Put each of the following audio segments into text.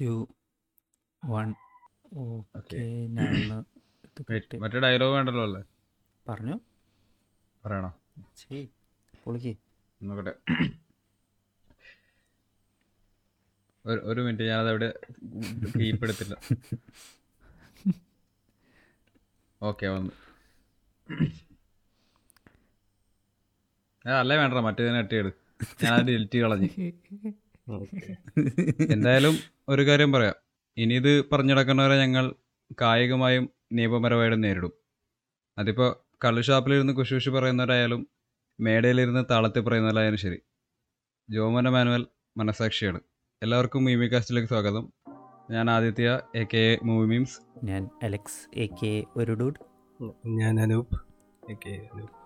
Two one. Okay മറ്റേ dialogue വേണ്ടല്ലോ അല്ലേ? പറഞ്ഞു. പറയണോ? ശരി പൊളിക്ക്. നോക്കട്ടെ. ഒരു ഒരു മിനിറ്റ് ഞാനത് അവിടെ കീപ്പെടുത്തില്ല ഓക്കെ വന്നു. അല്ലേ വേണ്ട മറ്റേ അട്ടിയെടു ഞാൻ ഡിലിറ്റ് കളഞ്ഞു. എന്തായാലും ഒരു കാര്യം പറയാം. ഇനി ഇത് പറഞ്ഞു നടക്കുന്നവരെ ഞങ്ങൾ കായികമായും നിയമപരമായിട്ടും നേരിടും. അതിപ്പോൾ കള്ളുഷാപ്പിലിരുന്ന് ഷാപ്പിലിരുന്ന് കുശി പറയുന്നവരായാലും മേടയിലിരുന്ന് താളത്തിൽ പറയുന്നവരായാലും ശരി. ജോമന മാനുവൽ മനസാക്ഷിയാണ്. എല്ലാവർക്കും മീമി കാസ്റ്റിലേക്ക് സ്വാഗതം. ഞാൻ Aditya a k a movie memes ഞാൻ Alex a k a dude. ഞാൻ അനൂപ് ഓക്കെ അനൂപ്.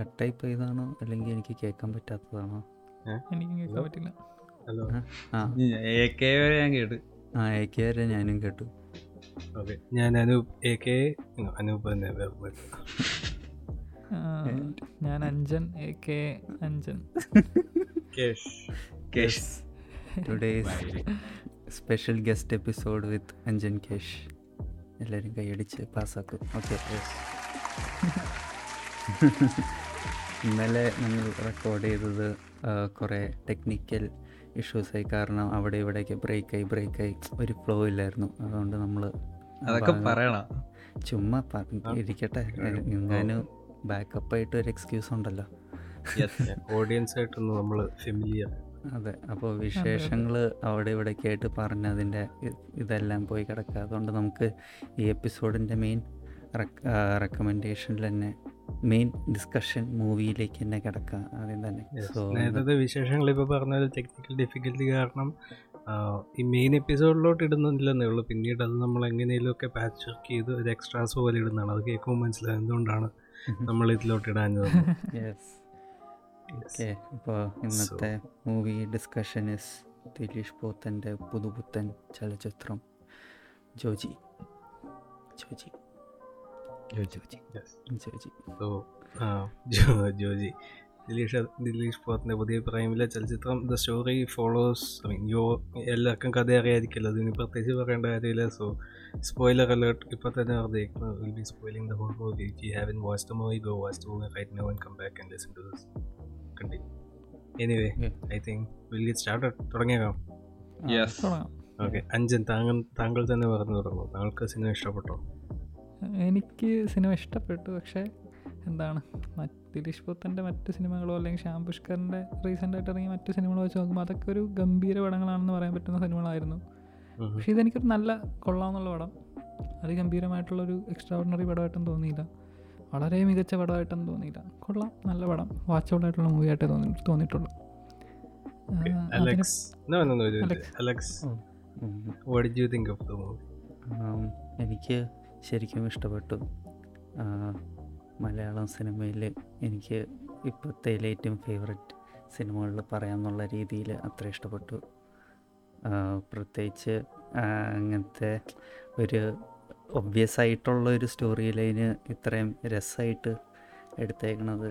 കട്ടായി പോയതാണോ അല്ലെങ്കിൽ എനിക്ക് കേൾക്കാൻ പറ്റാത്തതാണോ? എനിക്ക് കേൾക്കാൻ പറ്റില്ല. ഹലോ? ആ എ കെ വരെ ഞാൻ കേട്ടു. ആ എ കെ വരെ ഞാനും കേട്ടു. ഓക്കെ. ഞാൻ അനൂപ് എ കെ അനൂപ് തന്നെ ആ, ഞാൻ Anjan A K Anjan Kesh. Today's special guest episode with Anjan Kesh. എല്ലാവരും കൈയടിച്ച് പാസ്സാക്കും. ഓക്കെ ഇന്നലെ നമ്മൾ റെക്കോർഡ് ചെയ്തത് കുറേ ടെക്നിക്കൽ ഇഷ്യൂസായി കാരണം അവിടെ ഇവിടെയൊക്കെ ബ്രേക്കായി ബ്രേക്കായി ഒരു ഫ്ലോ ഇല്ലായിരുന്നു. അതുകൊണ്ട് നമ്മൾ അതൊക്കെ പറയണം. ചുമ്മാ ഇരിക്കട്ടെ. എങ്ങാനും ബാക്കപ്പായിട്ട് ഒരു എക്സ്ക്യൂസ് ഉണ്ടല്ലോ. ഓഡിയൻസ് ആയിട്ടൊന്ന് നമ്മൾ ഫെമിലിയർ അതെ. അപ്പോൾ വിശേഷങ്ങൾ അവിടെ ഇവിടെയൊക്കെ ആയിട്ട് പറഞ്ഞ് അതിന്റെ ഇതെല്ലാം പോയി കിടക്കുക. അതുകൊണ്ട് നമുക്ക് ഈ എപ്പിസോഡിന്റെ മെയിൻ റെക്കമെൻഡേഷനിൽ തന്നെ മെയിൻ ഡിസ്കഷൻ മൂവിയിലേക്ക് തന്നെ കിടക്കുക ആദ്യം തന്നെ. സോ നേരത്തെ വിശേഷങ്ങൾ ഇപ്പോൾ പറഞ്ഞ ഒരു ടെക്നിക്കൽ ഡിഫിക്കൽറ്റി കാരണം ഈ മെയിൻ എപ്പിസോഡിലോട്ട് ഇടുന്നില്ലെന്നേ ഉള്ളൂ. പിന്നീട് അത് നമ്മൾ എങ്ങനെയെങ്കിലുമൊക്കെ പാച്ച് വർക്ക് ചെയ്ത് ഒരു എക്സ്ട്രാസ് പോലെ ഇടുന്നതാണ്. അത് കേൾക്കുമ്പോൾ മനസ്സിലാവും എന്തുകൊണ്ടാണ് നമ്മൾ ഇതിലോട്ട് ഇടാഞ്ഞത്. അപ്പോൾ ഇന്നത്തെ മൂവി ഡിസ്കഷൻ ഇസ് ദിലീഷ് പോത്തന്റെ പുതുപുത്തൻ ചലച്ചിത്രം. ജോജി ജോജി. ജോജി. ജോജി ജോജി ദിലീഷ് ദിലീഷ് പോത്തിന്റെ പുതിയ പ്രൈമിലെ ചലച്ചിത്രം the story follows I mean yo എല്ലാവർക്കും കഥ അറിയാതിരിക്കല്ലോ. അതിന് പ്രത്യേകിച്ച് പറയേണ്ട കാര്യമില്ല. സോ സ്പോയിലർ അലേർട്ട് ഇപ്പോൾ തന്നെ അറിയിക്കുന്നത് will be spoiling the whole movie if you in watch the movie go watch the movie right now and come back and listen to this continue anyway Okay. I think will get start തുടങ്ങിയേക്കാം. Okay Anjan താങ്കൾ താങ്കൾ തന്നെ പറഞ്ഞു തുടങ്ങും. താങ്കൾക്ക് cinema ഇഷ്ടപ്പെട്ടോ? എനിക്ക് cinema ഇഷ്ടപ്പെട്ടു. പക്ഷേ എന്താണ്? മറ്റ് ദിലീഷ് പുത്തന്റെ മറ്റ് സിനിമകളോ അല്ലെങ്കിൽ ശ്യാം പുഷ്കറിന്റെ റീസെന്റായിട്ട് ഇറങ്ങിയ മറ്റ് സിനിമകളോ വെച്ച് നോക്കുമ്പോൾ അതൊക്കെ ഒരു ഗംഭീര പടങ്ങളാണെന്ന് പറയാൻ പറ്റുന്ന സിനിമകളായിരുന്നു. പക്ഷേ ഇതെനിക്കൊരു നല്ല കൊള്ളാമെന്നുള്ള പടം. അതിഗംഭീരമായിട്ടുള്ളൊരു എക്സ്ട്രാ ഓർഡിനറി പടമായിട്ടും തോന്നിയില്ല. വളരെ മികച്ച പടമായിട്ടൊന്നും തോന്നിയില്ല. കൊള്ളാം. നല്ല പടം. വാച്ചബിൾ ആയിട്ടുള്ള മൂവി ആയിട്ടേ തോന്നി തോന്നിയിട്ടുള്ളൂ Alex. No no no Alex. ഉം. What do think of the movie എനിക്ക് ശരിക്കും ഇഷ്ടപ്പെട്ടു. മലയാളം സിനിമയിൽ എനിക്ക് ഇപ്പോഴത്തെ ഏറ്റവും ഫേവററ്റ് സിനിമകളിൽ പറയാമെന്നുള്ള രീതിയിൽ അത്ര ഇഷ്ടപ്പെട്ടു. പ്രത്യേകിച്ച് അങ്ങനത്തെ ഒരു ഒബ്വിയസ് ആയിട്ടുള്ള ഒരു സ്റ്റോറി ലൈന് ഇത്രയും രസമായിട്ട് എടുത്തേക്കണത്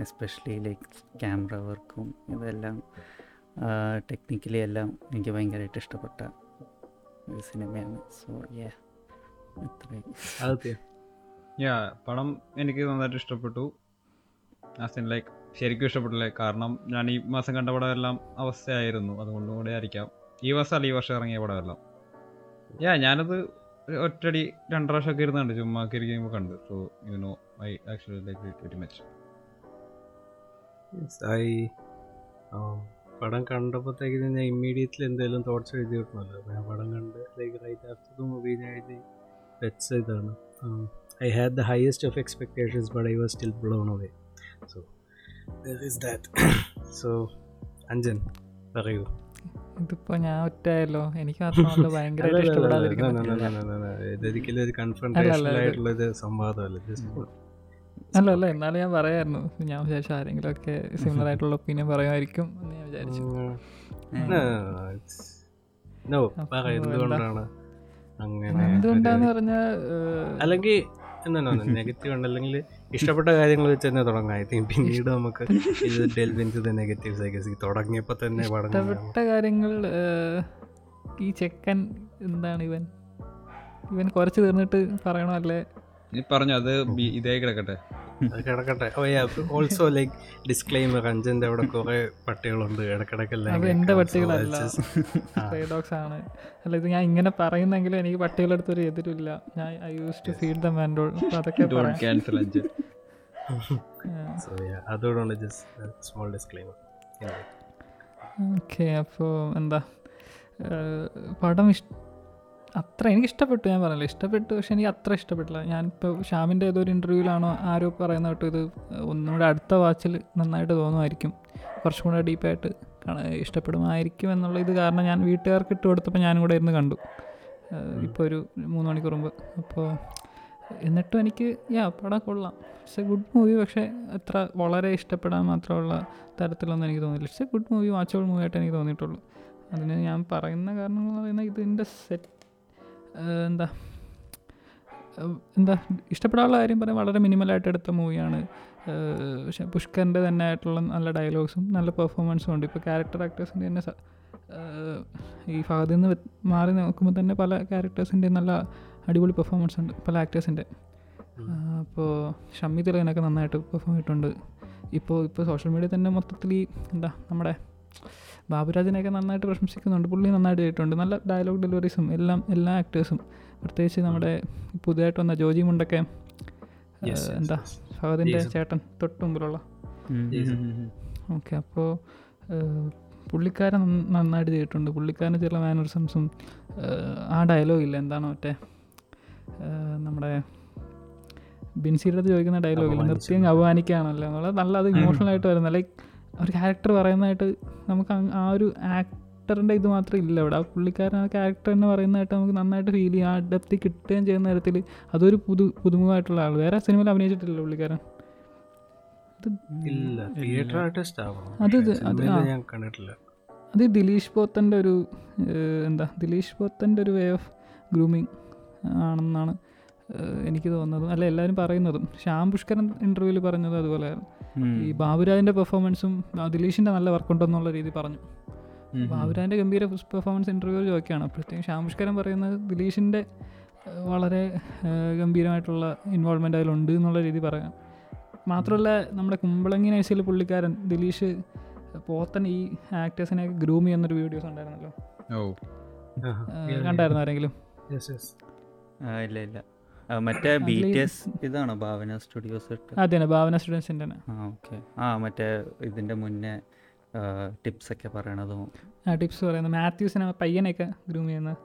എസ്പെഷ്യലി ലൈക്ക് ക്യാമറ വർക്കും ഇതെല്ലാം ടെക്നിക്കലി എല്ലാം എനിക്ക് ഭയങ്കരമായിട്ട് ഇഷ്ടപ്പെട്ട ഒരു സിനിമയാണ്. സോ യാ യാ പടം എനിക്ക് നന്നായിട്ട് ഇഷ്ടപ്പെട്ടു. ആസ് ലൈക്ക് ശരിക്കും ഇഷ്ടപ്പെട്ടില്ലേ. കാരണം ഞാൻ ഈ മാസം കണ്ട എല്ലാം അവസ്ഥയായിരുന്നു. അതുകൊണ്ടും കൂടെ ആയിരിക്കാം. ഈ വർഷം അല്ല ഈ വർഷം ഇറങ്ങിയ പടമെല്ലാം. യാ ഞാനത് ഒറ്റടി രണ്ട് പ്രാവശ്യമൊക്കെ ഇരുന്നുണ്ട് ചുമ്മാ ഇരിക്കുമ്പോൾ കണ്ട്. So you know I actually like it very much I പടം കണ്ടപ്പോഴത്തേക്ക് ഞാൻ ഇമ്മീഡിയറ്റ്ലി എന്തെങ്കിലും തോട്ട്സ് എഴുതി കിട്ടണമല്ലോ ഞാൻ പടം കണ്ട് like right after the movie ഞാൻ എഴുതി വെച്ച ഇതാണ് I had the highest of expectations but I was still blown away so is that so Anjan പറയൂ ഇതിപ്പോ ഞാൻ ഒറ്റയല്ലോ എനിക്ക് മാത്രമല്ല അല്ല അല്ല എന്നാലും ഞാൻ പറയായിരുന്നു. ഞാൻ വിചാരിച്ചു ആരെങ്കിലും ഒക്കെ സിമിലർ ആയിട്ടുള്ള ഒപ്പീനിയൻ പറയുമായിരിക്കും എന്ന് ഞാൻ വിചാരിച്ചു. എന്തുകൊണ്ടാന്ന് പറഞ്ഞാൽ അല്ലെങ്കിൽ എന്നാണ് നെഗറ്റീവ് ഉണ്ട്. അല്ലെങ്കിൽ ഇഷ്ടപ്പെട്ട കാര്യങ്ങൾ വെച്ച് തന്നെ തുടങ്ങാം. ഐ തിങ്ക് പിന്നീട് നമുക്ക് ഇത് delve into the negatives I guess തുടങ്ങിയപ്പോൾ തന്നെ പടം ഇഷ്ടപ്പെട്ട കാര്യങ്ങൾ ഈ ചെക്കൻ എന്താണ് ഇവൻ? ഇവൻ കുറച്ച് തീർന്നിട്ട് പറയണോ അല്ലേ? നീ പറഞ്ഞു അത് ഇതേ ഇതായി കിടക്കട്ടെ. അത് കിടക്കട്ടെ. ഓൾസോ ലൈക്ക് ഡിസ്ക്ലെയിമർ അഞ്ചന്റെ അവിടെ കുറെ പട്ടികളുണ്ട്. ഇടക്കിടക്കല്ല അത് കേൾക്കാം. പട്ടികളല്ല. ഡോഗ്സ് ആണ്. അല്ല ഇത് ഞാൻ ഇങ്ങനെ പറയുന്നെങ്കിലും എനിക്ക് പട്ടികളെടുത്ത് ഒരു എതിരില്ല ഞാൻ I use to feed the മാൻഡോൾ അതൊക്കെ ക്യാൻസൽ അഞ്ച്. സോ യാ yeah, അതുകൊണ്ടാണ് ജസ്റ്റ് സ്മോൾ ഡിസ്ക്ലെയിമർ ഓക്കെ അപ്പോൾ എന്താ? പടം ഇഷ് അത്ര എനിക്ക് ഇഷ്ടപ്പെട്ടു ഞാൻ പറഞ്ഞില്ല. ഇഷ്ടപ്പെട്ടു പക്ഷെ എനിക്ക് അത്ര ഇഷ്ടപ്പെട്ടില്ല. ഞാനിപ്പോൾ ഷാമിന്റെ ഏതൊരു ഇന്റർവ്യൂവിലാണോ ആരോ പറയുന്ന കേട്ടോ ഇത് ഒന്നുകൂടെ അടുത്ത വാച്ചിൽ നന്നായിട്ട് തോന്നുമായിരിക്കും. കുറച്ചും കൂടെ ഡീപ്പായിട്ട് ഇഷ്ടപ്പെടുമായിരിക്കും എന്നുള്ള ഇത് കാരണം ഞാൻ വീട്ടുകാർക്ക് ഇട്ട് കൊടുത്തപ്പോൾ ഞാനും കൂടെ ഇരുന്ന് കണ്ടു. ഇപ്പോൾ ഒരു മൂന്ന് മണിക്കൂർ മുമ്പ്. അപ്പോൾ എന്നിട്ടും എനിക്ക് യാ പടം കൊള്ളാം. ഇറ്റ്സ് എ ഗുഡ് മൂവി പക്ഷേ അത്ര വളരെ ഇഷ്ടപ്പെടാൻ മാത്രമുള്ള തരത്തിലൊന്നും എനിക്ക് തോന്നിയില്ല. It's a good movie watchable movie ആയിട്ട് എനിക്ക് തോന്നിയിട്ടുള്ളൂ. അതിന് ഞാൻ പറയുന്ന കാരണം എന്ന് പറയുന്നത് ഇതിന്റെ സെറ്റ് എന്താ എന്താ ഇഷ്ടപ്പെടാനുള്ള കാര്യം പറയാൻ വളരെ മിനിമലായിട്ട് എടുത്ത മൂവിയാണ്. പക്ഷേ പുഷ്കറിന്റെ തന്നെ ആയിട്ടുള്ള നല്ല ഡയലോഗ്സും നല്ല പെർഫോമൻസും ഉണ്ട്. ഇപ്പോൾ ക്യാരക്ടർ ആക്ടേഴ്സിന്റെ തന്നെ ഈ ഫാദിൽ നിന്ന് മാറി നോക്കുമ്പോൾ തന്നെ പല ക്യാരക്ടേഴ്സിന്റെ നല്ല അടിപൊളി പെർഫോമൻസ് ഉണ്ട് പല ആക്ടേഴ്സിന്റെ അപ്പോൾ ഷമ്മി തിലകനൊക്കെ നന്നായിട്ട് പെർഫോം ചെയ്തിട്ടുണ്ട്. ഇപ്പോൾ ഇപ്പോൾ സോഷ്യൽ മീഡിയ തന്നെ മൊത്തത്തിൽ ഈ എന്താ നമ്മുടെ ബാബുരാജിനെയൊക്കെ നന്നായിട്ട് പ്രശംസിക്കുന്നുണ്ട്. പുള്ളി നന്നായിട്ട് ചെയ്തിട്ടുണ്ട്. നല്ല ഡയലോഗ് ഡെലിവറീസും എല്ലാം എല്ലാ ആക്ടേഴ്സും പ്രത്യേകിച്ച് നമ്മുടെ പുതിയതായിട്ട് വന്ന ജോജി മുണ്ടൊക്കെ എന്താ ഭഗതിന്റെ. ചേട്ടൻ തൊട്ട് മുമ്പിലുള്ള ഓക്കെ അപ്പോൾ പുള്ളിക്കാരൻ നന്നായിട്ട് ചെയ്തിട്ടുണ്ട്. പുള്ളിക്കാരന് ചില മാനറിസംസും ആ ഡയലോഗ് ഇല്ല. എന്താണ് മറ്റേ നമ്മുടെ ബിൻസിയുടെ അടുത്ത് ചോദിക്കുന്ന ഡയലോഗ് ഇല്ല. നിർത്തിയും അപമാനിക്കുകയാണല്ലോ. എന്നുള്ളത് നല്ല അത് ഇമോഷണലായിട്ട് വരുന്ന ലൈക്ക് ഒരു ക്യാരക്ടർ പറയുന്നതായിട്ട് നമുക്ക് ആ ഒരു ആക്ടറിന്റെ ഇത് മാത്രം ഇല്ല ഇവിടെ. ആ പുള്ളിക്കാരൻ ആ ക്യാരക്ടർ എന്ന് പറയുന്നതായിട്ട് നമുക്ക് നന്നായിട്ട് ഫീൽ ചെയ്യാം. ആ ഡെപ്തി കിട്ടുകയും ചെയ്യുന്ന തരത്തിൽ അതൊരു പുതു പുതുമുഖമായിട്ടുള്ള ആൾ വേറെ സിനിമയിൽ അഭിനയിച്ചിട്ടില്ല പുള്ളിക്കാരൻ. അത് അത് ദിലീഷ് പോത്തന്റെ ഒരു എന്താ ദിലീഷ് പോത്തന്റെ ഒരു വേ ഓഫ് ഗ്രൂമിങ് ആണെന്നാണ് എനിക്ക് തോന്നുന്നതും. അല്ല എല്ലാവരും പറയുന്നതും. ശ്യാം പുഷ്കരൻ ഇന്റർവ്യൂവിൽ പറഞ്ഞത് അതുപോലെയായിരുന്നു ഈ ബാബുരാജിന്റെ പെർഫോമൻസും ദിലീഷിന്റെ നല്ല വർക്ക് ഉണ്ടെന്നുള്ള രീതി പറഞ്ഞു. ബാബുരാജിന്റെ ഗംഭീര പെർഫോമൻസ് ഇന്റർവ്യൂ ചോദിക്കുകയാണ്. അപ്പോഴത്തേക്കും ശ്യാം പറയുന്നത് ദിലീഷിന്റെ വളരെ ഗംഭീരമായിട്ടുള്ള ഇൻവോൾവ്മെന്റ് അതിലുണ്ട് എന്നുള്ള രീതി പറയാം. മാത്രമല്ല നമ്മുടെ കുമ്പളങ്ങി നഴ്സിൽ പുള്ളിക്കാരൻ ദിലീഷ് പോത്തൻ ഈ ആക്ടേഴ്സിനെ ഗ്രൂം ചെയ്യുന്നൊരു വീഡിയോസ് ഉണ്ടായിരുന്നല്ലോ. കണ്ടായിരുന്നു ആരെങ്കിലും? യെസ് യെസ് ആ, ഇല്ല ഇല്ല. മറ്റേ ബി ടി എസ് ഇതാണോ ഭാവന സ്റ്റുഡിയോസ് അതെ ഭാവന സ്റ്റുഡൻസിന്റെ തന്നെ ആ ഓക്കെ. ആ മറ്റേ ഇതിന്റെ മുന്നേ ടിപ്സ് ഒക്കെ പറയണതും. ആ ടിപ്സ് പറയുന്നത് മാത്യൂസിനെ പയ്യനെയൊക്കെ ഗ്രൂം ചെയ്യുന്ന.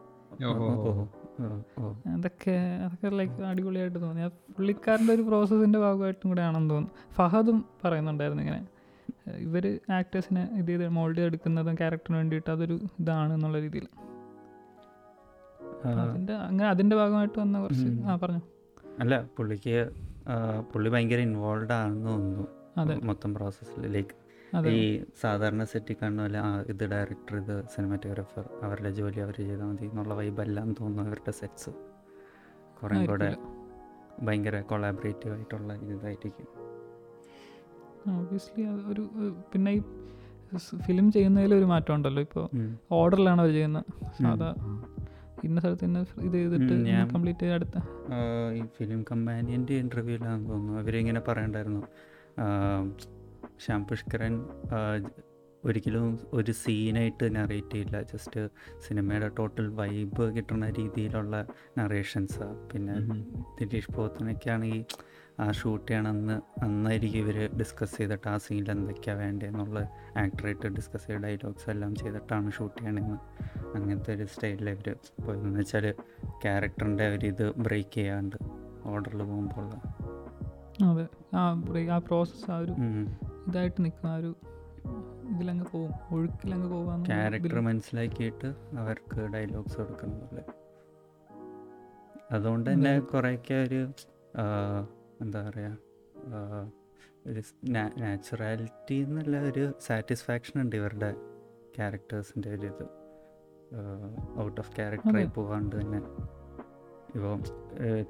അതൊക്കെ അതൊക്കെ ലൈക്ക് അടിപൊളിയായിട്ട് തോന്നി. ആ പുള്ളിക്കാരന്റെ ഒരു പ്രോസസ്സിന്റെ ഭാഗമായിട്ടും കൂടെ ആണെന്ന് തോന്നുന്നു. ഫഹദും പറയുന്നുണ്ടായിരുന്നു ഇങ്ങനെ. ഇവർ ആക്ടേഴ്സിനെ ഇത് ചെയ്ത് മോൾഡ് എടുക്കുന്നതും ക്യാരക്ടറിന് വേണ്ടിയിട്ട് അതൊരു ഇതാണ് എന്നുള്ള രീതിയിൽ. അതിന്റെ അങ്ങനെ അതിന്റെ ഭാഗമായിട്ട് വന്ന കുറച്ച് ആ പറഞ്ഞു. അല്ല പുള്ളിക്ക് പുള്ളി ഭയങ്കര ഇൻവോൾവ് ആണെന്ന് തോന്നുന്നു. അതെ. മൊത്തം പ്രോസസ്സിൽ ലൈക്ക് ഈ സാധാരണ സെറ്റിൽ കാണുമല്ല ആ ഇത് ഡയറക്ടർ ഇത് സിനിമാറ്റോഗ്രാഫർ അവരുടെ ജോലി അവർ ചെയ്താൽ മതി എന്നുള്ള വൈബ് എല്ലാം തോന്നുന്നു അവരുടെ സെറ്റ്സ് കുറേ കൂടെ ഭയങ്കര കൊളാബറേറ്റീവ് ആയിട്ടുള്ള ഇതായിരിക്കും ഓബിയസ്ലി ഒരു പിന്നെ ഈ ഫിലിം ചെയ്യുന്നതിൽ ഒരു മാറ്റം ഉണ്ടല്ലോ. ഇപ്പോൾ ഓർഡറിലാണ് അവർ ചെയ്യുന്നത്. സാധാ ഇന്ന സ്ഥലത്ത് ഇന്ന ഇത് ചെയ്തിട്ട് ഞാൻ- കംപ്ലീറ്റ് ചെയ്ത് അടുത്ത ഈ ഫിലിം കമ്പാനിയന്റെ ഇന്റർവ്യൂലാന്ന് തോന്നുന്നു. അവരിങ്ങനെ പറയണ്ടായിരുന്നു. ശ്യാം പുഷ്കരൻ ഒരിക്കലും ഒരു സീനായിട്ട് നറേറ്റ് ചെയ്യില്ല. ജസ്റ്റ് സിനിമയുടെ ടോട്ടൽ വൈബ് കിട്ടുന്ന രീതിയിലുള്ള നറേഷൻസാണ് പിന്നെ. ദിലീഷ് പോത്തിനൊക്കെയാണെങ്കിൽ ആ ഷൂട്ട് ചെയ്യണമെന്ന് അന്നായിരിക്കും ഇവർ ഡിസ്കസ് ചെയ്തിട്ട് ആ സീനിൽ എന്തൊക്കെയാണ് വേണ്ടതെന്നുള്ള ആക്ടറായിട്ട് ഡിസ്കസ് ചെയ്ത ഡയലോഗ്സ് എല്ലാം ചെയ്തിട്ടാണ് ഷൂട്ട് ചെയ്യണമെന്ന് അങ്ങനത്തെ ഒരു സ്റ്റൈലിൽ ഇവർ പോയതെന്ന് വെച്ചാൽ ക്യാരക്ടറിന്റെ ഒരു ഇത് ബ്രേക്ക് ചെയ്യാണ്ട് ഓർഡറിൽ പോകുമ്പോൾ അതെ. ആ ആ പ്രോസസ്സ് ആ ഒരു ഇതായിട്ട് നിൽക്കും ആ ഒരു ഇതിലങ്ങ് പോകും. ഒഴുക്കിലങ്ങ് പോകാൻ ക്യാരക്ടർ മനസ്സിലാക്കിയിട്ട് അവർക്ക് ഡയലോഗ്സ് കൊടുക്കുന്നുണ്ട് അതുകൊണ്ട് തന്നെ കുറേയൊക്കെ ഒരു എന്താ പറയുക ഒരു നാച്ചുറാലിറ്റി എന്നുള്ള ഒരു സാറ്റിസ്ഫാക്ഷൻ ഉണ്ട് ഇവരുടെ ക്യാരക്ടേഴ്സിന്റെ ഒരു ഇത് ഔട്ട് ഓഫ് ക്യാരക്ടറായി. പോകാണ്ട് തന്നെ ഇപ്പോൾ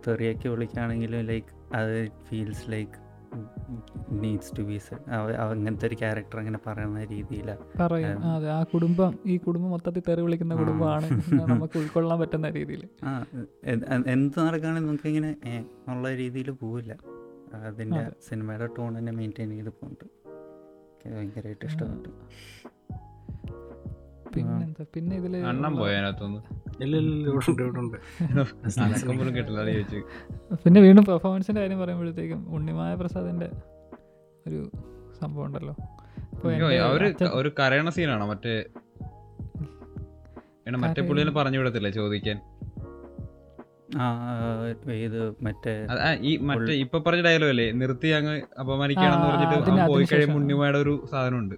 തെറിയൊക്കെ വിളിക്കുകയാണെങ്കിലും ലൈക്ക് അത് feels like needs to be അങ്ങനത്തെ ഒരു ക്യാരക്ടർ അങ്ങനെ പറയുന്ന രീതിയിലാണ് പറയും. അതെ ആ കുടുംബം ഈ കുടുംബം മൊത്തത്തിൽ തെറി വിളിക്കുന്ന. കുടുംബമാണ്. നമുക്ക് ഉൾക്കൊള്ളാൻ പറ്റുന്ന രീതിയിൽ. എന്ത് നടക്കുകയാണെങ്കിൽ നമുക്ക് ഇങ്ങനെ ഉള്ള രീതിയിൽ പോവില്ല. അതിന്റെ അതെ. സിനിമയുടെ ടോൺ തന്നെ മെയിന്റെയിൻ ചെയ്ത് പോകുന്നുണ്ട് ഭയങ്കരമായിട്ട് ഇഷ്ടപ്പെട്ടു. പിന്നെന്താ? പിന്നെ ഇതിൽ അണ്ണം പോയ ഇല്ല ഇല്ല ഇല്ല, ഉണ്ട് ഉണ്ട്. അനക്കം പോലും കേട്ടില്ല അത് ചോദിച്ചു. പിന്നെ വീണ്ടും പെർഫോമൻസിന്റെ കാര്യം പറയുമ്പോഴത്തേക്കും ഉണ്ണിമായ പ്രസാദിന്റെ ഒരു സംഭവം ഉണ്ടല്ലോ. ഒരു കരയണ സീനാണോ? മറ്റേ മറ്റേ പുള്ളിനെ പറഞ്ഞു വിടത്തില്ലേ ചോദിക്കാൻ? ആ ഇത് മറ്റേ ആ, ഈ മറ്റേ ഇപ്പൊ പറഞ്ഞ ഡയലോഗ് അല്ലേ? നിർത്തി അങ്ങ് അപമാനിക്കുകയാണെന്ന് പറഞ്ഞിട്ട് പോയി കഴിയുമ്പോൾ. ഉണ്ണിമയുടെ ഒരു സാധനമുണ്ട്.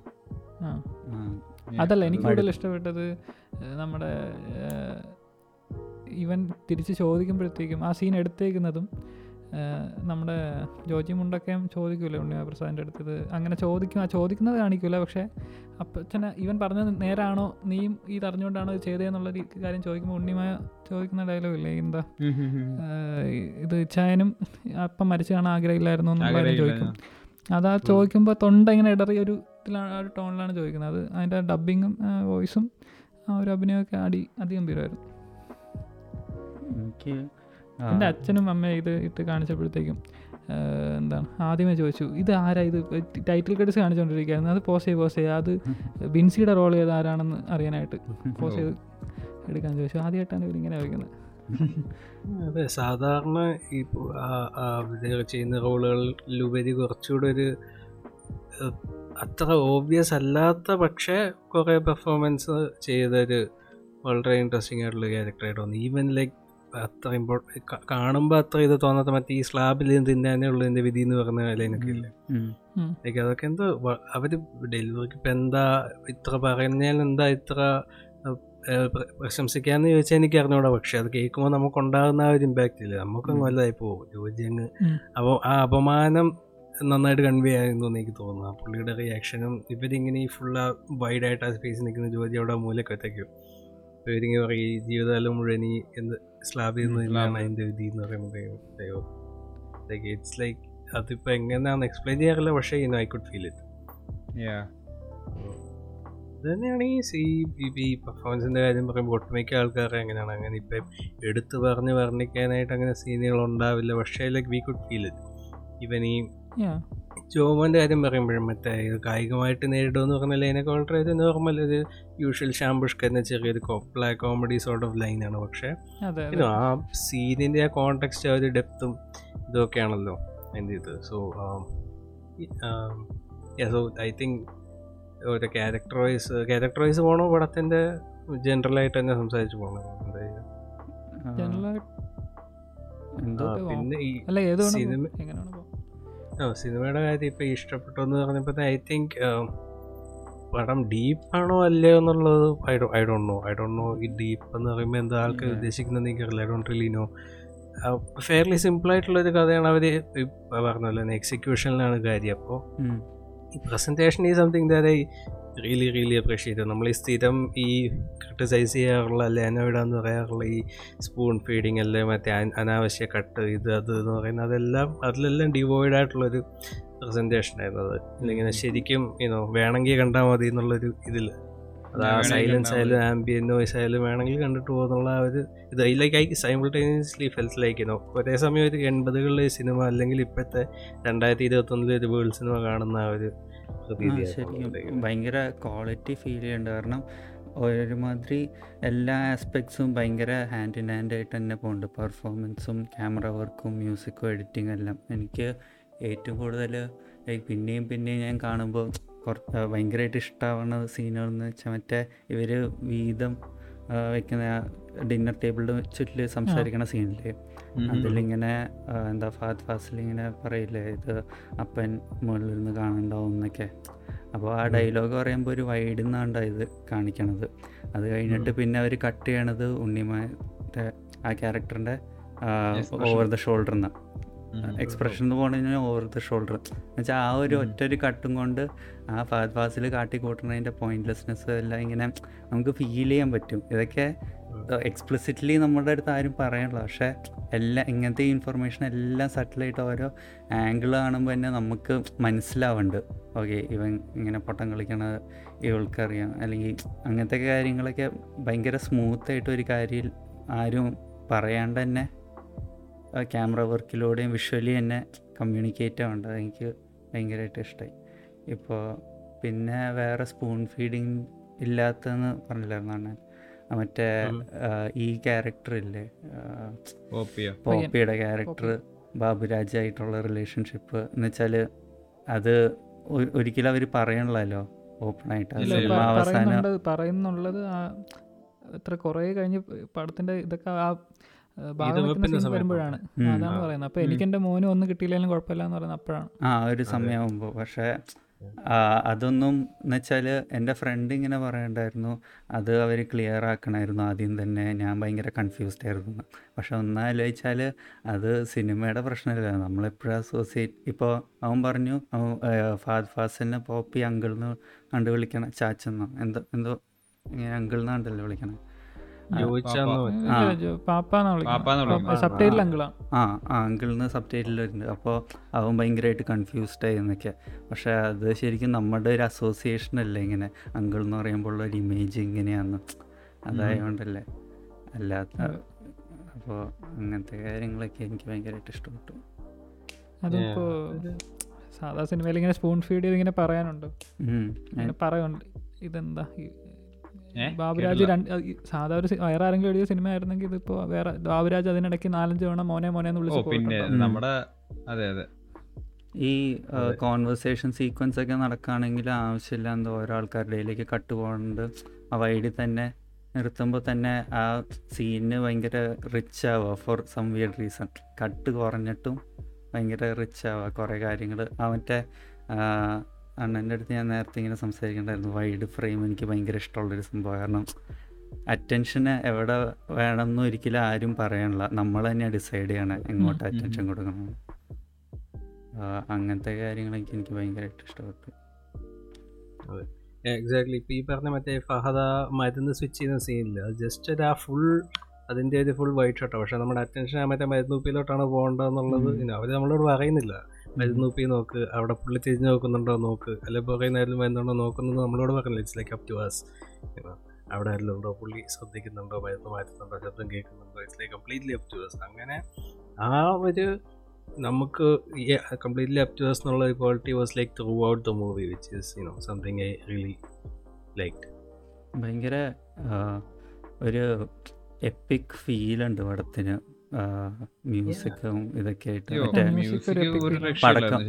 അതല്ല എനിക്ക് കൂടുതൽ ഇഷ്ടപ്പെട്ടത് നമ്മുടെ ഇവൻ തിരിച്ച് ചോദിക്കുമ്പോഴത്തേക്കും ആ സീൻ എടുത്തേക്കുന്നതും നമ്മുടെ ജോജി മുണ്ടക്കയും ചോദിക്കൂലേ ഉണ്ണിയ പ്രസാദിന്റെ അടുത്തത്? അങ്ങനെ ചോദിക്കും ആ ചോദിക്കുന്നത് കാണിക്കൂല പക്ഷേ അപ്പച്ചനെ ഇവൻ പറഞ്ഞത് നേരാണോ നീയും ഇത് അറിഞ്ഞുകൊണ്ടാണോ ഇത് ചെയ്തതെന്നുള്ള കാര്യം ചോദിക്കുമ്പോൾ ഉണ്ണിമായ ചോദിക്കുന്ന ഡയലോഗ് ഇല്ലേ എന്താ? ഇത് ചായനും അപ്പം മരിച്ചു കാണാൻ ആഗ്രഹമില്ലായിരുന്നു. എന്നുള്ള കാര്യം ചോദിക്കും. അതാ ചോദിക്കുമ്പോൾ തൊണ്ട ഇങ്ങനെ ഇടറിയ ഒരു ഇതിലാണ് ആ ഒരു ടോണിലാണ് ചോദിക്കുന്നത്. അത് അതിന്റെ ഡബിങ്ങും വോയിസും ആ ഒരു അഭിനയമൊക്കെ അടി അതിഗംഭീരമായിരുന്നു എനിക്ക് എന്റെ അച്ഛനും അമ്മയും ഇത് ഇട്ട് കാണിച്ചപ്പോഴത്തേക്കും എന്താണ് ആദ്യമേ ചോദിച്ചു ഇത് ആരാ? ഇത് ടൈറ്റിൽ കെട്ടിസ് കാണിച്ചുകൊണ്ടിരിക്കുകയായിരുന്നു അത് പോസ് ചെയ്ത് പോസ് ചെയ്യുക അത് ബിൻസിയുടെ റോൾ ചെയ്ത് ആരാണെന്ന് അറിയാനായിട്ട് പോസ് ചെയ്ത് എടുക്കാൻ ചോദിച്ചു. ആദ്യമായിട്ടാണ് ഇവരിങ്ങനെ ചോദിക്കുന്നത്. അതെ സാധാരണ ഈ ഇവർ ചെയ്യുന്ന റോളുകളിലുപരി കുറച്ചുകൂടെ ഒരു അത്ര ഓബ്വിയസ് അല്ലാത്ത പക്ഷേ കുറേ പെർഫോമൻസ് ചെയ്തൊരു വളരെ ഇൻട്രസ്റ്റിംഗ് ആയിട്ടുള്ള ക്യാരക്ടറായിട്ട് തോന്നി. ഈവൻ ലൈക്ക് അത്ര ഇമ്പോർട്ട് കാണുമ്പോൾ അത്ര ഇത് തോന്നാത്ത മറ്റേ ഈ സ്ലാബിൽ തിന്നാനേ ഉള്ളൂ എന്റെ വിധി എന്ന് പറഞ്ഞ ലൈനൊക്കെ എനിക്കില്ലേ ലൈക്ക് അതൊക്കെ എന്തോ അവർ ഡെലിവറിക്ക് ഇപ്പം എന്താ ഇത്ര പറഞ്ഞാൽ എന്താ ഇത്ര പ്രശംസിക്കാന്ന് ചോദിച്ചാൽ എനിക്ക് അറിഞ്ഞൂടാ പക്ഷെ അത് കേൾക്കുമ്പോൾ നമുക്ക് ഉണ്ടാകുന്ന ആ ഒരു ഇമ്പാക്റ്റ് ഇല്ല നമുക്ക്. വലുതായി പോകും. ജോജി അങ്ങ് അപ്പോൾ ആ അപമാനം നന്നായിട്ട് കൺവേ ആയിരുന്നു എനിക്ക് തോന്നുന്നു. ആ പുള്ളിയുടെ റിയാക്ഷനും ഇവരിങ്ങനെ ഈ ഫുൾ ആ വൈഡായിട്ട് ആ സ്പേസ് നിൽക്കുന്ന ജോജി അവിടെ മൂലക്ക് ഒറ്റയ്ക്കും അപ്പോൾ ഇവരിങ്ങനെ പറയും ഈ ജീവിതകാലം മുഴുവൻ ഈ എന്ത് സ്ലാബ് തന്നെയാണ് അതിന്റെ വിധി എന്ന് പറയുമ്പോഴത്തേക്കും ലൈക്ക് ഇറ്റ്സ് ലൈക്ക് അതിപ്പോൾ എങ്ങനെയാണെന്ന് എക്സ്പ്ലെയിൻ ചെയ്യാറില്ല. പക്ഷേ ഇന്ന് ഐ കുഡ് ഫീൽ ഇറ്റ് തന്നെയാണ് ഈ സി ഈ പെർഫോമൻസിന്റെ കാര്യം പറയുമ്പോൾ ഒട്ടുമിക്ക ആൾക്കാർ അങ്ങനെയാണ്. അങ്ങനെ ഇപ്പം എടുത്തു പറഞ്ഞ് വർണിക്കാനായിട്ട് അങ്ങനെ സീനുകൾ ഉണ്ടാവില്ല. പക്ഷേ like we could feel it even ഈ ജോമോന്റെ കാര്യം പറയുമ്പോഴും മറ്റേ കായികമായിട്ട് നേരിടുമെന്ന് പറഞ്ഞാൽ അതിനൊക്കെ വളരെ നോർമൽ ഒരു യൂഷ്വൽ ഷാംപുഷ്ക എന്ന ചെറിയൊരു കോപ്ല കോമഡി സോർട്ട് ഓഫ് ലൈനാണ് പക്ഷേ ആ സീനിന്റെ ആ കോണ്ടെക്സ്റ്റ് ആ ഒരു ഡെപ്തും ഇതൊക്കെയാണല്ലോ എന്റെ ഇത് സോ സോ ഐ തിങ്ക് ഒരു ക്യാരക്ടർ വൈസ് ക്യാരക്ടർ വൈസ് പോകണോ പടത്തിന്റെ ജനറലായിട്ട് തന്നെ സംസാരിച്ച് പോകണം പിന്നെ സിനിമയുടെ കാര്യം ഇപ്പൊ ഇഷ്ടപ്പെട്ടു എന്ന് പറഞ്ഞപ്പോ ഐ തിങ്ക് പടം ഡീപ്പാണോ അല്ലയോ എന്നുള്ളത് I do I don't know I don't know ഈ ഡീപ്പ് എന്ന് പറയുമ്പോൾ എന്താ ആൾക്ക് Yeah. ഉദ്ദേശിക്കുന്നത് എനിക്കറിയില്ല. I don't really know fairly simple ആയിട്ടുള്ള ഒരു കഥയാണ് അവർ പറഞ്ഞല്ലോ എക്സിക്യൂഷനിലാണ് കാര്യം. അപ്പോൾ പ്രസന്റേഷൻ ഈ something that I really really appreciate നമ്മൾ ഈ സ്ഥിരം ഈ ക്രിട്ടിസൈസ് ചെയ്യാറുള്ള അല്ലെ അനവിടാന്ന് പറയാറുള്ള ഈ സ്പൂൺ ഫീഡിങ് അല്ലെ മറ്റേ അനാവശ്യ കട്ട് ഇത് അത് എന്ന് പറയുന്നത് അതെല്ലാം അതിലെല്ലാം ഡിവോയിഡ് ആയിട്ടുള്ളൊരു പ്രസന്റേഷൻ ആയിരുന്നു അത്. ഇങ്ങനെ ശരിക്കും ഇനോ വേണമെങ്കിൽ കണ്ടാൽ മതി എന്നുള്ളൊരു ഇതിൽ അത് ആ സൈലൻസ് ആയാലും ആംബിയൻ നോയ്സ് ആയാലും വേണമെങ്കിൽ കണ്ടിട്ട് പോകുന്നുള്ള ആ ഒരു ഇത്. Like I simultaneously feels like no ഒരേ സമയം ഒരു എൺപതുകളിലെ സിനിമ അല്ലെങ്കിൽ ഇപ്പോഴത്തെ രണ്ടായിരത്തി ഇരുപത്തൊന്നിലെ ഒരു വേൾഡ് സിനിമ കാണുന്ന ആ ഒരു ശരിക്കും ഭയങ്കര ക്വാളിറ്റി ഫീൽ ചെയ്യുന്നുണ്ട്. കാരണം ഒരുമാതിരി എല്ലാ ആസ്പെക്ട്സും ഭയങ്കര ഹാൻഡ് ഇൻ ഹാൻഡ് ആയിട്ട് തന്നെ പോകുന്നുണ്ട് പെർഫോമൻസും ക്യാമറ വർക്കും മ്യൂസിക്കും എഡിറ്റിംഗ് എല്ലാം. എനിക്ക് ഏറ്റവും കൂടുതൽ ലൈക്ക് പിന്നെയും പിന്നെയും ഞാൻ കാണുമ്പോൾ കുറച്ച് ഭയങ്കരമായിട്ട് ഇഷ്ടമാവുന്ന സീനുകളെന്ന് വെച്ചാൽ മറ്റേ ഇവർ വീതം വെക്കുന്ന ഡിന്നർ ടേബിളിൽ ചുറ്റിൽ സംസാരിക്കണ സീനില്ലേ? അതിലിങ്ങനെ എന്താ ഫാദ് ഫാസിൽ ഇങ്ങനെ പറയില്ലേ ഇത് അപ്പൻ മുകളിൽ നിന്ന് കാണണ്ടാവും എന്നൊക്കെ. അപ്പോൾ ആ ഡയലോഗ് പറയുമ്പോൾ ഒരു വൈഡിൽ നിന്നാണ് ഇത് കാണിക്കണത്. അത് കഴിഞ്ഞിട്ട് പിന്നെ അവർ കട്ട് ചെയ്യണത് ഉണ്ണിമാന്റെ ആ ക്യാരക്ടറിന്റെ ഓവർ ദ ഷോൾഡർ എന്നാ എക്സ്പ്രഷൻ എന്ന് പോകണതിന് ഓവർ ദ ഷോൾഡർ എന്നുവെച്ചാൽ ആ ഒരു. ഒറ്റ ഒരു കട്ടും കൊണ്ട് ആ ഫാദ് ഫാസിൽ കാട്ടി കൂട്ടുന്നതിന്റെ പോയിന്റ്ലെസ്നെസ് എല്ലാം ഇങ്ങനെ നമുക്ക് ഫീൽ ചെയ്യാൻ പറ്റും. ഇതൊക്കെ എക്സ്പ്ലിസിറ്റ്ലി നമ്മുടെ അടുത്ത് ആരും പറയണില്ല. പക്ഷേ എല്ലാ ഇങ്ങനത്തെ ഇൻഫർമേഷൻ എല്ലാം സട്ടിലായിട്ട് ഓരോ ആംഗിൾ കാണുമ്പോൾ തന്നെ നമുക്ക് മനസ്സിലാവുന്നുണ്ട് ഓക്കെ ഇവൻ ഇങ്ങനെ പൊട്ടം കളിക്കണത് ഇവൾക്കറിയാം. അല്ലെങ്കിൽ അങ്ങനത്തെ കാര്യങ്ങളൊക്കെ ഭയങ്കര സ്മൂത്തായിട്ട് ഒരു കാര്യം ആരും പറയാണ്ട് തന്നെ ക്യാമറ വർക്കിലൂടെയും വിഷ്വലി തന്നെ കമ്മ്യൂണിക്കേറ്റ് ആവേണ്ടത് എനിക്ക് ഭയങ്കരമായിട്ട് ഇഷ്ടമായി ഇപ്പോൾ പിന്നെ വേറെ സ്പൂൺ ഫീഡിങ് ഇല്ലാത്തെന്ന് പറഞ്ഞില്ലായിരുന്നു അണ്ണൻ ആ മറ്റേ ഈ ക്യാരക്ടർ ഇല്ലേ? പോപ്പിയുടെ ക്യാരക്ടർ ബാബുരാജായിട്ടുള്ള റിലേഷൻഷിപ്പ് എന്ന് വെച്ചാൽ അത് ഒരിക്കലും അവർ പറയണല്ലോ ഓപ്പണായിട്ട്. സിനിമ അവസാനം പറയുന്നുള്ളത് എത്ര കുറേ കഴിഞ്ഞ് പടത്തിന്റെ ഇതൊക്കെ ആ ഭാഗം വെക്കുന്ന. വരുമ്പോഴാണ്. അതാണ് പറയുന്നത്. അപ്പൊ എനിക്ക് എന്റെ മോന് ഒന്നും കിട്ടിയില്ലെങ്കിലും കുഴപ്പമില്ല എന്ന് പറയുന്നത് അപ്പോഴാണ്. ആ ഒരു. സമയമാകുമ്പോൾ പക്ഷേ അതൊന്നും എന്ന് വെച്ചാൽ എന്റെ ഫ്രണ്ട് ഇങ്ങനെ പറയണ്ടായിരുന്നു. അത് അവർ ക്ലിയർ ആക്കണമായിരുന്നു ആദ്യം തന്നെ ഞാൻ ഭയങ്കര കൺഫ്യൂസ്ഡ് ആയിരുന്നു. പക്ഷെ ഒന്നാലോചിച്ചാൽ അത് സിനിമയുടെ പ്രശ്നമില്ല. നമ്മളെപ്പോഴും അസോസിയേറ്റ് ഇപ്പോൾ അവൻ പറഞ്ഞു അവൻ ഫാദ് ഫാസിനെ പോപ്പി അങ്കിൾന്ന് കണ്ട് വിളിക്കണം ചാച്ചെന്നോ. എന്തോ എന്തോ ഇങ്ങനെ അങ്കിൾ എന്നാണ്ടല്ലോ വിളിക്കണം? സബ് ടൈറ്റിൽ സബ് ടൈറ്റിലുണ്ട് അപ്പോൾ അവൻ ഭയങ്കരമായിട്ട് കൺഫ്യൂസ്ഡ് ആയി എന്നൊക്കെ. പക്ഷെ അത് ശരിക്കും നമ്മുടെ ഒരു അസോസിയേഷൻ അല്ലേ ഇങ്ങനെ? അങ്കിൾ എന്ന് പറയുമ്പോൾ ഉള്ള ഒരു ഇമേജ് ഇങ്ങനെയാന്ന്. അതായതുകൊണ്ടല്ലേ അല്ലാത്ത അപ്പോൾ അങ്ങനത്തെ കാര്യങ്ങളൊക്കെ എനിക്ക് ഭയങ്കരമായിട്ട് ഇഷ്ടപ്പെട്ടു. അതിപ്പോ സാധാ സിനിമയിൽ ഇങ്ങനെ സ്പൂൺ ഫീഡ് ചെയ്ത് ഇങ്ങനെ പറയാനുണ്ട്? പറയുന്നുണ്ട്. ഇതെന്താ? ബാബുരാജ്. രണ്ട് സാധാ ഒരു വേറെ ആരെങ്കിലും എഴുതിയ സിനിമ ആയിരുന്നെങ്കിൽ ഇതിപ്പോ വേറെ ബാബുരാജ് അതിനിടയ്ക്ക് നാലഞ്ച് തവണ മോനെ മോനെ എന്ന് ഓ പിന്നെ നമ്മുടെ അതെ അതെ. ഈ കോൺവെർസേഷൻ സീക്വൻസ് ഒക്കെ നടക്കുകയാണെങ്കിൽ ആവശ്യമില്ല. എന്തോ ഓരോ ആൾക്കാരുടെ ഇടയിലേക്ക് കട്ട് പോകുന്നുണ്ട് ആ വൈഡിൽ തന്നെ നിർത്തുമ്പോൾ തന്നെ ആ സീനിന് ഭയങ്കര റിച്ച് ആവുക. For some weird reason cut കുറഞ്ഞിട്ടും ഭയങ്കര റിച്ച് ആവുക. കുറേ കാര്യങ്ങൾ. ആ മറ്റേ ആ, അണ്ണന്റെ അടുത്ത് ഞാൻ നേരത്തെ ഇങ്ങനെ സംസാരിക്കണ്ടായിരുന്നു. വൈഡ് ഫ്രെയിം എനിക്ക് ഭയങ്കര ഇഷ്ടമുള്ളൊരു സംഭവം. കാരണം അറ്റൻഷന് എവിടെ വേണമെന്ന് ഒരിക്കലും ആരും പറയണില്ല നമ്മൾ തന്നെ ഡിസൈഡ് ചെയ്യണം എങ്ങോട്ട് അറ്റൻഷൻ കൊടുക്കണം അങ്ങനത്തെ കാര്യങ്ങളൊക്കെ എനിക്ക് ഭയങ്കരമായിട്ട് ഇഷ്ടപ്പെട്ടു. എക്സാക്ട്ലി ഇപ്പം ഈ പറഞ്ഞ മറ്റേ ഫഹദ മരുന്ന് സ്വിച്ച് ചെയ്യുന്ന സീനില്ല ജസ്റ്റ് ഒരു ആ ഫുൾ അതിന്റെ ഒരു ഫുൾ വൈറ്റ് ഷോട്ടാണ് പക്ഷെ നമ്മുടെ അറ്റൻഷൻ ആ മറ്റേ മരുന്ന് ഉപ്പിലോട്ടാണ് പോകേണ്ടതെന്നുള്ളത്. അവർ നമ്മളോട് പറയുന്നില്ല. മരുന്ന് ഉപ്പി നോക്ക് അവിടെ പുള്ളി തിരിഞ്ഞ് നോക്കുന്നുണ്ടോ നോക്ക് അല്ലെ പുറകെ നേരം മരുന്നുണ്ടോ നോക്കുന്നത് നമ്മളോട് പറഞ്ഞില്ല it's like up to was അവിടെ ആരെങ്കിലും ഉണ്ടോ? പുള്ളി ശ്രദ്ധിക്കുന്നുണ്ടോ? മരുന്ന് മാറ്റുന്നുണ്ടോ? ശബ്ദം കേൾക്കുന്നുണ്ടോ? It's like completely up to us അങ്ങനെ ആ ഒരു നമുക്ക് കംപ്ലീറ്റ്ലി അപ് ടു അസ് എന്നുള്ള ഒരു quality was like throughout the movie which is you know something I really like ഭയങ്കര ഒരു എപ്പിക് ഫീലുണ്ട് പടത്തിന്. മ്യൂസിക്കും ഇതൊക്കെ ആയിട്ട് മറ്റേ പടക്കം.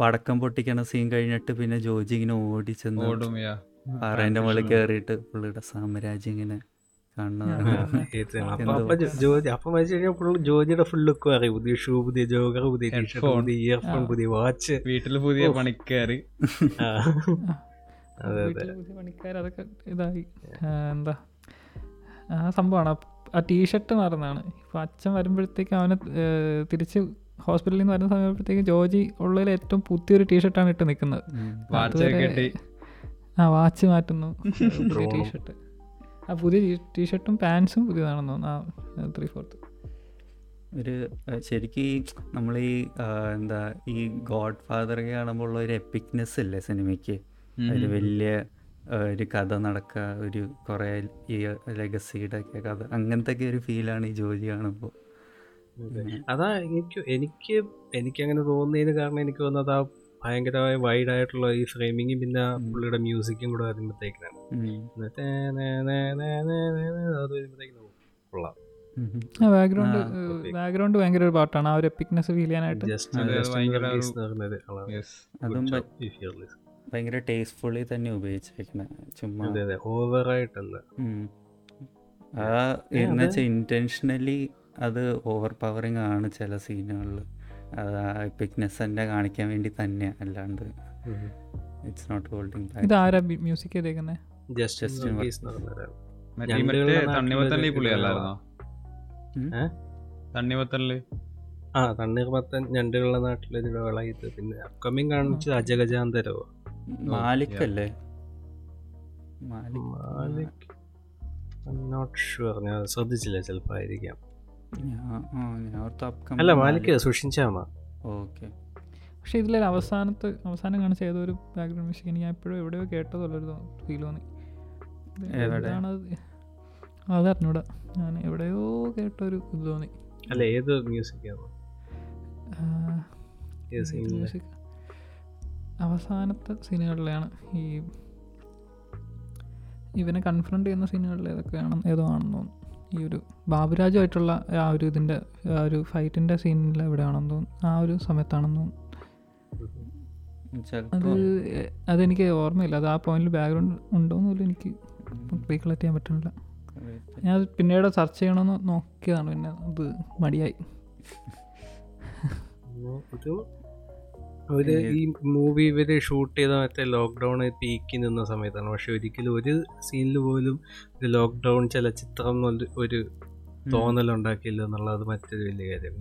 പടക്കം പൊട്ടിക്കണ സീൻ കഴിഞ്ഞിട്ട് പിന്നെ ജോജി ഇങ്ങനെ ഓടിച്ചെന്ന് ചെന്ന് പാറേന്റെ മുകളിൽ. കയറിയിട്ട് പുള്ളിയുടെ സാമ്രാജ്യം ഇങ്ങനെ ജോജിയുടെ ഫുൾ ലുക്കും അറിയും പുതിയ ഷൂ പുതിയ ജോഗർ പുതിയ ടീഷർട്ട് പുതിയ ഇയർഫോൺ പുതിയ വാച്ച് വീട്ടിൽ പുതിയ ഓ. പണിക്കാര്. അതെ പണിക്കാർ അതൊക്കെ ഇതായി. എന്താ? ആ സംഭവമാണ്. ആ- ടീ ടീഷർട്ട് മാറുന്നതാണ്. ഇപ്പോൾ അച്ഛൻ വരുമ്പോഴത്തേക്കും അവനെ തിരിച്ച് ഹോസ്പിറ്റലിൽ നിന്ന് വരുന്ന സമയത്തേക്കും ജോജി ഉള്ളതിൽ ഏറ്റവും പുതിയൊരു ടീഷർട്ടാണ് ഇട്ട് നിൽക്കുന്നത്. ആ വാച്ച് മാറ്റുന്നു. പുതിയ ടീ ടീഷർട്ട്. ആ പുതിയ ടീഷർട്ടും പാൻസും പുതിയതാണെന്ന് തോന്നുന്നു ആ ത്രീ ഫോർത്ത് ഒരു ശരിക്കും ഈ നമ്മൾ ഈ എന്താ ഈ ഗോഡ് ഫാദറൊക്കെ കാണുമ്പോൾ ഉള്ള ഒരു എപ്പിക്നെസ് ഇല്ലേ സിനിമയ്ക്ക്. ഒരു വലിയ ഒരു കഥ നടക്കുക ഒരു കുറേ ഈ ലെഗസിയുടെ ഒക്കെ കഥ അങ്ങനത്തെ ഒക്കെ ഒരു ഫീലാണ് ഈ ജോലി കാണുമ്പോൾ അതാ. എനിക്ക് എനിക്ക് എനിക്ക് അങ്ങനെ തോന്നിയതിന് കാരണം എനിക്ക് തോന്നുന്നത് ആ ഭയങ്കരമായ വൈഡ് ആയിട്ടുള്ള ഈ ഫ്രെയിമിങ്ങും പിന്നെ. പുള്ളിയുടെ മ്യൂസിക്കും കൂടെ വരുമ്പോഴത്തേക്കാണ് അത് വരുമ്പോഴത്തേക്കും കൊള്ളാം. ആ ബാക്ക്ഗ്രൗണ്ട്. ബാക്ക്ഗ്രൗണ്ട് ഭയങ്കര ഒരു പാട്ടാണ്. ആ ഒരു എപ്പിക്നെസ് ഫീൽ ചെയ്യാനായിട്ട്. അത് ഭയങ്കര ടേസ്റ്റ്ഫുള്ളി തന്നെ ഉപയോഗിച്ചേക്കണേ ചുമ്മാ. ഓവറായിട്ടല്ല. ആ എന്ന് അത്. വെച്ചാൽ ഇന്റൻഷനലി അത് ഓവർ പവറിങ് ആണ് ചില സീനുകളിൽ അത് ആ എപ്പിക്നെസ് തന്നെ കാണിക്കാൻ വേണ്ടി തന്നെ അല്ലാണ്ട് ഇറ്റ്സ് നോട്ട് ഇത് ആരാ മ്യൂസിക് ചെയ്തേക്കുന്നത് ജസ്റ്റ് മറ്റേ തണ്ണിമത്തനിലെ? തണ്ണിമത്തനിൽ ആ തണ്ണീർമത്തൻ ഞണ്ടുകളുടെ നാട്ടിലൊരു വേള പിന്നെ അപ്കമിങ് കാണിച്ചത് അജഗജാന്തരോ മാലിക്. അല്ലേ മാലിക് നോട്ട് ഷുവർ ഞാൻ ശ്രദ്ധിച്ചില്ല ചിലപ്പോൾ ആയിരിക്കാം. അല്ല മാലിക്. സുഷിൻചാമ ഓക്കെ പക്ഷേ ഇതിലെ അവസാനത്ത് അവസാനം കാണിച്ച ഏതോ ഒരു ബാക്ക്ഗ്രൗണ്ട് മ്യൂസിക് എനിക്ക് ഞാൻ എപ്പോഴും എവിടെയോ കേട്ടതുള്ളൊരു ഫീൽ തോന്നി അത്? അറിഞ്ഞൂടാ. ഞാൻ എവിടെയോ കേട്ടൊരു ഇത് തോന്നി അല്ല ഏത് മ്യൂസിക് ആണ്? അവസാനത്തെ സീനുകളിലാണ് ഈ ഇവനെ കൺഫ്രണ്ട് ചെയ്യുന്ന സീനുകളിൽ ഏതൊക്കെയാണ് ഏതോ ആണെന്ന് തോന്നുന്നു. ഈ ഒരു ബാബുരാജുമായിട്ടുള്ള ആ ഒരു ഇതിന്റെ ആ ഒരു ഫൈറ്റിന്റെ സീനിൽ എവിടെയാണെന്ന് തോന്നുന്നു. ആ ഒരു സമയത്താണെന്ന് തോന്നുന്നു. അത് അതെനിക്ക് ഓർമ്മയില്ല. അത് ആ പോയിന്റിൽ ബാക്ക്ഗ്രൗണ്ട് ഉണ്ടോയെന്ന് പോലും എനിക്ക് റീകളക്ട് ചെയ്യാൻ പറ്റുന്നില്ല. ഞാൻ പിന്നീട് സെർച്ച് ചെയ്യണമെന്ന് നോക്കിയതാണ്. പിന്നെ അത് മടിയായി. ഒരു ഈ മൂവി ഇവർ ഷൂട്ട് ചെയ്ത മറ്റേ ലോക്ക്ഡൗൺ പീക്കി നിന്ന സമയത്താണ്. പക്ഷെ ഒരിക്കലും ഒരു സീനിൽ പോലും ഒരു ലോക്ക്ഡൗൺ ചലച്ചിത്രം ഒരു തോന്നലുണ്ടാക്കിയില്ല എന്നുള്ളത് മറ്റൊരു വലിയ കാര്യം.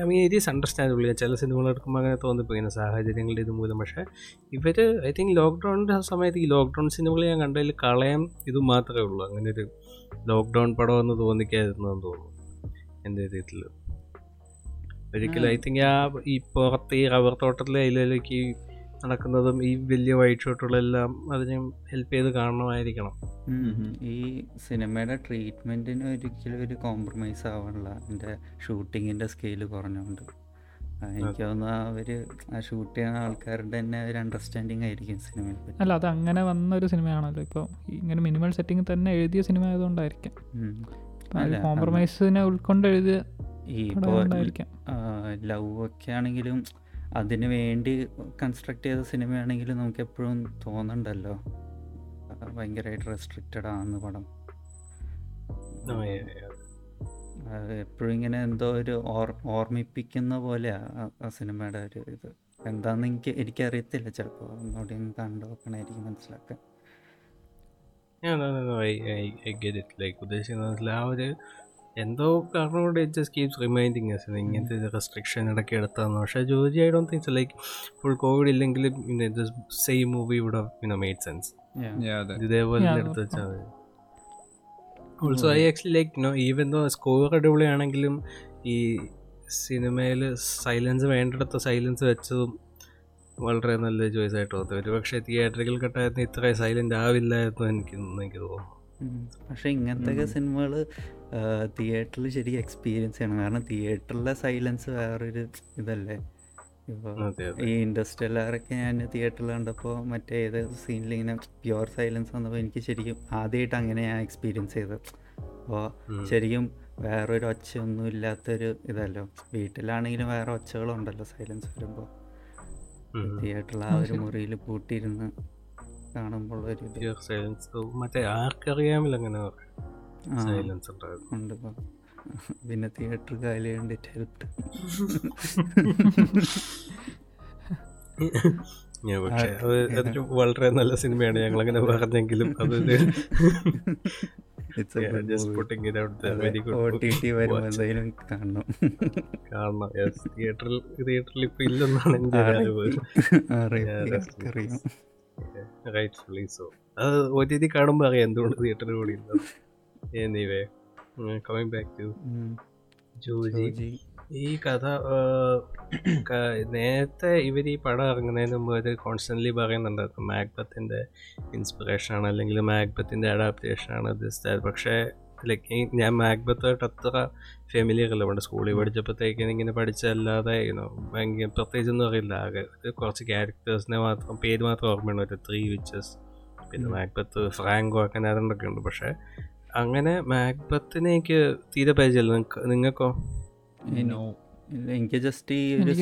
I mean it is understandable ചില സിനിമകൾ എടുക്കുമ്പോൾ അങ്ങനെ തോന്നിപ്പോയി. സാഹചര്യങ്ങളുടെ ഇത് മൂലം. പക്ഷേ ഇവർ ഐ തിങ്ക് ലോക്ക്ഡൗണിന്റെ സമയത്ത് ഈ ലോക്ക്ഡൗൺ സിനിമകൾ ഞാൻ കണ്ടതിൽ കളയാൻ ഇത് മാത്രമേ ഉള്ളൂ. അങ്ങനെ ഒരു ലോക്ക്ഡൗൺ എന്ന് തോന്നിക്കായിരുന്നു തോന്നുന്നു. എന്റെ രീതിയിൽ ഒരിക്കലും ഐ തിങ്ക് ആ ഈ പുറത്ത് ഈ റബ്ബർ തോട്ടത്തിലെ അതിലേക്ക് നടക്കുന്നതും ഈ വലിയ വൈറ്റ് ഷോട്ടുകളെല്ലാം അതിനെ ഹെൽപ്പ് ചെയ്ത് കാണണമായിരിക്കണം. ഈ സിനിമയുടെ ട്രീറ്റ്മെന്റിന് ഒരിക്കലും ഒരു കോംപ്രമൈസ് ആവാനുള്ള എന്റെ ഷൂട്ടിങ്ങിന്റെ സ്കെയിൽ കുറഞ്ഞുകൊണ്ട്. എനിക്ക് തോന്നുന്നു അവർ ആ ഷൂട്ട് ചെയ്യുന്ന ആൾക്കാരുടെ തന്നെ ഒരു അണ്ടർസ്റ്റാൻഡിങ് ആയിരിക്കും സിനിമയെ പറ്റി അല്ല അത് അങ്ങനെ വന്ന ഒരു സിനിമയാണല്ലോ. ഇപ്പോൾ ഇങ്ങനെ മിനിമൽ സെറ്റിംഗ് തന്നെ എഴുതിയ സിനിമ ആയതുകൊണ്ടായിരിക്കും. കോംപ്രമൈസിനെ ഉൾക്കൊണ്ട് എഴുതിയ ഈ ഇപ്പോൾ ലവ് ഒക്കെ ആണെങ്കിലും അതിനു വേണ്ടി കൺസ്ട്രക്ട് ചെയ്ത സിനിമയാണെങ്കിലും നമുക്ക് എപ്പോഴും തോന്നണ്ടല്ലോ. ഭയങ്കരമായിട്ട് റെസ്ട്രിക്റ്റഡ് ആണെന്ന് പടം. എപ്പോഴും ഇങ്ങനെ എന്തോ ഒരു ഓർ ഓർമ്മിപ്പിക്കുന്ന പോലെയാ ആ- സിനിമയുടെ ഒരു ഇത്. എന്താന്ന് എനിക്ക് എനിക്കറിയത്തില്ല ചിലപ്പോൾ ഒന്നുകൂടി ഒന്ന് കണ്ടു നോക്കണായിരിക്കും മനസ്സിലാക്കാൻ. ഉദ്ദേശിക്കുന്ന ആ ഒരു എന്തോ കാരണം കൊണ്ട് it just keeps reminding us ഇങ്ങനത്തെ റെസ്ട്രിക്ഷൻ ഇടയ്ക്ക് എടുത്താന്ന്. പക്ഷേ Joji I don't things like full Covid ഇല്ലെങ്കിലും സെയിം മൂവി ഇവിടെ യുനോ മെയ്ഡ് സെൻസ് ഇതേപോലെ എടുത്ത് വെച്ചാൽ മതി. Also I actually like no even though score അടിപൊളിയാണെങ്കിലും ഈ സിനിമയിൽ സൈലൻസ് വേണ്ടിടത്ത് സൈലൻസ് വെച്ചതും വളരെ നല്ല ചോയ്സ് ആയിട്ട് തോന്നുന്നു ഒരു പക്ഷേ തിയേറ്ററിൽ കട്ടായിരുന്നു ഇത്രയും സൈലന്റ് ആവില്ലായിരുന്നു എനിക്ക് എനിക്ക് തോന്നുന്നു. പക്ഷെ ഇങ്ങനത്തെ സിനിമകൾ തിയേറ്ററിൽ ശരി എക്സ്പീരിയൻസ് ചെയ്യണം. കാരണം തിയേറ്ററിലെ സൈലൻസ് വേറൊരു ഇതല്ലേ? ഇപ്പോൾ ഈ ഇൻഡസ്ട്രി ഈ ഇൻഡസ്ട്രിയലാറൊക്കെ ഞാൻ തിയേറ്ററിൽ കണ്ടപ്പോൾ മറ്റേ ഏത് സീനിൽ ഇങ്ങനെ പ്യുവർ സൈലൻസ് വന്നപ്പോൾ എനിക്ക് ശരിക്കും ആദ്യമായിട്ട് അങ്ങനെ ഞാൻ എക്സ്പീരിയൻസ് ചെയ്തത്. അപ്പോൾ ശരിക്കും വേറൊരു ഒച്ചയൊന്നും ഇല്ലാത്തൊരു ഇതല്ലോ. വീട്ടിലാണെങ്കിലും വേറെ ഒച്ചകളുണ്ടല്ലോ സൈലൻസ് വരുമ്പോൾ. തിയേറ്ററിൽ ആ ഒരു മുറിയിൽ പൂട്ടിയിരുന്ന് കാണുമ്പോൾ ഒരു മറ്റേ ആർക്കറിയാമില്ല അങ്ങനെ സൈലൻസ് ഉണ്ട് പിന്നെ തിയേറ്റർ കാലി ഹെൽപ്പ് അതൊരു വളരെ നല്ല സിനിമയാണ്. ഞങ്ങൾ അങ്ങനെ പറഞ്ഞെങ്കിലും അതൊരു തിയേറ്ററിൽ തിയേറ്ററിൽ ഇപ്പൊ ഇല്ലെന്നാണ് എന്റെ അറിയാം റൈറ്റ്ഫുള്ളി സോ അത് ഒ ടി ടി കാണുമ്പോൾ അറിയാം എന്തുകൊണ്ട് തിയേറ്ററിൽ കൂടി anyway coming back to. Joji. ഈ കഥ നേരത്തെ ഇവർ ഈ പടം ഇറങ്ങുന്നതിന് മുമ്പ് ഇത് കോൺസ്റ്റന്റ്ലി പറയുന്നുണ്ടായിരുന്നു മാഗ്ബത്തിന്റെ ഇൻസ്പിറേഷൻ ആണ് അല്ലെങ്കിൽ മാഗ്ബത്തിന്റെ അഡാപ്റ്റേഷൻ ആണ് ദിസ് പക്ഷേ ലൈക്ക് ഞാൻ മാക്ബത്തായിട്ട് അത്ര ഫാമിലി അല്ല. പണ്ട് സ്കൂളിൽ പഠിച്ചപ്പോഴത്തേക്കിനും ഇങ്ങനെ പഠിച്ചല്ലാതെ ഭയങ്കര പ്രത്യേകിച്ചൊന്നും അറിയില്ല. ആകെ കുറച്ച് ക്യാരക്ടേഴ്സിനെ മാത്രം പേര് മാത്രം ഓർമ്മയാണ് ഒരു ത്രീ വിച്ചസ് പിന്നെ മാക്ബത്ത് ഫ്രാങ്കോ അങ്ങനെ അതുകൊണ്ടൊക്കെ ഉണ്ട്. പക്ഷേ അങ്ങനെ മാക്ബത്തിനെ എനിക്ക് തീരെ പരിചയമില്ല. നിങ്ങൾക്ക് എനിക്ക് ജസ്റ്റ് ഈ ഒരു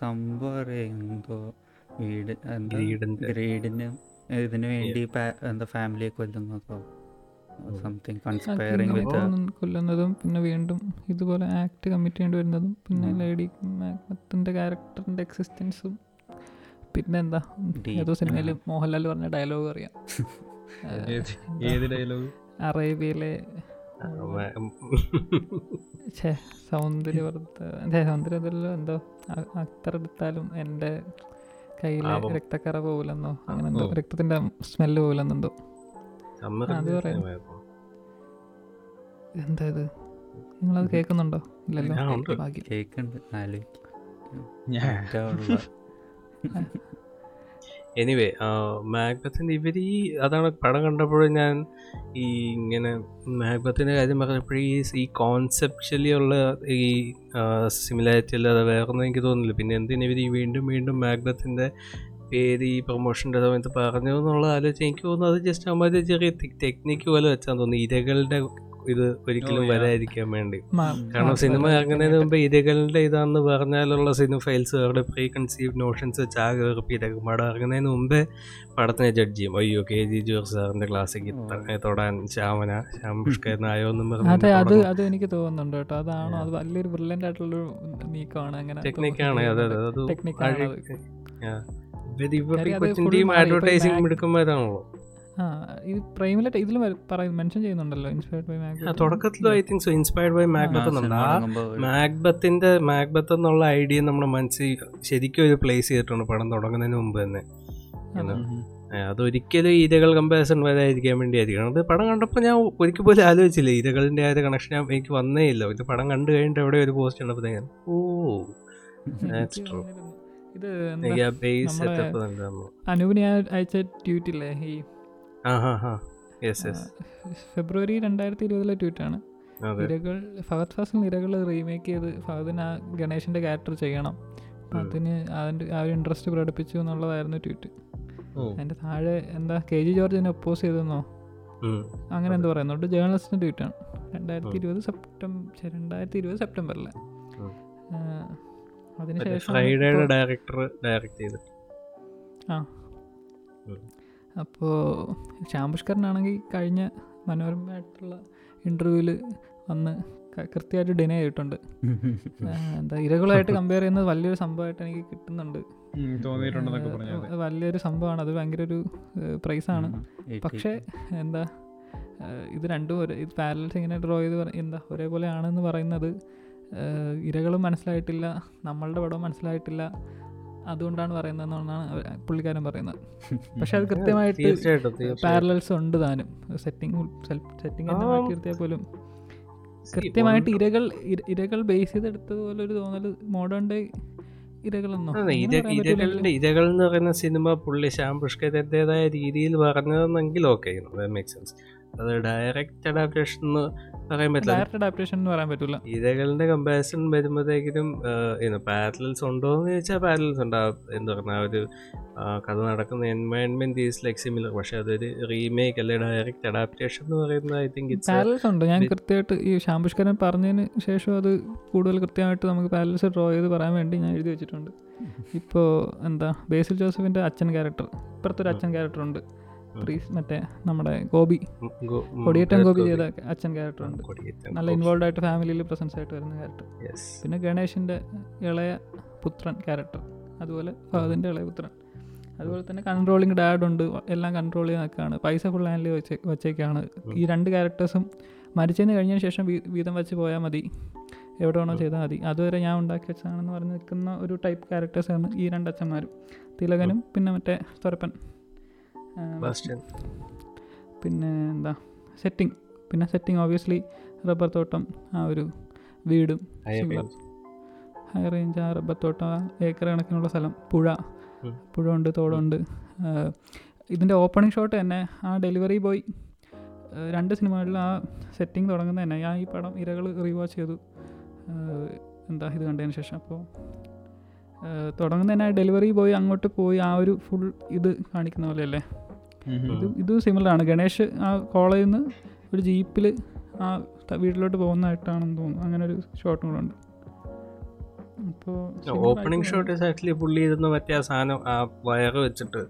സംഭവം അറിയാം. എന്തോ വീട്. ഗ്രീഡിന് ഇതിനു വേണ്ടി എന്താ ഫാമിലിയെ കൊല്ലുന്നതോ സംതിങ് കൺസ്പയറിംഗ് വിത്ത് കൊല്ലുന്ന- കൊല്ലുന്നതും പിന്നെ വീണ്ടും ഇതുപോലെ ആക്ട് കമ്മിറ്റ് ചെയ്യേണ്ടി വരുന്നതും പിന്നെ. ലേഡി മാഗ്നത്തിന്റെ ക്യാരക്ടറിന്റെ എക്സിസ്റ്റൻസും പിന്നെ എന്താ. ഏതോ സിനിമയിൽ മോഹൻലാൽ പറഞ്ഞ ഡയലോഗ് അറിയാം. ഏത് ഡയലോഗ് അറേബ്യയിലെ സൗന്ദര്യവർദ്ധ സൗന്ദര്യതല്ലോ എന്തോ? അ- അത്തർ എടുത്താലും എന്റെ കയ്യിലെ രക്തക്കറ പോകില്ലെന്നോ അങ്ങനെ രക്തത്തിന്റെ. രക്തത്തിന്റെ സ്മെല്ല് പോലെന്നെന്തോ? എന്താ ഇത്? നിങ്ങളത് കേൾക്കുന്നുണ്ടോ? ഇല്ലല്ലോ. എനിവേ മാഗ്ബത്തിന്റെ ഇവർ ഈ അതാണ് പടം കണ്ടപ്പോഴും ഞാൻ ഈ ഇങ്ങനെ മാഗ്ബത്തിന്റെ കാര്യം പറഞ്ഞപ്പോഴേ ഈ കോൺസെപ്റ്റലി കോൺസെപ്ച്വലി ഉള്ള ഈ സിമിലാരിറ്റി അല്ലാതെ വേറൊന്നും എനിക്ക് തോന്നുന്നില്ല. പിന്നെ എന്തിനു ഇവർ ഈ വീണ്ടും വീണ്ടും മാഗ്ബത്തിന്റെ പേര് ഈ പ്രൊമോഷന്റെ സമയത്ത് പറഞ്ഞു എന്നുള്ള ആലോചിച്ച് എനിക്ക് തോന്നുന്നു അത് ജസ്റ്റ് അമ്മ ചെറിയ ടെക്നിക്ക് പോലെ വെച്ചാൽ തോന്നുന്നു. ഇരകളുടെ ഇത് ഒരിക്കലും yeah. വരാതിരിക്കാൻ വേണ്ടി. കാരണം സിനിമ ഇറങ്ങുന്നതിന് മുമ്പ് ഇരകളുടെ ഇതാണെന്ന് പറഞ്ഞാലുള്ള സിനിമ ഫൈൽസ് അവരുടെ പ്രീ കൺസീവ് നോഷൻസ് ചാക പടം ഇറങ്ങുന്നതിന് മുമ്പേ പടത്തിനെ ജഡ്ജ് ചെയ്യും. അയ്യോ കെ ജി ജോർജ് സാറിന്റെ ക്ലാസ്സിക്ക് തൊടാൻ ശ്യാമന ശ്യാം പുഷ്കരനായോ എന്നും അതെ അത് അത് എനിക്ക് തോന്നുന്നുണ്ട് കേട്ടോ. അതാണോ? അത് വലിയൊരു ബ്രില്യന്റ് ആയിട്ടുള്ളൊരു നീക്കമാണ് അങ്ങനെ ടെക്നിക്കാണ് അതെ അതെ. അത് മിടുക്കന്മാരാണല്ലോ ഇത് പ്രൈമിലെ ഇതിൽ പറയും മെൻഷൻ ചെയ്യുന്നുണ്ടല്ലോ ഇൻസ്പയർഡ് ബൈ തുടക്കത്തിൽ I think so inspired by Macbeth എന്നുണ്ട് ആ തുടങ്ങുമ്പോൾ മാഗ്ബത്തിന്റെ എന്നുള്ള ഐഡിയ നമ്മുടെ മനസ്സിൽ ശരിക്കും ഒരു പ്ലേസ് ചെയ്തിട്ടുണ്ട് പടം തുടങ്ങുന്നതിന് മുമ്പ് തന്നെ. അതൊരിക്കലും ഇരകൾ കമ്പാരിസൺ വരാതിരിക്കാൻ വേണ്ടിയായിരിക്കണം അത് പടം കണ്ടപ്പോൾ ഞാൻ ഒരിക്കൽ പോലും ആലോചിച്ചില്ല ഈരകളിന്റെ ആ ഒരു കണക്ഷൻ എനിക്ക് വന്നേ ഇല്ല. ഇത് പടം കണ്ടു കഴിഞ്ഞിട്ട് എവിടെ ഒരു പോസ്റ്റ് ഉണ്ടപ്പോൾ ഞാൻ ഓ true. ഇത് അനൂപിന് ഞാൻ അയച്ച ഈ ഹാ യെസ് യെസ് ഫെബ്രുവരി രണ്ടായിരത്തി ഇരുപതിലെ ട്വീറ്റാണ് ആണ്. ഇരകൾ ഫഹദ് ഫാസിൽ ഇരകൾ റീമേക്ക് ചെയ്ത് ഫഹദിന് ആ ഗണേഷിന്റെ ക്യാരക്ടർ ചെയ്യണം. അതിന് അതിന്റെ ആ ഒരു ഇൻട്രസ്റ്റ് പ്രകടിപ്പിച്ചു എന്നുള്ളതായിരുന്നു ട്വീറ്റ് അതിന്റെ താഴെ എന്താ കെ ജി ജോർജിനെ ഒപ്പോസ് ചെയ്തെന്നോ? അങ്ങനെ എന്തോ പറയുന്നുണ്ട് ജേർണലിസ്റ്റിന്റെ ട്വീറ്റാണ് രണ്ടായിരത്തി. ഇരുപത് സെപ്റ്റംബർ രണ്ടായിരത്തി ഇരുപത്. മറ്റേ അതിനുശേഷം ഫ്രൈഡേയുടെ ഡയറക്ടർ ഡയറക്ട് ചെയ്ത് അപ്പോൾ ശ്യാം പുഷ്കറിനാണെങ്കിൽ കഴിഞ്ഞ മനോരമയായിട്ടുള്ള ഇന്റർവ്യൂവിൽ വന്ന് കൃത്യമായിട്ട് ഡിനേ ചെയ്തിട്ടുണ്ട്. എന്താ ഇരകളായിട്ട് കമ്പയർ ചെയ്യുന്നത് വലിയൊരു സംഭവമായിട്ട് എനിക്ക് കിട്ടുന്നുണ്ട്. ആ, വലിയൊരു സംഭവമാണ്. അത് ഭയങ്കര ഒരു പ്രൈസാണ്. പക്ഷേ എന്താ ഇത് രണ്ടും ഒരു ഇത് പാരൽസ് ഇങ്ങനെ ഡ്രോ ചെയ്ത് എന്താ ഒരേപോലെ ആണെന്ന് പറയുന്നത് ആ, ഇരകളും മനസ്സിലായിട്ടില്ല നമ്മളുടെ പടവും മനസ്സിലായിട്ടില്ല. അതുകൊണ്ടാണ് പറയുന്നതെന്നാണ് പുള്ളിക്കാരൻ പറയുന്നത്. പക്ഷെ അത് കൃത്യമായിട്ട് പാരലൽസ് ഉണ്ട് താനും. സെറ്റിംഗ് സെറ്റിംഗ് തന്നെ മാറ്റിയിരുത്തിയാൽ പോലും. കൃത്യമായിട്ട് ഇരകൾ ഇരകൾ ബേസ് ചെയ്തെടുത്തത് പോലെ ഒരു തോന്നൽ മോഡേൺ ഡേ ഇരകളുടെ ഇരകൾ എന്ന് പറയുന്ന സിനിമ പുള്ളി ശ്യാം പുഷ്കരന്റെതായ രീതിയിൽ പറഞ്ഞതെന്നെങ്കിൽ ഓക്കെ മേക്ക് സെൻസ് അത് ഡയറക്റ്റ് അഡാപ്റ്റേഷൻ എന്ന് പറയാൻ പറ്റില്ല. ഡയറക്റ്റ് അഡാപ്റ്റേഷൻ എന്ന് പറയാൻ പറ്റില്ല ഇരകളുടെ കമ്പാരിസൺ വരുമ്പോഴത്തേക്കിനും പാരലൽസ് ഉണ്ടോ എന്ന് ചോദിച്ചാൽ പാരലൽസ് ഉണ്ട്. എന്ന് എന്താ പറഞ്ഞാൽ ഒരു കഥ നടക്കുന്ന എൻവയൺമെന്റ് ഈസ് ലൈക് സിമിലർ പക്ഷെ അതൊരു റീമേക്ക് അല്ലെ ഡയറക്റ്റ് അഡാപ്റ്റേഷൻ എന്ന് പറയുന്നത്? ഐ തിങ്ക് ഇറ്റ്സ് പാരലൽസ് ഉണ്ട്. ഞാൻ കൃത്യമായിട്ട് ഈ ശാംപുഷ്കരൻ പറഞ്ഞതിന് ശേഷം അത് കൂടുതൽ കൃത്യമായിട്ട് നമുക്ക് പാരലൽസ് ഡ്രോ ചെയ്ത് പറയാൻ വേണ്ടി ഞാൻ എഴുതി വെച്ചിട്ടുണ്ട്. ഇപ്പോൾ എന്താ ബേസിൽ ജോസഫിന്റെ അച്ഛൻ ക്യാരക്ടർ ഇപ്പുറത്തൊരു അച്ഛൻ ക്യാരക്ടർ ഉണ്ട്. മറ്റേ നമ്മുടെ ഗോപി. കൊടിയേറ്റൻ ഗോപി. ചെയ്ത അച്ഛൻ ക്യാരക്ടർ ഉണ്ട്. നല്ല ഇൻവോൾവ് ആയിട്ട് ഫാമിലിയിൽ പ്രസൻസ് ആയിട്ട് വരുന്ന ക്യാരക്ടർ പിന്നെ ഗണേഷിന്റെ ഇളയ പുത്രൻ ക്യാരക്ടർ അതുപോലെ ഫഹദിന്റെ ഇളയ പുത്രൻ. അതുപോലെ തന്നെ കൺട്രോളിങ് ഡാഡ് ഉണ്ട്. എല്ലാം കൺട്രോൾ ചെയ്യാൻ നിൽക്കുകയാണ് പൈസ ഫുൾ ഹാൻഡിൽ വെച്ച് വെച്ചേക്കാണ്. ഈ രണ്ട് ക്യാരക്ടേഴ്സും മരിച്ചതിന് കഴിഞ്ഞ ശേഷം വീതം വെച്ച് പോയാൽ മതി. എവിടെ വേണോ ചെയ്താൽ മതി. അതുവരെ ഞാൻ ഉണ്ടാക്കി വെച്ചാണെന്ന് പറഞ്ഞ് നിൽക്കുന്ന ഒരു ടൈപ്പ് ക്യാരക്ടേഴ്സാണ് ഈ രണ്ടച്ഛന്മാരും തിലകനും പിന്നെ മറ്റേ തുരപ്പൻ. പിന്നെ എന്താ? സെറ്റിംഗ് പിന്നെ സെറ്റിംഗ് ഓബിയസ്ലി റബ്ബർ തോട്ടം ആ ഒരു വീടും ഹൈ റേഞ്ച് ആ റബ്ബർ തോട്ടം ഏക്കർ കണക്കിനുള്ള സ്ഥലം പുഴ. പുഴ ഉണ്ട് തോടുണ്ട്. ഇതിന്റെ ഓപ്പണിംഗ് ഷോട്ട് തന്നെ ആ ഡെലിവറി ബോയ് രണ്ട് സിനിമകളിൽ ആ സെറ്റിംഗ് തുടങ്ങുന്നത് തന്നെ. ഞാൻ ഈ പടം ഇരകൾ റീവാച്ച് ചെയ്തു. എന്താ ഇത് കണ്ടതിന് ശേഷം. അപ്പോൾ തുടങ്ങുന്ന തന്നെ ഡെലിവറി ബോയ് അങ്ങോട്ട് പോയി ആ ഒരു ഫുൾ ഇത് കാണിക്കുന്ന പോലെയല്ലേ? ഇത് ഇത് സിമിലറാണ് ഗണേഷ് ആ കോളേജിൽ നിന്ന് ഒരു ജീപ്പിൽ ആ വീട്ടിലോട്ട് പോകുന്നതായിട്ടാണെന്ന് തോന്നുന്നു. അങ്ങനെ ഒരു ഷോട്ടും കൂടെ ഉണ്ട്. അപ്പോൾ ഓപ്പണിംഗ് ഷോട്ട് ആക്ച്വലി പുള്ളി ഇരുന്ന് മറ്റേ ആ സാധനം ആ വയറ് വെച്ചിട്ട്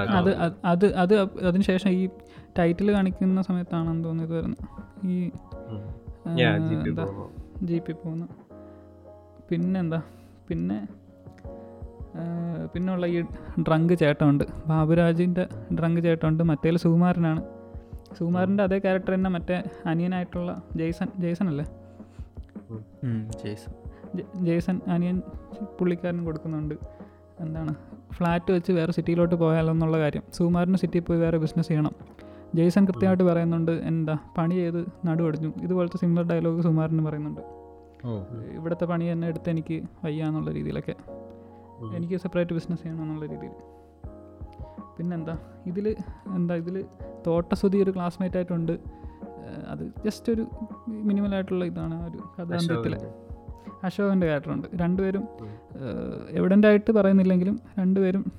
അത് അത് അത് അതിനുശേഷം ശേഷം ഈ ടൈറ്റിൽ കാണിക്കുന്ന സമയത്താണെന്ന് തോന്നുന്നു ഇത് വരുന്നത്. ഈ എന്താ? ജി പി പോകുന്നു. പിന്നെന്താ? പിന്നെ ആ, പിന്നെയുള്ള ഈ ഡ്രങ്ക് ചേട്ടമുണ്ട് ബാബുരാജിന്റെ ഡ്രങ്ക് ചേട്ടമുണ്ട് മറ്റേ സുകുമാരനാണ്. സുകുമാരന്റെ അതേ ക്യാരക്ടർ തന്നെ മറ്റേ അനിയനായിട്ടുള്ള ജെയ്സൺ ജെയ്സൺ അല്ലേ? ജെയ്സൺ. അനിയൻ പുള്ളിക്കാരൻ കൊടുക്കുന്നുണ്ട്. എന്താണ്? ഫ്ലാറ്റ് വെച്ച് വേറെ സിറ്റിയിലോട്ട് പോയാലോ എന്നുള്ള കാര്യം. സുകുമാരന് സിറ്റിയിൽ പോയി വേറെ ബിസിനസ് ചെയ്യണം. ജെയ്സൺ കൃത്യമായിട്ട് പറയുന്നുണ്ട് എന്താ പണി ചെയ്ത് നടുവടിഞ്ഞു ഇതുപോലത്തെ സിമിലർ ഡയലോഗ് സുകുമാരൻ പറയുന്നുണ്ട്. ഇവിടുത്തെ പണി തന്നെ എടുത്ത് എനിക്ക് വയ്യ എന്നുള്ള രീതിയിലൊക്കെ. എനിക്ക് സെപ്പറേറ്റ് ബിസിനസ് ചെയ്യണം എന്നുള്ള രീതിയിൽ. പിന്നെന്താ? ഇതിൽ എന്താ? ഇതിൽ തോട്ടസുതി ഒരു ക്ലാസ്മേറ്റ് ആയിട്ടുണ്ട്. അത് ജസ്റ്റ് ഒരു മിനിമൽ ആയിട്ടുള്ള ഇതാണ് ആ ഒരു കഥാന്ത്യത്തിലെ. അശോകന്റെ ക്യാരക്ടറുണ്ട് രണ്ടുപേരും. എവിഡന്റ് ആയിട്ട് പറയുന്നില്ലെങ്കിലും രണ്ടുപേരും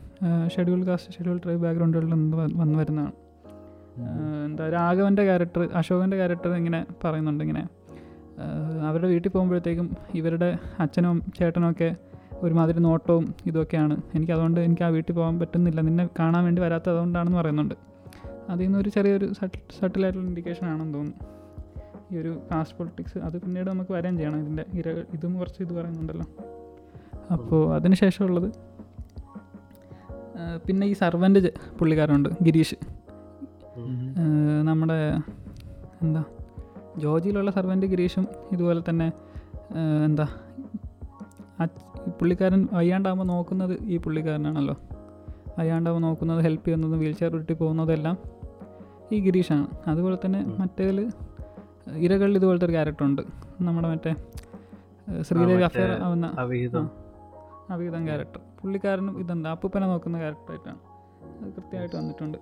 ഷെഡ്യൂൾ കാസ്റ്റ് ഷെഡ്യൂൾ ട്രൈബ് ബാക്ക്ഗ്രൗണ്ടുകളിൽ നിന്ന് വന്നു വരുന്നതാണ്. എന്താ? രാഘവന്റെ ക്യാരക്ടർ അശോകന്റെ ക്യാരക്ടർ ഇങ്ങനെ പറയുന്നുണ്ട് ഇങ്ങനെ. അവരുടെ വീട്ടിൽ പോകുമ്പോഴത്തേക്കും ഇവരുടെ അച്ഛനും ചേട്ടനും ഒക്കെ ഒരുമാതിരി നോട്ടവും ഇതൊക്കെയാണ്. എനിക്ക് അതുകൊണ്ട് എനിക്ക് ആ വീട്ടിൽ പോകാൻ പറ്റുന്നില്ല. നിന്നെ കാണാൻ വേണ്ടി വരാത്ത അതുകൊണ്ടാണെന്ന് പറയുന്നുണ്ട്. അതിൽ നിന്നൊരു ചെറിയൊരു സട്ടിൽ സട്ടിലായിട്ടുള്ള ഇൻഡിക്കേഷൻ ആണെന്ന് തോന്നുന്നു. ഈ ഒരു കാസ്റ്റ് പൊളിറ്റിക്സ് അത് പിന്നീട് നമുക്ക് വരാൻ ചെയ്യണം. ഇതിന്റെ ഇര ഇതും കുറച്ച് ഇത് പറയുന്നുണ്ടല്ലോ. അപ്പോൾ അതിന് ശേഷമുള്ളത് പിന്നെ ഈ സർവന്റ് പുള്ളിക്കാരുണ്ട് ഗിരീഷ്. നമ്മുടെ എന്താ ജോജിയിലുള്ള സർവന്റ് ഗിരീഷും ഇതുപോലെ തന്നെ എന്താ പുള്ളിക്കാരൻ വയ്യാണ്ടാകുമ്പോൾ നോക്കുന്നത് ഈ പുള്ളിക്കാരനാണല്ലോ. വയ്യാണ്ടാകുമ്പോൾ നോക്കുന്നത് ഹെൽപ്പ് ചെയ്യുന്നതും വീൽ ചെയർ ഉരുട്ടി പോകുന്നതെല്ലാം ഈ ഗിരീഷാണ്. അതുപോലെ തന്നെ മറ്റേതിൽ ഇരകളിൽ ഇതുപോലത്തെ ഒരു ക്യാരക്ടർ ഉണ്ട്. നമ്മുടെ മറ്റേ ശ്രീദേവി അഫയർ ആവുന്ന അവിഹിതം. അവിഹിതം ക്യാരക്ടർ പുള്ളിക്കാരനും ഇതെന്താ അപ്പൂപ്പനെ നോക്കുന്ന ക്യാരക്ടറായിട്ടാണ് അത് കൃത്യമായിട്ട് വന്നിട്ടുണ്ട്.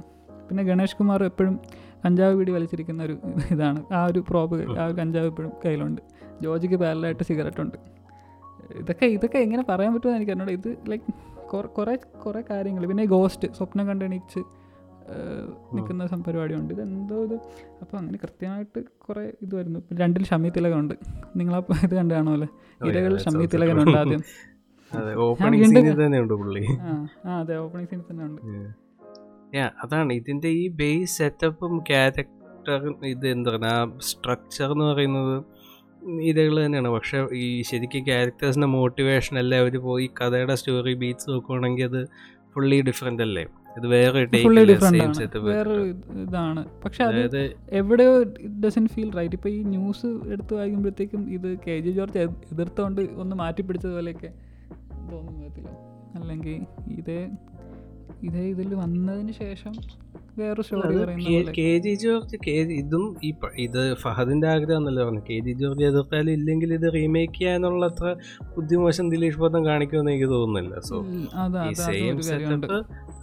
പിന്നെ ഗണേഷ് കുമാർ എപ്പോഴും കഞ്ചാവ് പിടി വലിച്ചിരിക്കുന്ന ഒരു ഇതാണ്. ആ ഒരു പ്രോബ് ആ ഒരു കഞ്ചാവ് എപ്പോഴും കയ്യിലുണ്ട്. ജോജിക്ക് പാരലായിട്ട് സിഗരറ്റ് ഉണ്ട്. ഇതൊക്കെ ഇതൊക്കെ എങ്ങനെ പറയാൻ പറ്റുമെന്ന് എനിക്ക് അറിഞ്ഞൂടാ. ഇത് ലൈക്ക് കുറേ കുറേ കാര്യങ്ങൾ പിന്നെ ഗോസ്റ്റ് സ്വപ്നം കണ്ടെണീച്ച് നിൽക്കുന്ന പരിപാടിയുണ്ട് ഇതെന്തോ ഇത്. അപ്പോൾ അങ്ങനെ കൃത്യമായിട്ട് കുറേ ഇത് വരുന്നു. രണ്ടിൽ ഷമി തിലകമുണ്ട് നിങ്ങളാ ഇത് കണ്ടാണോ അല്ലേ ഇരകളിൽ ഷമി തിലകനുണ്ട് ആദ്യം. അതെ ഓപ്പണിംഗ് സീനിൽ തന്നെ ഉണ്ട് അതാണ്. ഇതിന്റെ ഈ ബേസ് സെറ്റപ്പും ക്യാരക്ടറും ഇത് എന്താ പറയുക സ്ട്രക്ചർ എന്ന് പറയുന്നത് ഇതകൾ തന്നെയാണ്. പക്ഷെ ഈ ശരിക്കും ക്യാരക്ടേഴ്സിന്റെ മോട്ടിവേഷൻ അല്ലേ അവർ പോയി കഥയുടെ സ്റ്റോറി ബീറ്റ്സ് നോക്കുവാണെങ്കിൽ അത് ഫുള്ളി ഡിഫറെന്റ് അല്ലേ? ഇത് വേറെ വെച്ചിട്ട്. ഇതാണ്. പക്ഷെ അത് എവിടെയോ ഡസൻ ഫീൽ റൈറ്റ് ഇപ്പൊ ഈ ന്യൂസ് എടുത്ത് വായിക്കുമ്പോഴത്തേക്കും ഇത് കെ ജി ജോർജ് എതി- എതിർത്തോണ്ട് ഒന്ന് മാറ്റി പിടിച്ചതുപോലെയൊക്കെ തോന്നും അല്ലെങ്കിൽ ഇതേ ഇതേ ഇതിൽ വന്നതിന് ശേഷം വേറൊരു സ്റ്റോറി ഇതും ഈ ഇത് ഫഹദിന്റെ ആഗ്രഹം എന്നല്ലേ പറഞ്ഞു കെ. ജി. ജോർജ് എതിർത്താലും ഇല്ലെങ്കിൽ ഇത് റീമേക്ക് ചെയ്യാനുള്ള അത്ര ബുദ്ധിമോശം ദിലീഷ് ബോധം കാണിക്കുമെന്ന് എനിക്ക് തോന്നുന്നില്ല. സോ ഈ സെയിം സെറ്റപ്പ്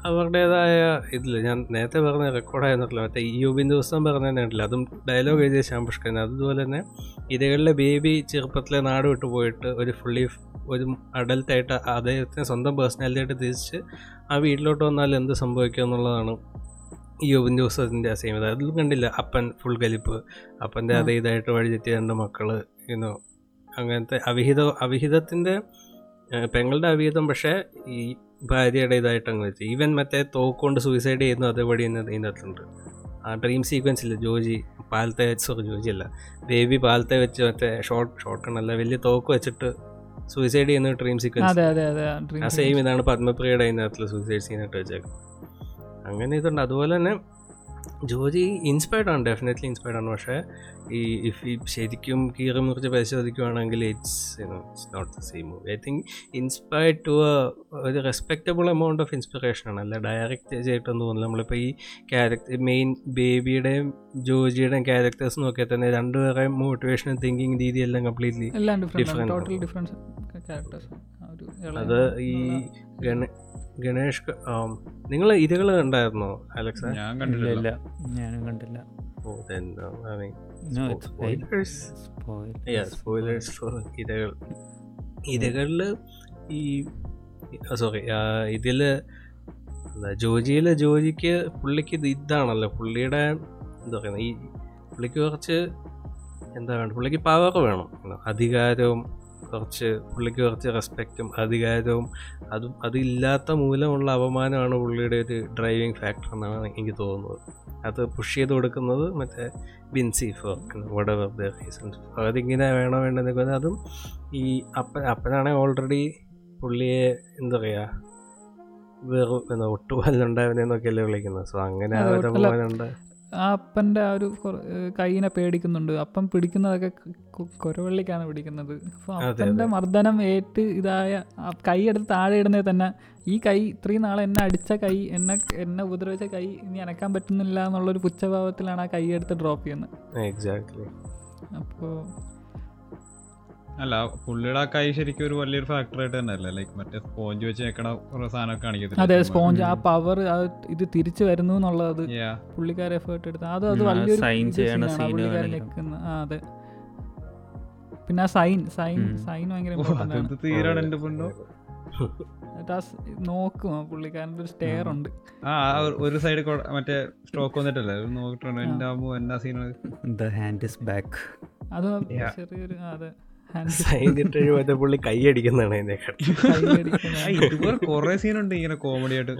അവരുടേതായ ഇതിൽ ഞാൻ നേരത്തെ പറഞ്ഞ റെക്കോർഡായിരുന്നില്ല മറ്റേ ഈ യുബിൻ ദിവസം പറഞ്ഞില്ല അതും ഡയലോഗ് എഴുതിയ ശ്യാംപുഷ്കൻ അതുപോലെ തന്നെ ഇരകളിലെ ബേബി ചെറുപ്പത്തിലെ നാട് വിട്ടു പോയിട്ട് ഒരു ഫുള്ളി ഒരു അഡൽട്ടായിട്ട് അദ്ദേഹത്തിന് സ്വന്തം പേഴ്സണാലിറ്റി ആയിട്ട് തിരിച്ച് ആ വീട്ടിലോട്ട് വന്നാൽ എന്ത് സംഭവിക്കുക എന്നുള്ളതാണ് ഈ യുബിൻ ആ സെയിം ഇത്. അതിൽ കണ്ടില്ല അപ്പൻ ഫുൾ കലിപ്പ്. അപ്പന്റെ അതേ ഇതായിട്ട് വഴിതെറ്റിയ രണ്ട് മക്കൾ ഇന്നോ അങ്ങനത്തെ അവിഹിത അവിഹിതത്തിന്റെ പെങ്ങളുടെ അവിഹിതം പക്ഷേ ഈ ഭാര്യയുടെ ഇതായിട്ട് അങ്ങ് വെച്ച്. ഈവൻ മറ്റേ തോക്കുകൊണ്ട് സൂയിസൈഡ് ചെയ്യുന്നു അതേപടി തന്നെ ഇതിനകത്തുണ്ട്. ആ ഡ്രീം ഇല്ല ജോജി പാലത്തെ വെച്ച് ജോജി അല്ല ബേബി പാലത്തെ വെച്ച് മറ്റേ ഷോർട്ട് ഷോർട്ട് കണ്ണല്ല വലിയ തോക്ക് വെച്ചിട്ട് സൂയിസൈഡ് ചെയ്യുന്ന ഡ്രീം സീക്വൻസ് ആ സെയിം ഇതാണ് പത്മപ്രിയയുടെ അതിനകത്തുള്ള സൂയിസൈഡ് സീനായിട്ട് വെച്ചേക്കുന്നത്. അങ്ങനെ ഇതുണ്ട്. അതുപോലെ തന്നെ ജോജി ഇൻസ്പയർഡ് ആണ് ഡെഫിനറ്റ്ലി ഇൻസ്പയർഡ് ആണ്. പക്ഷേ ഈ ഇഫ് ഈ ശരിക്കും കീറി മുറിച്ച് പരിശോധിക്കുവാണെങ്കിൽ it's it's not the same movie I think inspired to ഒരു റെസ്പെക്റ്റബിൾ എമൗണ്ട് ഓഫ് ഇൻസ്പിറേഷൻ ആണ്. അല്ല ഡയറക്റ്റ് ചെയ്തിട്ടൊന്നും തോന്നില്ല. നമ്മളിപ്പോൾ ഈ ക്യാരക്ടർ മെയിൻ ബേബിയുടെയും ജോജിയുടെയും ക്യാരക്ടേഴ്സ് നോക്കിയാൽ തന്നെ രണ്ടുപേരെയും മോട്ടിവേഷൻ തിങ്കിങ് രീതിയെല്ലാം കംപ്ലീറ്റ്ലി ഡിഫറെന്റ് അത് ഈ ഗണേഷ് നിങ്ങൾ ഇരകൾ കണ്ടായിരുന്നോ അലക്സ? ഞാൻ കണ്ടില്ല ഇല്ല. ഞാനും കണ്ടില്ല. uh, ഇരകളിൽ ഈ സോറി ഇതിൽ ജോജിയിലെ ജോജിയിൽ ജോജിക്ക് പുള്ളിക്ക് ഇത് ഇതാണല്ലോ പുള്ളിയുടെ എന്താ പറയുന്നത് ഈ പുള്ളിക്ക് കുറച്ച് എന്താ വേണ്ട പുള്ളിക്ക് പവർ വേണം അധികാരവും കുറച്ച് പുള്ളിക്ക് കുറച്ച് റെസ്പെക്റ്റും അധികാരവും അതും അതില്ലാത്ത മൂലമുള്ള അപമാനമാണ് പുള്ളിയുടെ ഒരു ഡ്രൈവിംഗ് ഫാക്ടർ എന്നാണ് എനിക്ക് തോന്നുന്നത്. അത് പുഷ് ചെയ്ത് കൊടുക്കുന്നത് മറ്റേ Bincy for whatever the reasons അതിങ്ങനെ വേണോ വേണ്ടെന്നൊക്കെ പറഞ്ഞാൽ അതും ഈ അപ്പൻ അപ്പനാണെങ്കിൽ ഓൾറെഡി പുള്ളിയെ എന്താ പറയുക വെറും ഒട്ടുപാലുണ്ടായവനെന്നൊക്കെയല്ലേ വിളിക്കുന്നത്. സോ അങ്ങനെ ആ ഒരു അപമാനം ആ അപ്പന്റെ ആ ഒരു കൈനെ കൈയിനെ പേടിക്കുന്നുണ്ട്. അപ്പം പിടിക്കുന്നതൊക്കെ കുരവള്ളിക്കാണ് പിടിക്കുന്നത്. അപ്പോൾ അപ്പന്റെ മർദ്ദനം ഏറ്റ് ഇതായ കൈ എടുത്ത് താഴെ ഇടുന്നത് തന്നെ ഈ കൈ ഇത്രയും നാളെ എന്നെ അടിച്ച കൈ എന്നെ എന്നെ ഉപദ്രവിച്ച കൈ ഇനി അനക്കാൻ പറ്റുന്നില്ല എന്നുള്ളൊരു പുച്ഛഭാവത്തിലാണ് ആ കൈ എടുത്ത് ഡ്രോപ്പ് ചെയ്യുന്നത്. അപ്പോൾ അല്ല പുള്ളിയുടെ ആ കൈ ശരിക്കും ഒരു വലിയൊരു ഫാക്ടർ ആയിട്ട് തന്നെ അല്ലേ ലൈക്ക് മറ്റേ സ്പോഞ്ച് വെച്ച് വെക്കണ കുറെ സാധനമൊക്കെ കാണിക്കത്തില്ല അതെ സ്പോഞ്ച് ആ. പവർ ഇത് തിരിച്ചു വരുന്നു എന്നുള്ളത് Yeah. പുള്ളിക്കാരെ എഫേർട്ട് എടുത്ത്. അത് അത് വലിയൊരു പുള്ളിക്കാരൻ നിൽക്കുന്ന ആ അതെ. പിന്നെ ആ സൈൻ സൈൻ സൈൻ ഭയങ്കര നോക്കും ആ പുള്ളിക്കാരന്റെ ഒരു സ്റ്റെയർ ഉണ്ട്. ആ ഒരു- സൈഡ് മറ്റേ സ്ട്രോക്ക് വന്നിട്ടല്ലേ? നോക്കിട്ടുണ്ട് എന്റെ അമ്മ എന്നാ scene the hand is back അത് ചെറിയൊരു അതെ. സൈനിട്ട് മറ്റേ പുള്ളി കൈയടിക്കുന്നതാണ് അതിനെക്കാട്ടി ഇതുപോലെ കുറെ സീനുണ്ട് ഇങ്ങനെ കോമഡി ആയിട്ട്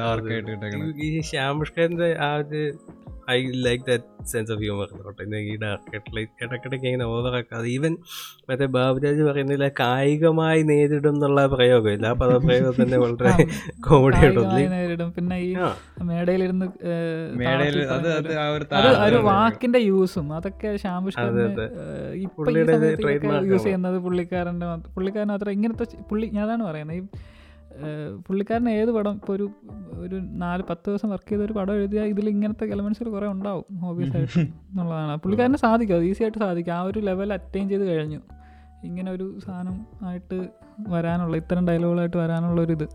ഡാർക്ക് ആയിട്ട് ഈ ശ്യാമുഷ്കറിന്റെ ആ ഒരു I like that sense of humour കേട്ടോ ഈ ഡാർക്ക് ഇടയ്ക്കിടയ്ക്ക് ഇങ്ങനെ ഓവറാക്കാതെ ഈവൻ മറ്റേ ബാബുരാജ് പറയുന്നില്ല കായികമായി നേരിടും എന്നുള്ള പ്രയോഗമില്ല ആ പദപ്രയോഗം തന്നെ വളരെ കോമഡി ആയിട്ടോ നേരിടും. പിന്നെ ഈ മേടയിലിരുന്ന് ഒരു. വാക്കിന്റെ യൂസും. അതൊക്കെ അതെ, യൂസ്. ചെയ്യുന്നത് പുള്ളിക്കാരന്റെ മാത്ര- പുള്ളിക്കാരൻ മാത്രം ഇങ്ങനത്തെ പുള്ളി ഞാനാണ് പറയുന്നത്. ഈ പുള്ളിക്കാരൻ ഏത് പടം ഇപ്പോൾ ഒരു ഒരു നാല് പത്ത് ദിവസം വർക്ക് ചെയ്ത ഒരു പടം എഴുതിയാൽ ഇതിൽ ഇങ്ങനത്തെ എലമെൻസിൽ കുറേ ഉണ്ടാവും ഓബിയസ് ആയിട്ട് എന്നുള്ളതാണ്. പുള്ളിക്കാരന് സാധിക്കും അത് ഈസി ആയിട്ട് സാധിക്കും. ആ ഒരു ലെവൽ അറ്റൈൻ ചെയ്ത് കഴിഞ്ഞു. ഇങ്ങനെ ഒരു സാധനം ആയിട്ട് വരാനുള്ള ഇത്തരം ഡയലോഗുകളായിട്ട് വരാനുള്ള ഒരു ഇത്.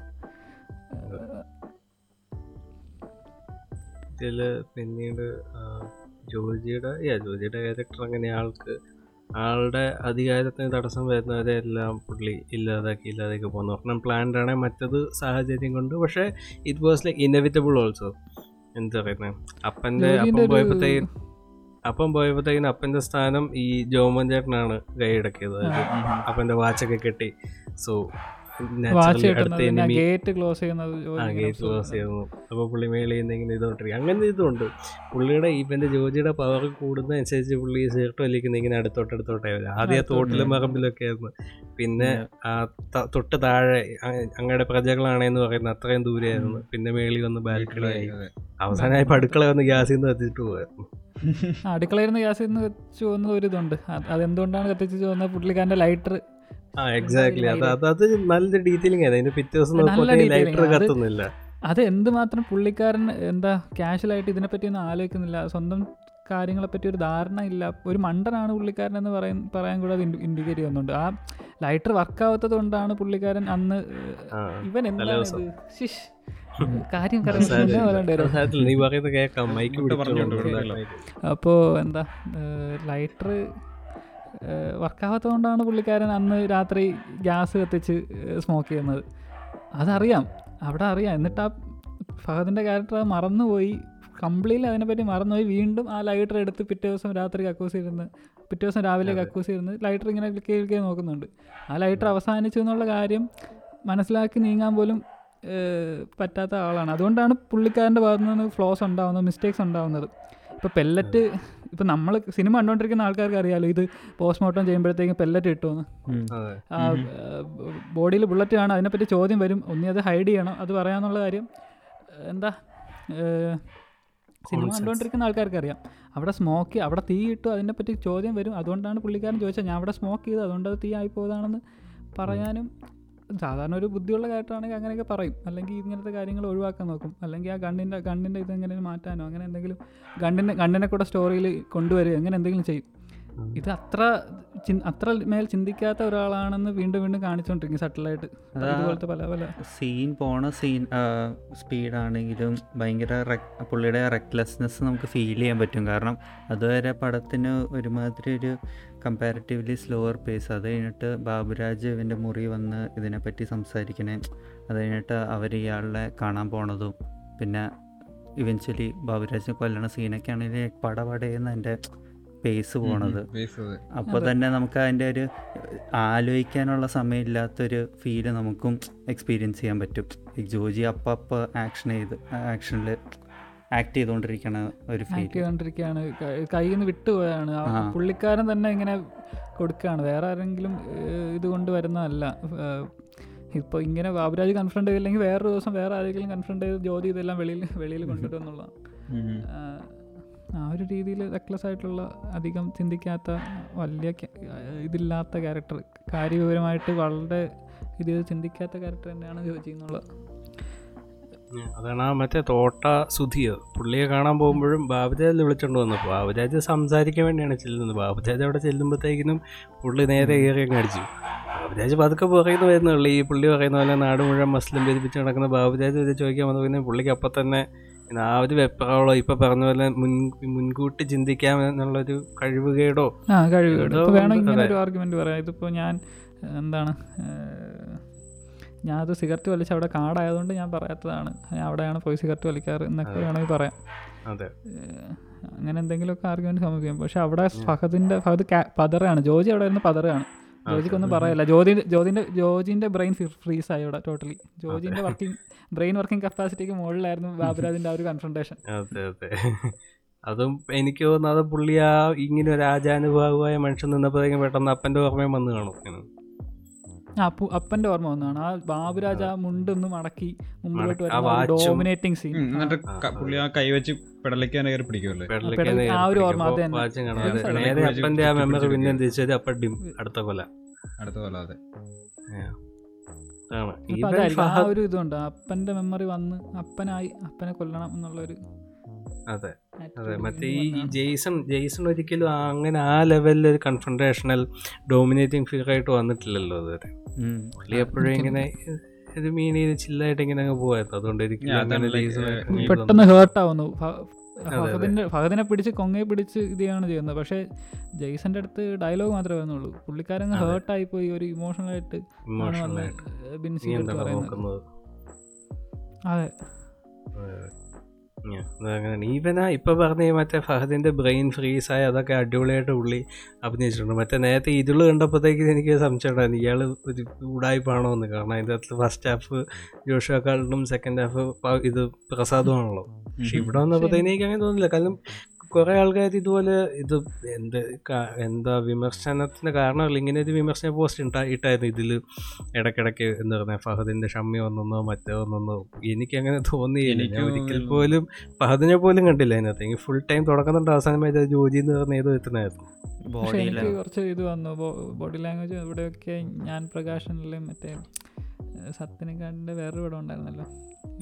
പിന്നീട് ജോർജിയുടെ ജോജിയുടെ ജോജിയുടെ ക്യാരക്ടർ അങ്ങനെ ആൾക്ക് ആളുടെ അധികാരത്തിന് തടസ്സം വരുന്നവരെ എല്ലാം പുള്ളി ഇല്ലാതാക്കി ഇല്ലാതാക്കി പോകുന്നു ഒരെണ്ണം പ്ലാൻഡ് ആണെങ്കിൽ മറ്റത് സാഹചര്യം കൊണ്ട്. പക്ഷേ it was like inevitable also എന്താ പറയുന്നത് അപ്പന്റെ അപ്പം പോയപ്പോഴത്തേക്കും അപ്പം പോയപ്പോഴത്തേക്കും അപ്പന്റെ സ്ഥാനം ഈ ജോമൻ ചേട്ടനാണ് കൈയടക്കിയത്. അപ്പന്റെ വാച്ചൊക്കെ കെട്ടി. സോ ഗേറ്റ് ക്ലോസ് ചെയ്യുന്നത് ഗേറ്റ് ക്ലോസ് ചെയ്യുന്നു. അപ്പോൾ പുള്ളി മേളിൽ നിന്ന് ഇങ്ങനെ ഇതോട്ടിരിക്കും അങ്ങനെ ഇതുണ്ട്. പുള്ളിയുടെ ഇവന്റെ ജോജിയുടെ പവർ കൂടുന്ന അനുസരിച്ച് പുള്ളി സീർട്ട് വലിക്കുന്ന ഇങ്ങനെ അടുത്തോട്ട് അടുത്തോട്ടേ വരും. ആദ്യം ആ തോട്ടിലും മറമ്പിലൊക്കെ ആയിരുന്നു. പിന്നെ ആ തൊട്ട് താഴെ അങ്ങയുടെ പ്രജകളാണെന്ന് പറയുന്നത് അത്രയും ദൂരെയായിരുന്നു പിന്നെ മേളിൽ വന്ന് ബാൽക്കണി ആയി. അവസാനമായി അടുക്കള വന്ന് ഗ്യാസിൽ നിന്ന് എത്തിയിട്ട് പോയായിരുന്നു അടുക്കളയിൽ നിന്ന് ഗ്യാസിൽ നിന്ന് വെച്ച് പോകുന്ന ഒരു ഇതുണ്ട്. അതെന്തുകൊണ്ടാണ് കത്തിച്ച് പോകുന്നത്? പുള്ളിക്കാരന്റെ ലൈറ്റർ എക്സാക്ട്ലി അത് അത് അത് നല്ല ഡീറ്റെയിലിംഗ് പിറ്റേ ദിവസം ലൈറ്റർ കത്തുന്നില്ല. അത് എന്തുമാത്രം പുള്ളിക്കാരൻ എന്താ കാഷ്വലായിട്ട് ഇതിനെപ്പറ്റി ഒന്നും ആലോചിക്കുന്നില്ല. സ്വന്തം കാര്യങ്ങളെപ്പറ്റി ഒരു ധാരണ ഇല്ല. ഒരു മണ്ടനാണ് പുള്ളിക്കാരൻ എന്ന് പറയാൻ പറയാൻ കൂടെ അത് ഇൻഡിക്കേറ്റ് ചെയ്യുന്നുണ്ട്. ആ ലൈറ്റർ വർക്കാവാത്തത് കൊണ്ടാണ് പുള്ളിക്കാരൻ അന്ന് ഇവൻ എന്താണ്. ശിഷ്. കാര്യം അപ്പോൾ എന്താ ലൈറ്റർ വർക്കാവാത്തത് കൊണ്ടാണ് പുള്ളിക്കാരൻ അന്ന് രാത്രി ഗ്യാസ് കത്തിച്ച് സ്മോക്ക് ചെയ്യുന്നത്. അതറിയാം. അവിടെ അറിയാം. എന്നിട്ട് ആ ഫഹദിന്റെ ക്യാരക്ടർ അത് മറന്നുപോയി. കംപ്ലീറ്റ്ലി അതിനെപ്പറ്റി മറന്നുപോയി. വീണ്ടും ആ ലൈറ്റർ എടുത്ത് പിറ്റേ ദിവസം രാത്രി കക്കൂസ് ഇരുന്ന് പിറ്റേ ദിവസം രാവിലെ കക്കൂസ് ഇരുന്ന് ലൈറ്റർ ഇങ്ങനെ ക്ലിക്ക് ക്ലിക്ക് നോക്കുന്നുണ്ട്. ആ ലൈറ്റർ അവസാനിച്ചു എന്നുള്ള കാര്യം മനസ്സിലാക്കി നീങ്ങാൻ പോലും പറ്റാത്ത ആളാണ്. അതുകൊണ്ടാണ് പുള്ളിക്കാരന്റെ ഭാഗത്തു നിന്ന് ഫ്ലോസ് ഉണ്ടാവുന്നത് മിസ്റ്റേക്സ് ഉണ്ടാവുന്നത്. ഇപ്പോൾ പെല്ലറ്റ് ഇപ്പം നമ്മൾ സിനിമ കണ്ടുകൊണ്ടിരിക്കുന്ന ആൾക്കാർക്ക് അറിയാലോ ഇത് പോസ്റ്റ്മോർട്ടം ചെയ്യുമ്പോഴത്തേക്കും പെല്ലറ്റ് കിട്ടുമെന്ന് അതെ. ബോഡിയിൽ ബുള്ളറ്റ് കാണാം അതിനെപ്പറ്റി ചോദ്യം വരും. ഒന്നി അത് ഹൈഡ് ചെയ്യണം? അത് പറയാന്നുള്ള കാര്യം എന്താ സിനിമ കണ്ടുകൊണ്ടിരിക്കുന്ന ആൾക്കാർക്ക് അറിയാം. അവിടെ സ്മോക്ക് അവിടെ തീ ഇട്ടു അതിനെപ്പറ്റി ചോദ്യം വരും. അതുകൊണ്ടാണ് പുള്ളിക്കാരൻ ചോദിച്ചത്. ഞാൻ അവിടെ സ്മോക്ക് ചെയ്തു അതുകൊണ്ട് അത് തീ ആയി പോയതാണെന്ന് പറയാനും സാധാരണ ഒരു ബുദ്ധിയുള്ള കാര്യമാണെങ്കിൽ അങ്ങനെയൊക്കെ പറയും. അല്ലെങ്കിൽ ഇങ്ങനത്തെ കാര്യങ്ങൾ ഒഴിവാക്കാൻ നോക്കും. അല്ലെങ്കിൽ ആ ഗണ്ണിന്റെ ഗണ്ണിന്റെ ഇത് എങ്ങനെ മാറ്റാനോ അങ്ങനെ എന്തെങ്കിലും ഗണ്ണിനെ ഗണ്ണിനെ കൂടെ സ്റ്റോറിയിൽ കൊണ്ടുവരിക അങ്ങനെ എന്തെങ്കിലും ചെയ്യും. ഇത് അത്ര അത്ര മേൽ ചിന്തിക്കാത്ത ഒരാളാണെന്ന് വീണ്ടും വീണ്ടും കാണിച്ചുകൊണ്ടിരിക്കും സട്ടിലായിട്ട് അതുപോലത്തെ പല പല. സീൻ പോണ സീൻ സ്പീഡാണെങ്കിലും ഭയങ്കര പുള്ളിയുടെ റെക്ലെസ്നെസ് നമുക്ക് ഫീൽ ചെയ്യാൻ പറ്റും. കാരണം അതുവരെ പടത്തിന് ഒരുമാതിരി ഒരു കമ്പാരിറ്റീവ്ലി സ്ലോവർ പേസ് അത് കഴിഞ്ഞിട്ട് ബാബുരാജ് ഇവന്റെ മുറി വന്ന് ഇതിനെപ്പറ്റി സംസാരിക്കണേ. അത് കഴിഞ്ഞിട്ട് അവർ ഇയാളെ കാണാൻ പോണതും. പിന്നെ ഇവൻച്വലി ബാബുരാജിനെ കൊല്ലണ സീനൊക്കെ ആണെങ്കിൽ പടപടയെന്ന് എന്റെ പേസ് പോണത്. അപ്പോൾ തന്നെ നമുക്ക് അതിന്റെ ഒരു ആലോചിക്കാനുള്ള സമയമില്ലാത്തൊരു ഫീൽ നമുക്കും എക്സ്പീരിയൻസ് ചെയ്യാൻ പറ്റും. ഈ ജോജി അപ്പം അപ്പം ആക്ഷൻ ചെയ്ത് ആക്ഷനിൽ ആക്ട് ചെയ്തുകൊണ്ടിരിക്കണ ഒരു ആക്ട് ഫീൽ ചെയ്തുകൊണ്ടിരിക്കുകയാണ് കയ്യിൽ നിന്ന് വിട്ടുപോയാണ്. പുള്ളിക്കാരൻ തന്നെ ഇങ്ങനെ കൊടുക്കുകയാണ് വേറെ ആരെങ്കിലും ഇത് കൊണ്ട് വരുന്നതല്ല. ഇപ്പോൾ ഇങ്ങനെ ബാബുരാജ് കൺഫ്രണ്ട് ചെയ്തില്ലെങ്കിൽ വേറൊരു ദിവസം വേറെ ആരെങ്കിലും കൺഫ്രണ്ട് ചെയ്ത് ജ്യോതി ഇതെല്ലാം വെളിയിൽ വെളിയിൽ കൊണ്ടുവരും എന്നുള്ള ആ ഒരു രീതിയിൽ റെക്ലസ് ആയിട്ടുള്ള അധികം ചിന്തിക്കാത്ത വലിയ ഇതില്ലാത്ത ക്യാരക്ടർ കാര്യവിവരമായിട്ട് വളരെ ഇത് ചിന്തിക്കാത്ത ക്യാരക്ടർ തന്നെയാണ് ജോജി എന്നുള്ളത്. അതാണ് ആ മറ്റേ തോട്ട സുധിയോ. പുള്ളിയെ കാണാൻ പോകുമ്പോഴും ബാബുരാജ് വിളിച്ചോണ്ട് വന്നപ്പോൾ ബാബുരാജ് സംസാരിക്കാൻ വേണ്ടിയാണ് ചെല്ലുന്നത്. ബാബുരാജ് അവിടെ ചെല്ലുമ്പോഴത്തേക്കിനും പുള്ളി നേരെ കയറി അങ്ങ് അടിച്ചു. ബാബുരാജ് പതുക്കെ പറയുന്നു വരുന്നുള്ളൂ ഈ പുള്ളി പറയുന്ന പോലെ നാട് മുഴുവൻ മസ്ലിം ധരിപ്പിച്ച് നടക്കുന്ന ബാബുരാജ് ഇത് ചോദിക്കാൻ വന്നു പിന്നെ പുള്ളിക്ക് അപ്പം തന്നെ ആ ഒരു വെപ്രാളോ ഇപ്പൊ പറഞ്ഞ പോലെ മുൻ മുൻകൂട്ടി ചിന്തിക്കാം എന്നുള്ളൊരു കഴിവുകേടോ? ആ വേണമെങ്കിൽ ഒരു ആർഗ്യുമെന്റ് പറയാം. ഇതിപ്പോ ഞാൻ എന്താണ് ഞാനത് സിഗരറ്റ് വലിച്ച് അവിടെ കാടായതുകൊണ്ട് ഞാൻ പറയാത്തതാണ്. ഞാൻ അവിടെയാണ് പോയി സിഗരറ്റ് വലിക്കാറ് എന്നൊക്കെ. വേണമെങ്കിൽ പറയാം. അങ്ങനെ എന്തെങ്കിലുമൊക്കെ ആർഗ്യുമെന്റ് സമർപ്പിക്കാം പക്ഷെ അവിടെ ഫഹദിന്റെ ഫഹദ് പതറയാണ് പതറാണ് ജോജി അവിടെ ഇരുന്ന് പതറാണ് ജോജിക്കൊന്നും പറയല്ല. ജോജി ജോജിന്റെ ജോജിന്റെ ബ്രെയിൻ ഫ്രീസ് ആയി ഇവിടെ ടോട്ടലി ജോജിന്റെ വർക്കിംഗ് ബ്രെയിൻ വർക്കിംഗ് കപ്പാസിറ്റിക്ക് മുകളിലായിരുന്നു ബാബുരാജിന്റെ ആ ഒരു കൺഫ്രണ്ടേഷൻ അതെ എനിക്ക് തോന്നുന്നത് പുള്ളി ആ ഇങ്ങനെ ഒരു ആചാനുഭാവമായ മനുഷ്യൻ നിന്നപ്പോഴേക്കും പെട്ടെന്ന് അപ്പന്റെ ഓർമ്മയും വന്ന് കാണും. ഇങ്ങനെ. ആ പു- അപ്പന്റെ ഓർമ്മ വന്നതാണ്. ആ ബാബുരാജ് ആ മുണ്ടൊന്ന് മടക്കി മുമ്പിലോട്ട് വരുന്ന. ഡോമിനേറ്റിംഗ് സീൻ എന്നിട്ട് ആ, ക- പുള്ളി ആ കൈവച്ച് പെടലിക്കാൻ കയറി പിടിക്കുമല്ലേ ആ ഒരു ഓർമ്മ, അത് തന്നെ. അപ്പന്റെ ആ മെമ്മറി പിന്നെ അപ്പ അടുത്ത കൊല. അടുത്ത അതെ. ആ ഒരു ഇതുണ്ട്. അപ്പന്റെ മെമ്മറി വന്ന് അപ്പനായി അപ്പനെ കൊല്ലണം എന്നുള്ളൊരു അതെ. അതെ. മറ്റേ ഈ ജെയ്സൺ ജെയ്സൺ ഒരിക്കലും അങ്ങനെ ആ ലെവലിൽ ഒരു കൺഫ്രണ്ടേഷണൽ ഡോമിനേറ്റിംഗ് ഫിഗർ ആയിട്ട് വന്നിട്ടില്ലല്ലോ അതുവരെ. പുള്ളി എപ്പോഴും ഇങ്ങനെ ഇത് മീൻ ചെയ്ത് ചില്ലായിട്ട് ഇങ്ങനെ അങ്ങ് പോകായിരുന്നു അതുകൊണ്ട് എനിക്ക് പെട്ടെന്ന് ഹേർട്ട് ആവുന്നു. ഫഹദിന്റെ ഫഹദിനെ പിടിച്ച് കൊങ്ങയെ പിടിച്ച് ഇത് ചെയ്യാണ് ചെയ്യുന്നത്. പക്ഷേ ജെയ്സന്റെ അടുത്ത് ഡയലോഗ് മാത്രമേ വരുന്നുള്ളൂ. പുള്ളിക്കാരൻ ഹേർട്ടായി ഹേർട്ട് ആയി പോയി ഒരു ഇമോഷണൽ ആയിട്ട് പറയുന്നത്. അതെ. ഈവൻ ആ ഇപ്പൊ പറഞ്ഞ മറ്റേ ഫഹദിന്റെ ബ്രെയിൻ ഫ്രീസ് ആയ അതൊക്കെ അടിപൊളിയായിട്ട് ഉള്ളി അഭിനയിച്ചിട്ടുണ്ട്. മറ്റേ നേരത്തെ ഇതിൽ കണ്ടപ്പോഴത്തേക്ക് എനിക്ക് സംശയം ഉണ്ടായിരുന്നു ഇയാൾ ഒരു ഉടായ്പാണോ എന്ന് കാരണം അതിന്റെ അകത്ത് ഫസ്റ്റ് ഹാഫ് ജോഷുവാക്കാളും സെക്കൻഡ് ഹാഫ് ഇത് പ്രസാദമാണല്ലോ. പക്ഷെ ഇവിടെ വന്നപ്പോഴത്തേക്ക് എനിക്ക് അങ്ങനെ തോന്നില്ല കാരണം കുറെ ആൾക്കാർ ഇതുപോലെ ഇത് എന്ത് എന്താ വിമർശനത്തിന് കാരണമല്ല ഇങ്ങനെ ഒരു വിമർശന പോസ്റ്റ് ഇട്ടാ ഇട്ടായിരുന്നു. ഇതിൽ ഇടയ്ക്കിടയ്ക്ക് എന്താ പറയുക ഫഹദിന്റെ ഷമ്മി വന്നെന്നോ മറ്റോ വന്നെന്നോ. എനിക്ക് അങ്ങനെ തോന്നിയില്ല. ഞാൻ ഒരിക്കൽ പോലും ഫഹദിനെ പോലും കണ്ടില്ല അതിനകത്ത്. എനിക്ക് ഫുൾ ടൈം തുടക്കുന്നുണ്ട് അവസാനമായിട്ട് ജോജി എന്ന് പറഞ്ഞ ഏതോ എത്തുന്നായിരുന്നു പക്ഷെ എനിക്ക് കുറച്ച് ഇത് വന്നു. ബോഡി ലാംഗ്വേജ് ഇവിടെയൊക്കെ ഞാൻ പ്രകാശനിലും മറ്റേ സത്യനിക്കാടിന്റെ വേറൊരു പടം ഉണ്ടായിരുന്നല്ലോ.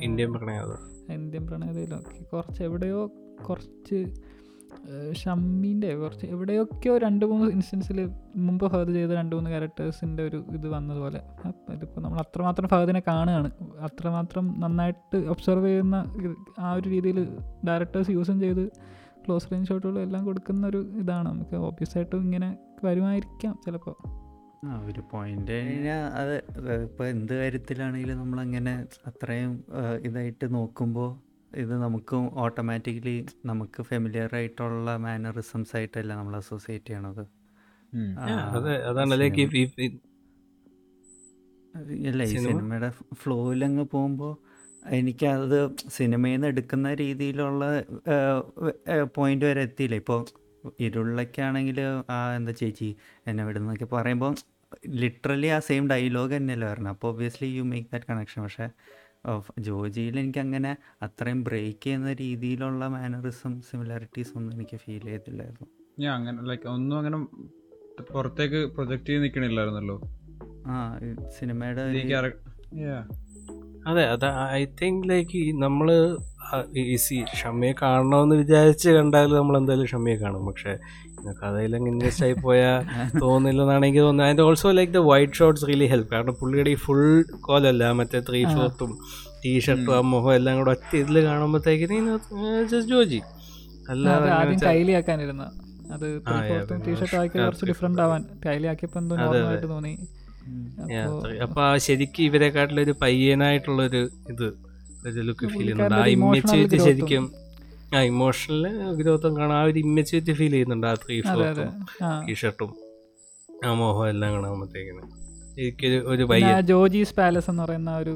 ഇന്ത്യൻ പ്രണയ ഇന്ത്യൻ പ്രണയതയിലൊക്കെ കുറച്ച് എവിടെയോ കുറച്ച് ഷമ്മീന്റെ കുറച്ച് എവിടെയൊക്കെയോ രണ്ട് മൂന്ന് ഇൻസ്റ്റൻസിൽ മുമ്പ് ഫഹദ് ചെയ്ത രണ്ട് മൂന്ന് ക്യാരക്ടേഴ്സിന്റെ ഒരു ഇത് വന്നതുപോലെ. അപ്പം ഇതിപ്പോൾ നമ്മൾ അത്രമാത്രം ഫഹദിനെ കാണുകയാണ്. അത്രമാത്രം നന്നായിട്ട് ഒബ്സർവ് ചെയ്യുന്ന ആ ഒരു രീതിയിൽ ഡയറക്ടേഴ്സ് യൂസും ചെയ്ത് ക്ലോസ് റേഞ്ച് ഷോട്ടുകളും എല്ലാം കൊടുക്കുന്ന ഒരു ഇതാണ്. നമുക്ക് ഓബിയസ് ആയിട്ടും ഇങ്ങനെ വരുമായിരിക്കാം ചിലപ്പോൾ ആ ഒരു പോയിന്റ് കഴിഞ്ഞാൽ അത് ഇപ്പോൾ എന്ത് കാര്യത്തിലാണെങ്കിലും നമ്മളങ്ങനെ അത്രയും ഇതായിട്ട് നോക്കുമ്പോൾ ഇത് നമുക്ക് ഓട്ടോമാറ്റിക്കലി നമുക്ക് ഫെമിലിയർ ആയിട്ടുള്ള മാനറിസംസ് ആയിട്ടല്ല നമ്മൾ അസോസിയേറ്റ് ചെയ്യണത്. അല്ല ഈ സിനിമ? സിനിമയുടെ ഫ്ലോയിലങ്ങ് പോകുമ്പോൾ എനിക്കത് സിനിമയിൽ നിന്ന് എടുക്കുന്ന രീതിയിലുള്ള പോയിന്റ് വരെ എത്തിയില്ല. ഇപ്പോൾ ഇരുളൊക്കെയാണെങ്കിൽ ആ എന്താ ചേച്ചി എന്നെ വിടുന്നൊക്കെ പറയുമ്പോൾ ലിറ്ററലി ആ സെയിം ഡയലോഗ് തന്നെയല്ലേ വരണം. അപ്പോൾ obviously you make that connection പക്ഷേ ജോജിയിൽ എനിക്ക് അങ്ങനെ അത്രയും ബ്രേക്ക് ചെയ്യുന്ന രീതിയിലുള്ള മാനറിസം സിമിലാരിറ്റീസ് ഒന്നും എനിക്ക് ഫീൽ ചെയ്തില്ലായിരുന്നു. ഞാൻ അങ്ങനെ ലൈക്ക് ഒന്നും അങ്ങനെ പുറത്തേക്ക് പ്രൊജക്റ്റ് ചെയ്ത് നിൽക്കണില്ലായിരുന്നല്ലോ ആ സിനിമയുടെ. അതെ അത് ഐ തിങ്ക് ലൈക്ക് നമ്മൾ ഈ സി ഷമ്മിയെ കാണണമെന്ന് വിചാരിച്ച് കണ്ടാൽ നമ്മൾ എന്തായാലും ഷമ്മയെ കാണും. പക്ഷെ കഥയിലങ്ങ് ഇൻവെസ്റ്റ് ആയി പോയാൽ തോന്നില്ലെന്നാണ് എനിക്ക് തോന്നുന്നത്. And also like the wide shots really help കാരണം പുള്ളിയുടെ ഈ ഫുൾ കോലല്ല മറ്റേ ത്രീ ഷോർട്ടും ടീ ടീഷർട്ടും ആ മുഖം എല്ലാം കൂടെ ഒറ്റ ഇതിൽ കാണുമ്പോഴത്തേക്കിന് ജസ്റ്റ് ജോജി. അത് അല്ലാതെ ആദ്യം അങ്ങനെ കൈലിയാക്കാനിരുന്ന അത് ആ, yeah, ടീഷർട്ട് ആക്കി കുറച്ച് ഡിഫറെന്റ്. ആവാൻ. കൈലിയാക്കിയപ്പോൾ എന്തോ. ആയിട്ട് തോന്നി. അപ്പോ ശരിക്കും ഇവരെക്കാട്ടിലൊരു പയ്യനായിട്ടുള്ളൊരു ഇത് ഒരു ലുക്ക് ഫീൽ ചെയ്യുന്നുണ്ട്. ആ ഇമ്മേജ് ശരിക്കും ആ ഇമോഷണൽ ഗ്രോത്തും കാണാൻ ആ ഒരു ഇമ്മച്യൂരിറ്റി ഫീൽ ചെയ്യുന്നുണ്ട് ആ ത്രീ ഫോർത്തും ആ. ടീഷർട്ടും ആ മോഹം എല്ലാം കാണാകുമ്പോഴത്തേക്കിന് എനിക്കൊരു ഒരു ആ ജോജീസ് പാലസ് എന്ന് പറയുന്ന ആ ഒരു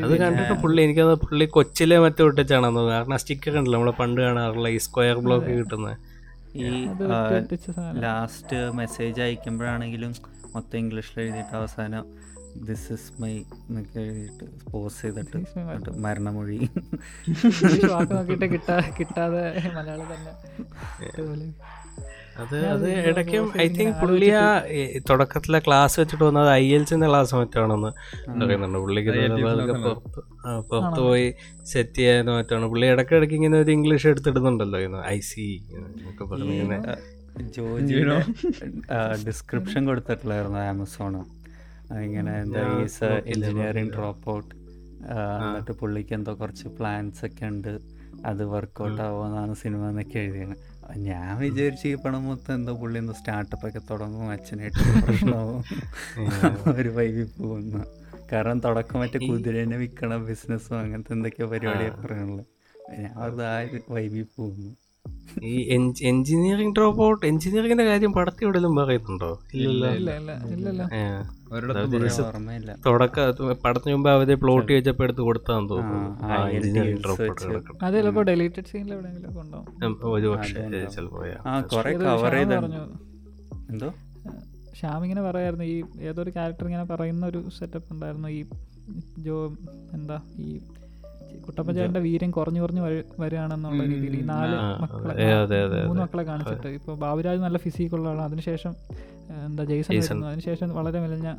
അതെ, കണ്ടിട്ട് പുള്ളി എനിക്കത് പുള്ളി കൊച്ചിലെ മറ്റേ ഒട്ടിച്ചാണെന്ന് കാരണം കാരണം സ്റ്റിക്കർ ഉണ്ടല്ലോ നമ്മളെ പണ്ട് കാണാറുള്ള ഈ സ്ക്വയർ ബ്ലോക്ക് കിട്ടുന്ന. ഈ ആ, ലാസ്റ്റ് മെസ്സേജ് അയക്കുമ്പോഴാണെങ്കിലും മൊത്തം ഇംഗ്ലീഷിൽ എഴുതിയിട്ട് അവസാനം ദിസ് ഇസ് മൈ എന്നൊക്കെ എഴുതിയിട്ട് പോസ് ചെയ്തിട്ട് This is my എന്നിട്ട് മരണമൊഴി. നോക്കിയിട്ട് കിട്ടാ കിട്ടാതെ മലയാളം തന്നെ. അത് അത് ഇടയ്ക്കും ഐ തിങ്ക് പുള്ളി ആ തുടക്കത്തിലെ ക്ലാസ് വെച്ചിട്ട് വന്നത് ഐ എൽസിന്റെ ക്ലാസ് മറ്റാണെന്ന് പറയുന്നുണ്ട്. പുള്ളിക്ക്? പുറത്ത് പോയി സെറ്റ് ചെയ്യാന്ന് മറ്റാണ്. പുള്ളി ഇടയ്ക്കിടയ്ക്ക് ഇങ്ങനെ ഒരു ഇംഗ്ലീഷ് എടുത്തിടുന്നുണ്ടല്ലോ ഇങ്ങനെ ഐ സി എന്നൊക്കെ ഇങ്ങനെ. ജോജിയുടെ ഡിസ്ക്രിപ്ഷൻ കൊടുത്തിട്ടില്ലായിരുന്നു ആമസോണ് ഇങ്ങനെ എന്താ ഈസ് എഞ്ചിനീയറിംഗ് ഡ്രോപ്പ് ഔട്ട് എന്നിട്ട് പുള്ളിക്ക് എന്തോ കുറച്ച് പ്ലാൻസ് ഒക്കെ ഉണ്ട്. അത് വർക്കൗട്ട് ആവുമെന്നാണ് സിനിമ എന്നൊക്കെ എഴുതിയത് ഞാൻ വിചാരിച്ചു ഈ പണം മൊത്തം എന്തോ പുള്ളി എന്തോ സ്റ്റാർട്ടപ്പ് ഒക്കെ തുടങ്ങും അച്ഛനായിട്ട് പ്രശ്നമാവും. ഒരു വൈകി പോകുന്ന. കാരണം തുടക്കം മറ്റേ കുതിരേനെ വിൽക്കണ ബിസിനസ്സും അങ്ങനത്തെ എന്തൊക്കെയോ പരിപാടിയൊക്കെ പറയാനുള്ളത് ഞാൻ അത് ആ വൈബി പോകുന്നു. ഈ എഞ്ചിനീയറിംഗ് ഡ്രോപ്പ് ഔട്ട് എഞ്ചിനീയറിംഗിന്റെ കാര്യം പടത്തി എവിടെയെങ്കിലും പറയുന്നുണ്ടോ? ഇല്ലല്ലോ. തുടക്ക പടത്തിന് മുമ്പ് അവർ പ്ലോട്ട് ചോദിച്ചപ്പോ എടുത്ത് കൊടുത്താന്ന് തോന്നുന്നു. ഒരു പക്ഷേ എന്തോ? ശ്യാം ഇങ്ങനെ പറയായിരുന്നു ഈ ഏതൊരു ക്യാരക്ടർ ഇങ്ങനെ പറയുന്ന ഒരു സെറ്റപ്പ് ഉണ്ടായിരുന്നു ഈ ജോ എന്താ ഈ കുട്ടപ്പച്ചാന്റെ വീര്യം കുറഞ്ഞു കുറഞ്ഞു വരു- വരികയാണെന്നുള്ള രീതിയിൽ ഈ നാല് മക്കളെ അതെ, അതെ, അതെ, മൂന്ന് മക്കളെ കാണിച്ചിട്ട്. ഇപ്പൊ ബാബുരാജ് നല്ല ഫിസിക്കുള്ള ആളാണ്. അതിനുശേഷം എന്താ ജെയ്സൺ അതിനുശേഷം വളരെ മെലിഞ്ഞ.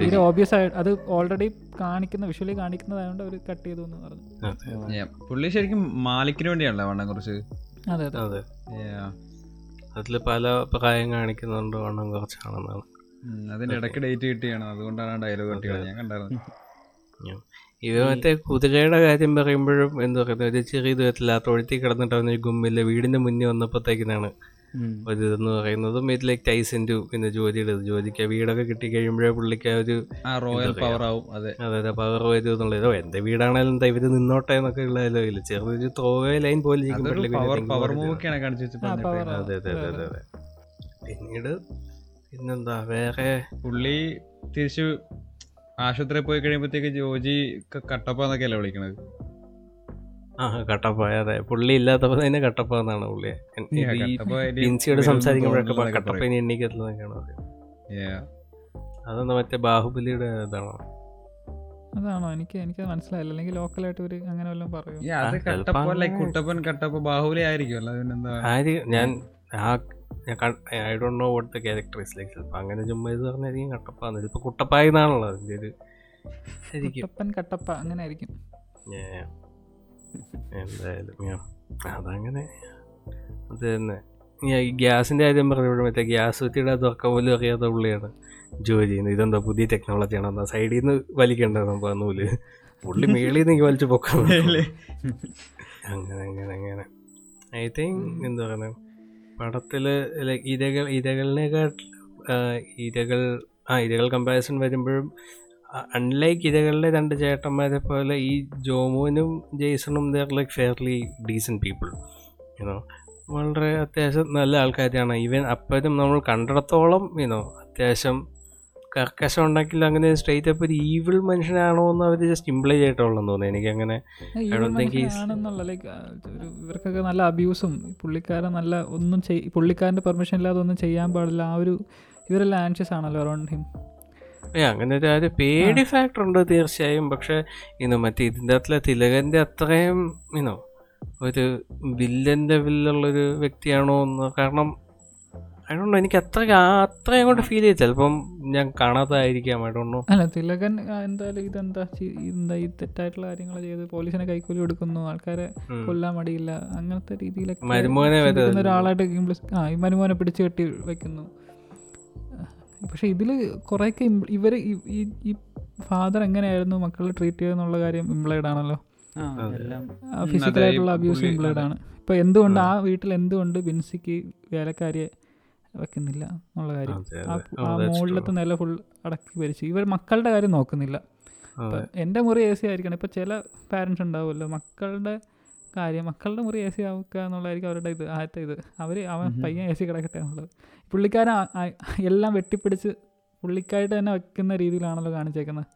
തീരെ ഓബിയസ് ആയിട്ട് അത് ഓൾറെഡി കാണിക്കുന്ന വിഷ്വലി കാണിക്കുന്നതായതുകൊണ്ട് അവർ കട്ട് ചെയ്തു എന്ന് പറഞ്ഞു. പുള്ളി ശരിക്കും മാലിക്കിന് വേണ്ടിയാണല്ലോ വണ്ണം കുറച്ച്? അതെ അതെ. അതിൽ പല പ്രായം കാണിക്കുന്നുണ്ട് വണ്ണം കുറച്ചാണെന്നാണ്. അതിന്റെ ഇടയ്ക്ക് ഡേറ്റ് കിട്ടിയാണ്. അതുകൊണ്ടാണ് ഡയലോഗ് കിട്ടിയത് ഞാൻ കണ്ടായിരുന്നു. ഇത് മറ്റേ കുതിരയുടെ കാര്യം പറയുമ്പോഴും എന്താ പറയുന്നത്? ഒരു ചെറിയ ദൂരത്തില്ല തൊഴുത്തി കിടന്നിട്ടവന് ഒരു ഗുമ്മില്ല വീടിന്റെ മുന്നിൽ വന്നപ്പോഴത്തേക്കിനാണ്. ഒരു ഇതെന്ന് പറയുന്നതും ഇതിലേക്ക് ടൈസൻ ടു പിന്നെ ജോലിയുടെ ജോലിക്ക് വീടൊക്കെ കിട്ടി കഴിയുമ്പോഴേ പുള്ളിക്ക് ആ ഒരു റോയൽ പവർ ആവും അതെ. അതെ പവർ വരും എന്നുള്ളത്. എന്റെ വീടാണേലും എന്താ ഇവർ നിന്നോട്ടെ എന്നൊക്കെ ഉള്ളതല്ലോ. ഇല്ല ചെറിയൊരു ത്രോവേ ലൈൻ പോലെ അതെ അതെ അതെ അതെ പിന്നീട് പിന്നെന്താ? വേറെ പുള്ളി തിരിച്ചു ആശുപത്രിയിൽ പോയി കഴിയുമ്പോഴത്തേക്ക് ജോജി കട്ടപ്പ എന്നൊക്കെയല്ലേ വിളിക്കണത്? ആ കട്ടപ്പ അതെ പുള്ളി ഇല്ലാത്തപ്പോ തന്നെ കട്ടപ്പ എന്നാണ് പുള്ളിയെ വരും സംസാരിക്കുമ്പോഴൊക്കെ കട്ടപ്പ. ഇനി എണ്ണിക്കത്തില്ലെന്നൊക്കെയാണ് അതെന്താ മറ്റേ ബാഹുബലിയുടെ ഇതാണോ? അതാണോ? എനിക്ക് എനിക്ക് മനസ്സിലായില്ല. അല്ലെങ്കിൽ ലോക്കലായിട്ട് ഒരു അങ്ങനെ വല്ലതും പറയും? അത് കട്ടപ്പ ലൈക്ക് കുട്ടപ്പൻ കട്ടപ്പ. ബാഹുബലി ആയിരിക്കും. ഞാൻ ആ ഞാൻ I don't know what the character is like ചിലപ്പോൾ അങ്ങനെ ചുമ്മാ ഇത് പറഞ്ഞായിരിക്കും. കട്ടപ്പ കട്ടപ്പാന്ന് ചിലപ്പോൾ കുട്ടപ്പായ എന്നാണല്ലോ അതിന്റെ ഒരു ശരിക്കും. കുട്ടപ്പൻ കട്ടപ്പ അങ്ങനെ ആയിരിക്കും Yeah. എന്തായാലും. അതങ്ങനെ. അത് തന്നെ. ഞാൻ ഈ ഗ്യാസിന്റെ കാര്യം പറഞ്ഞപ്പോൾ മറ്റേ ഗ്യാസ് വെച്ചിട്ട് അതൊക്കെ പോലും അറിയാത്ത പുള്ളിയാണ് ജോലി ചെയ്യുന്നത്. ഇതെന്താ പുതിയ ടെക്നോളജി ആണോ. എന്താ സൈഡിൽ നിന്ന് വലിക്കേണ്ടത് സംഭവം നൂൽ. പുള്ളി മേളിൽ നിന്ന് എനിക്ക് വലിച്ചു പൊക്കാൻ അങ്ങനെ അങ്ങനെ അങ്ങനെ. ഐ തിങ്ക് എന്താ പറയുന്നത്? പടത്തിൽ ലൈക്ക് ഇരകൾ ഇരകളിനെക്കാട്ടിൽ ഇരകൾ ആ ഇരകൾ കമ്പാരിസൺ വരുമ്പോഴും അൺലൈക്ക് ഇരകളിലെ രണ്ട് ചേട്ടന്മാരെ പോലെ ഈ ജോമോനും ജെയ്സണും they're like fairly decent people you know വളരെ അത്യാവശ്യം നല്ല ആൾക്കാരാണ്. ഈവൻ അപ്പോഴും നമ്മൾ കണ്ടിടത്തോളം യുനോ അത്യാവശ്യം കർക്കശം ഉണ്ടെങ്കിൽ അങ്ങനെ സ്ട്രേറ്റ് അപ്പ് ഒരു ഈവിൾ മനുഷ്യനാണോ എന്ന് അവർ ജസ്റ്റ് ഇംപ്ലൈ ചെയ്തിട്ടുള്ളതെന്ന് തോന്നുന്നു. എനിക്ക് അങ്ങനെ ഇവർക്കൊക്കെ നല്ല അബ്യൂസും പുള്ളിക്കാരൻ നല്ല ഒന്നും പുള്ളിക്കാരന്റെ പുള്ളിക്കാരന്റെ പെർമിഷൻ ഇല്ലാതെ ഒന്നും ചെയ്യാൻ പാടില്ല. ആ ഒരു ഇവരെല്ലാം ആൻഷ്യസ് ആണല്ലോ അറൗണ്ട് ഹിം അങ്ങനെ ഒരു ഒരു പേടി ഫാക്ടർ ഉണ്ട് തീർച്ചയായും. പക്ഷെ ഇന്ന് മറ്റേ ഇതിന്റെ അകത്തിലെ തിലകന്റെ അത്രയും ഇനോ ഒരു വില്ലന്റെ വില്ലുള്ളൊരു വ്യക്തിയാണോ എന്ന് കാരണം അതുകൊണ്ട് എനിക്ക് അത്ര അത്രയും കൊണ്ട് ഫീൽ ചെയ്തു ചിലപ്പം ഞാൻ കാണാത്തതായിരിക്കാം അല്ല തിലകൻ എന്തായാലും ഇതെന്താ എന്താ ഈ തെറ്റായിട്ടുള്ള കാര്യങ്ങൾ ചെയ്ത് പോലീസിനെ കൈക്കൂലി കൊടുക്കുന്നു ആൾക്കാരെ കൊല്ലാൻ മടിയില്ല അങ്ങനത്തെ രീതിയിലൊക്കെ മരുമോനെ ഒരാളായിട്ട് ആ ഈ മരുമോനെ പിടിച്ചു കെട്ടി വെക്കുന്നു. പക്ഷെ ഇതിൽ കുറേയൊക്കെ ഇവർ ഈ ഫാദർ എങ്ങനെയായിരുന്നു മക്കളെ ട്രീറ്റ് ചെയ്യുന്നുള്ള കാര്യം ഇംപ്ലൈഡ് ആണല്ലോ. ഫിസിക്കലായിട്ടുള്ള അബ്യൂസ് ഇംപ്ലൈഡ് ആണ്. ഇപ്പൊ എന്തുകൊണ്ട് ആ വീട്ടിൽ എന്തുകൊണ്ട് ബിൻസിക്ക് വേലക്കാരിയെ വെക്കുന്നില്ല എന്നുള്ള കാര്യം. ആ മുകളിലത്തെ നില ഫുൾ അടക്കി ഭരിച്ചു. ഇവർ മക്കളുടെ കാര്യം നോക്കുന്നില്ല. എന്റെ മുറി എ സി ആയിരിക്കണം. ഇപ്പം ചില പാരൻസ് ഉണ്ടാവുമല്ലോ. മക്കളുടെ കാര്യം മക്കളുടെ മുറി എ സി ആവുക എന്നുള്ളതായിരിക്കും അവരുടെ ഇത് ആദ്യത്തെ ഇത്. അവർ അവൻ പയ്യൻ എ സി കിടക്കട്ടെ എന്നുള്ളത്. പുള്ളിക്കാരൻ എല്ലാം വെട്ടിപ്പിടിച്ച് പുള്ളിക്കായിട്ട് തന്നെ വെക്കുന്ന രീതിയിലാണല്ലോ കാണിച്ചേക്കുന്നത്.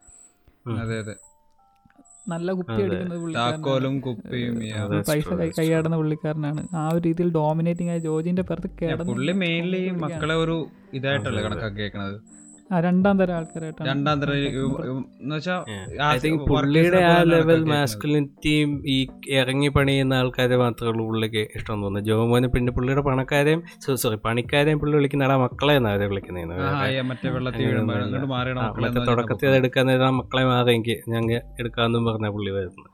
അതെ അതെ. നല്ല കുപ്പി. അടിക്കുന്നത് പുള്ളിക്കാരനാണ്. പൈസ കൈയാടുന്ന പുള്ളിക്കാരനാണ് ആ ഒരു രീതിയിൽ ഡോമിനേറ്റിംഗ് ആയ ജോജിന്റെ പുറത്ത് കേടുന്നത് മക്കളെ ഒരു ഇതായിട്ടല്ലേ. കണക്കാക്കിയേക്കണത് രണ്ടാം തരം ആൾക്കാരായിട്ടാണ് രണ്ടാം തരം എന്ന് വെച്ചാൽ ഐ തിങ്ക് പുള്ളിയുടെ ആ ലെവൽ മാസ്കുലിനിറ്റിയും ഈ ഇറങ്ങി പണിയുന്ന ആൾക്കാരെ മാത്രമേ ഉള്ളൂ പുള്ളിക്ക് ഇഷ്ടം തോന്നുന്നു ജോമോന് പിന്നെ പുള്ളിയുടെ പണക്കാരെയും സോറി പണിക്കാരെയും പുള്ളി വിളിക്കുന്ന ആ മക്കളെ എന്നാ അവരെ വിളിക്കുന്നത് മറ്റേ തുടക്കത്തിൽ അത് എടുക്കാൻ നേരം മക്കളെ മാറി എനിക്ക് ഞങ്ങൾ എടുക്കാമെന്നും പറഞ്ഞ പുള്ളി വരുന്നത്.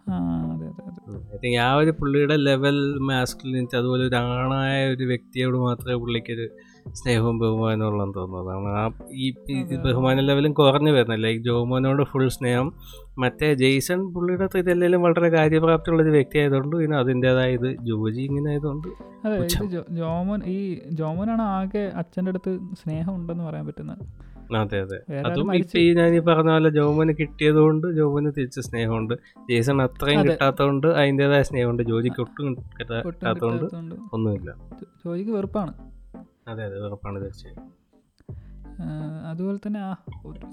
ഐ തിങ്ക് ആ ഒരു പുള്ളിയുടെ ലെവൽ മാസ്കുലിനിറ്റി അതുപോലെ ഒരു ആണായ ഒരു വ്യക്തിയോട് മാത്രമേ പുള്ളിക്കൊരു സ്നേഹവും ബഹുമാനവും ഉള്ളതെന്ന് അതാണ് ആ ഈ ഈ ബഹുമാന ലെവലും കുറഞ്ഞു വരുന്നത്. ലൈക്ക് ജോമോനോട് ഫുൾ സ്നേഹം. മറ്റേ ജെയ്സൺ പുള്ളിയുടെ ഇതെല്ലാം വളരെ കാര്യപ്രാപ്തിയുള്ള ഒരു വ്യക്തി ആയതുകൊണ്ട് പിന്നെ അതിന്റെതായ ഇത് ജോജി ഇങ്ങനെ ആയതുകൊണ്ട് ജോമോൻ ഈ ജോമോനാണ് ആകെ അച്ഛന്റെ അടുത്ത് സ്നേഹം ഉണ്ടെന്ന് പറയാൻ പറ്റുന്നത്. അതെ അതെ. അതും ഇപ്പൊ ഈ ഞാൻ ഈ പറഞ്ഞ പോലെ ജോമന് കിട്ടിയതുകൊണ്ട് ജോമോന് തിരിച്ച് സ്നേഹമുണ്ട്. ജേസൺ അത്രയും കിട്ടാത്തതുകൊണ്ട് അതിന്റെതായ സ്നേഹമുണ്ട്. ജോജിക്ക് ഒട്ടും കിട്ടാ- കിട്ടാത്തതുകൊണ്ട് കിട്ടാത്തതുകൊണ്ട്. ഒന്നുമില്ല. ജോലിക്ക് വെറുപ്പാണ്. അതെ അതെ ഉറപ്പാണ് തീർച്ചയായും. അതുപോലെ തന്നെ ആ ഒരു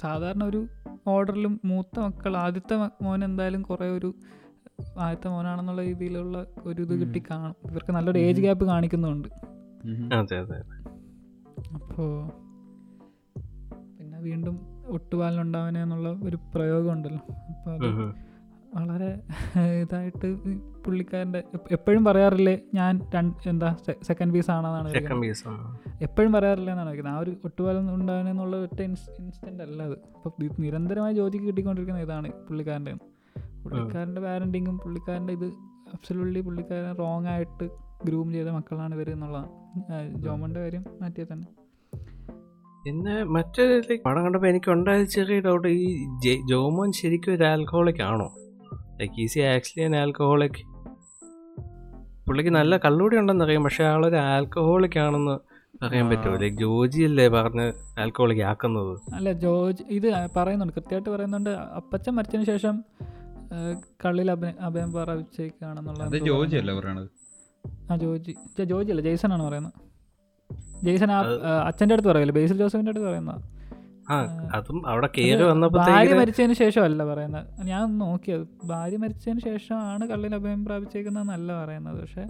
സാധാരണ ഒരു ഓർഡറിലും മൂത്ത മക്കൾ ആദ്യത്തെ മോൻ എന്തായാലും കുറേ ഒരു ആദ്യത്തെ മോനാണെന്നുള്ള രീതിയിലുള്ള ഒരു ഇത് കിട്ടി കാണും. ഇവർക്ക് നല്ലൊരു ഏജ് ഗ്യാപ്പ് കാണിക്കുന്നുണ്ട്. അതെ അതെ അപ്പോൾ പിന്നെ വീണ്ടും ഒട്ടുപാലിനുണ്ടാവനെ എന്നുള്ള ഒരു പ്രയോഗമുണ്ടല്ലോ. അപ്പോൾ അത്. വളരെ ഇതായിട്ട് പുള്ളിക്കാരന്റെ എപ്പോഴും പറയാറില്ലേ ഞാൻ രണ്ട് എന്താ സെക്കൻഡ് പീസ് ആണെന്നാണ് എപ്പോഴും പറയാറില്ല എന്നാണ് വയ്ക്കുന്നത് ആ ഒരു ഒട്ടുപാലം ഉണ്ടാകുന്നുള്ള ഒറ്റ ഇൻസ്റ്റന്റ് അല്ല അത്. അപ്പോൾ നിരന്തരമായി ജോലിക്ക് കിട്ടിക്കൊണ്ടിരിക്കുന്ന ഇതാണ് പുള്ളിക്കാരന്റെ. പുള്ളിക്കാരന്റെ പാരന്റിങ്ങും പുള്ളിക്കാരന്റെ ഇത് അബ്സലുള്ളി പുള്ളിക്കാരൻ റോങ് ആയിട്ട് ഗ്രൂം ചെയ്ത മക്കളാണ് ഇവർ എന്നുള്ളതാണ്. ജോമോന്റെ കാര്യം മാറ്റിയാൽ തന്നെ. പിന്നെ മറ്റൊരു പടം കണ്ടപ്പോൾ എനിക്ക് ഉണ്ടായ ചെറിയ ഡൗട്ട് ഈ ജോമോൻ ശരിക്കും ഒരു ആൽക്കോളിക് ആണോ? Like is he actually an alcoholic പുള്ളിക്ക് നല്ല കള്ളുകൂടി ഉണ്ടെന്ന് അറിയാം പക്ഷെ ആളൊരു ആൽക്കഹോളിക് ആണെന്ന് അറിയാൻ പറ്റുമോ? ലൈക്ക് ജോജി അല്ലേ പറഞ്ഞ് ആൽക്കഹോളിക് ആക്കുന്നത്? അല്ല ജോജി ഇത് പറയുന്നുണ്ട് കൃത്യമായിട്ട് പറയുന്നുണ്ട്. അപ്പച്ചൻ മരിച്ചതിന് ശേഷം കള്ളിൽ അഭയം അഭയം പ്രാപിച്ചേക്കാണെന്നുള്ള അത് ജോജി അല്ലേ പറയണത്? ആ ജോജി. ജോജി അല്ല ജെയ്സൺ ആണ് പറയുന്നത്. ജെയ്സൺ ആ അച്ഛന്റെ അടുത്ത് പറയല്ലേ? ബേസിൽ ജോസഫിന്റെ അടുത്ത് പറയുന്ന ആ അതും അവിടെ കയറി ഭാര്യ മരിച്ചതിന് ശേഷം അല്ല പറയുന്നത്. ഞാൻ നോക്കിയത് ഭാര്യ മരിച്ചതിന് ശേഷമാണ് കള്ളിൽ അഭയം പ്രാപിച്ചേക്കുന്നതെന്നല്ല പറയുന്നത്. പക്ഷേ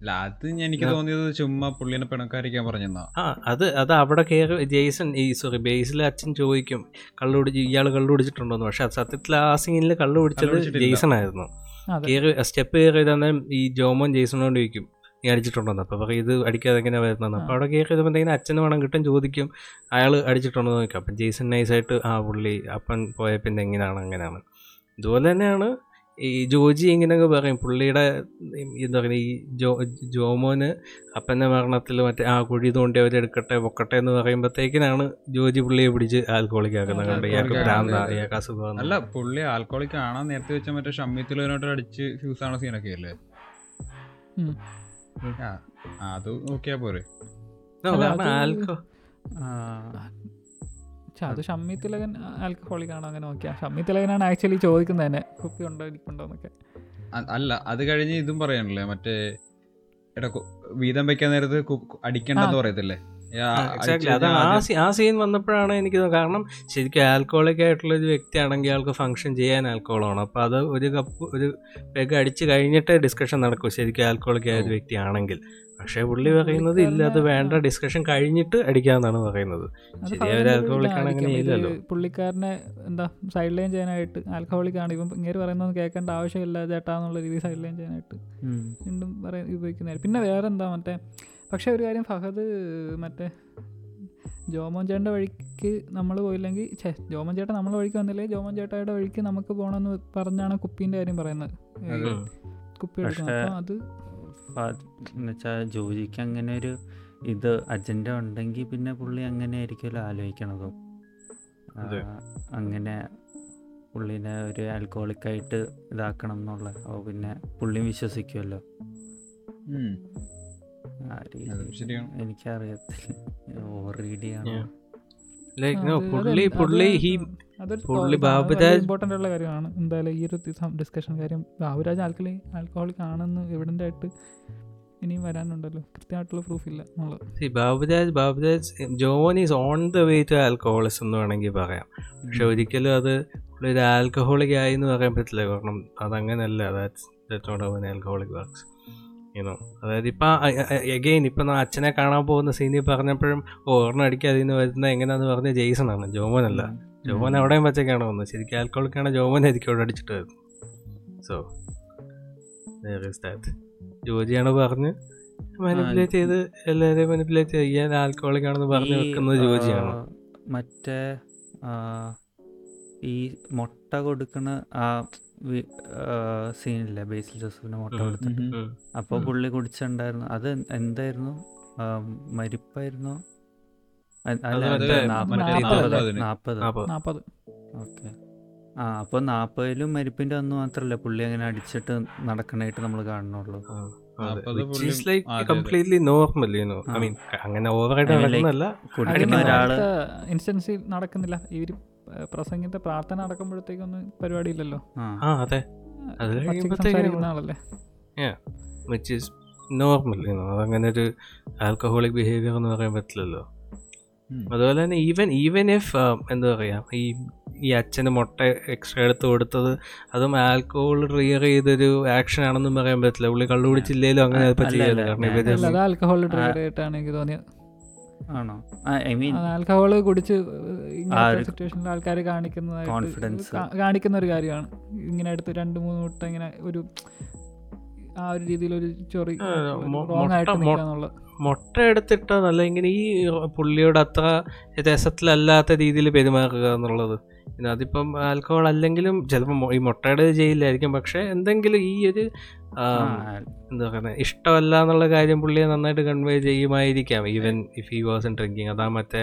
അല്ല അത് എനിക്ക് തോന്നിയത് ചുമ്മാ പുള്ളിനെ പിണക്കാരിക്കാൻ പറഞ്ഞെന്നാ. ആ അത് അത് അവിടെ കയറി ജെയ്സൺ ഈ സോറി ബേസിലെ അച്ഛൻ ചോദിക്കും കള്ളു കുടിച്ച് ഇയാൾ കള്ളു കുടിച്ചിട്ടുണ്ടോന്ന്. പക്ഷെ അത് സത്യത്തിൽ ആ സീനിൽ കള്ളു കുടിച്ചത് ജെയ്സൺ ആയിരുന്നു കയറി സ്റ്റെപ്പ് കയറി തന്നെ ഈ ജോമോൻ ജെയ്സണോട് ചോദിക്കും നീ അടിച്ചിട്ടുണ്ടോ അപ്പൊ അപ്പോൾ ഇത് അടിക്കാതെ എങ്ങനെ വരുന്നതെന്ന്? അപ്പോൾ അവിടെ കയറി എന്തെങ്കിലും അച്ഛന് വേണം കിട്ടും ചോദിക്കും അയാൾ അടിച്ചിട്ടുണ്ടോ എന്ന് നോക്കും അപ്പം ജെയ്സൺ നൈസായിട്ട് ആ പുള്ളി അപ്പൻ പോയ പിന്നെ എങ്ങനെയാണ് അങ്ങനെയാണ്. ഇതുപോലെ തന്നെയാണ് ഈ ജോജി ഇങ്ങനെയൊക്കെ പറയും. പുള്ളിയുടെ എന്താ പറയുക ഈ ജോ ജോമോന് അപ്പന്റെ മരണത്തിൽ മറ്റേ ആ കുഴി തോണ്ടി അവരെടുക്കട്ടെ പൊക്കട്ടെ എന്ന് പറയുമ്പോഴത്തേക്കിനാണ് ജോജി പുള്ളിയെ പിടിച്ച് ആൽക്കോളിക് ആക്കുന്നത്. കണ്ട്? ഇയാൾക്ക് ഭ്രാന്ത ഇയാൾക്ക് അസുഖം. അല്ല പുള്ളി ആൽക്കോളിക് ആണോ നേരത്തെ വെച്ച മറ്റേ ഷമ്മിത്തിലോനോട്ട് അടിച്ച് ഫ്യൂസ് ആണ സീനൊക്കെ അല്ലേ അത് നോക്കിയാ പോരെ. അത് ഷമ്മി തിലകൻ ആൽക്കഹോളിക് ആണോ അങ്ങനെ നോക്കിയാ. ഷമ്മി തിലകനാണ് ആക്ച്വലി ചോദിക്കുന്നത് തന്നെ കുപ്പി ഉണ്ടോ ഇരിപ്പുണ്ടോ എന്നൊക്കെ. അല്ല അത് കഴിഞ്ഞ് ഇതും പറയണല്ലേ മറ്റേ എടാ വീതം വെക്കാൻ നേരത്ത് അടിക്കണ്ടെന്ന് പറയത്തില്ലേ? എക്സാക്ട്ലി അടിച്ച് അത്. ആ ആ സീൻ വന്നപ്പോഴാണ് എനിക്ക് കാരണം ശരിക്കും ആൽക്കോളിക് ആയിട്ടുള്ള ഒരു വ്യക്തി ആണെങ്കിൽ ആൾക്ക് ഫംഗ്ഷൻ ചെയ്യാൻ ആൽക്കോളാണ് അപ്പോൾ അത് ഒരു കപ്പ് ഒരു പെഗ് അടിച്ച് കഴിഞ്ഞിട്ട് ഡിസ്കഷൻ നടക്കും. ശരിക്കും ആൽക്കോളിക് ആയ ഒരു വ്യക്തി ആണെങ്കിൽ പക്ഷേ പുള്ളി പറയുന്നത് ഇല്ല അത് വേണ്ട. ഡിസ്കഷൻ കഴിഞ്ഞിട്ട് അടിക്കാന്നാണ് പറയുന്നത്. പുള്ളിക്കാരനെ എന്താ സൈഡ് ലൈൻ ചെയ്യാനായിട്ട് ആൽക്കഹോളിക് ആണ്. ഇപ്പം ഇങ്ങനെ പറയുന്നത് കേൾക്കേണ്ട ആവശ്യമില്ല ചേട്ടാന്നുള്ള രീതിയിൽ സൈഡ് ലൈൻ ചെയ്യാനായിട്ട് വീണ്ടും പറയാൻ ഉപയോഗിക്കുന്നതായിരുന്നു പിന്നെ വേറെ എന്താ മറ്റേ പക്ഷേ ഒരു കാര്യം ഫഹദ് മറ്റേ ജോമോൻ ചേട്ടന്റെ വഴിക്ക് നമ്മൾ പോയില്ലെങ്കിൽ ഛേ ജോമോൻ ചേട്ടൻ നമ്മളെ വഴിക്ക് വന്നില്ലേ ജോമോൻ ചേട്ടായുടെ വഴിക്ക് നമുക്ക് പോകണമെന്ന് പറഞ്ഞാണ് കുപ്പീന്റെ കാര്യം പറയുന്നത്. കുപ്പി എടുക്കുന്നത് അപ്പം അത് എന്നുവെച്ചാൽ ജോലിക്ക് അങ്ങനെ ഒരു ഇത് അജണ്ട ഉണ്ടെങ്കിൽ പിന്നെ പുള്ളി അങ്ങനെ ആയിരിക്കുമല്ലോ ആലോചിക്കണതും അതെ. അങ്ങനെ പുള്ളിനെ ഒരു ആൽക്കോളിക്കായിട്ട് ഇതാക്കണം എന്നുള്ള അപ്പോൾ പിന്നെ പുള്ളിയും വിശ്വസിക്കുമല്ലോ എനിക്കറിയത്തില്ല. ഓവർ റീഡ് ചെയ്യണം ലൈക്ക് നോ അത് പുള്ളി അത് പുള്ളി അത് ഹി അതൊരു പുള്ളി ഇമ്പോർട്ടന്റ് ഉള്ള കാര്യമാണ്. എന്തായാലും ഈ ഒരു ഡിസ്കഷൻ കാര്യം ബാബുരാജ് ആൽക്കലി ആൽക്കഹോളിക് ആണെന്ന് എവിഡന്റ് ആയിട്ട് ഇനിയും വരാനുണ്ടല്ലോ. കൃത്യമായിട്ടുള്ള പ്രൂഫ് ഇല്ല എന്നുള്ളത്. See, Baburaj Baburaj John is on the way to alcoholism എന്ന് വേണമെങ്കിൽ പറയാം. പക്ഷെ ഒരിക്കലും അത് ഒരു ആൽക്കഹോളിക് ആയി എന്ന് പറയാൻ പറ്റില്ല. കാരണം അതങ്ങനെയല്ല that's that's not how alcoholic works you know അതായത് ഇപ്പം എഗെയിൻ ഇപ്പം അച്ഛനെ കാണാൻ പോകുന്ന സീനി പറഞ്ഞപ്പോഴും ഓ ഒരെണ്ണം അടിക്കാതെ നിന്ന് വരുന്ന എങ്ങനെയാന്ന് പറഞ്ഞ ജെയ്സൺ ആണ് അല്ല ജോമോൻ അവിടെയും പച്ചക്കാണ് വന്നത്. ശരിക്കും ആൽക്കോളിക്കാണ് ജോമോൻ ആയിരിക്കും അവിടെ അടിച്ചിട്ട് വരുന്നത്. സോ ദാറ്റ് ജോജിയാണ് പറഞ്ഞ് മാനിപ്പുലേറ്റ് ചെയ്ത് എല്ലാവരെയും മാനിപ്പുലേറ്റ് ചെയ്യാൻ ആൽക്കോളിക് ആണെന്ന് പറഞ്ഞു വെക്കുന്നത് ജോജിയാണ്. മറ്റേ ഈ മുട്ട കൊടുക്കണ ആ സീനില്ലേ? ബേസിൽ ജോസഫിന് മുട്ട. കൊടുത്തിട്ട് അപ്പൊ അപ്പോൾ പുള്ളി കുടിച്ചിട്ടുണ്ടായിരുന്നു. അത് എന്തായിരുന്നു? മരിപ്പായിരുന്നു? നാപ്പത്. ഓക്കെ. ആ അപ്പൊ നാപ്പതിലും മരിപ്പിന്റെ അന്ന് മാത്രല്ല പുള്ളി അങ്ങനെ അടിച്ചിട്ട് നടക്കണായിട്ട് നമ്മൾ കാണുന്നുള്ളൂ? അങ്ങനെ ഇൻസ്റ്റൻസിൽ നടക്കുന്നില്ല. ഇവർ പ്രസംഗത്തെ പ്രാർത്ഥന നടക്കുമ്പോഴത്തേക്കൊന്നും പരിപാടിയില്ലല്ലോ? അതെ. അത് സംസാരിക്കുന്ന ആളല്ലേ? വിച്ച് ഈസ് നോർമൽ അതങ്ങനെ ഒരു ആൽക്കഹോളിക് ബിഹേവിയർ എന്ന് പറയാൻ പറ്റില്ലല്ലോ. അതുപോലെ തന്നെ ഈവൻ ഈവൻ ഇഫ് എന്താ പറയാ ഈ ഈ അച്ഛന് മുട്ട എക്സ്ട്രാ എടുത്ത് കൊടുത്തത് അതും ആൽക്കഹോൾ റിയർ ചെയ്തൊരു ആക്ഷൻ ആണെന്നും പറയാൻ പറ്റില്ല. പുള്ളി കള്ളു പിടിച്ചില്ലേലും അങ്ങനെ അല്ല, കാരണം ആൽക്കഹോൾ ഡ്രൈവർ ആയിട്ടാണ് എനിക്ക് തോന്നിയത്. ആണോ? ഐ മീൻ ആൽക്കഹോൾ കുടിച്ച് സിറ്റുവേഷനിൽ ആൾക്കാർ കാണിക്കുന്നതായിട്ട് കോൺഫിഡൻസ് കാണിക്കുന്ന ഒരു കാര്യമാണ്. ഇങ്ങനെ എടുത്ത് രണ്ട് മൂന്ന് മുട്ട ഇങ്ങനെ ഒരു ആ ഒരു രീതിയിൽ ഒരു ചൊറി റോങ് ആയിട്ട് മുട്ട- നിൽക്കാന്നുള്ളത് മുട്ട എടുത്തിട്ടോ നല്ല ഇങ്ങനെ ഈ പുള്ളിയോട് അത്ര രസത്തിലല്ലാത്ത രീതിയിൽ പെരുമാറുക എന്നുള്ളത്. അതിപ്പം ആൽക്കഹോൾ അല്ലെങ്കിലും ചിലപ്പോൾ ഈ മുട്ടയുടെ ജയിലായിരിക്കും പക്ഷെ എന്തെങ്കിലും ഈ ഒരു എന്താ പറയുന്നത് ഇഷ്ടമല്ല എന്നുള്ള കാര്യം പുള്ളിയെ നന്നായിട്ട് convey ചെയ്യുമായിരിക്കാം. Even if he wasn't drinking അതാ മറ്റേ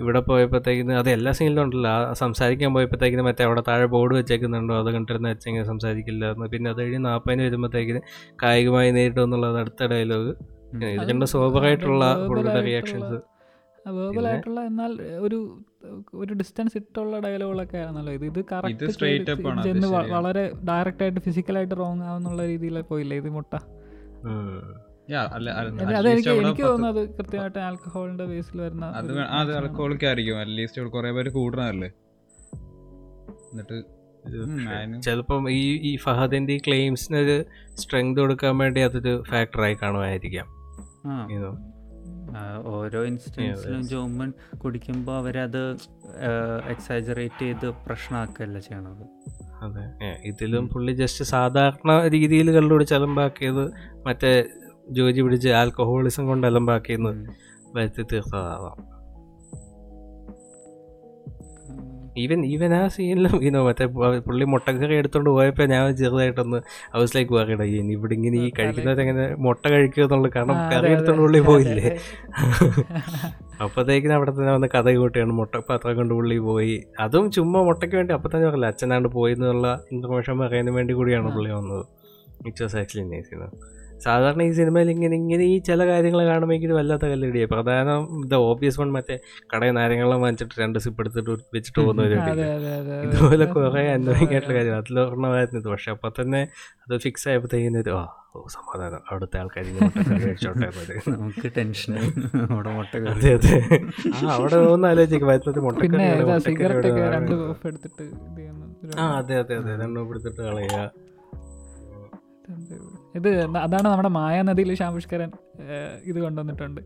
ഇവിടെ പോയപ്പോഴത്തേക്കിന് അത് എല്ലാ സീനിലും ഉണ്ടല്ലോ. ആ സംസാരിക്കാൻ പോയപ്പോഴത്തേക്കിന് മറ്റേ അവിടെ താഴെ ബോർഡ് വെച്ചേക്കുന്നുണ്ടോ? അത് കണ്ടിരുന്ന വെച്ചെങ്കിൽ സംസാരിക്കില്ല എന്ന് പിന്നെ അത് കഴിഞ്ഞ് നാൽപ്പതിന് വരുമ്പോഴത്തേക്കിന് കായികമായി നേരിട്ടു എന്നുള്ളത് അടുത്ത ഡയലോഗ് ഇത് സ്വാഭാവികമായിട്ടുള്ള സോബറായിട്ടുള്ള പുള്ളിയുടെ റിയാക്ഷൻസ് വേർബൽ ആയിട്ടുള്ള എന്നാൽ ഒരു ഒരു ഡിസ്റ്റൻസ് ഇട്ടുള്ള ഡയലോഗുകളൊക്കെ ആയിരുന്നല്ലോ. ഇത് ഇത് കറക്റ്റ് ചെന്ന് വളരെ ഡയറക്റ്റ് ആയിട്ട് ഫിസിക്കലായിട്ട് റോങ് ആവുന്നുള്ള രീതിയിൽ പോയില്ലേ ഇത് മുട്ട? Yeah, അല്ല, അല്ല, അത് at അത് least എനിക്ക് തോന്നുന്നത് കൃത്യമായിട്ട് ആൽക്കഹോളിന്റെ ബേസിൽ വരുന്ന അത് ഒരു വേ- അത് action ആണ്. ആൽക്കഹോളിക് ആയിരിക്കും. അറ്റ്ലീസ്റ്റ് കുറെ പേര് കൂടണല്ലേ എന്നിട്ട് ചിലപ്പം ഈ ഈ ഫഹദിന്റെ ഈ ക്ലെയിംസിന് ഒരു സ്ട്രെങ്ത് കൊടുക്കാൻ വേണ്ടി അതൊരു ഫാക്ടറായി കാണുമായിരിക്കാം. ഓരോ ഇൻസ്റ്റൻസിലും ജോമൻ കുടിക്കുമ്പോൾ അവരത് എക്സാജറേറ്റ് ചെയ്ത് പ്രശ്നമാക്കുകയല്ല ചെയ്യണത്. അതെ. ഇതിലും പുള്ളി ജസ്റ്റ് സാധാരണ രീതിയിൽ കള്ളുപിടിച്ച് അലമ്പാക്കിയത് മറ്റേ ജോജി പിടിച്ച് ആൽക്കഹോളിസം കൊണ്ട് അലമ്പാക്കിയെന്ന്. വരുത്തി തീർത്തതാവാം. ഈവൻ ഈവൻ ആ സീനിലും ഇനോ മറ്റേ പുള്ളി മുട്ടക്കറി എടുത്തോണ്ട് പോയപ്പോ ഞാൻ ചെറുതായിട്ടൊന്ന് ഹൗസിലേക്ക് പറയട ഇനി ഇവിടെ ഇങ്ങനെ ഈ കഴിക്കുന്നവരെങ്ങനെ മുട്ട കഴിക്കുക എന്നുള്ളത് കാരണം കറി. എടുത്തോണ്ട് പുള്ളി പോയില്ലേ? അതെ. അപ്പത്തേക്കിനും അവിടെ തന്നെ വന്ന് കഥ കൂട്ടിയാണ് മുട്ട പാത്രം കൊണ്ട് പുള്ളി പോയി. അതും ചുമ്മാ മുട്ടയ്ക്ക് വേണ്ടി അപ്പൊ തന്നെ പറയില്ല അച്ഛനാണ്ട് പോയി എന്നുള്ള ഇൻഫർമേഷൻ പറയാനും വേണ്ടി കൂടിയാണ് പുള്ളി വന്നത്. ഇറ്റ് വാസ് ആക്ച്വലി നൈസ് സാധാരണ ഈ സിനിമയിൽ ഇങ്ങനെ ഇങ്ങനെ ഈ ചില കാര്യങ്ങൾ കാണുമ്പോൾ വല്ലാത്ത കല്ലടിയായി പ്രധാനം ഇത് ഓബിയസ് വൺ മറ്റേ കടയിൽ നാരങ്ങളും വാങ്ങിച്ചിട്ട് രണ്ട് സിപ്പ് എടുത്തിട്ട് വെച്ചിട്ട് പോകുന്ന ഒരു അതെ അതെ അതെ. ഇതുപോലെ കുറെ അന്വയിക്കായിട്ടുള്ള കാര്യം അതിലൊരെണ്ണമായിരുന്നു ഇത്. പക്ഷെ അപ്പൊ തന്നെ അത് ഫിക്സ് ആയപ്പോൾ ഒരു ആ ഓ സമാധാനം. അവിടുത്തെ ആൾക്കാർ നമുക്ക് ടെൻഷൻ അവിടെ മുട്ട അതെ അതെ. ആ അവിടെ ഒന്ന് ആലോചിക്കും. മുട്ടക്കറി ആ അതെ അതെ അതെ. രണ്ടും എടുത്തിട്ട് കളയുക. ഇത് അതാണ് നമ്മുടെ മായാനദിയിൽ ശാംപുഷ്കരൻ ഏഹ്, ഇത് കൊണ്ടുവന്നിട്ടുണ്ട്.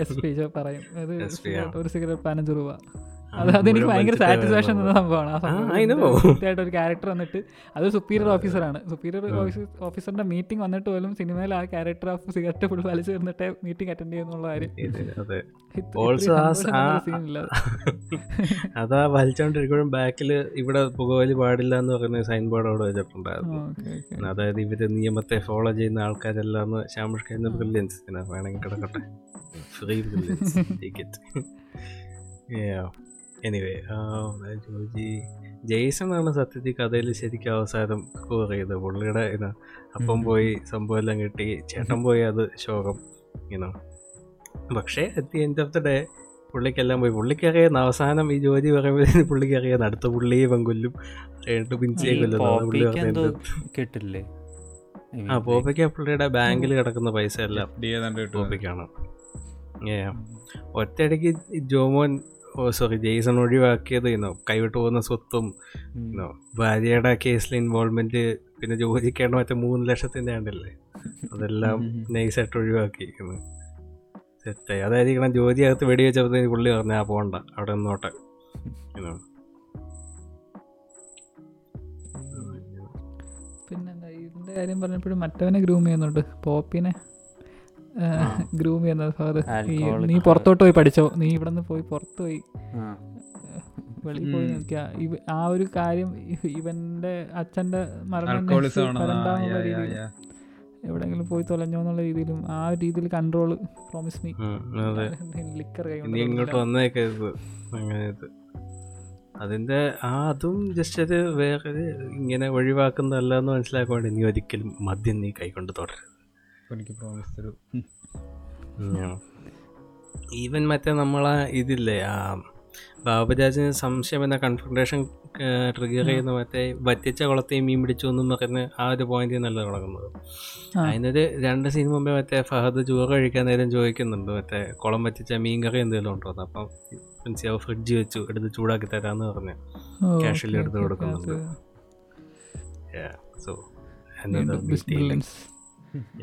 എസ് പി പറയും. ഒരു സിഗരറ്റ് പതിനഞ്ച് രൂപ. അത് അതെനിക്ക് ഭയങ്കര സാറ്റിസ്ഫാക്ഷൻ തന്ന സംഭവമാണ്. ആ സംഭവം I ഒരു ക്യാരക്ടർ വന്നിട്ട് അത് സുപ്പീരിയർ ഓഫീസറാണ് സുപ്പീരിയർ ഓഫീസറിന്റെ മീറ്റിംഗ് വന്നിട്ട് പോലും സിനിമയിൽ ആ ക്യാരക്ടർ ഓഫ് സിഗരറ്റ് ഫുൾ വലിച്ചു തീർന്നിട്ട് മീറ്റിംഗ് അറ്റൻഡ് ചെയ്യുന്നുള്ള കാര്യം. അത്. ആ വലിച്ചോണ്ടിരിക്കുമ്പോഴും ബാക്കിൽ ഇവിടെ പുകവലി പാടില്ല എന്ന് പറയുന്ന സൈൻ ബോർഡ് അവിടെ വെച്ചിട്ടുണ്ടായിരുന്നു. അതായത് ഇവർ നിയമത്തെ ഫോളോ ചെയ്യുന്ന ആൾക്കാരെല്ലാം ശ്യാമുഷ്കന്റെ ബ്രില്യൻസ് വേണമെങ്കിൽ കിടക്കട്ടെ. Free brilliance anyway Joji Jaison ആണ് സത്യത്തിൽ കഥയിൽ ശരിക്കും അവസാനം സ്കോർ ചെയ്തത് പുള്ളിയുടെ ഇതാ അപ്പം പോയി സംഭവം എല്ലാം കിട്ടി. ചേട്ടൻ പോയി അത് ശോകം ഇനോ പക്ഷേ at the end of the day പുള്ളിക്കെല്ലാം പോയി. പുള്ളിക്ക് അറിയാവുന്ന അവസാനം ഈ ജോലി പറയുമ്പോഴത്തേന് പുള്ളിക്ക് അറിയാവുന്ന അടുത്ത പുള്ളിയെ പെങ്കൊല്ലും കഴിഞ്ഞിട്ട് പിഞ്ചിയെ ഈ കൊല്ലുന്നു. പുള്ളി എന്തോ പറഞ്ഞത് കിട്ടില്ലേ? ആ പോപ്പയ്ക്ക് പുള്ളിയുടെ ബാങ്കിൽ കിടക്കുന്ന പൈസ എല്ലാം പോപ്പയ്ക്കാണ്. ഒറ്റയടിക്ക് ജോമോൻ സോറി ജെയ്സൺ ഒഴിവാക്കിയത് ഇന്നോ കൈവിട്ട് പോകുന്ന സ്വത്തും. ഇന്നോ ഭാര്യയുടെ കേസിൽ ഇൻവോൾവ്മെന്റ് പിന്നെ ജോലിക്കേണ്ട മറ്റേ മൂന്ന് ലക്ഷത്തിന്റെ ആണ്ടല്ലേ അതെല്ലാം നൈസായിട്ട് ഒഴിവാക്കിയിരിക്കുന്നു. സെറ്റായി അതായിരിക്കണം ജ്യോതി അകത്ത് വെടി വെച്ചപ്പോഴത്തേക്ക് പുള്ളി പറഞ്ഞ ആ പോണ്ട. അവിടെ നിന്നോട്ടെ. പിന്നെന്താ ഇതിന്റെ കാര്യം പറഞ്ഞപ്പോഴും മറ്റവനെ ഗ്രൂം ചെയ്യുന്നുണ്ട് പോപ്പിനെ. ഗ്രൂം ചെയ്യുന്ന ഫാദർ നീ പുറത്തോട്ട് പോയി പഠിച്ചോ? നീ ഇവിടെ നിന്ന് പോയി പുറത്ത് പോയി. വെളിയിൽ പോയി. നോക്കിയ. ആ ഒരു കാര്യം ഇവന്റെ അച്ഛന്റെ മരണം എവിടെങ്കിലും പോയി തൊലഞ്ഞോ എന്നുള്ള രീതിയിലും ആ ഒരു രീതിയിൽ കൺട്രോൾ പ്രോമിസ് മീ അതെ. ലിക്കർ അതിന്റെ ആ അതും ജസ്റ്റ് അത് വേറെ ഇങ്ങനെ ഒഴിവാക്കുന്നതല്ല എന്ന് മനസ്സിലാക്കുകയാണ് ഇനി നീ ഒരിക്കലും മദ്യം നീ കൈകൊണ്ട് തുടരുത് എനിക്ക് പ്രോമിസ് തരൂ. ഈവൻ മറ്റേ നമ്മളെ ഇതില്ലേ ആ ബാബുരാജിന് സംശയം എന്ന കൺഫ്രണ്ടേഷൻ ട്രിഗർ ചെയ്യുന്ന മറ്റേ വറ്റിച്ച കുളത്തെയും മീൻ പിടിച്ചു എന്നും പറഞ്ഞ് ആ ഒരു പോയിന്റ് നല്ല തുടങ്ങുന്നത്. ആ. അതിനൊരു രണ്ട് സീൻ മുമ്പേ മറ്റേ ഫഹദ് ചോറ് കഴിക്കാൻ നേരം ചോദിക്കുന്നുണ്ട് മറ്റേ കുളം വറ്റിച്ച മീൻ കറി എന്തെങ്കിലും ഉണ്ടോ എന്ന്. അപ്പം പ്രിൻസിയാവ് ഫ്രിഡ്ജ് വെച്ചു എടുത്ത് ചൂടാക്കി തരാന്ന് പറഞ്ഞു ക്യാഷിൽ എടുത്ത് കൊടുക്കുന്നുണ്ട്. സോ എന്താ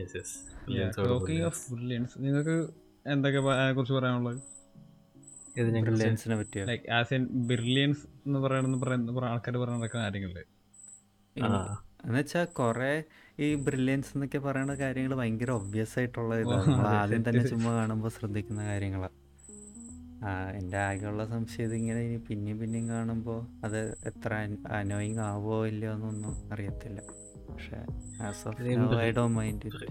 നിങ്ങൾക്ക് എന്തൊക്കെ കുറിച്ച് പറയാനുള്ളത്? ഇത് ഞങ്ങൾ ബ്രില്യൻസിനെ പറ്റിയോ? ലൈക്ക് ആസ് എൻ ബിർലിയൻസ് എന്ന് പറയുന്ന പറയുന്ന ആൾക്കാർ പറയുന്ന നടക്കുന്ന കാര്യങ്ങളില്ലേ എന്നുവെച്ചാൽ കുറേ ഈ ബ്രില്യൻസ് എന്നൊക്കെ പറയുന്ന കാര്യങ്ങൾ ഭയങ്കര ഒബ്വിയസ് ആയിട്ടുള്ള ഇതാണ്. നമ്മൾ ആദ്യം തന്നെ ചുമ്മാ കാണുമ്പോൾ ശ്രദ്ധിക്കുന്ന കാര്യങ്ങളാണ് എന്റെ ആകെയുള്ള സംശയം ഇതിങ്ങനെ ഇനി പിന്നെയും പിന്നെയും കാണുമ്പോൾ അത് എത്ര അനോയിങ് ആവോ ഇല്ലയോ എന്നൊന്നും അറിയത്തില്ല. പക്ഷേ as of I do mind it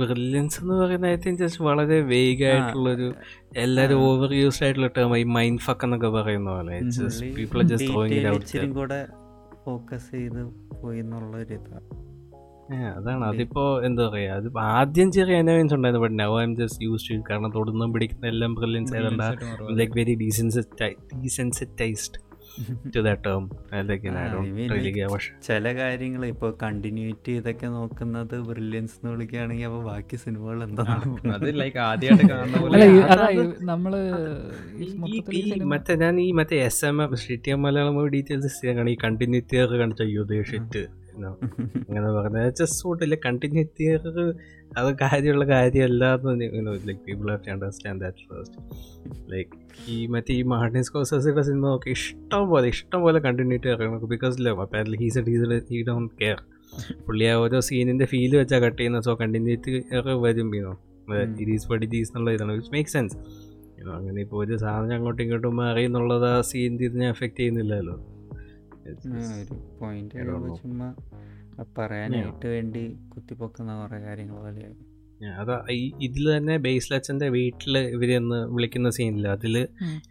brilliance എന്ന് പറയുന്ന ഐ തിങ്ക് ജസ്റ്റ് വളരെ വേഗ് ആയിട്ടുള്ളൊരു എല്ലാരും ഓവർ യൂസ്ഡ് ആയിട്ടുള്ള ടേം ഈ മൈൻഡ് ഫക്ക് എന്നൊക്കെ പറയുന്ന പോലെ. പീപ്പിൾ ജസ്റ്റ് കൂടെ ഫോക്കസ് ചെയ്ത് പോയി എന്നുള്ള ഒരു ഇതാണ് അതാണ്. അതിപ്പോ എന്താ പറയാ അത് ആദ്യം ചെറിയ അനവൻസ് ഉണ്ടായിരുന്നു but now I'm just used to കാരണം തൊടുന്നും പിടിക്കുന്ന എല്ലാം ബ്രില്യൻസ് ആയതുകൊണ്ട്. Like very desensitised to the term ചില കാര്യങ്ങൾ ഇപ്പോൾ കണ്ടിന്യൂറ്റി ഇതൊക്കെ നോക്കുന്നത് ബ്രില്യൻസ് എന്ന് വിളിക്കുകയാണെങ്കിൽ അപ്പോൾ ബാക്കി സിനിമകൾ എന്താണ്? അത് ലൈക്ക് ആദ്യമായിട്ട് നമ്മൾ മറ്റേ ഞാൻ ഈ മറ്റേ S M M T Malayalam details ഈ കണ്ടിന്യൂറ്റി ഒക്കെ കാണിച്ചു അയ്യോ ഷിറ്റ് അങ്ങനെ പറഞ്ഞത് കൂട്ടില്ല കണ്ടിന്യൂ കണ്ടിന്യൂറ്റി അത് കാര്യമുള്ള കാര്യമല്ല like people have to understand that first like ഈ മറ്റേ ഈ മാർട്ടിൻ സ്കോസസിയുടെ സിനിമ നോക്കി ഇഷ്ടം പോലെ ഇഷ്ടം പോലെ കണ്ടിന്യൂറ്റി അറിയണം ബിക്കോസ് അപ്പാരലി ഹീസ് ഹീ ഡോൺ കെയർ പുള്ളി ആ ഓരോ സീനിന്റെ ഫീൽ വെച്ചാൽ കട്ട് ചെയ്യുന്ന സോ കണ്ടിന്യൂറ്റി ഒക്കെ വരും പീനോ ഇരീസ് പടി ദീസ് എന്നുള്ള ഇതാണ്. വിച്ച് മേക്ക് സെൻസ് അങ്ങനെ ഇപ്പോൾ ഒരു സാധനം അങ്ങോട്ടും ഇങ്ങോട്ടും മാറി എന്നുള്ളത് ആ സീൻ ഇതിനെ എഫക്റ്റ് ചെയ്യുന്നില്ലല്ലോ. ഒരു പോയിന്റ്. ചുമ്മാ പറയാനായിട്ട് വേണ്ടി കുത്തിപ്പൊക്കുന്ന കുറെ കാര്യങ്ങൾ പോലെയായിരുന്നു അതാ ഈ ഇതിൽ തന്നെ ബേസ്ലച്ചന്റെ വീട്ടിൽ ഇവരെന്ന് വിളിക്കുന്ന സീനില്ല അതിൽ.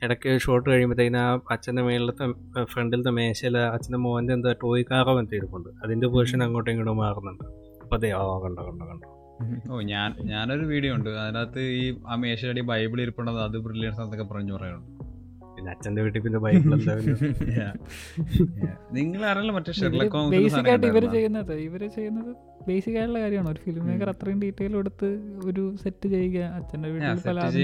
ഇടയ്ക്ക് ഷോട്ട് കഴിയുമ്പോഴത്തേക്കിന് ആ അച്ഛന്റെ മേളിലത്തെ ഫ്രണ്ടിലത്തെ മേശയിൽ അച്ഛന്റെ മോന്റെ എന്താ ടോയ് കാറോ എന്ത് ഇരിപ്പുണ്ട് അതിന്റെ പൊസിഷൻ അങ്ങോട്ടും ഇങ്ങോട്ടും മാറുന്നുണ്ട്. അപ്പോൾ അതെ ആ കണ്ടോ കണ്ടോ കണ്ടോ. ഓ ഞാൻ ഞാനൊരു വീഡിയോ ഉണ്ട്. അതിനകത്ത് ഈ ആ മേശയുടെ ബൈബിൾ ഇരിപ്പുണ്ടത് അത് ബ്രില്യൻസ് എന്നൊക്കെ പറഞ്ഞു പറയുന്നുണ്ട്. പിന്നെ അച്ഛന്റെ വീട്ടിൽ പിന്നെ നിങ്ങൾ അറിയില്ല മറ്റേ ഇവർ ചെയ്യുന്നത് ഇവർ ചെയ്യുന്നത് ബേസിക് ആയിട്ടുള്ള കാര്യമാണ്. ഒരു ഫിലിം മേക്കർ അത്രയും ഡീറ്റെയിൽ എടുത്ത് ഒരു സെറ്റ് ചെയ്യുക അച്ഛന്റെ വീട്ടിൽ പല വയ്ക്കുക.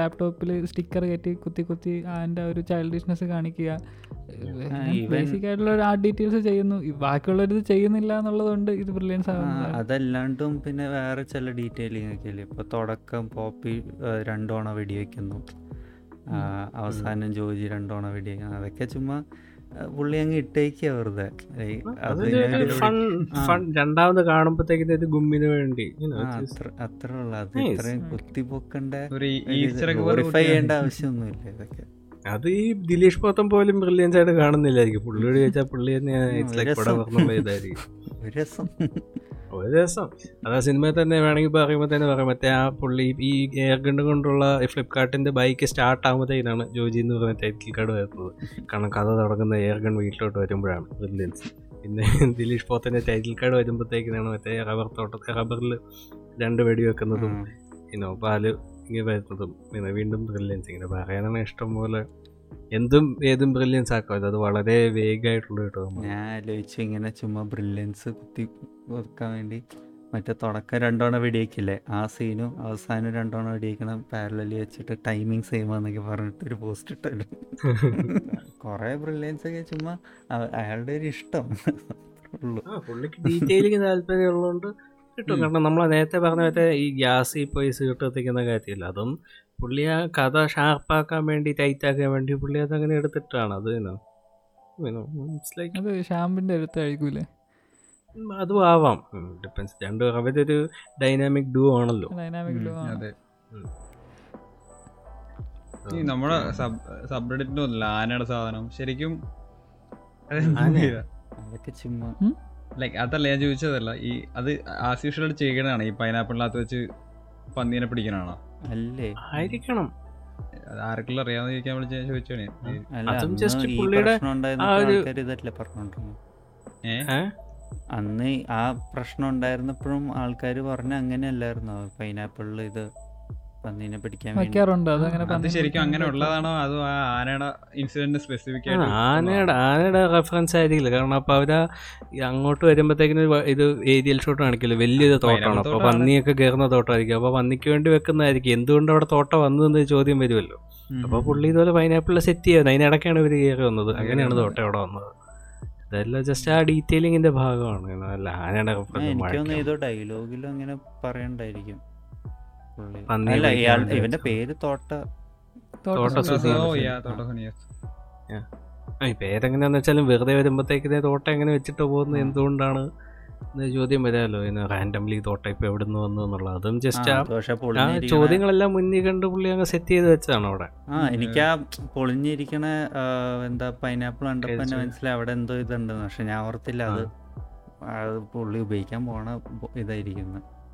ലാപ്ടോപ്പിൽ സ്റ്റിക്കർ കയറ്റി കുത്തി കുത്തി അതിന്റെ ഒരു ചൈൽഡിഷ്നെസ് കാണിക്കുക. ബേസിക് ആയിട്ടുള്ള ഒരു ആർട്ട് ഡീറ്റെയിൽസ് ചെയ്യുന്നു. ബാക്കിയുള്ളവരിത് ചെയ്യുന്നില്ല എന്നുള്ളതുകൊണ്ട് ഇത് ബ്രില്യൻസ് ആവുന്നത് അതല്ലാണ്ടും പിന്നെ വേറെ ചില ഡീറ്റെയിലിംഗ് ഒക്കെ ഇല്ലേ ഇപ്പോൾ തുടക്കം പോപ്പി രണ്ടോണ വെടിവെക്കുന്നു. അവസാനം ജോജി രണ്ടോണ വെടിവെക്കുന്നു. അതൊക്കെ ചുമ്മാ പുള്ളി അങ്ങ് ഇട്ടേക്കുക വെറുതെ. ഏയ്, അത് അതൊരു ഫൺ ഫൺ രണ്ടാമത് കാണുമ്പോഴത്തേക്കും ഒരു ഗുമ്മിന് വേണ്ടി അത്ര അത്ര ഉള്ള അത്. ഇത്രയും കുത്തിപ്പൊക്കണ്ട വെറിഫൈ ചെയ്യേണ്ട ആവശ്യമൊന്നുമില്ല ഇതൊക്കെ. അത് ഈ ദിലീഷ് പോത്തം പോലും ബ്രില്യൻസ് ആയിട്ട് കാണുന്നില്ലായിരിക്കും. പുള്ളിയോട് ചോദിച്ചാൽ പുള്ളി തന്നെ ഇറ്റ്സ് ലൈക്ക് രസം. ഒരു രസം അത് ആ സിനിമയിൽ തന്നെ വേണമെങ്കിൽ പറയുമ്പോൾ തന്നെ പറയാം. മറ്റേ ആ പുള്ളി ഈ എയർ ഗണ്ട് കൊണ്ടുള്ള ഫ്ലിപ്കാർട്ടിന്റെ ബൈക്ക് സ്റ്റാർട്ട് ആകുമ്പോഴത്തേക്കാണ് ജോജി എന്ന് പറഞ്ഞ ടൈറ്റിൽ കാർഡ് വരുന്നത്. കാരണം കഥ തുടങ്ങുന്ന എയർ ഗൺ വീട്ടിലോട്ട് വരുമ്പോഴാണ് ബ്രില്യൻസ് പിന്നെ ദിലീഷ് പോത്തന്റെ ടൈറ്റിൽ കാർഡ് വരുമ്പോഴത്തേക്കിനാണ് മറ്റേ റബ്ബർ തോട്ട റബ്ബറിൽ രണ്ട് വെടി വെക്കുന്നതും. ഇനോ പാൽ ഇങ്ങനെ വരുന്നതും. പിന്നെ വീണ്ടും ബ്രില്യൻസ് ഇങ്ങനെ പറയാനാണ് ഇഷ്ടം പോലെ എന്തും ഏതും ബ്രില്യൻസ് ആക്കാം അത് വളരെ വേഗമായിട്ടുള്ള കേട്ടോ ഞാൻ ആലോചിച്ചു ഇങ്ങനെ ചുമ്മാ ബ്രില്യൻസ് കുത്തി വെക്കാൻ വേണ്ടി മറ്റേ തുടക്കം രണ്ടോണ വെടിയേക്കില്ലേ ആ സീനും അവസാനം രണ്ടോണ വെടിയേക്കണം പാരലലി വെച്ചിട്ട് ടൈമിങ് സെയിം ആണെന്നൊക്കെ പറഞ്ഞിട്ട് ഒരു പോസ്റ്റ് ഇട്ടല്ലോ. കുറേ ബ്രില്യൻസ് ഒക്കെ ചുമ്മാ അയാളുടെ ഒരു ഇഷ്ടം. ഉള്ളൂ. ഡീറ്റെയിലിംഗ് താല്പര്യം ഉള്ളതുകൊണ്ട് കിട്ടും കാരണം നമ്മൾ നേരത്തെ പറഞ്ഞ മറ്റേ ഈ ഗ്യാസിൽ പോയി സീട്ട് എത്തിക്കുന്ന കാര്യമില്ല അതും പുള്ളി ആ കഥ ഷാർപ്പാക്കാൻ വേണ്ടി ടൈറ്റ് ആക്കാൻ വേണ്ടി പുള്ളി അത് അങ്ങനെ എടുത്തിട്ടാണ് അത് ലൈക്ക് അത് ഷാമ്പിന്റെ അടുത്ത് അതും ആവാം. ഡിപ്പെൻസ് രണ്ട് അവരൊരു ഡൈനാമിക് ഡൂ ആണല്ലോ. ഡൈനാമിക് ഉം, അതെ. ഈ നമ്മുടെ സബ് സബ്രെഡിറ്റിന്റെ ഒന്നുമില്ല ആനയുടെ സാധനം. ശരിക്കും ലൈക്ക് അതല്ല ഞാൻ ചോദിച്ചതല്ല. ഈ അത് ആസ് യൂഷ്വൽ ചെയ്യണതാണ് ഈ പൈനാപ്പിളിനകത്ത് വെച്ച് പന്നീനെ പിടിക്കണാണോ അല്ലേ? ആയിരിക്കണം. അത് ആർക്കെല്ലാം അറിയാമെന്ന് ചോദിക്കാൻ വിളിച്ച് ഞാൻ ചോദിച്ചാണ് അല്ല അതും അന്ന് just പുള്ളിയുടെ ആ ഒരു- ആൾക്കാര് ഇതല്ലേ പറഞ്ഞോണ്ടിരുന്നത് ഏഹ് അന്ന് ആ പ്രശ്നം ഉണ്ടായിരുന്നപ്പോഴും ആൾക്കാർ പറഞ്ഞ അങ്ങനെയല്ലായിരുന്നു? പൈനാപ്പിളിൽ ഇത് പന്നീനെ പിടിക്കാൻ അത് അത് ശരിക്കും അങ്ങനെ ഉള്ളതാണോ? അതോ ആ ആനയുടെ ഇൻസിഡന്റ് സ്പെസിഫിക് ആയിട്ട് ആനയുടെ ആനയുടെ റെഫറൻസ് ആയിരിക്കില്ല. കാരണം അപ്പൊ അവർ അങ്ങോട്ട് വരുമ്പോഴത്തേക്കിന് ഇത് ഏരിയൽ ഷോട്ട് കാണിക്കില്ല? വലിയൊരു തോട്ടമാണ് അപ്പൊ. പന്നിയൊക്കെ കയറുന്ന തോട്ടമായിരിക്കും അപ്പൊ പന്നിക്ക് വേണ്ടി വെക്കുന്നതായിരിക്കും. എന്തുകൊണ്ട് അവിടെ തോട്ടം വന്നു എന്ന് ചോദ്യം വരുമല്ലോ. അപ്പൊ പുള്ളി ഇതുപോലെ പൈനാപ്പിളിൽ സെറ്റ് ചെയ്യുന്നത് അതിനിടയ്ക്കാണ് ഇവർ കയറി വന്നത്. അങ്ങനെയാണ്. തോട്ടം അവിടെ വന്നത്. ഇതെല്ലാം ജസ്റ്റ് ആ ഡീറ്റെയിലിങ്ങിന്റെ ഭാഗമാണ്. എനിക്ക് തോന്നുന്നു ഏതോ ഡയലോഗിലും അങ്ങനെ പറയണ്ടായിരിക്കും. അല്ല ഇയാൾ ഇവന്റെ പേര് തോട്ട പേരെങ്ങനെയാന്ന് വെച്ചാലും വെറുതെ വരുമ്പോഴത്തേക്കിനെ തോട്ടം എങ്ങനെ വെച്ചിട്ട് പോകുന്നത് എന്തുകൊണ്ടാണ് ചോദ്യം വരാമല്ലോ ഇന്ന് റാൻഡംലി തോട്ടം ഇപ്പൊ എവിടെ നിന്ന് വന്നു എന്നുള്ള അതും ജസ്റ്റ് ആ ചോദ്യങ്ങളെല്ലാം മുന്നിൽ കണ്ട് പുള്ളി അങ്ങ് സെറ്റ് ചെയ്ത് വെച്ചതാണ് അവിടെ. ആ എനിക്ക് ആ പൊളിഞ്ഞിരിക്കണ എന്താ പൈനാപ്പിൾ കണ്ടപ്പോ എന്നെ മനസ്സിലായി അവിടെ എന്തോ ഇതുണ്ടെന്ന്. പക്ഷെ ഞാൻ ഓർത്തില്ല അത് അത് പുള്ളി ഉപയോഗിക്കാൻ പോണ ബോ-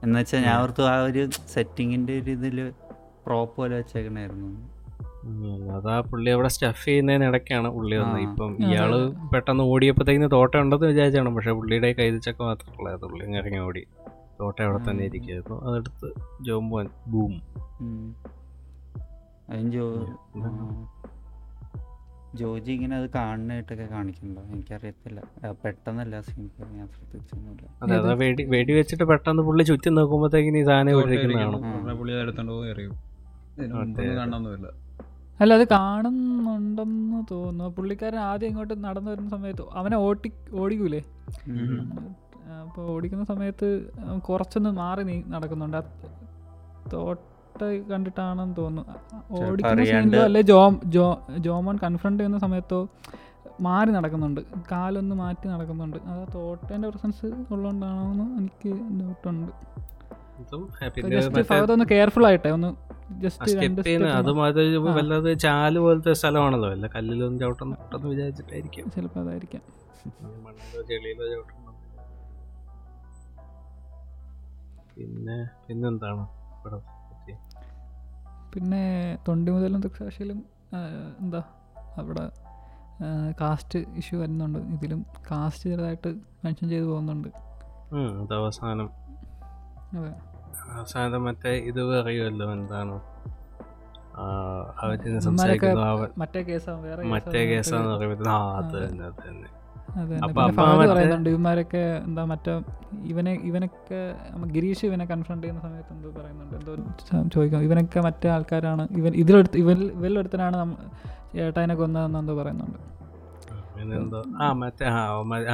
ഇതായിരിക്കുന്നു എന്നുവെച്ചാൽ ഞാൻ ഓർത്തു ആ ഒരു സെറ്റിങ്ങിന്റെ ഒരു ഇതിൽ പ്രോപ്പ് പോലെ വെച്ചേക്കണായിരുന്നു. അതാ പുള്ളി അവിടെ സ്റ്റഫ് ചെയ്യുന്നതിനിടയ്ക്കാണ് പുള്ളി വന്നത്. ഇപ്പം ഇയാൾ പെട്ടെന്ന് ഓടിയപ്പോഴത്തേക്കിന് തോട്ടം ഉണ്ടെന്ന് വിചാരിച്ചാണ്. പക്ഷെ പുള്ളിയുടെ കൈതച്ചക്ക മാത്രമുള്ളത് പുള്ളി അങ്ങ് ഇറങ്ങി ഓടി. തോട്ടം അവിടെ തന്നെ ഇരിക്കുകയായിരുന്നു അതെടുത്ത് ജോംബോൻ ബൂം. ഉം. ജോജി ഇങ്ങനെ അത് കാണുന്നതായിട്ടൊക്കെ കാണിക്കണ്ടോ എനിക്കറിയത്തില്ല. പെട്ടെന്നല്ല സീൻ ഞാൻ ശ്രദ്ധിച്ചൊന്നുമില്ല. അതെ വെടി വെച്ചിട്ട് പെട്ടെന്ന് പുള്ളി ചുറ്റി നോക്കുമ്പോഴത്തേക്കിന് സാധനം അല്ല അത് കാണുന്നുണ്ടെന്ന് തോന്നുന്നു. പുള്ളിക്കാരൻ ആദ്യം ഇങ്ങോട്ട് നടന്നു വരുന്ന സമയത്ത് അവനെ ഓട്ടി ഓടിക്കൂലേ? അപ്പൊ അപ്പോൾ ഓടിക്കുന്ന സമയത്ത് കുറച്ചൊന്ന് മാറി നീ നടക്കുന്നുണ്ട്. ആ തോട്ട കണ്ടിട്ടാണെന്ന് തോന്നുന്നു. ഓടിക്കുന്ന അല്ലെ ജോ ജോ ജോമോൻ കൺഫ്രണ്ട് ചെയ്യുന്ന സമയത്തോ മാറി നടക്കുന്നുണ്ട്. കാലൊന്ന് മാറ്റി നടക്കുന്നുണ്ട്. അത് തോട്ടേന്റെ പ്രസൻസ് ഉള്ളതുകൊണ്ടാണോന്ന് എനിക്ക് ഡൗട്ടുണ്ട് ജസ്റ്റ് ഫഹദ് ഒന്ന് കെയർഫുൾ ആയിട്ടെ. ഒന്ന്. വല്ലാതെ ചാൽ പോലത്തെ സ്ഥലമാണല്ലോ. അല്ല കല്ലിലൊന്നും ചവിട്ടം പെട്ടെന്ന് വിചാരിച്ചിട്ടായിരിക്കും. ചിലപ്പോൾ അതായിരിക്കാം. പിന്നെ പിന്നെന്താണ്? ഇവിടെ പറ്റി? പിന്നെ തൊണ്ടി മുതലും ദൃക്സാക്ഷിയിലും എന്താ അവിടെ കാസ്റ്റ് ഇഷ്യൂ വരുന്നുണ്ട്. ഇതിലും കാസ്റ്റ് ചെറുതായിട്ട് മെൻഷൻ ചെയ്തു പോകുന്നുണ്ട്. അവസാനം. അതെ. അവസാനം മറ്റേ ഇത് പറയുമല്ലോ എന്താണ്? മറ്റേ കേസാണ് വേറെ മറ്റേ കേസാന്ന് പറയുന്നത് ആ അതെ. തന്നെ അത് തന്നെ. പറയുന്നുണ്ട് ഇവന്മാരൊക്കെ എന്താ മറ്റേ ഇവനെ ഇവനൊക്കെ ഗിരീഷ് ഇവനെ കൺഫ്രണ്ട് ചെയ്യുന്ന സമയത്ത് എന്തോ പറയുന്നുണ്ട് എന്തോ ചോദിക്കും ഇവനൊക്കെ മറ്റേ ആൾക്കാരാണ് ഇവൻ ഇതിലെടുത്ത് ഇവൻ ഇവരിലൊരുത്തനാണ് ചേട്ടായിനെ കൊന്നതെന്ന് എന്തോ പറയുന്നുണ്ട്. ആ മറ്റേ ആ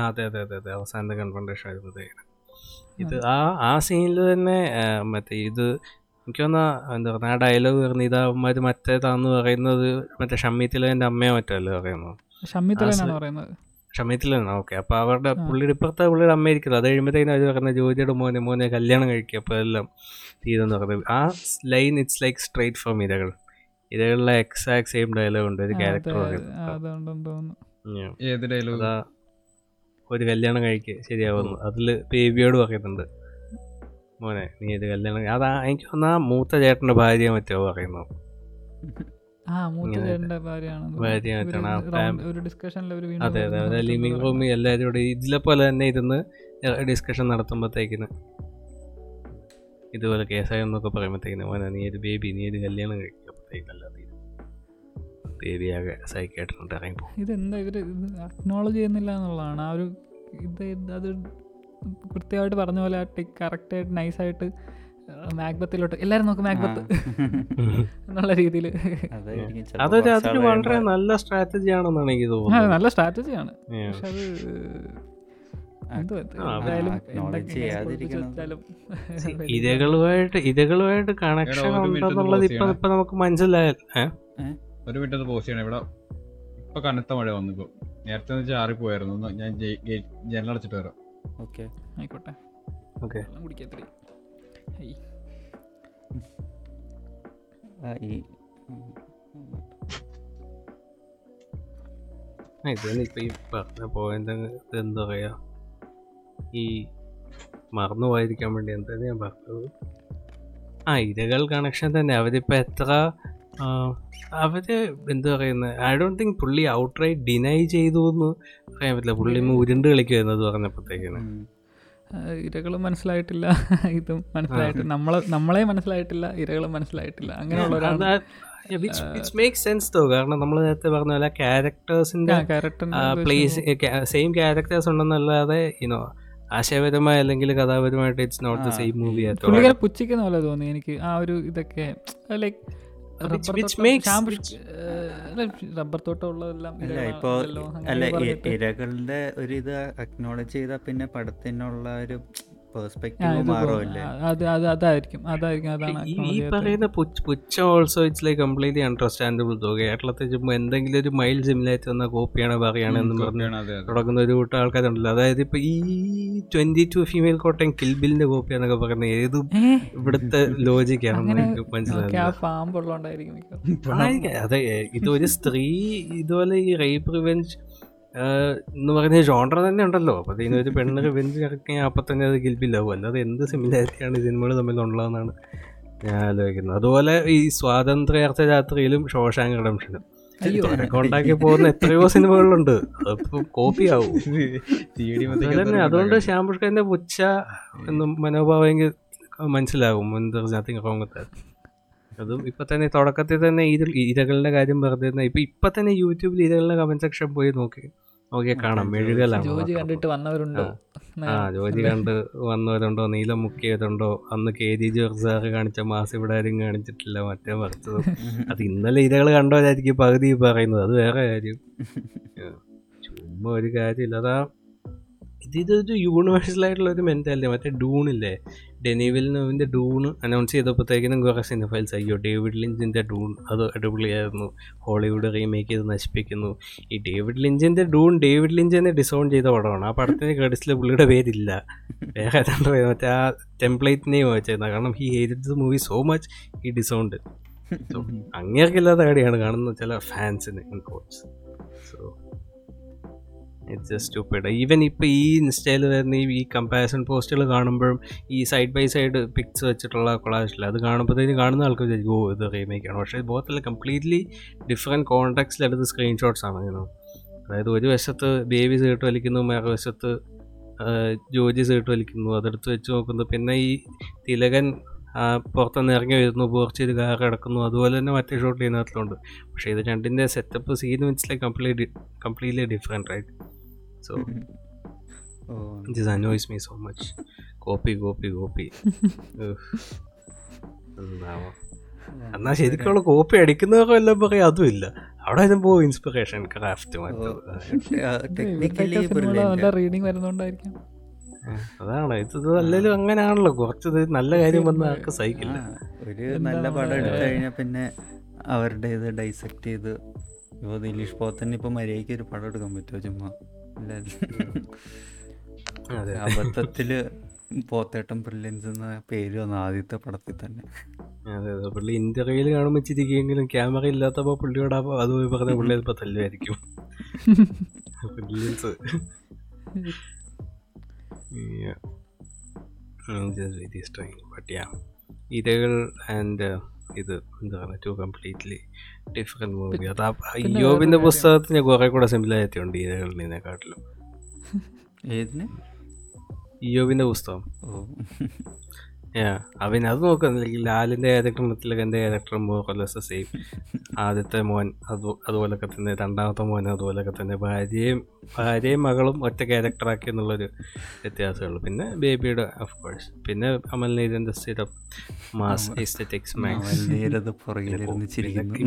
അതെ അതെ അതെ അതെ അവസാനത്തെ കൺഫ്രണ്ടേഷൻ ആയിരുന്നു ഇത് ആ ആ സീനിൽ തന്നെ മറ്റേ ഇത് എനിക്ക് തോന്നാ എന്താ പറയുക ആ ഡയലോഗ് ഇത് ഇതാവുമാര് മറ്റേതാന്ന് പറയുന്നത് മറ്റേ ഷമ്മീത്തിലെ അമ്മയോ മറ്റോ അല്ലേ പറയുന്നത്? പറയുന്നത്. ഷമീത്തിലാണ് ഓക്കെ. അപ്പോൾ അവരുടെ. പുള്ളിയുടെ ഇപ്പുറത്തെ പുള്ളിയുടെ അമ്മ ഇരിക്കുന്നത് അത് കഴിയുമ്പോഴത്തേക്കും അവർ പറഞ്ഞ ജോജിയുടെ മോനെ മോനെ കല്യാണം കഴിക്കുക അപ്പോൾ എല്ലാം തീരെന്ന് പറഞ്ഞത് ആ line it's like straight from Irakal. ഇരകളിലെ exact same dialogue ഉണ്ട് ഒരു ക്യാരക്ടർ തോന്നുന്നു. ഒരു കല്യാണം കഴിക്കുക ശരിയാവുന്നു. അതിൽ ബേബിയോട് പറയുന്നുണ്ട്. മോനെ നീ ഒരു കല്യാണം അതാ എനിക്ക് തോന്നാ മൂത്ത ചേട്ടന്റെ ഭാര്യ മറ്റോ പറയുന്നു. ആ ആ ഒരു ഡിസ്കഷനിൽ അതെ അതെ ലിവിങ് റൂമിൽ എല്ലാവരും കൂടി ഇതിലെ പോലെ തന്നെ ഇരുന്ന് ഡിസ്കഷൻ നടത്തുമ്പോഴത്തേക്കിന് ഇതുപോലെ കേസായി എന്നൊക്കെ പറയുമ്പോഴത്തേക്കിന് മോനെ നീ ഒരു ബേബി നീ ഒരു കല്യാണം കഴിക്കുമ്പോഴത്തേക്കല്ല ബേബി ആകെ സൈക്കായിട്ടുണ്ട് ഇറങ്ങി പോകും. ഇതെന്താ ഇവർ അക്നോളജ് ചെയ്യുന്നില്ല എന്നുള്ളതാണ്. ആ ഒരു ഇത് അത് കൃത്യമായിട്ട് പറഞ്ഞ പോലെ കറക്റ്റായിട്ട് നൈസായിട്ട് മാക്ബത്തിലോട്ട് എല്ലാരും നോക്ക് മാക്ബത്ത് എന്നുള്ള രീതിയിൽ അതൊരു അതൊരു വളരെ നല്ല സ്ട്രാറ്റജി ആണെന്നാണ് എനിക്ക് ആ തോന്നുന്നത്. നല്ല സ്ട്രാറ്റജിയാണ്. ആണ് പക്ഷെ അത് ഇരകളുമായിട്ട് ഇരകളുമായിട്ട് കണക്ഷൻ ഉണ്ടെന്നുള്ളത് ഇപ്പൊ ഇപ്പൊ നമുക്ക് മനസ്സിലായ ഒരു മിനിറ്റ് പോസ്റ്റ് ചെയ്യണം. ഇവിടെ ഇപ്പൊ കനത്ത മഴ വന്നിപ്പോ. നേരത്തെ ഒന്ന് ചാറി പോയായിരുന്നു ഞാൻ ജനലടച്ചിട്ട് വരാം. ഓക്കെ. ആയിക്കോട്ടെ. ഓക്കെ. വെള്ളം കുടിക്കാത്തിരി ഹൈ ഈ ഇതന്നെ ഇപ്പൊ ഈ പറഞ്ഞ പോയിന്റ് എന്താ പറയാ ഈ മറന്നു പോയിരിക്കാൻ വേണ്ടി എന്താ ഞാൻ പറഞ്ഞത് ആ ഇരകൾ കണക്ഷൻ തന്നെ അവരിപ്പോ എത്ര അവർ എന്താ പറയുന്നത് ഐ ഡോണ്ട് തിങ്ക് പുള്ളി ഔട്ട് റൈറ്റ് ഡിനൈ ചെയ്തു എന്ന് പറയാൻ പറ്റില്ല. പുള്ളി ഉരുണ്ട് ഉരുണ്ട് അത് പറഞ്ഞപ്പോഴത്തേക്കാണ് ഇരകളും മനസ്സിലായിട്ടില്ല. ഇതും മനസ്സിലായിട്ട് നമ്മളെ നമ്മളെ മനസ്സിലായിട്ടില്ല ഇരകളും മനസ്സിലായിട്ടില്ല. അങ്ങനെയുള്ള സെൻസ് തോ കാരണം നമ്മൾ നേരത്തെ പറഞ്ഞ പോലെ ക്യാരക്ടേഴ്സിന്റെ പ്ലേസ് സെയിം ക്യാരക്ടേഴ്സ് ഉണ്ടെന്നല്ലാതെ ഇനോ ആശയപരമായ അല്ലെങ്കിൽ കഥാപരമായിട്ട് it's not the same movie പുച്ഛിക്കുന്ന പോലെ തോന്നി എനിക്ക്. ആ ഒരു ഇതൊക്കെ ലൈക്ക് റബ്ബർ തോട്ടം ഉള്ളതെല്ലാം അല്ല ഇപ്പോ അല്ല. ഇരകളുടെ ഒരു ഇത് അക്നോളജ് ചെയ്താൽ പിന്നെ പടത്തിനുള്ള ഒരു അതായിരിക്കും അതായിരിക്കും അതാണ് ഈ. പറയുന്ന പുച്ഛം also it's like completely understandable though കേരളത്തിൽ ചുമ്മാ എന്തെങ്കിലും ഒരു മൈൽ സിമിലായിട്ട് വന്ന കോപ്പിയാണ് പറയുകയാണ് എന്ന് പറഞ്ഞ് തുടങ്ങുന്ന ഒരു കൂട്ടം ആൾക്കാരുണ്ടല്ലോ അതായത് ഇപ്പൊ ഈ ട്വന്റി ടു ഫീമെയിൽ കോട്ടയം കിൽബിലിന്റെ കോപ്പിയാന്നൊക്കെ പറയുന്നത് ഏതും? ഇവിടുത്തെ ലോജിക്കാണെന്ന് അങ്ങനെ എനിക്ക് മനസ്സിലായത്. അതെ ഇതൊരു സ്ത്രീ ഇതുപോലെ ഈ റേപ്പ് റിവെഞ്ച് എന്ന് പറയുന്ന ജോണ്ടർ തന്നെ ഉണ്ടല്ലോ. അപ്പൊ ഒരു പെണ്ണ് റിവെഞ്ച് ഇറക്കി അപ്പൊ തന്നെ അത് ഗിൽബില്ലാവും അല്ലാതെ എന്ത് സിമിലാരിറ്റിയാണ് ഈ സിനിമകൾ തമ്മിലുള്ളതെന്നാണ് ഞാൻ ആലോചിക്കുന്നത്. അതുപോലെ ഈ സ്വാതന്ത്ര്യാർത്ഥ രാത്രിയിലും ഷോഷാങ് റിഡംഷനും അയ്യോ. ഉണ്ടാക്കി പോകുന്ന എത്രയോ സിനിമകളുണ്ട്. അതിപ്പോ കോപ്പി ആവും. തന്നെ അതുകൊണ്ട് ശ്യാം പുച്ഛ എന്നും മനോഭാവം എനിക്ക് മനസ്സിലാവും റോങ് അതും ഇപ്പൊ തന്നെ തുടക്കത്തിൽ തന്നെ ഈ ഇരകളുടെ കാര്യം വെറുതെ ഇപ്പൊ ഇപ്പൊ തന്നെ യൂട്യൂബിൽ ഇരകളുടെ കമന്റ് സെക്ഷൻ പോയി നോക്കി. നോക്കിയാൽ കാണാം മെഴുകലാണ് ജോജി കണ്ടിട്ട് വന്നവരുണ്ടോ? ആ ജോജി കണ്ട് വന്നവരുണ്ടോ? നീലം മുക്കിയതുണ്ടോ അന്ന് കെ ജി ജോർജ് സാറ് കാണിച്ച മാസ് ഇവിടെ ആരും കാണിച്ചിട്ടില്ല മറ്റേ മറിച്ചതും അത് ഇന്നലെ ഇരകൾ കണ്ടവരായിരിക്കും പകുതി പറയുന്നത് അത് വേറെ കാര്യം. ചുമ്മാ ഒരു കാര്യമില്ല. അതാ ഇത് ഇതൊരു യൂണിവേഴ്സൽ ആയിട്ടുള്ള ഒരു മെന്റാലിറ്റി മറ്റേ ഡൂണില്ലേ ഡെനിവിലിന്റെ ഡൂൺ അനൗൺസ് ചെയ്തപ്പോഴത്തേക്കിനും കുറേ സിനിമയിൽസ് അയ്യോ ഡേവിഡ് ലിഞ്ചിന്റെ ഡൂൺ അത് അടിപൊളിയായിരുന്നു. ഹോളിവുഡ് റീമേക്ക് ചെയ്ത് നശിപ്പിക്കുന്നു. ഈ ഡേവിഡ് ലിഞ്ചിന്റെ ഡൂൺ ഡേവിഡ് ലിഞ്ച് തന്നെ ഡിസോൺ ചെയ്ത പടമാണ്. ആ പടത്തിന് ക്രെഡിറ്റ്സിൽ പുള്ളിയുടെ പേരില്ല. വേറെ ഏതാണ്ട് മറ്റേ ആ ടെംപ്ലേറ്റിനെയും വെച്ചിരുന്നത് കാരണം he hated the movie so much ഈ ഡിസോണ്ട് അങ്ങേർക്കില്ലാത്ത കാര്യമാണ് കാണുന്നത് ചില ഫാൻസിന് so it's just stupid even ഇപ്പോൾ ഈ ഇൻസ്റ്റയിൽ വരുന്ന ഈ- കമ്പാരിസൺ പോസ്റ്റുകൾ കാണുമ്പോഴും ഈ സൈഡ് ബൈ സൈഡ് പിക്സ് വെച്ചിട്ടുള്ള കൊളാജില്ല അത് കാണുമ്പോഴത്തേക്കും കാണുന്ന ആൾക്കാർ വിചാരിക്കും ഓ ഇത് റീമേക്ക് ആണ്. പക്ഷേ ബോത്തല്ല കംപ്ലീറ്റ്ലി ഡിഫറെന്റ് കോൺടാക്ട്സിലെടുത്ത് സ്ക്രീൻഷോട്ട്സ് ആണ് ഇങ്ങനെ അതായത് ഒരു വശത്ത് ബേബി സീട്ട് വലിക്കുന്നു വേറെ വശത്ത് ആ, ജോജി സീട്ട് വലിക്കുന്നു. അതെടുത്ത് വെച്ച് നോക്കുന്നു പിന്നെ ഈ തിലകൻ പുറത്തുനിന്ന് ഇറങ്ങി വരുന്നു പോർച്ചിൽ കാർ കിടക്കുന്നു. അതുപോലെ തന്നെ മറ്റേ ഷോട്ട് ഇതിനകത്തുണ്ട് പക്ഷേ ഇത് രണ്ടിന്റെ സെറ്റപ്പ് സീൻ മനസ്സിലായി complete completely different right so oh this annoys me so much copy copy copy എന്നാ ശരിക്കുള്ള കോപ്പി അടിക്കുന്നവരോ എല്ലാം പറയും. അതും ഇല്ല അവിടെ വരുമ്പോ ഇൻസ്പിറേഷൻ ക്രാഫ്റ്റ് മറ്റേ റീഡിങ് വരുന്നോണ്ടായിരിക്കും. അതാണ്. ഇത് അല്ലെങ്കിലും അങ്ങനെയാണല്ലോ. കുറച്ച് നല്ല കാര്യം വന്ന ആൾക്ക് സഹിക്കില്ല. ഒരു നല്ല പടം എടുത്തു കഴിഞ്ഞാൽ പിന്നെ അവരുടെ ഇത് ഡൈസെക്ട് ചെയ്ത് ഇപ്പോൾ ദിലീഷ് പോത്തന്നെ ഇപ്പോൾ മര്യാദയ്ക്ക് ഒരു പടം എടുക്കാൻ പറ്റുമോ ചുമ്മാ? അബദ്ധത്തിൽ പോത്തേട്ടൻ ബ്രില്യൻസ് എന്ന പേര് വന്ന ആദ്യത്തെ പടത്തിൽ തന്നെ. അതെ അതെ. പുള്ളി ഇന്റർവ്യൂൽ കാണുമ്പോൾ ചിരിക്കുമെങ്കിലും ക്യാമറ ഇല്ലാത്തപ്പോൾ പുള്ളിയോട് അത് പോയി പറഞ്ഞ പുള്ളി ഇപ്പൊ തല്ലുമായിരിക്കും. Brilliance. Yeah. Mm, just very strange. But yeah. Irakal and ഇത് എന്താ പറയുക ടു കംപ്ലീറ്റ്ലി ഡിഫറെന്റ് മൂവി അത് യോബിന്റെ പുസ്തകത്തിന് കുറെ കൂടെ സിമിലാരിറ്റി ഉണ്ട് ഇരകളിനെക്കാട്ടിലും ഏതിന് ഇയോബിന്റെ പുസ്തകം. അവൻ അത് നോക്കുന്നില്ലെങ്കിൽ ലാലിന്റെ ക്യാരക്ടറും എന്റെ ക്യാരക്ടറും മോറലെസ് സെയിം ആദ്യത്തെ മോൻ അത് അതുപോലൊക്കെ തന്നെ രണ്ടാമത്തെ മോൻ അതുപോലൊക്കെ തന്നെ. ഭാര്യയും ഭാര്യയും മകളും ഒറ്റ ക്യാരക്ടറാക്കി എന്നുള്ളൊരു വ്യത്യാസമുള്ളൂ പിന്നെ ബേബിയുടെ ഓഫ് കോഴ്സ് പിന്നെ അമൽ നീരന്റെ സ്ഥിരം mass aesthetics max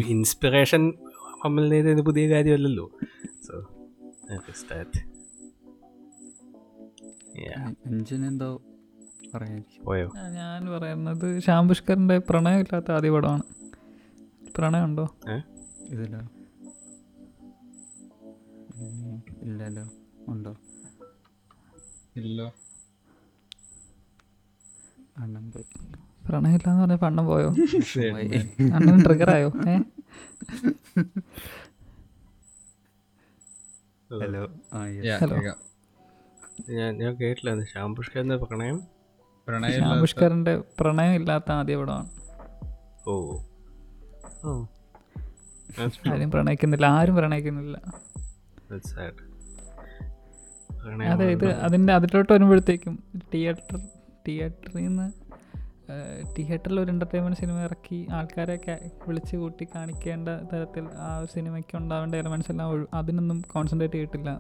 inspiration Amal നീരന് പുതിയ കാര്യമല്ലല്ലോ. സോ അഞ്ചിനെന്തോ പറയായിരിക്കും ഞാൻ പറയുന്നത് ശ്യാം പുഷ്കറിന്റെ പ്രണയമില്ലാത്ത ആദ്യ പടമാണ്. പ്രണയമുണ്ടോ? ഇതിലോ? ഉം, ഇല്ലല്ലോ. ഉണ്ടോ? ഇല്ല. അണ്ണം പോയി. പ്രണയമില്ലാന്ന് പറഞ്ഞ പണ്ണം പോയോ? പോയി. ട്രിഗർ ആയോ? ഏ? ഹലോ. കേൾക്കാം. ഞാൻ ഞാൻ കേട്ടില്ല ശ്യാം പുഷ്കറിന്റെ പ്രണയം? ശ്യാം പ്രണയം ഇല്ലാത്ത ആദ്യ പടമാണ്. ഓ. ഓ. ആരും പ്രണയിക്കുന്നില്ല ആരും പ്രണയിക്കുന്നില്ല. That's sad. അതെ ഇത് അതിന്റെ അതിലോട്ട് വരുമ്പോഴത്തേക്കും തിയേറ്റർ തിയേറ്ററിൽ നിന്ന് തിയേറ്ററിൽ ഒരു എന്റർടൈൻമെന്റ് സിനിമ ഇറക്കി ആൾക്കാരെ വിളിച്ച് കൂട്ടി കാണിക്കേണ്ട തരത്തിൽ ആ ഒരു സിനിമയ്ക്ക് ഉണ്ടാവേണ്ട എലമെൻസ് എല്ലാം ഒഴി- അതിനൊന്നും കോൺസെൻട്രേറ്റ് ചെയ്തിട്ടില്ല.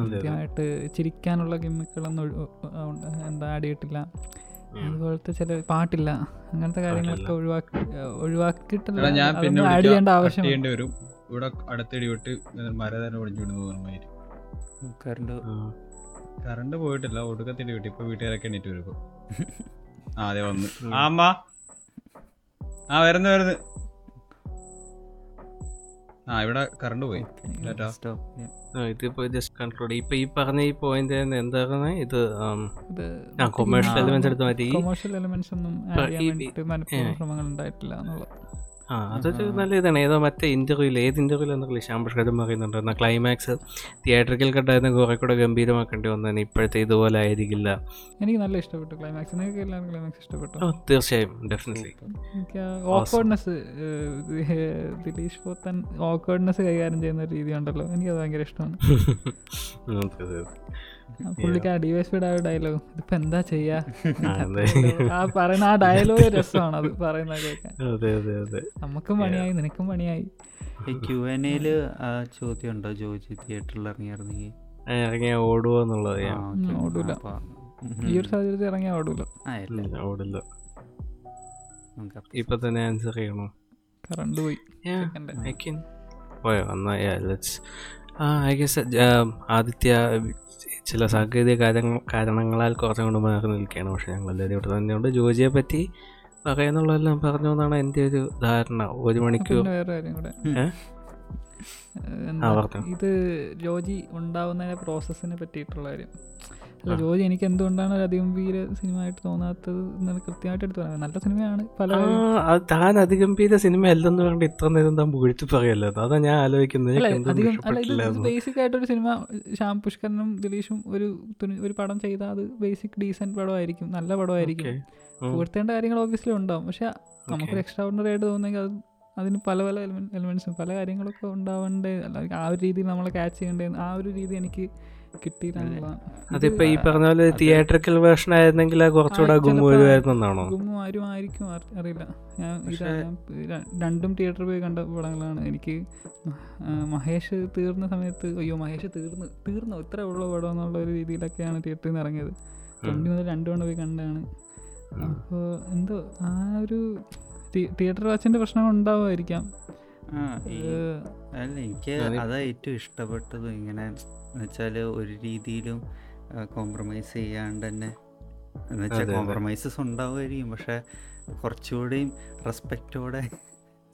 കൃത്യമായിട്ട് ചിരിക്കാനുള്ള ഗിമ്മിക്കുകളൊന്നും ഒഴി- എന്താ ആഡ് ചെയ്തിട്ടില്ല. അതുപോലത്തെ ചില പാട്ടില്ല. അങ്ങനത്തെ കാര്യങ്ങളൊക്കെ ഒഴിവാക്കി ഒഴിവാക്കിയിട്ടില്ല ഞാൻ പിന്നെ ആഡ്. ചെയ്യേണ്ട ആവശ്യം ഇവിടെ അടുത്തിടി വിട്ട് മര തന്നെ വിടുന്നു കറണ്ട് കറണ്ട് പോയിട്ടില്ല. ഒടുക്കത്തിടി വിട്ട്. ഇപ്പൊ വീട്ടുകാരൊക്കെ എണീറ്റ് വരും ഇപ്പൊ. ആ അതെ വന്ന്. ആ അമ്മ. ആ വരുന്നു വരുന്നു. ആ ഇവിടെ കറണ്ട് പോയി. ഇതിപ്പോ ജസ്റ്റ് കൺക്ലൂഡ് ഇപ്പൊ ഈ പറഞ്ഞ ഈ പോയിന്റ് എന്താണ് ഇത് um, കൊമേഴ്ഷ്യൽ എലിമെന്റ്സ് എടുത്ത് മാറ്റി. കൊമേഴ്ഷ്യൽ എലിമെന്റ്സ് ഒന്നും ഉണ്ടായിട്ടില്ല എന്നുള്ളത്. ആ അതൊരു നല്ല ഇതാണ്. ഏതോ മറ്റേ ഇന്റർവ്യൂൽ ഏത് ഇന്റർവ്യൂൽ എന്നറിയില്ല ശ്യാം പുഷ്കരം പറയുന്നുണ്ട്. എന്നാൽ ക്ലൈമാക്സ് തിയേറ്ററിൽ കണ്ടായിരുന്ന കുറെ കൂടെ ഗംഭീരമാക്കേണ്ടി വന്നതാണ്. ഇപ്പോഴത്തെ ഇതുപോലെ ആയിരിക്കില്ല. എനിക്ക് നല്ല ഇഷ്ടപ്പെട്ടു ക്ലൈമാക്സ് നിങ്ങൾക്ക് ക്ലൈമാക്സ് ഇഷ്ടപ്പെട്ടു? ഓ, തീർച്ചയായും. Definitely awkwardness Dileesh Pothan awkwardness കൈകാര്യം ചെയ്യുന്ന രീതി ഉണ്ടല്ലോ എനിക്കത് ഭയങ്കര ഇഷ്ടമാണ്. പുള്ളിക്ക് ആ ഡിവൈസ്പീഡ് ആ ഡയലോഗ് ഇതിപ്പോ എന്താ ചെയ്യാ? ആ പറയുന്ന ആ ഡയലോഗ് രസമാണ് അത് പറയുന്നത് കേൾക്കാൻ. അതെ അതെ അതെ. നമുക്കും പണിയായി നിനക്കും പണിയായി. ക്യു എൻ എയിൽ ആ ചോദ്യം ഉണ്ടോ ജോജി തിയേറ്ററിൽ ഇറങ്ങിയിരുന്നെങ്കിൽ ആ, ഇറങ്ങിയ ഓടുവോ എന്നുള്ളത് ഓടൂല. ഈ ഒരു സാഹചര്യത്തിൽ ഇറങ്ങിയാ ഓടൂല. ഓടില്ല. ഇപ്പൊ തന്നെ ആൻസർ ചെയ്യണോ? കറണ്ട് പോയി. പോയോ? എന്നാ ലെറ്റ്സ് ആ ഐ ഗസ് ആദിത്യ ചില സാങ്കേതിക കാര്യങ്ങൾ കാരണങ്ങളാൽ കുറച്ചും കൊണ്ട് മാറി നിൽക്കുകയാണ്. പക്ഷേ ഞങ്ങൾ എല്ലാവരും ഇവിടെ തന്നെയുണ്ട്. ജോജിയെ പറ്റി പറയുന്നുള്ളതെല്ലാം പറഞ്ഞു എന്നാണ് എന്റെ ഒരു ധാരണ. ഒരു മണിക്കൂർ. ഇത് ജോജി ഉണ്ടാവുന്നതിനെ പ്രോസസ്സിനെ പറ്റിയിട്ടുള്ള കാര്യം. ജോജി എനിക്ക് എന്തുകൊണ്ടാണ് ഒരു അതിഗംഭീര സിനിമ ആയിട്ട് തോന്നാത്തത് എന്ന് കൃത്യമായിട്ട് എടുത്തു പറയാം. നല്ല സിനിമയാണ് പല താൻ അതിഗംഭീര സിനിമ അല്ലെന്ന് പറഞ്ഞിട്ട് ഇത്ര നേരം താൻ പുകഴ്ത്തി പറയല്ലോ? അതാ ഞാൻ ആലോചിക്കുന്നത്. ബേസിക് ആയിട്ടൊരു സിനിമ ശ്യാം പുഷ്കരനും ദിലീഷും ഒരു തുണി- ഒരു പടം ചെയ്താൽ അത് ബേസിക് ഡീസെന്റ് പടമായിരിക്കും നല്ല പടമായിരിക്കും. പുകഴ്ത്തേണ്ട കാര്യങ്ങൾ ഓബിയസ്ലി ഉണ്ടാവും. പക്ഷെ നമുക്കൊരു എക്സ്ട്രാ ഓർഡിനറി ആയിട്ട് തോന്നുന്നെങ്കിൽ അത് അതിന് പല പല എലിമെന്റ്സും പല കാര്യങ്ങളൊക്കെ ഉണ്ടാവേണ്ടേ? ആ ഒരു രീതിയിൽ നമ്മളെ ക്യാച്ച് ചെയ്യേണ്ടത് ആ ഒരു രീതി എനിക്ക് കിട്ടിയില്ല. അതിപ്പോ ഈ പറഞ്ഞ പോലെ തിയേറ്ററിക്കൽ വേർഷൻ ആയിരുന്നെങ്കിൽ കുറച്ചുകൂടെ ഗുമ്മു വരുമായിരുന്നു എന്നാണോ വരുമായിരുന്നെന്നാണോ? ഗുമ്മു ആരും ആയിരിക്കും അറിയില്ല. ഞാൻ രണ്ടും തിയേറ്ററിൽ പോയി കണ്ട പടങ്ങളാണ്. എനിക്ക് മഹേഷ് തീർന്ന സമയത്ത് അയ്യോ മഹേഷ് തീർന്ന് തീർന്നു? ഇത്ര ഉള്ള പടം എന്നുള്ള ഒരു രീതിയിലൊക്കെയാണ് തിയേറ്ററിൽ നിന്ന് ഇറങ്ങിയത്. രണ്ടു മുതൽ രണ്ടു തവണ പോയി കണ്ടാണ് അപ്പോൾ എന്തോ ആ ഒരു തിയേറ്റർ വാച്ചിന്റെ പ്രശ്നം ഉണ്ടാവുമായിരിക്കാം. അല്ല എനിക്ക് അതാ ഏറ്റവും ഇഷ്ടപ്പെട്ടത് ഇങ്ങനെ എന്നുവെച്ചാൽ ഒരു രീതിയിലും കോംപ്രമൈസ് ചെയ്യാണ്ട് തന്നെ എന്നുവെച്ചാൽ. കോംപ്രമൈസസ് ഉണ്ടാവുമായിരിക്കും പക്ഷെ കുറച്ചുകൂടിയും റെസ്പെക്റ്റോടെ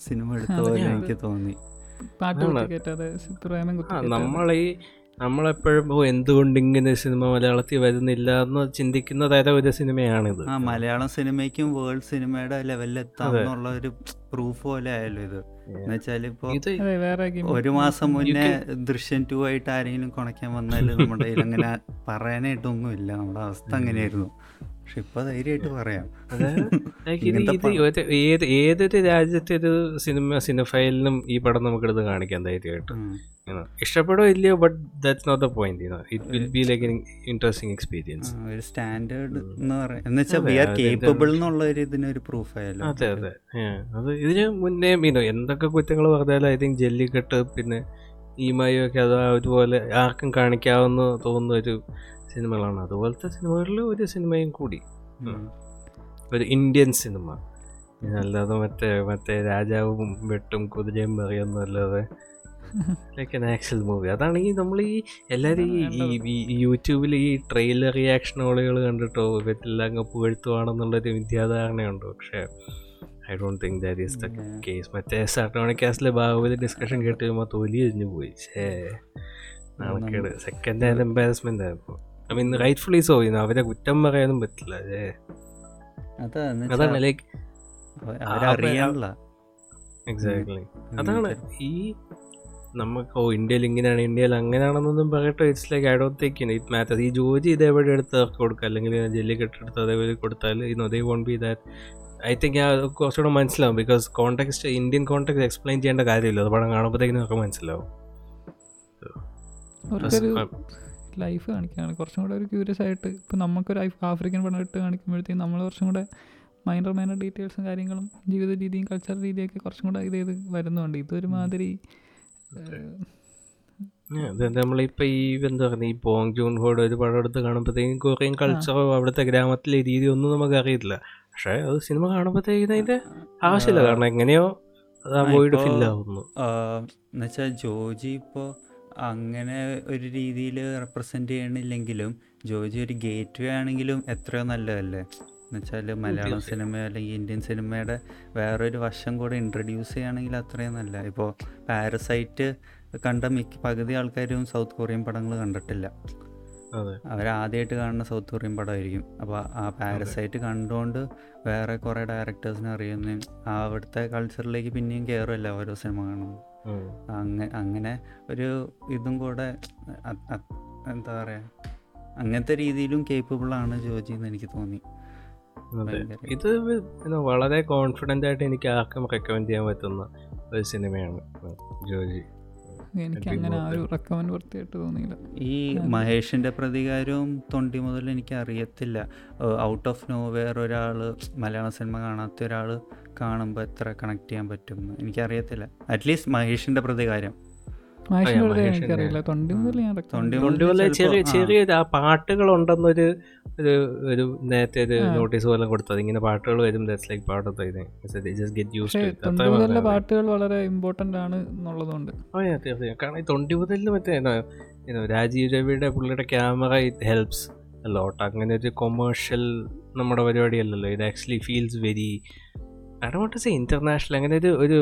സിനിമ എടുത്ത പോലെ. എനിക്ക് തോന്നി നമ്മൾ ആണ്. നമ്മളെപ്പോഴും ഓ എന്തുകൊണ്ട് ഇങ്ങനെ സിനിമ മലയാളത്തിൽ വരുന്നില്ല എന്ന് ചിന്തിക്കുന്ന തരം ഒരു സിനിമയാണിത്. ആ മലയാളം സിനിമയ്ക്കും വേൾഡ് സിനിമയുടെ ലെവലിൽ എത്താം. എന്നുള്ള ഒരു പ്രൂഫ് പോലെ ആയല്ലോ ഇത്. എന്നുവെച്ചാൽ ഇപ്പൊ ഇപ്പോ വേറെ ഗെയിം. ഒരു മാസം മുന്നേ ദൃശ്യം ടു ആയിട്ട് ആരെങ്കിലും കുണയ്ക്കാൻ വന്നാൽ നമ്മുടെ കയ്യിൽ അങ്ങനെ പറയാനായിട്ടൊന്നുമില്ല. നമ്മുടെ അവസ്ഥ അങ്ങനെയായിരുന്നു. പക്ഷെ ഇപ്പൊ ധൈര്യമായിട്ട് പറയാം. ഏത് ഏതൊരു രാജ്യത്തെ ഒരു സിനിമ സിനിഫൈലിനും ഈ പടം നമുക്കെടുത്ത് കാണിക്കാം ധൈര്യമായിട്ട്. ഇഷ്ടപ്പെടോ ഇല്ലയോ but that's not the point it will be like interesting experience ഒരു സ്റ്റാൻഡേർഡ് എന്ന് പറയാം. എന്ന് വെച്ചാൽ വി ആർ കേപ്പബിൾ എന്നുള്ള ഒരു ഇതിനൊരു പ്രൂഫ് ആയല്ലോ. അതെ അതെ. അത് ഇതിന് മുന്നേ മീനോ എന്തൊക്കെ കുറ്റങ്ങൾ പറഞ്ഞാലും ഐ തിങ്ക് ജെല്ലിക്കെട്ട് പിന്നെ ഈ മയൊക്കെ അത് അതുപോലെ ആർക്കും കാണിക്കാവുന്ന തോന്നുന്ന ഒരു സിനിമകളാണ്. അതുപോലത്തെ സിനിമകളിൽ ഒരു സിനിമയും കൂടി. ഒരു ഇന്ത്യൻ സിനിമ. അല്ലാതെ മറ്റേ മറ്റേ രാജാവും വെട്ടും കുതിരയും പറയുന്നല്ലാതെ ലൈക്ക് എൻ ആക്ച്വൽ മൂവി അതാണ് ഈ നമ്മൾ ഈ എല്ലാവരും ഈ യൂട്യൂബിൽ ഈ ട്രെയിലർ റിയാക്ഷൻ റിയാക്ഷനുകൾ കണ്ടിട്ടോ വെറ്റില്ല അങ്ങ് പുകഴ്ത്തുവാണെന്നുള്ളൊരു വിദ്യാധാരണയുണ്ട്. പക്ഷേ I don't think that is the case മറ്റേ സാർട്ടോണിക് കാസ്റ്റിലെ ബാഹുബലി ഡിസ്കഷൻ കേട്ട് കഴിയുമ്പോൾ തൊലി എരിഞ്ഞു പോയി. ഷേ നാണക്കേട്. സെക്കൻഡ് ഹാൻഡ് എംബാരസ്മെന്റ് ആയിരുന്നു. ഐ മീൻ റൈറ്റ്ഫുള്ളി സോ അവരെ കുറ്റം പറയാനും പറ്റില്ല. അല്ലേ അതാ അതാണ് ലൈക്ക് എക്സാക്ട്ലി അതാണ് ഈ നമുക്ക് ഓ ഇന്ത്യയിൽ ഇങ്ങനെയാണ് ഇന്ത്യയിൽ അങ്ങനെയാണെന്നൊന്നും പറയട്ടെ. It's like I don't think it matter ഈ ജോലി ഇതേപോലെ എടുത്ത് അവർക്ക് കൊടുക്കുക. അല്ലെങ്കിൽ ജെല്ലി കെട്ടെടുത്ത് അതേപോലെ കൊടുത്താൽ ഇന്ന് അതേ won't be that I think ആ കുറച്ചുകൂടെ മനസ്സിലാവും. Because context Indian context explain ചെയ്യേണ്ട കാര്യമില്ല. അത് പടം കാണുമ്പോഴത്തേക്കും നമുക്ക് മനസ്സിലാവും. ലൈഫ് കാണിക്കുകയാണ്. കുറച്ചും കൂടെ ഒരു ക്യൂരിയസ് ആയിട്ട് ഇപ്പം നമുക്കൊരു ആഫ്രിക്കൻ പടം ഇട്ട് കാണിക്കുമ്പോഴത്തേക്കും നമ്മൾ കുറച്ചും കൂടെ മൈനർ മൈനർ ഡീറ്റെയിൽസും കാര്യങ്ങളും ജീവിത രീതിയും കൾച്ചർ രീതിയൊക്കെ കുറച്ചും കൂടെ ഇത് ചെയ്ത് വരുന്നുണ്ട്. ഇതൊരു മാതിരി നമ്മളിപ്പോൾ ഈ എന്താ പറയുക ഈ പോങ് ജൂൺ ഹോഡ് ഒരു പടം എടുത്ത് കാണുമ്പോഴത്തേക്കും കൊറിയൻ കൾച്ചറോ അവിടുത്തെ ഗ്രാമത്തിലെ രീതി ഒന്നും നമുക്ക് അറിയില്ല പക്ഷേ അത് സിനിമ കാണുമ്പോഴത്തേക്കും അതിന്റെ ആവശ്യമില്ല. കാരണം എങ്ങനെയോ അത് ആ ആ, വോയിഡ് ഇപ്പോ- ഫില്ല് എന്നുവെച്ചാൽ ജോജി ഇപ്പോൾ അങ്ങനെ ഒരു രീതിയിൽ റെപ്രസെന്റ് ചെയ്യണില്ലെങ്കിലും ജോജി ഒരു ഗേറ്റ് വേ ആണെങ്കിലും എത്രയോ നല്ലതല്ലേ? എന്നുവെച്ചാൽ മലയാളം സിനിമ അല്ലെങ്കിൽ ഇന്ത്യൻ സിനിമയുടെ വേറൊരു വശം കൂടെ ഇൻട്രൊഡ്യൂസ് ചെയ്യുകയാണെങ്കിൽ അത്രയും നല്ല ഇപ്പോൾ പാരസൈറ്റ് കണ്ട മിക്ക പകുതി ആൾക്കാരും സൗത്ത് കൊറിയൻ പടങ്ങൾ കണ്ടിട്ടില്ല. അവരാദ്യമായിട്ട് കാണുന്ന സൗത്ത് കൊറിയൻ പടമായിരിക്കും. അപ്പോൾ ആ പാരസൈറ്റ് കണ്ടുകൊണ്ട് വേറെ കുറേ ഡയറക്ടേഴ്സിനെ അറിയുന്ന ആ അവിടുത്തെ കൾച്ചറിലേക്ക് പിന്നെയും കയറുമല്ല ഓരോ സിനിമ കാണുമ്പോൾ ഉം. അങ്ങ അങ്ങനെ ഒരു ഇതും കൂടെ എന്താ പറയുക അങ്ങനത്തെ രീതിയിലും കേപ്പബിൾ ആണ് ജോജി എന്ന് എനിക്ക് തോന്നി. ഇത് വളരെ കോൺഫിഡന്റ് ആയിട്ട് എനിക്ക് ആർക്കും റെക്കമെൻഡ് ചെയ്യാൻ പറ്റുന്ന ഒരു സിനിമയാണ് ജോജി. എനിക്ക് അങ്ങനെ ആ ഒരു റെക്കമെൻഡ് വൃത്തിയായിട്ട് തോന്നിയില്ല. ഈ മഹേഷിന്റെ പ്രതികാരവും തൊണ്ടി മുതൽ എനിക്ക് അറിയത്തില്ല. ഔട്ട് ഓഫ് നോ വേറെ ഒരാൾ മലയാള സിനിമ കാണാത്ത ഒരാൾ കാണുമ്പോൾ എത്ര കണക്ട് ചെയ്യാൻ പറ്റും എനിക്കറിയത്തില്ല. അറ്റ്ലീസ്റ്റ് മഹേഷിന്റെ പ്രതികാരം ചെറിയ ചെറിയ ആ പാട്ടുകൾ ഉണ്ടെന്നൊരു ഒരു ഒരു നേരത്തെ ഒരു നോട്ടീസ് പോലെ കൊടുത്തത്. ഇങ്ങനെ പാട്ടുകൾ വരും ദാറ്റ്സ് ലൈക്ക് പാർട്ട് ഓഫ് പാട്ടുകൾ വളരെ ഇമ്പോർട്ടന്റ് ആണ് എന്നുള്ളതുകൊണ്ട്. തീർച്ചയായും. കാരണം ഈ തൊണ്ടി മുതലിൽ മറ്റേ രാജീവ് രവിയുടെ പുള്ളിയുടെ ക്യാമറ ഇറ്റ് ഹെൽപ്സ് ലോട്ട് അങ്ങനെ ഒരു കൊമേഴ്ഷ്യൽ നമ്മുടെ പരിപാടിയല്ലല്ലോ. ഇത് actually feels very say international അങ്ങനെ ഒരു ഒരു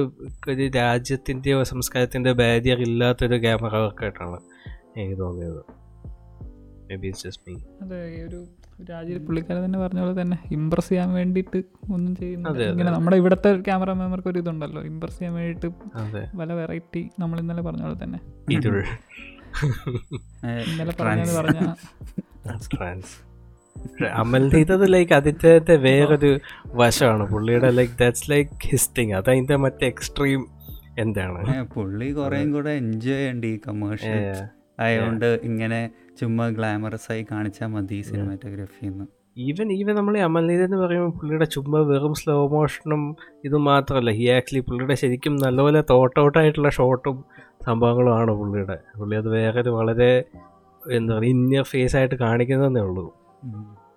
ഒരു രാജ്യത്തിന്റെയോ സംസ്കാരത്തിന്റെ ബാരിയർ ഇല്ലാത്തൊരു ക്യാമറ വർക്കായിട്ടാണ് എനിക്ക് തോന്നിയത്. മേ ബി ജസ്റ്റ് മീ അതെ ഒരു രാജ്യ പുള്ളിക്കാരൻ തന്നെ പറഞ്ഞ പോലെ തന്നെ ഇമ്പ്രസ് ചെയ്യാൻ വേണ്ടിയിട്ട് ഒന്നും ചെയ്യുന്നത്. ഇങ്ങനെ നമ്മുടെ ഇവിടുത്തെ ക്യാമറമാൻമാർക്ക് ഒരു ഇതുണ്ടല്ലോ ഇമ്പ്രസ് ചെയ്യാൻ വേണ്ടിയിട്ട് അതെ. പല വെറൈറ്റി നമ്മൾ ഇന്നലെ പറഞ്ഞ പോലെ തന്നെ. ഇന്നലെ പറഞ്ഞത് പറഞ്ഞ അമൽ ചെയ്തത് ലൈക്ക് അതിന്റെ വേറൊരു വശമാണ്. പുള്ളിയുടെ ലൈക്ക് ദാറ്റ്സ് ലൈക്ക് ഹിസ്റ്റിങ് അതതിന്റെ മറ്റേ എക്സ്ട്രീം എന്താണ്? പുള്ളി കുറേയും കൂടെ എൻജോയ് ചെയ്യേണ്ട ഈ കമേഴ്ഷ്യൽ. ആയതുകൊണ്ട് ഇങ്ങനെ ചുമ്മാ ഗ്ലാമറസ് ആയി കാണിച്ചാൽ മതി സിനിമാറ്റോഗ്രഫി എന്ന് ഈവൻ ഈവൻ നമ്മൾ ഈ അമൽനീത് എന്ന് പറയുമ്പോൾ പുള്ളിയുടെ ചുമ്മാ വെറും സ്ലോ മോഷനും ഇത് മാത്രമല്ല ഹി ആക്ച്വലി പുള്ളിയുടെ ശരിക്കും നല്ലപോലെ തോട്ട് ഔട്ടായിട്ടുള്ള ഷോട്ടും സംഭവങ്ങളുമാണ് പുള്ളിയുടെ. പുള്ളി അത് വേറെ വളരെ എന്താ പറയുക ഇന്നർ ഫേസ് ആയിട്ട് കാണിക്കുന്നതേ ഉള്ളൂ.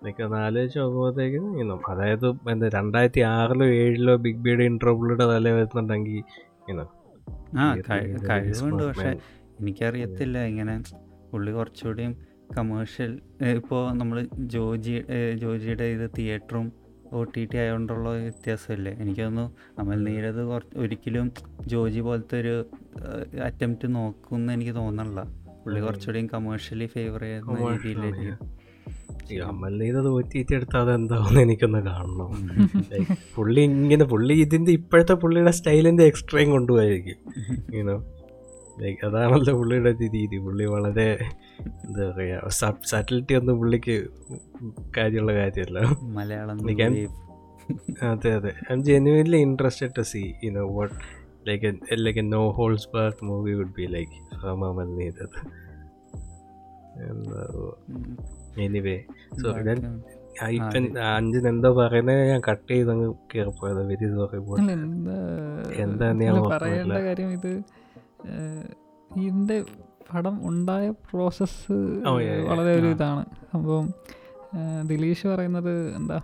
എനിക്ക് ഒന്ന് ആലോചിച്ച് നോക്കുമ്പോഴത്തേക്കും ഇന്നും അതായത് എന്താ രണ്ടായിരത്തി ആറിലോ ഏഴിലോ ബിഗ് ബിയുടെ പുള്ളിയുടെ തല വരുന്നുണ്ടെങ്കിൽ ഇന്നും ആ കഴി- കഴിവുണ്ട്. പക്ഷെ എനിക്കറിയത്തില്ല ഇങ്ങനെ പുള്ളി കുറച്ചുകൂടിയും കമേഴ്ഷ്യൽ ഇപ്പോൾ നമ്മൾ ജോജി ജോജിയുടെ ഇത് തിയേറ്ററും ഒ ടി ടി ആയതുകൊണ്ടുള്ള വ്യത്യാസമല്ലേ? എനിക്കൊന്നു അമൽ നീരത് കുറച്ച് ഒരിക്കലും ജോജി പോലത്തെ ഒരു അറ്റംപ്റ്റ് നോക്കുമെന്ന് എനിക്ക് തോന്നണില്ല. പുള്ളി കുറച്ചുകൂടി കമേഴ്ഷ്യലി ഫേവർ ചെയ്യുന്ന രീതിയിലായിരിക്കും ഈ അമൽനീത് തോറ്റിയിട്ട് എടുത്താൽ അതെന്താവുന്ന എനിക്കൊന്ന് കാണണം. പുള്ളി ഇങ്ങനെ പുള്ളി ഇതിന്റെ ഇപ്പോഴത്തെ പുള്ളിയുടെ സ്റ്റൈലിന്റെ എക്സ്ട്രീം കൊണ്ടുപോയിരിക്കും ലൈക്ക് അതാണല്ലോ പുള്ളിയുടെ രീതി. പുള്ളി വളരെ എന്താ പറയാ സാറ്റലിറ്റി ഒന്നും പുള്ളിക്ക് കാര്യമുള്ള കാര്യമല്ല. മലയാളം. അതെ അതെ. I'm genuinely interested to you know what like like a no holds back movie would be like Amal നീതത് എന്താ. എനിവേ സോറി ഞാൻ ഇപ്പം അഞ്ചിന് എന്തോ പറയുന്നത് ഞാൻ കട്ട് ചെയ്ത് അങ്ങ് കയറിപ്പോയത് വെരി സോറി എന്താ ഞാൻ. പറയേണ്ട കാര്യം ഇത് ഇതിന്റെ പടം ഉണ്ടായ പ്രോസസ്സ് Oh. വളരെ ഒരു ഇതാണ്. സംഭവം ദിലീഷ് പറയുന്നത് എന്താ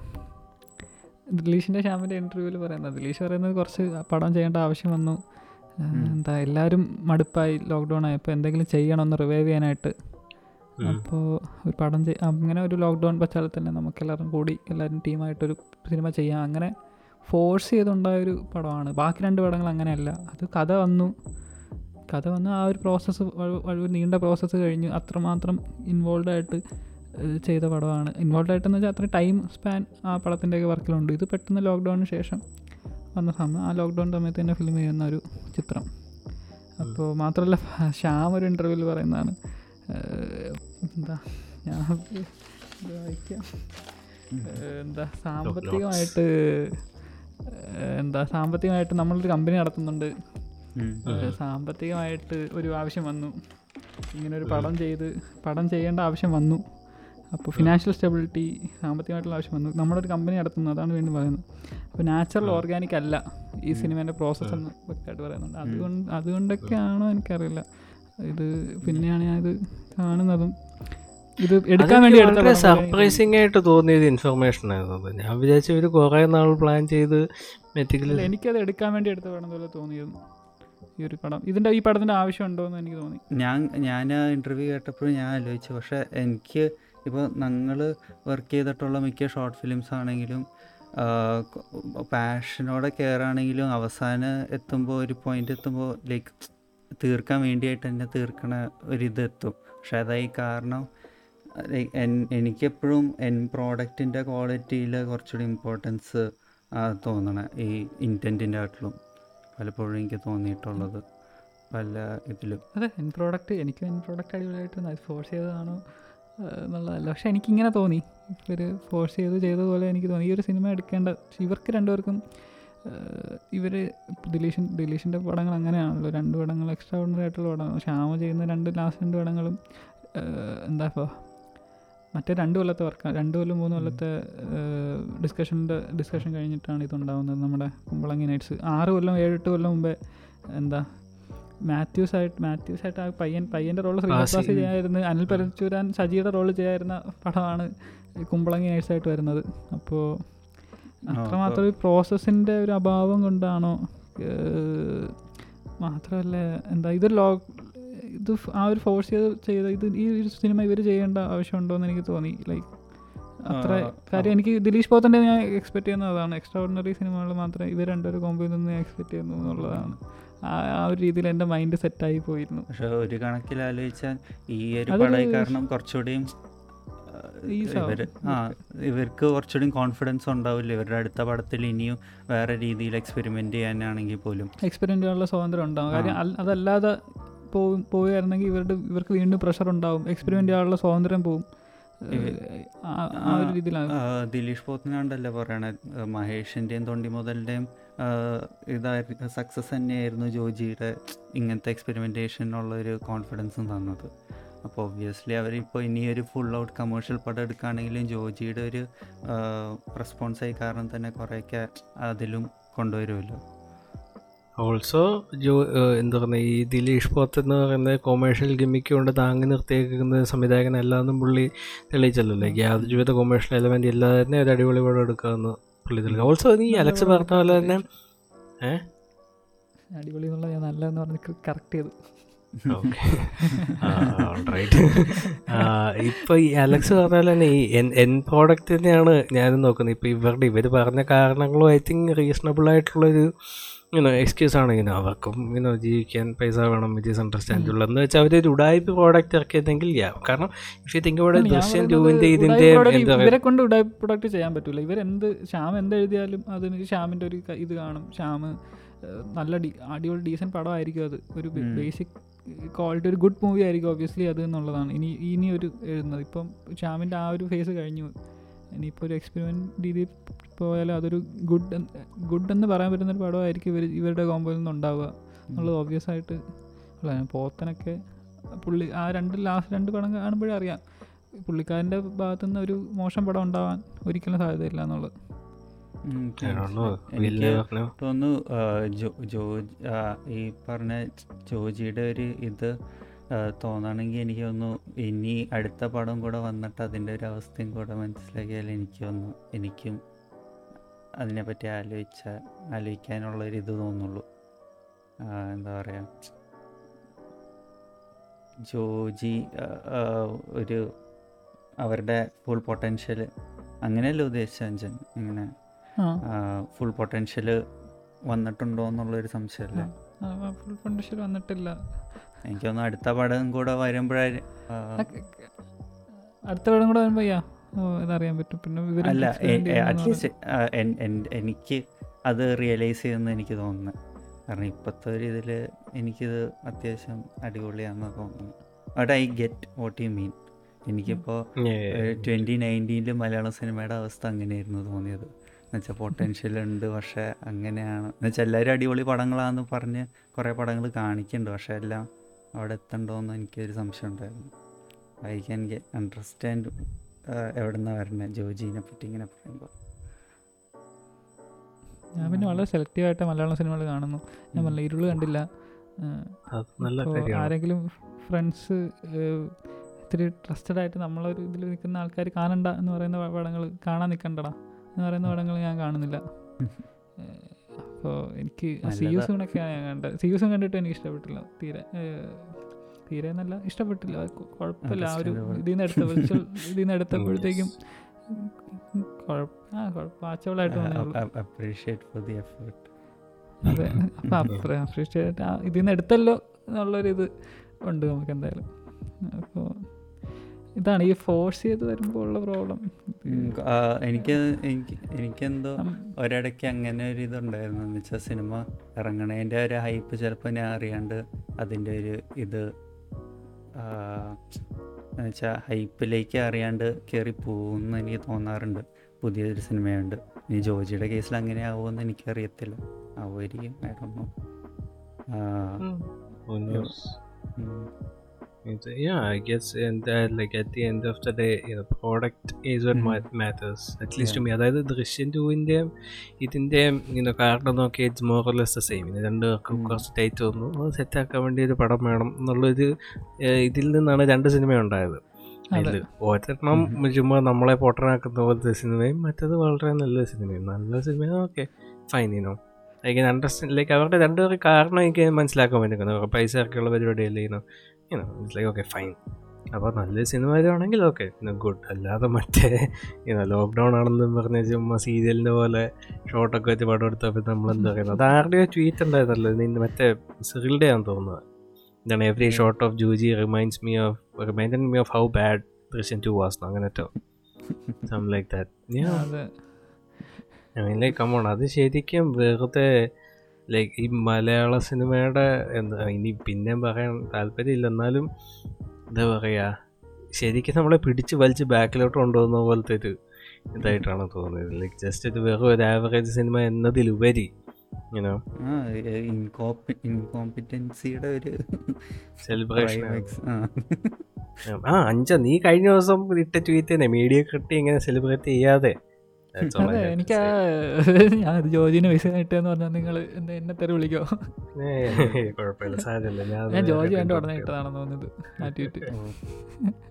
ദിലീഷിന്റെ ശ്യാമിന്റെ ഇന്റർവ്യൂവിൽ പറയുന്നത് ദിലീഷ് പറയുന്നത് കുറച്ച് പടം ചെയ്യേണ്ട ആവശ്യം വന്നു. എന്താ എല്ലാവരും മടുപ്പായി ലോക്ക്ഡൗൺ ആയപ്പോൾ എന്തെങ്കിലും ചെയ്യണമെന്ന് റിവൈവ് ചെയ്യാനായിട്ട്. അപ്പോൾ ഒരു പടം അങ്ങനെ ഒരു ലോക്ക്ഡൗൺ പശ്ചാത്തലത്തിൽ തന്നെ നമുക്ക് എല്ലാവരും കൂടി എല്ലാവരും ടീമായിട്ടൊരു സിനിമ ചെയ്യാം. അങ്ങനെ ഫോഴ്സ് ചെയ്തുണ്ടായ ഒരു പടമാണ്. ബാക്കി രണ്ട് പടങ്ങൾ അങ്ങനെയല്ല. അത് കഥ വന്നു. കഥ വന്ന് ആ ഒരു പ്രോസസ്സ് നീണ്ട പ്രോസസ്സ് കഴിഞ്ഞ് അത്രമാത്രം ഇൻവോൾവ് ആയിട്ട് ചെയ്ത പടമാണ്. ഇൻവോൾവ് ആയിട്ടെന്ന് വെച്ചാൽ അത്ര ടൈം സ്പാൻ ആ പടത്തിന്റെയൊക്കെ വർക്കിലുണ്ട്. ഇത് പെട്ടെന്ന് ലോക്ക്ഡൗണിന് ശേഷം വന്ന സമയം ആ ലോക്ക്ഡൗൺ സമയത്ത് തന്നെ ഫിലിം ചെയ്യുന്ന ഒരു ചിത്രം. അപ്പോൾ മാത്രമല്ല ശ്യാം ഒരു ഇന്റർവ്യൂവിൽ പറയുന്നതാണ് എന്താ? ഞാൻ വായിക്കാം എന്താ സാമ്പത്തികമായിട്ട് എന്താ സാമ്പത്തികമായിട്ട് നമ്മളൊരു കമ്പനി നടത്തുന്നുണ്ട്. സാമ്പത്തികമായിട്ട് ഒരു ആവശ്യം വന്നു. ഇങ്ങനെ ഒരു പടം ചെയ്ത് പടം ചെയ്യേണ്ട ആവശ്യം വന്നു. അപ്പോൾ ഫിനാൻഷ്യൽ സ്റ്റെബിലിറ്റി സാമ്പത്തികമായിട്ടുള്ള ആവശ്യം വന്നു. നമ്മളൊരു കമ്പനി നടത്തുന്നു അതാണ് വീണ്ടും പറയുന്നത്. അപ്പോൾ നാച്ചുറൽ ഓർഗാനിക് അല്ല ഈ സിനിമേന്റെ പ്രോസസ്സ് എന്ന് വ്യക്തമായിട്ട് പറയുന്നുണ്ട്. അതുകൊണ്ട് അതുകൊണ്ടൊക്കെയാണോ എനിക്കറിയില്ല. ഇത് പിന്നെയാണ് ഞാനിത് കാണുന്നതും ഇത് എടുക്കാൻ വേണ്ടി സർപ്രൈസിങ് ആയിട്ട് തോന്നിയത് ഇൻഫർമേഷൻ ആയിരുന്നു ഞാൻ വിചാരിച്ചു ഒരു കുറേ നാൾ പ്ലാൻ ചെയ്ത് മെറ്റിക്കലി എനിക്കത് എടുക്കാൻ വേണ്ടി എടുത്ത പടം പോലെ തോന്നിയിരുന്നു ഈ ഒരു പടം. ഇതിന്റെ ഈ പടത്തിന്റെ ആവശ്യമുണ്ടോ എന്ന് എനിക്ക് തോന്നി. ഞാൻ ഞാൻ ആ ഇന്റർവ്യൂ കേട്ടപ്പോഴും ഞാൻ ആലോചിച്ചു. പക്ഷേ എനിക്ക് ഇപ്പോൾ ഞങ്ങൾ വർക്ക് ചെയ്തിട്ടുള്ള മിക്ക ഷോർട്ട് ഫിലിംസ് ആണെങ്കിലും പാഷനോടെ കയറാണെങ്കിലും അവസാനം എത്തുമ്പോൾ ഒരു പോയിന്റ് എത്തുമ്പോൾ ലൈക്ക് തീർക്കാൻ വേണ്ടിയായിട്ട് തന്നെ തീർക്കണ ഒരിത് എത്തും പക്ഷെ അതായി കാരണം എനിക്കെപ്പോഴും എൻ പ്രോഡക്റ്റിന്റെ ക്വാളിറ്റിയിൽ കുറച്ചുകൂടി ഇമ്പോർട്ടൻസ് തോന്നണം ഈ ഇന്റന്റിന്റെ ആട്ടിലും പലപ്പോഴും എനിക്ക് തോന്നിയിട്ടുള്ളത് പല ഇതിലും. അതെ എൻ പ്രോഡക്റ്റ് എനിക്ക് എൻ പ്രോഡക്റ്റ് അടിപൊളിയായിട്ട് ഫോഴ്സ് ചെയ്തതാണോ എന്നുള്ളതല്ല. പക്ഷെ എനിക്കിങ്ങനെ തോന്നി. ഒരു ഫോഴ്സ് ചെയ്ത് ചെയ്തതുപോലെ എനിക്ക് തോന്നി. ഈ ഒരു സിനിമ എടുക്കേണ്ട ഇവർക്ക് രണ്ടുപേർക്കും ഇവർ ദിലീഷൻ ദിലീഷിന്റെ പടങ്ങൾ അങ്ങനെയാണല്ലോ. രണ്ട് പടങ്ങൾ എക്സ്ട്രാ ഓർഡിനറി ആയിട്ടുള്ള പടമാണ് ശ്യാമ ചെയ്യുന്ന രണ്ട് ലാസ്റ്റ് രണ്ട് പടങ്ങളും എന്താ ഇപ്പോൾ മറ്റേ രണ്ട് കൊല്ലത്തെ വർക്ക് രണ്ട് കൊല്ലം മൂന്ന് കൊല്ലത്തെ ഡിസ്കഷന്റെ ഡിസ്കഷൻ കഴിഞ്ഞിട്ടാണ് ഇതുണ്ടാവുന്നത് നമ്മുടെ കുമ്പളങ്ങി നൈറ്റ്സ് ആറ് കൊല്ലം ഏഴെട്ട് കൊല്ലം മുമ്പേ എന്താ മാത്യൂസ് ആയിട്ട് മാത്യൂസ് ആയിട്ട് ആ പയ്യൻ പയ്യന്റെ റോൾ ശ്രീനിവാസ്. ചെയ്യായിരുന്നു അനിൽ പരച്ചൂരാൻ സജിയുടെ റോൾ ചെയ്യായിരുന്ന പടമാണ് കുമ്പളങ്ങി നൈറ്റ്സായിട്ട് വരുന്നത്. അപ്പോൾ അത്രമാത്രം ഒരു പ്രോസസ്സിന്റെ ഒരു അഭാവം കൊണ്ടാണോ മാത്രമല്ല എന്താ ഇത് ലോ ഇത് ആ ഒരു ഫോഴ്സ് ചെയ്ത് ചെയ്ത ഇത് ഈ ഒരു സിനിമ ഇവർ ചെയ്യേണ്ട ആവശ്യമുണ്ടോ എന്ന് എനിക്ക് തോന്നി. ലൈക്ക് അത്ര കാര്യം എനിക്ക് ദിലീഷ് പോത്തന്റെ ഞാൻ എക്സ്പെക്ട് ചെയ്യുന്നത് അതാണ്. എക്സ്ട്രാ ഓർഡിനറി സിനിമകൾ മാത്രമേ ഇവർ രണ്ടൊരു കോമ്പിൽ നിന്ന് ഞാൻ എക്സ്പെക്ട് ചെയ്യുന്നു എന്നുള്ളതാണ്. ആ ഒരു രീതിയിൽ എന്റെ മൈൻഡ് സെറ്റായി പോയിരുന്നു. പക്ഷെ ഒരു കണക്കിൽ ആലോചിച്ചാൽ ഈ ഒരു കാരണം കുറച്ചുകൂടിയും ഇവർ ആ ഇവർക്ക് കുറച്ചുകൂടി കോൺഫിഡൻസ് ഉണ്ടാവില്ല. ഇവരുടെ അടുത്ത പടത്തിൽ ഇനിയും വേറെ രീതിയിൽ എക്സ്പെരിമെന്റ് ചെയ്യാനാണെങ്കിൽ പോലും. എക്സ്പെരിമെന്റ് ചെയ്യാനുള്ള സ്വാതന്ത്ര്യം ഉണ്ടാവും. കാര്യം അതല്ലാതെ പോകും പോവുകയായിരുന്നെങ്കിൽ ഇവരുടെ ഇവർക്ക് വീണ്ടും പ്രഷർ ഉണ്ടാവും. എക്സ്പെരിമെന്റ് ചെയ്യാനുള്ള സ്വാതന്ത്ര്യം പോവും. ഇവ- ആ ഒരു രീതിയിലാണ്. ദിലീഷ് പോത്തിനാണ്ടല്ലേ പറയണേ? ആ, മഹേഷിന്റെയും തൊണ്ടി മുതലിന്റെയും ഇതായിരുന്നു സക്സസ് തന്നെയായിരുന്നു ജോജിയുടെ ഇങ്ങനത്തെ എക്സ്പെരിമെന്റേഷനുള്ള ഒരു കോൺഫിഡൻസും തന്നത്. അപ്പോൾ ഒബ്വിയസ്ലി അവരിപ്പോൾ ഇനി ഒരു ഫുൾ ഔട്ട് കമേഴ്ഷ്യൽ പടം എടുക്കുകയാണെങ്കിലും ജോജിയുടെ ഒരു റെസ്പോൺസ് ആയി കാരണം തന്നെ കുറേയൊക്കെ അതിലും കൊണ്ടുവരുമല്ലോ. ഓൾസോ ജോ എന്താ പറയുക ഈ ദിലീഷ് പോത്ത് എന്ന് പറയുന്ന കൊമേഴ്ഷ്യൽ ഗിമ്മിക്ക് കൊണ്ട് താങ്ങി നിർത്തിയേക്കുന്ന സംവിധായകനല്ലാന്നും പുള്ളി തെളിയിച്ചല്ലോ. യാതൊരുവിധ കൊമേഴ്ഷ്യൽ എലമെന്റ് ഇല്ലാതെ തന്നെ ഒരു അടിപൊളി പടം എടുക്കാമെന്ന് പുള്ളി തെളിയിക്കുക ഓൾസോ നീ അലക്സ് പറഞ്ഞ പോലെ തന്നെ ഏഹ് അടിപൊളി എന്നുള്ള ഞാൻ നല്ലതെന്ന് പറഞ്ഞ് കറക്റ്റ് ചെയ്തു. ഇപ്പൊ ഈ അലക്സ് പറഞ്ഞ പോലെ തന്നെ ഈ എൻ എൻ പ്രോഡക്റ്റ് തന്നെയാണ് ഞാനും നോക്കുന്നത്. ഇപ്പൊ ഇവരുടെ ഇവർ പറഞ്ഞ കാരണങ്ങളും ഐ തിങ്ക് റീസണബിൾ ആയിട്ടുള്ളൊരു ഇങ്ങനെ എക്സ്ക്യൂസ് ആണ്. ഇങ്ങനെ അവർക്കും ഇങ്ങനെ ജീവിക്കാൻ പൈസ വേണം ഇറ്റ് ഈസ് ഉള്ളത് എന്ന് വെച്ചാൽ അവർ ഒരു ഉടായ്പ പ്രോഡക്റ്റ് ഇറക്കിയതെങ്കിൽ യാ കാരണം ഇഫ് യു തിങ്ക് ഇവിടെ ദൃശ്യം ടൂവിന്റെ ഇതിന്റെ ഇവരെ കൊണ്ട് ഉടായ്പ പ്രോഡക്റ്റ് ചെയ്യാൻ പറ്റില്ല ഇവരെന്ത് ശ്യാം എന്ത് എഴുതിയാലും അതിന് ശ്യാമിന്റെ ഒരു ഇത് കാണും. ശ്യാം നല്ല ഡി അടിപൊളി ഡീസന്റ് പടമായിരിക്കും അത്. ഒരു ബേസിക് ക്വാളിറ്റി ഒരു ഗുഡ് മൂവി ആയിരിക്കും ഒബ്വിയസ്ലി അത് എന്നുള്ളതാണ്. ഇനി ഇനി ഒരു എഴുതുന്നത്. ഇപ്പം ശ്യാമിന്റെ ആ ഒരു ഫേസ് കഴിഞ്ഞു. ഇനിയിപ്പോൾ ഒരു എക്സ്പെരിമെന്റ് രീതിയിൽ പോയാൽ അതൊരു ഗുഡ് ഗുഡ് എന്ന് പറയാൻ പറ്റുന്ന ഒരു പടമായിരിക്കും ഇവർ ഇവരുടെ കോമ്പോയിൽ നിന്ന് ഉണ്ടാവുക എന്നുള്ളത് ഓബ്വിയസ് ആയിട്ട് ഉള്ളതാണ്. പോത്തനൊക്കെ പുള്ളി ആ രണ്ട് ലാസ്റ്റ് രണ്ട് പടം കാണുമ്പോഴേ അറിയാം. പുള്ളിക്കാരന്റെ ഭാഗത്തുനിന്ന് ഒരു മോശം പടം ഉണ്ടാവാൻ ഒരിക്കലും സാധ്യതയില്ല എന്നുള്ളത്. എനിക്ക് തോന്നുന്നു ജോ ഈ പറഞ്ഞ ജോജിയുടെ ഒരു ഇത് തോന്നണമെങ്കിൽ എനിക്ക് തോന്നുന്നു ഇനി അടുത്ത പടം കൂടെ വന്നിട്ട് അതിന്റെ ഒരു അവസ്ഥയും കൂടെ മനസ്സിലാക്കിയാൽ എനിക്ക് തോന്നുന്നു എനിക്കും അതിനെപ്പറ്റി ആലോചിച്ച ആലോചിക്കാനുള്ളൊരു ഇത് തോന്നുള്ളൂ എന്താ പറയുക ജോജി ഒരു അവരുടെ ഫുൾ പൊട്ടൻഷ്യൽ അങ്ങനെയല്ല ഉദ്ദേശിച്ച അഞ്ചൻ ഇങ്ങനെ ആ ഫുൾ പൊട്ടൻഷ്യൽ വന്നിട്ടുണ്ടോ എന്നുള്ളൊരു സംശയമല്ലേ ഫുൾ പൊട്ടൻഷ്യൽ വന്നിട്ടില്ല. എനിക്കൊന്ന് അടുത്ത പടം കൂടെ വരുമ്പോഴേ അടുത്ത പടം കൂടെ വരുമ്പോ യാ ഓ ഇതറിയാൻ പറ്റും. പിന്നെ അല്ല അറ്റ്ലീസ്റ്റ് എനിക്ക് അത് റിയലൈസ് ചെയ്യുമെന്ന് എനിക്ക് തോന്നുന്നു. കാരണം ഇപ്പോഴത്തെ ഒരു ഇതിൽ എനിക്കിത് അത്യാവശ്യം അടിപൊളിയാണെന്ന് തോന്നുന്നു. But I get what you mean എനിക്കിപ്പോൾ ട്വന്റി നയന്റീനിൽ മലയാള സിനിമയുടെ അവസ്ഥ അങ്ങനെയായിരുന്നു തോന്നിയത്. എന്നുവെച്ചാൽ പൊട്ടൻഷ്യൽ ഉണ്ട്. പക്ഷേ അങ്ങനെയാണ്. എന്നുവെച്ചാൽ എല്ലാവരും അടിപൊളി പടങ്ങളാണെന്ന് പറഞ്ഞ് കുറേ പടങ്ങൾ കാണിക്കുന്നുണ്ട് പക്ഷേ എല്ലാം അവിടെ എത്തണ്ടോയെന്ന് എനിക്കൊരു സംശയം ഉണ്ടായിരുന്നു. ഐ ക്യാൻ ഗെ അണ്ടർസ്റ്റാൻഡ് എവിടെ നിന്നാണ് വരുന്നത് ജോജീനെ പറ്റി ഇങ്ങനെ പറയുമ്പോൾ ഞാൻ പിന്നെ വളരെ സെലക്റ്റീവ് ആയിട്ട് മലയാളം സിനിമകൾ കാണുന്നു. ഞാൻ പറഞ്ഞ ഇരുൾ കണ്ടില്ല. ആരെങ്കിലും ഫ്രണ്ട്സ് ഇത്തിരി ട്രസ്റ്റഡ് ആയിട്ട് നമ്മളൊരു ഇതിൽ നിൽക്കുന്ന ആൾക്കാർ കാണണ്ട എന്ന് പറയുന്ന പടങ്ങൾ കാണാൻ നിൽക്കണ്ടടാ എന്ന് പറയുന്ന പടങ്ങൾ ഞാൻ കാണുന്നില്ല. അപ്പോൾ എനിക്ക് സി യു നല്ലതാ. സൂണൊക്കെയാണ് ഞാൻ കണ്ടത്. സി യു സൂൺ കണ്ടിട്ട് എനിക്ക് ഇഷ്ടപ്പെട്ടില്ല. തീരെ തീരെ നല്ല ഇഷ്ടപ്പെട്ടില്ല. കുഴപ്പമില്ല. ആ ഒരു. ഇതിൽ നിന്ന് എടുത്ത വിർച്വൽ ഇതിൽ നിന്ന് എടുത്തപ്പോഴത്തേക്കും അതെ അപ്പം അപ്രീഷിയേറ്റ് ഇതിൽ നിന്ന് എടുത്തല്ലോ എന്നുള്ളൊരിത് ഉണ്ട് നമുക്ക് എന്തായാലും അപ്പോൾ ഇതാണ് ഈ ഫോഴ്സ് ചെയ്ത് വരുമ്പോൾ ഉള്ള പ്രോബ്ലം എനിക്ക് എനിക്ക് എനിക്കെന്തോ ഒരിടയ്ക്ക് അങ്ങനെ ഒരു ഇതുണ്ടായിരുന്നു. എന്ന് വെച്ചാൽ സിനിമ ഇറങ്ങണതിന്റെ ഒരു ഹൈപ്പ് ചിലപ്പോൾ ഞാൻ അറിയാണ്ട് അതിന്റെ ഒരു ഇത് എന്ന് വെച്ചാൽ ഹൈപ്പിലേക്ക് അറിയാണ്ട് കയറി പോകുമെന്ന് എനിക്ക് തോന്നാറുണ്ട്. പുതിയൊരു സിനിമയുണ്ട് ഇനി ജോജിയുടെ കേസിൽ അങ്ങനെ ആവുമെന്ന് എനിക്കറിയത്തില്ല. ആവുമായിരിക്കും ആയിരുന്നു don't know. It's, yeah, I guess, in that, like at the end of the day, you know, product is what mm-hmm. matters. At least yeah. to me. അതായത് ദൃശ്യം ടൂവിന്റെയും ഇതിന്റെയും ഇങ്ങനെ കാരണം നോക്കി it's more less the same ഇത് രണ്ട് ഉം. കുറച്ച് tight വന്നു അത് സെറ്റാക്കാൻ വേണ്ടി ഒരു പടം വേണം എന്നുള്ളൊരു ഇതിൽ നിന്നാണ് രണ്ട് സിനിമ ഉണ്ടായത് അതിൽ ഒരെണ്ണം ചുമ്മാ നമ്മളെ പൊട്ടനാക്കുന്ന പോലത്തെ സിനിമയും മറ്റത് വളരെ നല്ല സിനിമയും നല്ല cinema okay fine you know I can understand like അവരുടെ രണ്ടുപേർക്ക് കാരണം എനിക്ക് മനസ്സിലാക്കാൻ പറ്റുന്നത് പൈസ ഇറക്കിയുള്ള പരിപാടിയല്ലേ ഇനോ ഇറ്റ്സ് ലൈക്ക് ഓക്കെ ഫൈൻ അപ്പോൾ നല്ല സിനിമ വരുവാണെങ്കിൽ ഓക്കെ ഗുഡ് അല്ലാതെ മറ്റേ ഇനോ ലോക്ക്ഡൗൺ ആണെന്നും പറഞ്ഞ ചുമ്മാ സീരിയലിന്റെ പോലെ ഷോട്ടൊക്കെ വെച്ച് പടം എടുത്തപ്പോൾ നമ്മൾ എന്താ പറയുന്നത്? അത് ആരുടെയോ ട്വീറ്റ് ഉണ്ടായിരുന്നല്ലോ നിന്റെ മറ്റേ സിറിൽഡേ ആണെന്ന് തോന്നുന്നത് എന്താണ് every short of Joji reminds me of remind me of how bad Drishyam two was അങ്ങനെറ്റോ some like that അതെ. ലൈക്ക് കമോൺ അത് ശരിക്കും വെറുതെ ലൈക്ക് ഈ മലയാള സിനിമയുടെ എന്താ ഇനി പിന്നെയും പറയാൻ താല്പര്യമില്ല എന്നാലും എന്താ പറയുക ശരിക്കും നമ്മളെ പിടിച്ച് വലിച്ച് ബാക്കിലോട്ട് കൊണ്ടുപോകുന്ന പോലത്തെ ഒരു ഇതായിട്ടാണ് തോന്നിയത് ലൈക്ക് ജസ്റ്റ് ഇത് വെറും ഒരു ആവറേജ് സിനിമ എന്നതിലുപരി ഇൻകോമ്പിറ്റൻസിയുടെ ഒരു സെലിബ്രേഷൻ. ആ. അഞ്ച നീ കഴിഞ്ഞ ദിവസം ഇട്ട ട്വീറ്റ് തന്നെ മീഡിയ കിട്ടി ഇങ്ങനെ സെലിബ്രേറ്റ് ചെയ്യാതെ അതെ എനിക്ക് ഇത് ജോജിന് പൈസ കിട്ടിയെന്ന് പറഞ്ഞാൽ നിങ്ങൾ എന്നെ തെറി വിളിക്കോ? ഞാൻ ജോജി എന്റെ ഉടനെ ഇട്ടതാണെന്ന് തോന്നുന്നത് ആ ട്വീറ്റ്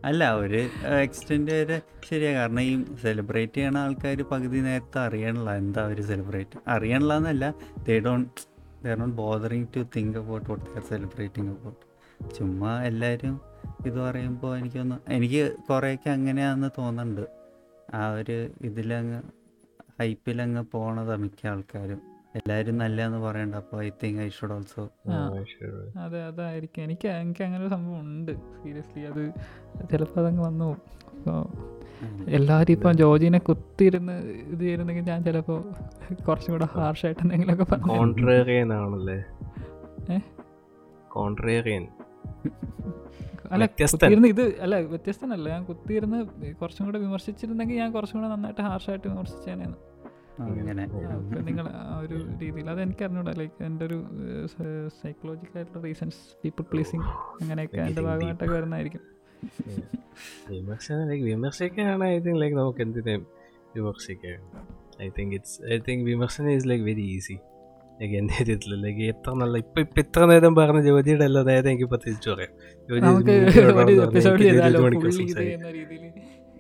അല്ല ഒരു എക്സ്റ്റെൻഡ് വരെ ശരിയാ. കാരണം ഈ സെലിബ്രേറ്റ് ചെയ്യണ ആൾക്കാർ പകുതി നേരത്തെ അറിയണില്ല എന്താ അവർ സെലിബ്രേറ്റ് അറിയണില്ല എന്നല്ല they don't they don't bothering to think about what they're celebrating about ചുമ്മാ എല്ലാവരും ഇത് പറയുമ്പോൾ എനിക്കൊന്ന് എനിക്ക് കുറേയൊക്കെ അങ്ങനെയാണെന്ന് തോന്നുന്നുണ്ട് ആ ഒരു ഇതിലങ്ങ് ഹൈപ്പിലങ്ങ് പോണതാ മിക്ക ആൾക്കാരും. എല്ലാരും നല്ലതെന്ന് പറയണ്ട. അപ്പൊ I think I should also. അതെ അതായിരിക്കും. എനിക്ക് എനിക്ക് അങ്ങനെ ഒരു സംഭവം ഉണ്ട്. സീരിയസ്ലി അത് ചിലപ്പോൾ അതങ്ങ് വന്നു പോകും. അപ്പോൾ എല്ലാവരും ഇപ്പം ജോജിനെ കുത്തിയിരുന്ന് ഇത് ചെയ്യുന്നെങ്കിൽ ഞാൻ ചിലപ്പോൾ കുറച്ചും കൂടെ ഹാർഷായിട്ട് എന്തെങ്കിലുമൊക്കെ പറഞ്ഞു കോൺട്രേറിയൻ ആണല്ലേ? കോൺട്രേറിയൻ അല്ല. കുത്തിയിരുന്ന് ഇത് അല്ല വ്യത്യസ്തനല്ല. ഞാൻ കുത്തിയിരുന്ന് കുറച്ചും കൂടെ വിമർശിച്ചിരുന്നെങ്കിൽ ഞാൻ കുറച്ചും കൂടെ നന്നായിട്ട് ഹാർഷായിട്ട് വിമർശിച്ചേനെന്ന് നിങ്ങൾ ആ ഒരു രീതിയിൽ. അത് എനിക്ക് അറിഞ്ഞൂടാ ലൈക്ക് എന്റെ ഒരു സൈക്കോളജിക്കലായിട്ടുള്ള റീസൺസ് പീപ്പിൾ പ്ലീസിങ് അങ്ങനെയൊക്കെ എന്റെ ഭാഗമായിട്ടൊക്കെ വരുന്നതായിരിക്കും. വിമർശനം ലൈക്ക് വിമർശിക്കാനാണ് ഐ തിങ്ക് ലൈക്ക് നമുക്ക് എന്തിനേം വിമർശിക്കാം? I think it's I think വിമർശനം ഈസ് ലൈക്ക് വെരി ഈസി ഇതിൽ ലൈക്ക് എത്ര നല്ല ഇപ്പൊ ഇപ്പൊ ഇത്ര നേരം പറഞ്ഞ ജ്യോതിയുടെ എല്ലാ നേരം എനിക്ക് ഇപ്പൊ തിരിച്ചു പറയാം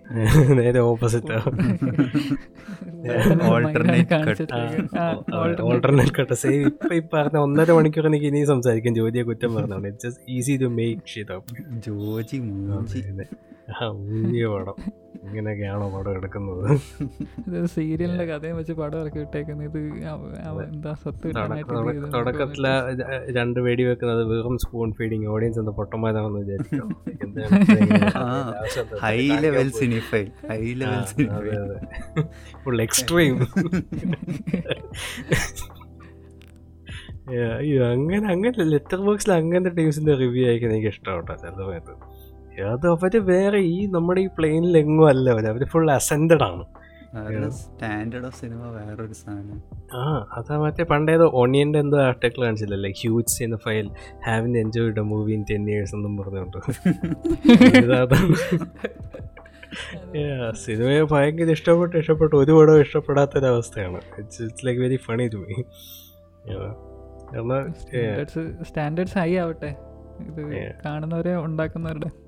നേരെ ഓപ്പോസിറ്റ്. ഓൾട്ടർനേറ്റ് കട്ട് സേവ് ഇപ്പൊ ഈ പറഞ്ഞ ഒന്നര മണിക്കൂർ എനിക്ക് ഇനി സംസാരിക്കും. ജോലിയെ കുറ്റം പറഞ്ഞോണ്ട്. It's just easy to make shit up Joji പടം ഇങ്ങനെയൊക്കെയാണോ പടം എടുക്കുന്നത്? ഇത് സീരിയലിന്റെ കഥയും വെച്ച് പടം ഇറക്കി വിട്ടേക്കുന്നത്. എന്താ സ്വത്ത് തുടക്കത്തില. രണ്ട് വെടി വെക്കുന്നത് വെറും സ്പൂൺ ഫീഡിങ് ഓഡിയൻസ് എന്താ പൊട്ടന്മാരാണെന്ന് വിചാരിക്കും high level cinephile high level cinephile full extreme അയ്യോ അങ്ങനെ അങ്ങനെ ലെറ്റർ ബോക്സിൽ അങ്ങനത്തെ ടീംസിന്റെ റിവ്യൂ ആയിരിക്കും എനിക്ക് ഇഷ്ടമാട്ടോ ചില സമയത്ത്. അത് അവർ വേറെ ഈ നമ്മുടെ ഈ പ്ലെയിനിൽ എങ്ങും അല്ല അവർ. അവർ ഫുൾ അസെൻഡഡ് ആണ്. സ്റ്റാൻഡേർഡ് ഓഫ് സിനിമ വേറൊരു സാധനം. ആ അതാ മറ്റേ പണ്ടേത് ഒണിയന്റെ എന്തോ article കാണിച്ചില്ലല്ലേ? Huge cinephile haven't enjoyed a movie in ten years എന്നും പറഞ്ഞുകൊണ്ട്. സിനിമയെ ഭയങ്കര ഇഷ്ടപ്പെട്ട് ഇഷ്ടപ്പെട്ട്. ഒരു പടവും ഇഷ്ടപ്പെടാത്തൊരവസ്ഥയാണ്. It's it's like very funny to me standards high ആവട്ടെ. ഇത് കാണുന്നവരെ ഉണ്ടാക്കുന്നവരുടെ.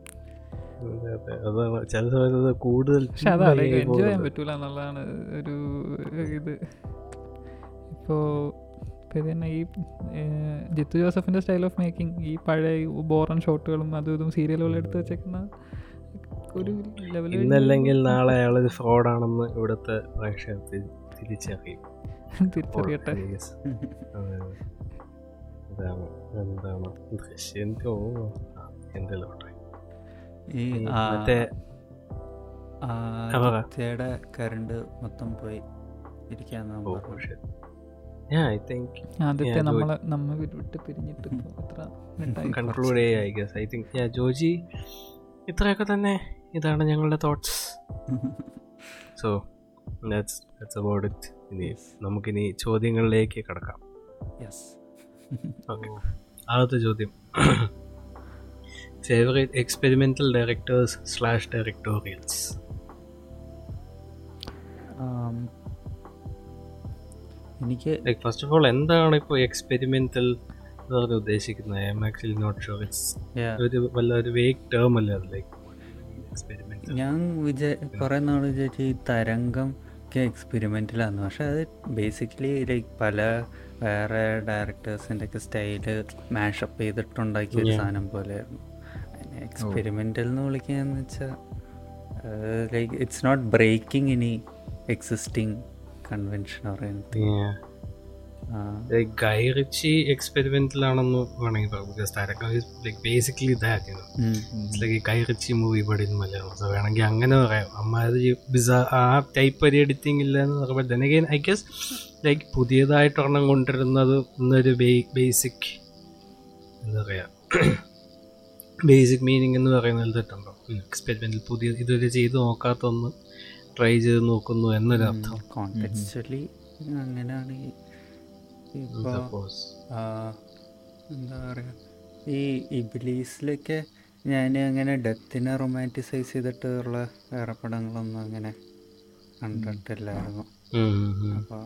ചില സമയത്ത് കൂടുതൽ പക്ഷെ എൻജോയ് ചെയ്യാൻ. പറ്റൂല എന്നുള്ളതാണ് ഒരു ഇത്. ഇപ്പോൾ ഇപ്പോൾ തന്നെ ഈ ജിത്തു ജോസഫിന്റെ സ്റ്റൈൽ ഓഫ് മേക്കിംഗ് ഈ പഴയ ബോറൻ ഷോട്ടുകളും അതും ഇതും സീരിയലുകളും എടുത്ത് വെച്ചേക്കുന്ന ഒരു ലെവൽ ഇന്നല്ലെങ്കിൽ നാളെ അയാളൊരു ഫ്രോഡാണെന്ന് ഇവിടുത്തെ പ്രേക്ഷകർ തിരിച്ചറിയും. തിരിച്ചറിയട്ടെ. എന്താണ് എന്താണ് ദൃശ്യം. എന്തെല്ലോട്ടെ ഈ ഈ മറ്റേ. ജിത്തയുടെ കറണ്ട് മൊത്തം പോയി ഇരിക്കാന്ന് ആദ്യത്തെ നമ്മളെ നമ്മ വിട്ട് പിരിഞ്ഞിട്ട് conclude I guess I think Joji ഇത്രയൊക്കെ തന്നെ ഇതാണ് ഞങ്ങളുടെ thoughts so that's that's about it ഇനി നമുക്കിനി ചോദ്യങ്ങളിലേക്ക് കടക്കാം. യെസ് ഓക്കെ ആദ്യത്തെ ചോദ്യം. Favourite experimental directors slash directorials എനിക്ക് ലൈക്ക് ഫസ്റ്റ് ഓഫ് ഓൾ എന്താണ് ഇപ്പോൾ എക്സ്പെരിമെന്റൽ എന്ന് പറഞ്ഞ് ഉദ്ദേശിക്കുന്നത്? I'm actually not sure it's ഒരു വല്ല ഒരു വേക്ക് ടേം അല്ലേ അത്? ലൈക്ക് ഞാൻ വിചാ കുറേ നാൾ വിചാരിച്ചു ഈ തരംഗം ഒക്കെ എക്സ്പെരിമെന്റിലാന്ന് പക്ഷെ അത് ബേസിക്കലി ലൈക്ക് പല വേറെ ഡയറക്ടേഴ്സിന്റെ ഒക്കെ സ്റ്റൈൽ മാഷപ്പ് ചെയ്തിട്ടുണ്ടാക്കിയ ഒരു. സാധനം പോലെയായിരുന്നു എക്സ്പെരിമെന്റൽ എന്ന് വിളിക്കുകയെന്ന് വെച്ചാൽ like it's not breaking any existing convention പറയുന്നത് ഗൈ റിച്ചി എക്സ്പെരിമെന്റൽ ആണെന്ന് വേണമെങ്കിൽ പറയാം. Because തരക്കം like basically that like guy Ritchie movie ഇവിടെ ഇന്ന് മലയാളം സോ വേണമെങ്കിൽ അങ്ങനെ പറയാം. അമ്മ അത് ബിസ ആ ടൈപ്പ് ഒരു എഡിറ്റിംഗ് ഇല്ല എന്ന് പറയുമ്പോൾ then again I guess like പുതിയതായിട്ട് ഒരെണ്ണം കൊണ്ടുവരുന്നത് ബേസിക് എന്താ പറയുക ബേസിക് മീനിങ് എന്ന് പറയുന്നത് തെറ്റുണ്ടോ? എക്സ്പെരിമെന്റിൽ പുതിയ ഇതുവരെ ചെയ്ത് നോക്കാത്ത ഒന്ന് ട്രൈ ചെയ്ത് നോക്കുന്നു എന്നൊരർത്ഥം. കോൺടെക്ച്വലി അങ്ങനെയാണ് ഇപ്പോൾ എന്താ പറയുക ഈ ഇബിലീസിലൊക്കെ ഞാൻ അങ്ങനെ ഡെത്തിനെ റൊമാന്റിസൈസ് ചെയ്തിട്ടുള്ള വേറെ പടങ്ങളൊന്നും അങ്ങനെ കണ്ടിട്ടില്ലായിരുന്നു. അപ്പോൾ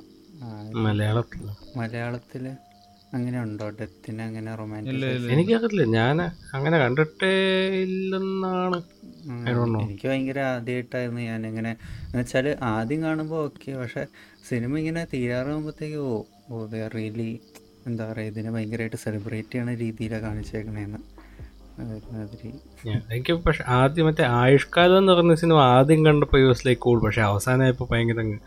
മലയാളത്തിൽ മലയാളത്തിൽ അങ്ങനെ ഉണ്ടോ? ഡെത്തിന് അങ്ങനെ റൊമാന്റിക് എനിക്കറിയില്ല. ഞാൻ അങ്ങനെ കണ്ടിട്ടേ ഇല്ലെന്നാണ്. I don't എനിക്ക് ഭയങ്കര ആദ്യമായിട്ടായിരുന്നു ഞാൻ ഇങ്ങനെ വെച്ചാൽ ആദ്യം കാണുമ്പോൾ ഓക്കെ പക്ഷെ സിനിമ ഇങ്ങനെ തീരാറാകുമ്പോഴത്തേക്ക് ഓ ഓ ദേ റിയലി എന്താ പറയുക ഇതിനെ ഭയങ്കരമായിട്ട് സെലിബ്രേറ്റ് ചെയ്യണ രീതിയിലാണ് കാണിച്ചേക്കണേന്ന്. എനിക്ക് പക്ഷെ ആദ്യം മറ്റേ ആയുഷ്കാലം എന്ന് പറഞ്ഞ സിനിമ ആദ്യം കണ്ടപ്പോൾ യൂസ് ലൈക്ക് കൂൾ പക്ഷെ അവസാനമായപ്പോൾ ഭയങ്കര അങ്ങ്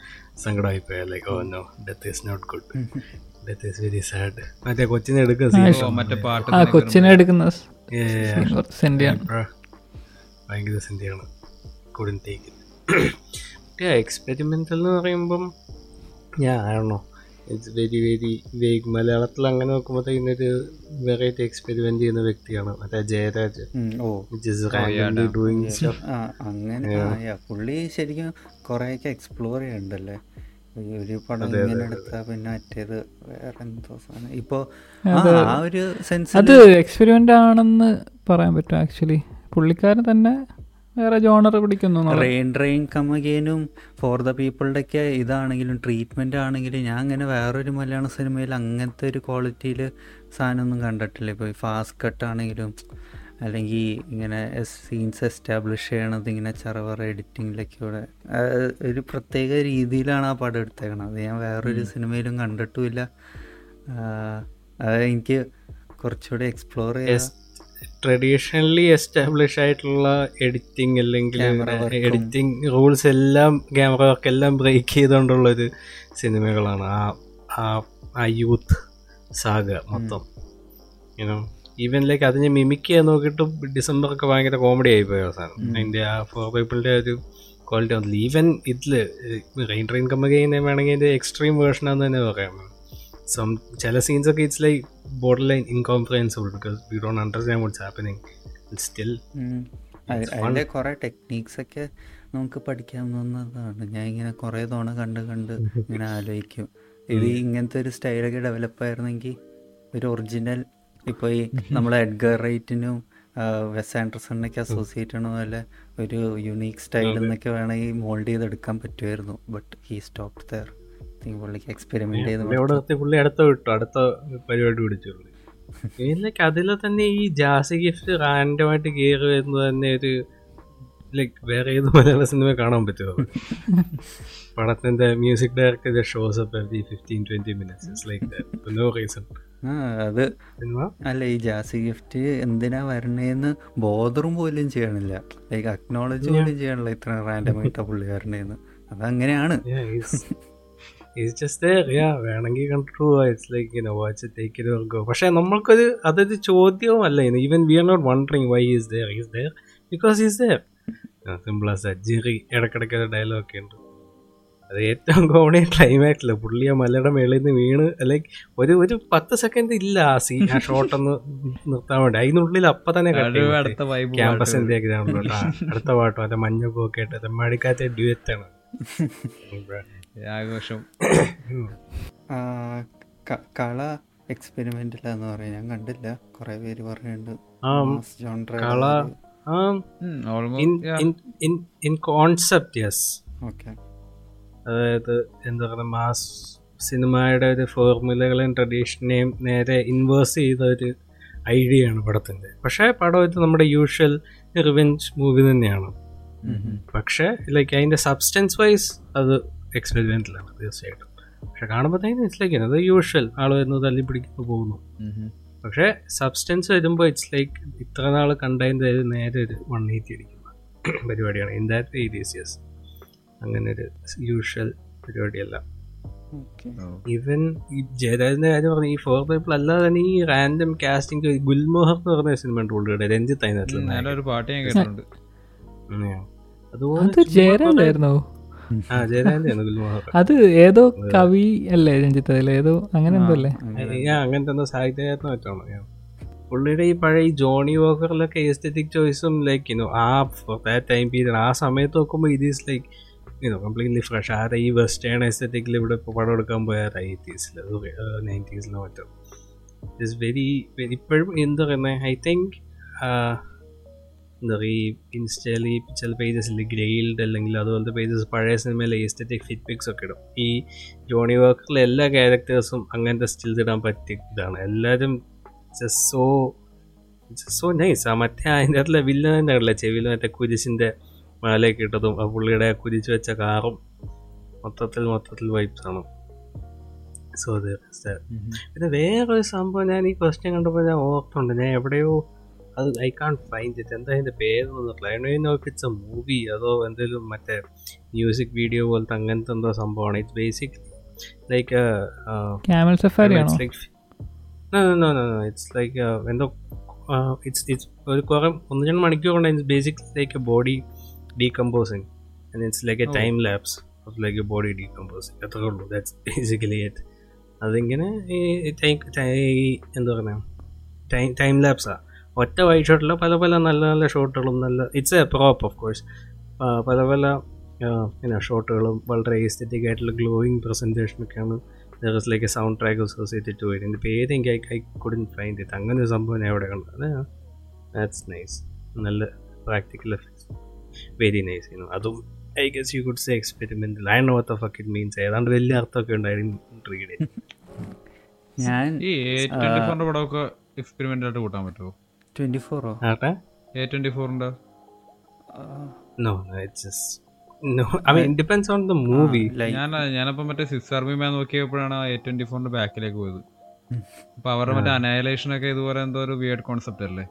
സങ്കടമായി പോയ like oh no death is not good death is very sad മറ്റേ കൊച്ചിനെ എടുക്കുന്ന ഓ, scene. മറ്റേ പാട്ട് ആ കൊച്ചിനെ എടുക്കുന്ന Yeah, yeah, yeah. സെൻഡിയാണ് Bruh. ഭയങ്കര സിന്ധിയാണ് കുടൻ ടേക്ക് എക്സ്പെരിമെന്റൽ എന്ന് പറയുമ്പം ഞാൻ ആണോ ഇറ്റ്സ് വെരി വെരി വേഗ് മലയാളത്തിൽ അങ്ങനെ നോക്കുമ്പോഴത്തേക്കും ഒരു വെറൈറ്റി എക്സ്പെരിമെന്റ് ചെയ്യുന്ന വ്യക്തിയാണ്. മറ്റേ ജയരാജ്. doing അങ്ങനെ പുള്ളി ശരിക്കും കുറേയൊക്കെ എക്സ്പ്ലോർ ചെയ്യണ്ടല്ലേ ഒരു പടം ഇങ്ങനെ എടുത്താൽ പിന്നെ മറ്റേത് വേറെ എന്തോ സാധനം. ഇപ്പോൾ ആ ഒരു സെൻസ് അത് എക്സ്പെരിമെന്റ് ആണെന്ന് പറയാൻ പറ്റും ആക്ച്വലി പുള്ളിക്കാരൻ തന്നെ വേറെ ജോണർ പിടിക്കുന്നു. റെയിൻ റെയിൻ കമകേനും ഫോർ ദ പീപ്പിളുടെ ഒക്കെ ഇതാണെങ്കിലും ട്രീറ്റ്മെന്റ് ആണെങ്കിലും ഞാൻ അങ്ങനെ വേറൊരു മലയാള സിനിമയിൽ അങ്ങനത്തെ ഒരു ക്വാളിറ്റിയിൽ സാധനമൊന്നും കണ്ടിട്ടില്ല. ഇപ്പോൾ ഫാസ്റ്റ് കട്ട് ആണെങ്കിലും അല്ലെങ്കിൽ ഇങ്ങനെ സീൻസ് എസ്റ്റാബ്ലിഷ് ചെയ്യണത് ഇങ്ങനെ ചറവറ എഡിറ്റിങ്ങിലൊക്കെ ഒരു പ്രത്യേക രീതിയിലാണ് ആ പടം എടുത്തേക്കണത്. അത് ഞാൻ വേറൊരു സിനിമയിലും കണ്ടിട്ടുമില്ല. അത് എനിക്ക് കുറച്ചുകൂടി എക്സ്പ്ലോർ ചെയ്യാം. ട്രഡീഷണലി എസ്റ്റാബ്ലിഷ് ആയിട്ടുള്ള എഡിറ്റിംഗ് അല്ലെങ്കിൽ എഡിറ്റിംഗ് റൂൾസ് എല്ലാം ക്യാമറ വർക്ക് എല്ലാം ബ്രേക്ക് ചെയ്തുകൊണ്ടുള്ളൊരു സിനിമകളാണ്. ആ ആ ആ യൂത്ത് സാഗ മൊത്തം. യുനോ ഈവൻ ലൈക്ക് അതിനെ മിമിക്ക് ചെയ്യാൻ നോക്കിയിട്ട് ഡിസംബർ ഒക്കെ ഭയങ്കര കോമഡി ആയിപ്പോയി അവസാനം. അതിന്റെ ആ ഫോർ പീപ്പിളിന്റെ ഒരു ക്വാളിറ്റി വന്നില്ല ഈവൻ ഇതിൽ റെയിൻ ട്രെയിൻ ചെയ്യുന്ന വേണമെങ്കിൽ അതിന്റെ എക്സ്ട്രീം വേർഷനാന്ന് തന്നെ പറയാം. സം ചില സീൻസ് ഒക്കെ it's like borderline incomprehensible because we don't understand what's happening still അതിന്റെ കുറേ ടെക്നീക്സ് ഒക്കെ നമുക്ക് പഠിക്കാവുന്നതാണ് ഞാൻ ഇങ്ങനെ കുറേ തവണ കണ്ട് കണ്ട് ഇങ്ങനെ ആലോചിക്കും. ഇത് ഇങ്ങനത്തെ ഒരു സ്റ്റൈലൊക്കെ ഡെവലപ്പ് ആയിരുന്നെങ്കിൽ ഒരു ഒറിജിനൽ ഇപ്പോൾ ഈ നമ്മളെ എഡ്ഗർ റൈറ്റിനും വെസ് ആൻഡർസണിനൊക്കെ അസോസിയേറ്റ് ചെയ്യണ പോലെ ഒരു യുണീക്ക് സ്റ്റൈൽ എന്നൊക്കെ വേണമെങ്കിൽ മോൾഡ് ചെയ്തെടുക്കാൻ പറ്റുമായിരുന്നു ബട്ട് ഹീ സ്റ്റോപ്പ് ദർ പുള്ളിക്ക് എക്സ്പെരിമെന്റ് ചെയ്ത് പുള്ളി അടുത്ത വിട്ടു. അടുത്ത പരിപാടി പിടിച്ചു പുള്ളി. ലൈക്ക് അതിൽ തന്നെ ഈ ജാസി ഗിഫ്റ്റ് റാൻഡമായിട്ട് കയറി വരുന്നത് തന്നെ ഒരു ലൈക് വേറെ ഏത് മലയാള സിനിമ കാണാൻ പറ്റുമോ? പടത്തിന്റെ music director shows up fifteen twenty minutes like no reason അത് അല്ല ഈ ജാസി ഗിഫ്റ്റ് എന്തിനാ വരണേന്ന് ബോധറും പോലും ചെയ്യണില്ല. ലൈക്ക് അക്നോളജ് പോലും ചെയ്യണില്ല ഇത്ര റാൻഡം ആയിട്ട് പുള്ളി വരണേന്ന്. അതങ്ങനെയാണ്. വേണമെങ്കിൽ പക്ഷേ നമ്മൾക്കൊരു അതൊരു ചോദ്യവുമല്ല even we are not wondering why is there is there because is there simple as Jyri ഇടക്കിടയ്ക്ക് ഒരു ഡയലോഗ് ഒക്കെ ഉണ്ട്. അത് ഏറ്റവും കോമഡി ക്ലൈമാക്സിൽ പുള്ളി ആ മലയുടെ മേളിൽ നിന്ന് വീണ് ലൈക്ക് ഒരു ഒരു പത്ത് സെക്കൻഡ് ഇല്ല ആ സീ ആ ഷോട്ട് ഒന്ന് നിർത്താൻ വേണ്ടി. അതിനുള്ളിൽ അപ്പൊ തന്നെ ക്യാമ്പസിന്റെ ഗ്രൗണ്ടിലോട്ട് അടുത്ത പാട്ടും. അതെ മഞ്ഞൊക്കെ ഒക്കെ ആയിട്ട് തെമ്മാടിക്കാത്ത ഡ്യൂറ്റാണ് ആഘോഷം. ആ, ക- കള എക്സ്പെരിമെന്റിലാന്ന് പറയാം. ഞാൻ കണ്ടില്ല. കുറെ പേര് പറയുന്നുണ്ട്. കള ഇൻ കോൺസെപ്റ്റ് യെസ് ഓക്കെ അതായത് എന്താ പറയുക മാസ് സിനിമയുടെ ഒരു ഫോർമുലകളെയും ട്രഡീഷനെയും നേരെ ഇൻവേഴ്സ് ചെയ്ത ഒരു ഐഡിയയാണ് ആണ് പടത്തിന്റെ. പക്ഷേ പടം ഇത് നമ്മുടെ യൂഷ്വൽ റിവെഞ്ച് മൂവി തന്നെയാണ്. പക്ഷേ ലൈക്ക് അതിന്റെ സബ്സ്റ്റൻസ് വൈസ് അത് എക്സ്പെരിമെന്റലാണ് തീർച്ചയായിട്ടും. പക്ഷെ കാണുമ്പോഴത്തേക്കും ഇറ്റ്സ് ലൈക്ക് അത് യൂഷ്വൽ ആൾ വരുന്നു തല്ലി പിടിക്കുന്നു പോകുന്നു പക്ഷേ സബ്സ്റ്റൻസ് വരുമ്പോൾ ഇറ്റ്സ് ലൈക്ക് ഇത്ര നാൾ കണ്ടതിന്റെ നേരെ ഒരു വൺ എയ്റ്റി അടിക്കുന്ന പരിപാടിയാണ്. ഇൻ ദാറ്റ് ഏരിയസ് യെസ് അങ്ങനെ ഒരു യൂഷ്വൽ പരിപാടിയല്ല ഇവൻ ഈവൻ ഈ ജയരാജന്റെ കാര്യം പറഞ്ഞു ഈ ഫോർ പേപ്പിൾ അല്ലാതെ തന്നെ ഈ റാൻഡം കാസ്റ്റിംഗ് ഗുൽമോഹർ എന്ന് പറഞ്ഞ സിനിമ ഉണ്ട് പുള്ളിയുടെ രഞ്ജിത്ത് അതിനകത്ത് നല്ലൊരു പാട്ട് ഞാൻ കേട്ടിട്ടുണ്ട്. അതുപോലെ അത് ജയരാജായിരുന്നോ? ഏതോ കവി അല്ലേ രഞ്ജിത്ത് അതിൽ ഏതോ അങ്ങനെ എന്തോ അല്ലേ? ഞാൻ അങ്ങനത്തെ എന്തോ പറ്റാണ് പുള്ളിയുടെ ഈ പഴയ ജോണി വോക്കറിലൊക്കെ എസ്തെറ്റിക് ചോയ്സും ലൈക്ക് ആ ഫോർ ദാറ്റ് ടൈം പീരീഡ് ആ സമയത്ത് നോക്കുമ്പോൾ ഇത് is like you know completely fresh ആരെ ഈ വെസ്റ്റേൺ എസ്തെറ്റിക്കിൽ ഇവിടെ ഇപ്പോൾ പടം എടുക്കാൻ പോയാൽ എയ്റ്റീസിൽ നയന്റീസിലോ മറ്റോ. ഇറ്റ്സ് വെരി വെരി ഇപ്പോഴും എന്താ പറയുന്നത് ഐ തിങ്ക് എന്താ പറയുക ഈ ഇൻസ്റ്റയിൽ ഈ ചില പേജസിൽ ഗ്രെയിൽഡ് അല്ലെങ്കിൽ അതുപോലത്തെ പേജസ് പഴയ സിനിമയിലെ എസ്തറ്റിക് ഫിറ്റ് പിക്സ് ഒക്കെ ഇടും. ഈ ജോണി വർക്കറിലെ എല്ലാ ക്യാരക്ടേഴ്സും അങ്ങനത്തെ സ്റ്റിൽസ് ഇടാൻ പറ്റിയ ഇതാണ്. എല്ലാവരും സോ സോ നൈസ് ആ മറ്റേ അതിന്റെ അകത്തുള്ള വില്ലൻ ഉണ്ടല്ലേ ചെവിയിൽ മറ്റേ കുരിശിന്റെ മാലയൊക്കെ ഇട്ടതും ആ പുള്ളിയുടെ കുതിച്ചു വെച്ച കാറും മൊത്തത്തിൽ മൊത്തത്തിൽ വൈബ്സ് ആണ്. സോ പിന്നെ വേറൊരു സംഭവം ഞാൻ ഈ ക്വസ്റ്റ്യൻ കണ്ടപ്പോൾ ഞാൻ ഓർത്തുണ്ട്. ഞാൻ എവിടെയോ അത് ഐ കാൺ ഫൈൻഡ് ഇറ്റ് എന്താ അതിന്റെ പേരൊന്നും I know if it's a movie അതോ എന്തെങ്കിലും മറ്റേ മ്യൂസിക് വീഡിയോ പോലത്തെ അങ്ങനത്തെ എന്തോ സംഭവമാണ്. It's basic like it's like എന്തോ ഇറ്റ്സ് ഇറ്റ്സ് ഒരു കുറേ ഒന്ന് രണ്ട് മണിക്കൂർ കൊണ്ട് it's basic like a body decomposing and it's like a time lapse of like a body decomposing അത്രേ ഉള്ളൂ ദാറ്റ്സ് ബേസിക്കലി ഇറ്റ് അതിങ്ങനെ ഈ എന്താ പറയുക ടൈം ടൈം ലാപ്സാണ് ഒറ്റ വൈറ്റ് ഷോട്ടിൽ പല പല നല്ല നല്ല ഷോട്ടുകളും നല്ല it's a prop of course പല പല പിന്നെ ഷോട്ടുകളും വളരെ എസ്തെറ്റിക് ആയിട്ടുള്ള glowing പ്രസന്റേഷനൊക്കെയാണ് there is like a sound track associated to it എന്റെ പേര് എനിക്ക് I I couldn't find it അങ്ങനെ ഒരു സംഭവം ഞാൻ എവിടെ കണ്ടത് ദാറ്റ്സ് നൈസ് നല്ല പ്രാക്ടിക്കൽ എഫക്ട്സ് വെരി നൈസ് ചെയ്യുന്നു അതും I guess you could say experiment I know the fuck it means ഏതാണ്ട് വലിയ അർത്ഥമൊക്കെ ഉണ്ടായിരുന്നു റീഡ് ഞാൻ ഈ ട്വന്റി ഫോറിന്റെ പടമൊക്കെ എക്സ്പെരിമെന്റ് ആയിട്ട് കൂട്ടാൻ പറ്റുമോ ട്വന്റി ഫോറോ ആട്ടെ? എ ട്വന്റി ഫോറിന്റെ no it's just no I mean depends on the movie ഞാൻ ഞാനപ്പോ മറ്റേ സിക്സ് ആർമി മാൻ നോക്കിയപ്പോഴാണ് എ ട്വന്റി ഫോറിന്റെ ബാക്കിലേക്ക് പോയത്. അപ്പൊ അവരുടെ മറ്റേ അനയലേഷൻ ഒക്കെ ഇതുപോലെ എന്തോ ഒരു വിയേഡ് കോൺസെപ്റ്റ് അല്ലേ?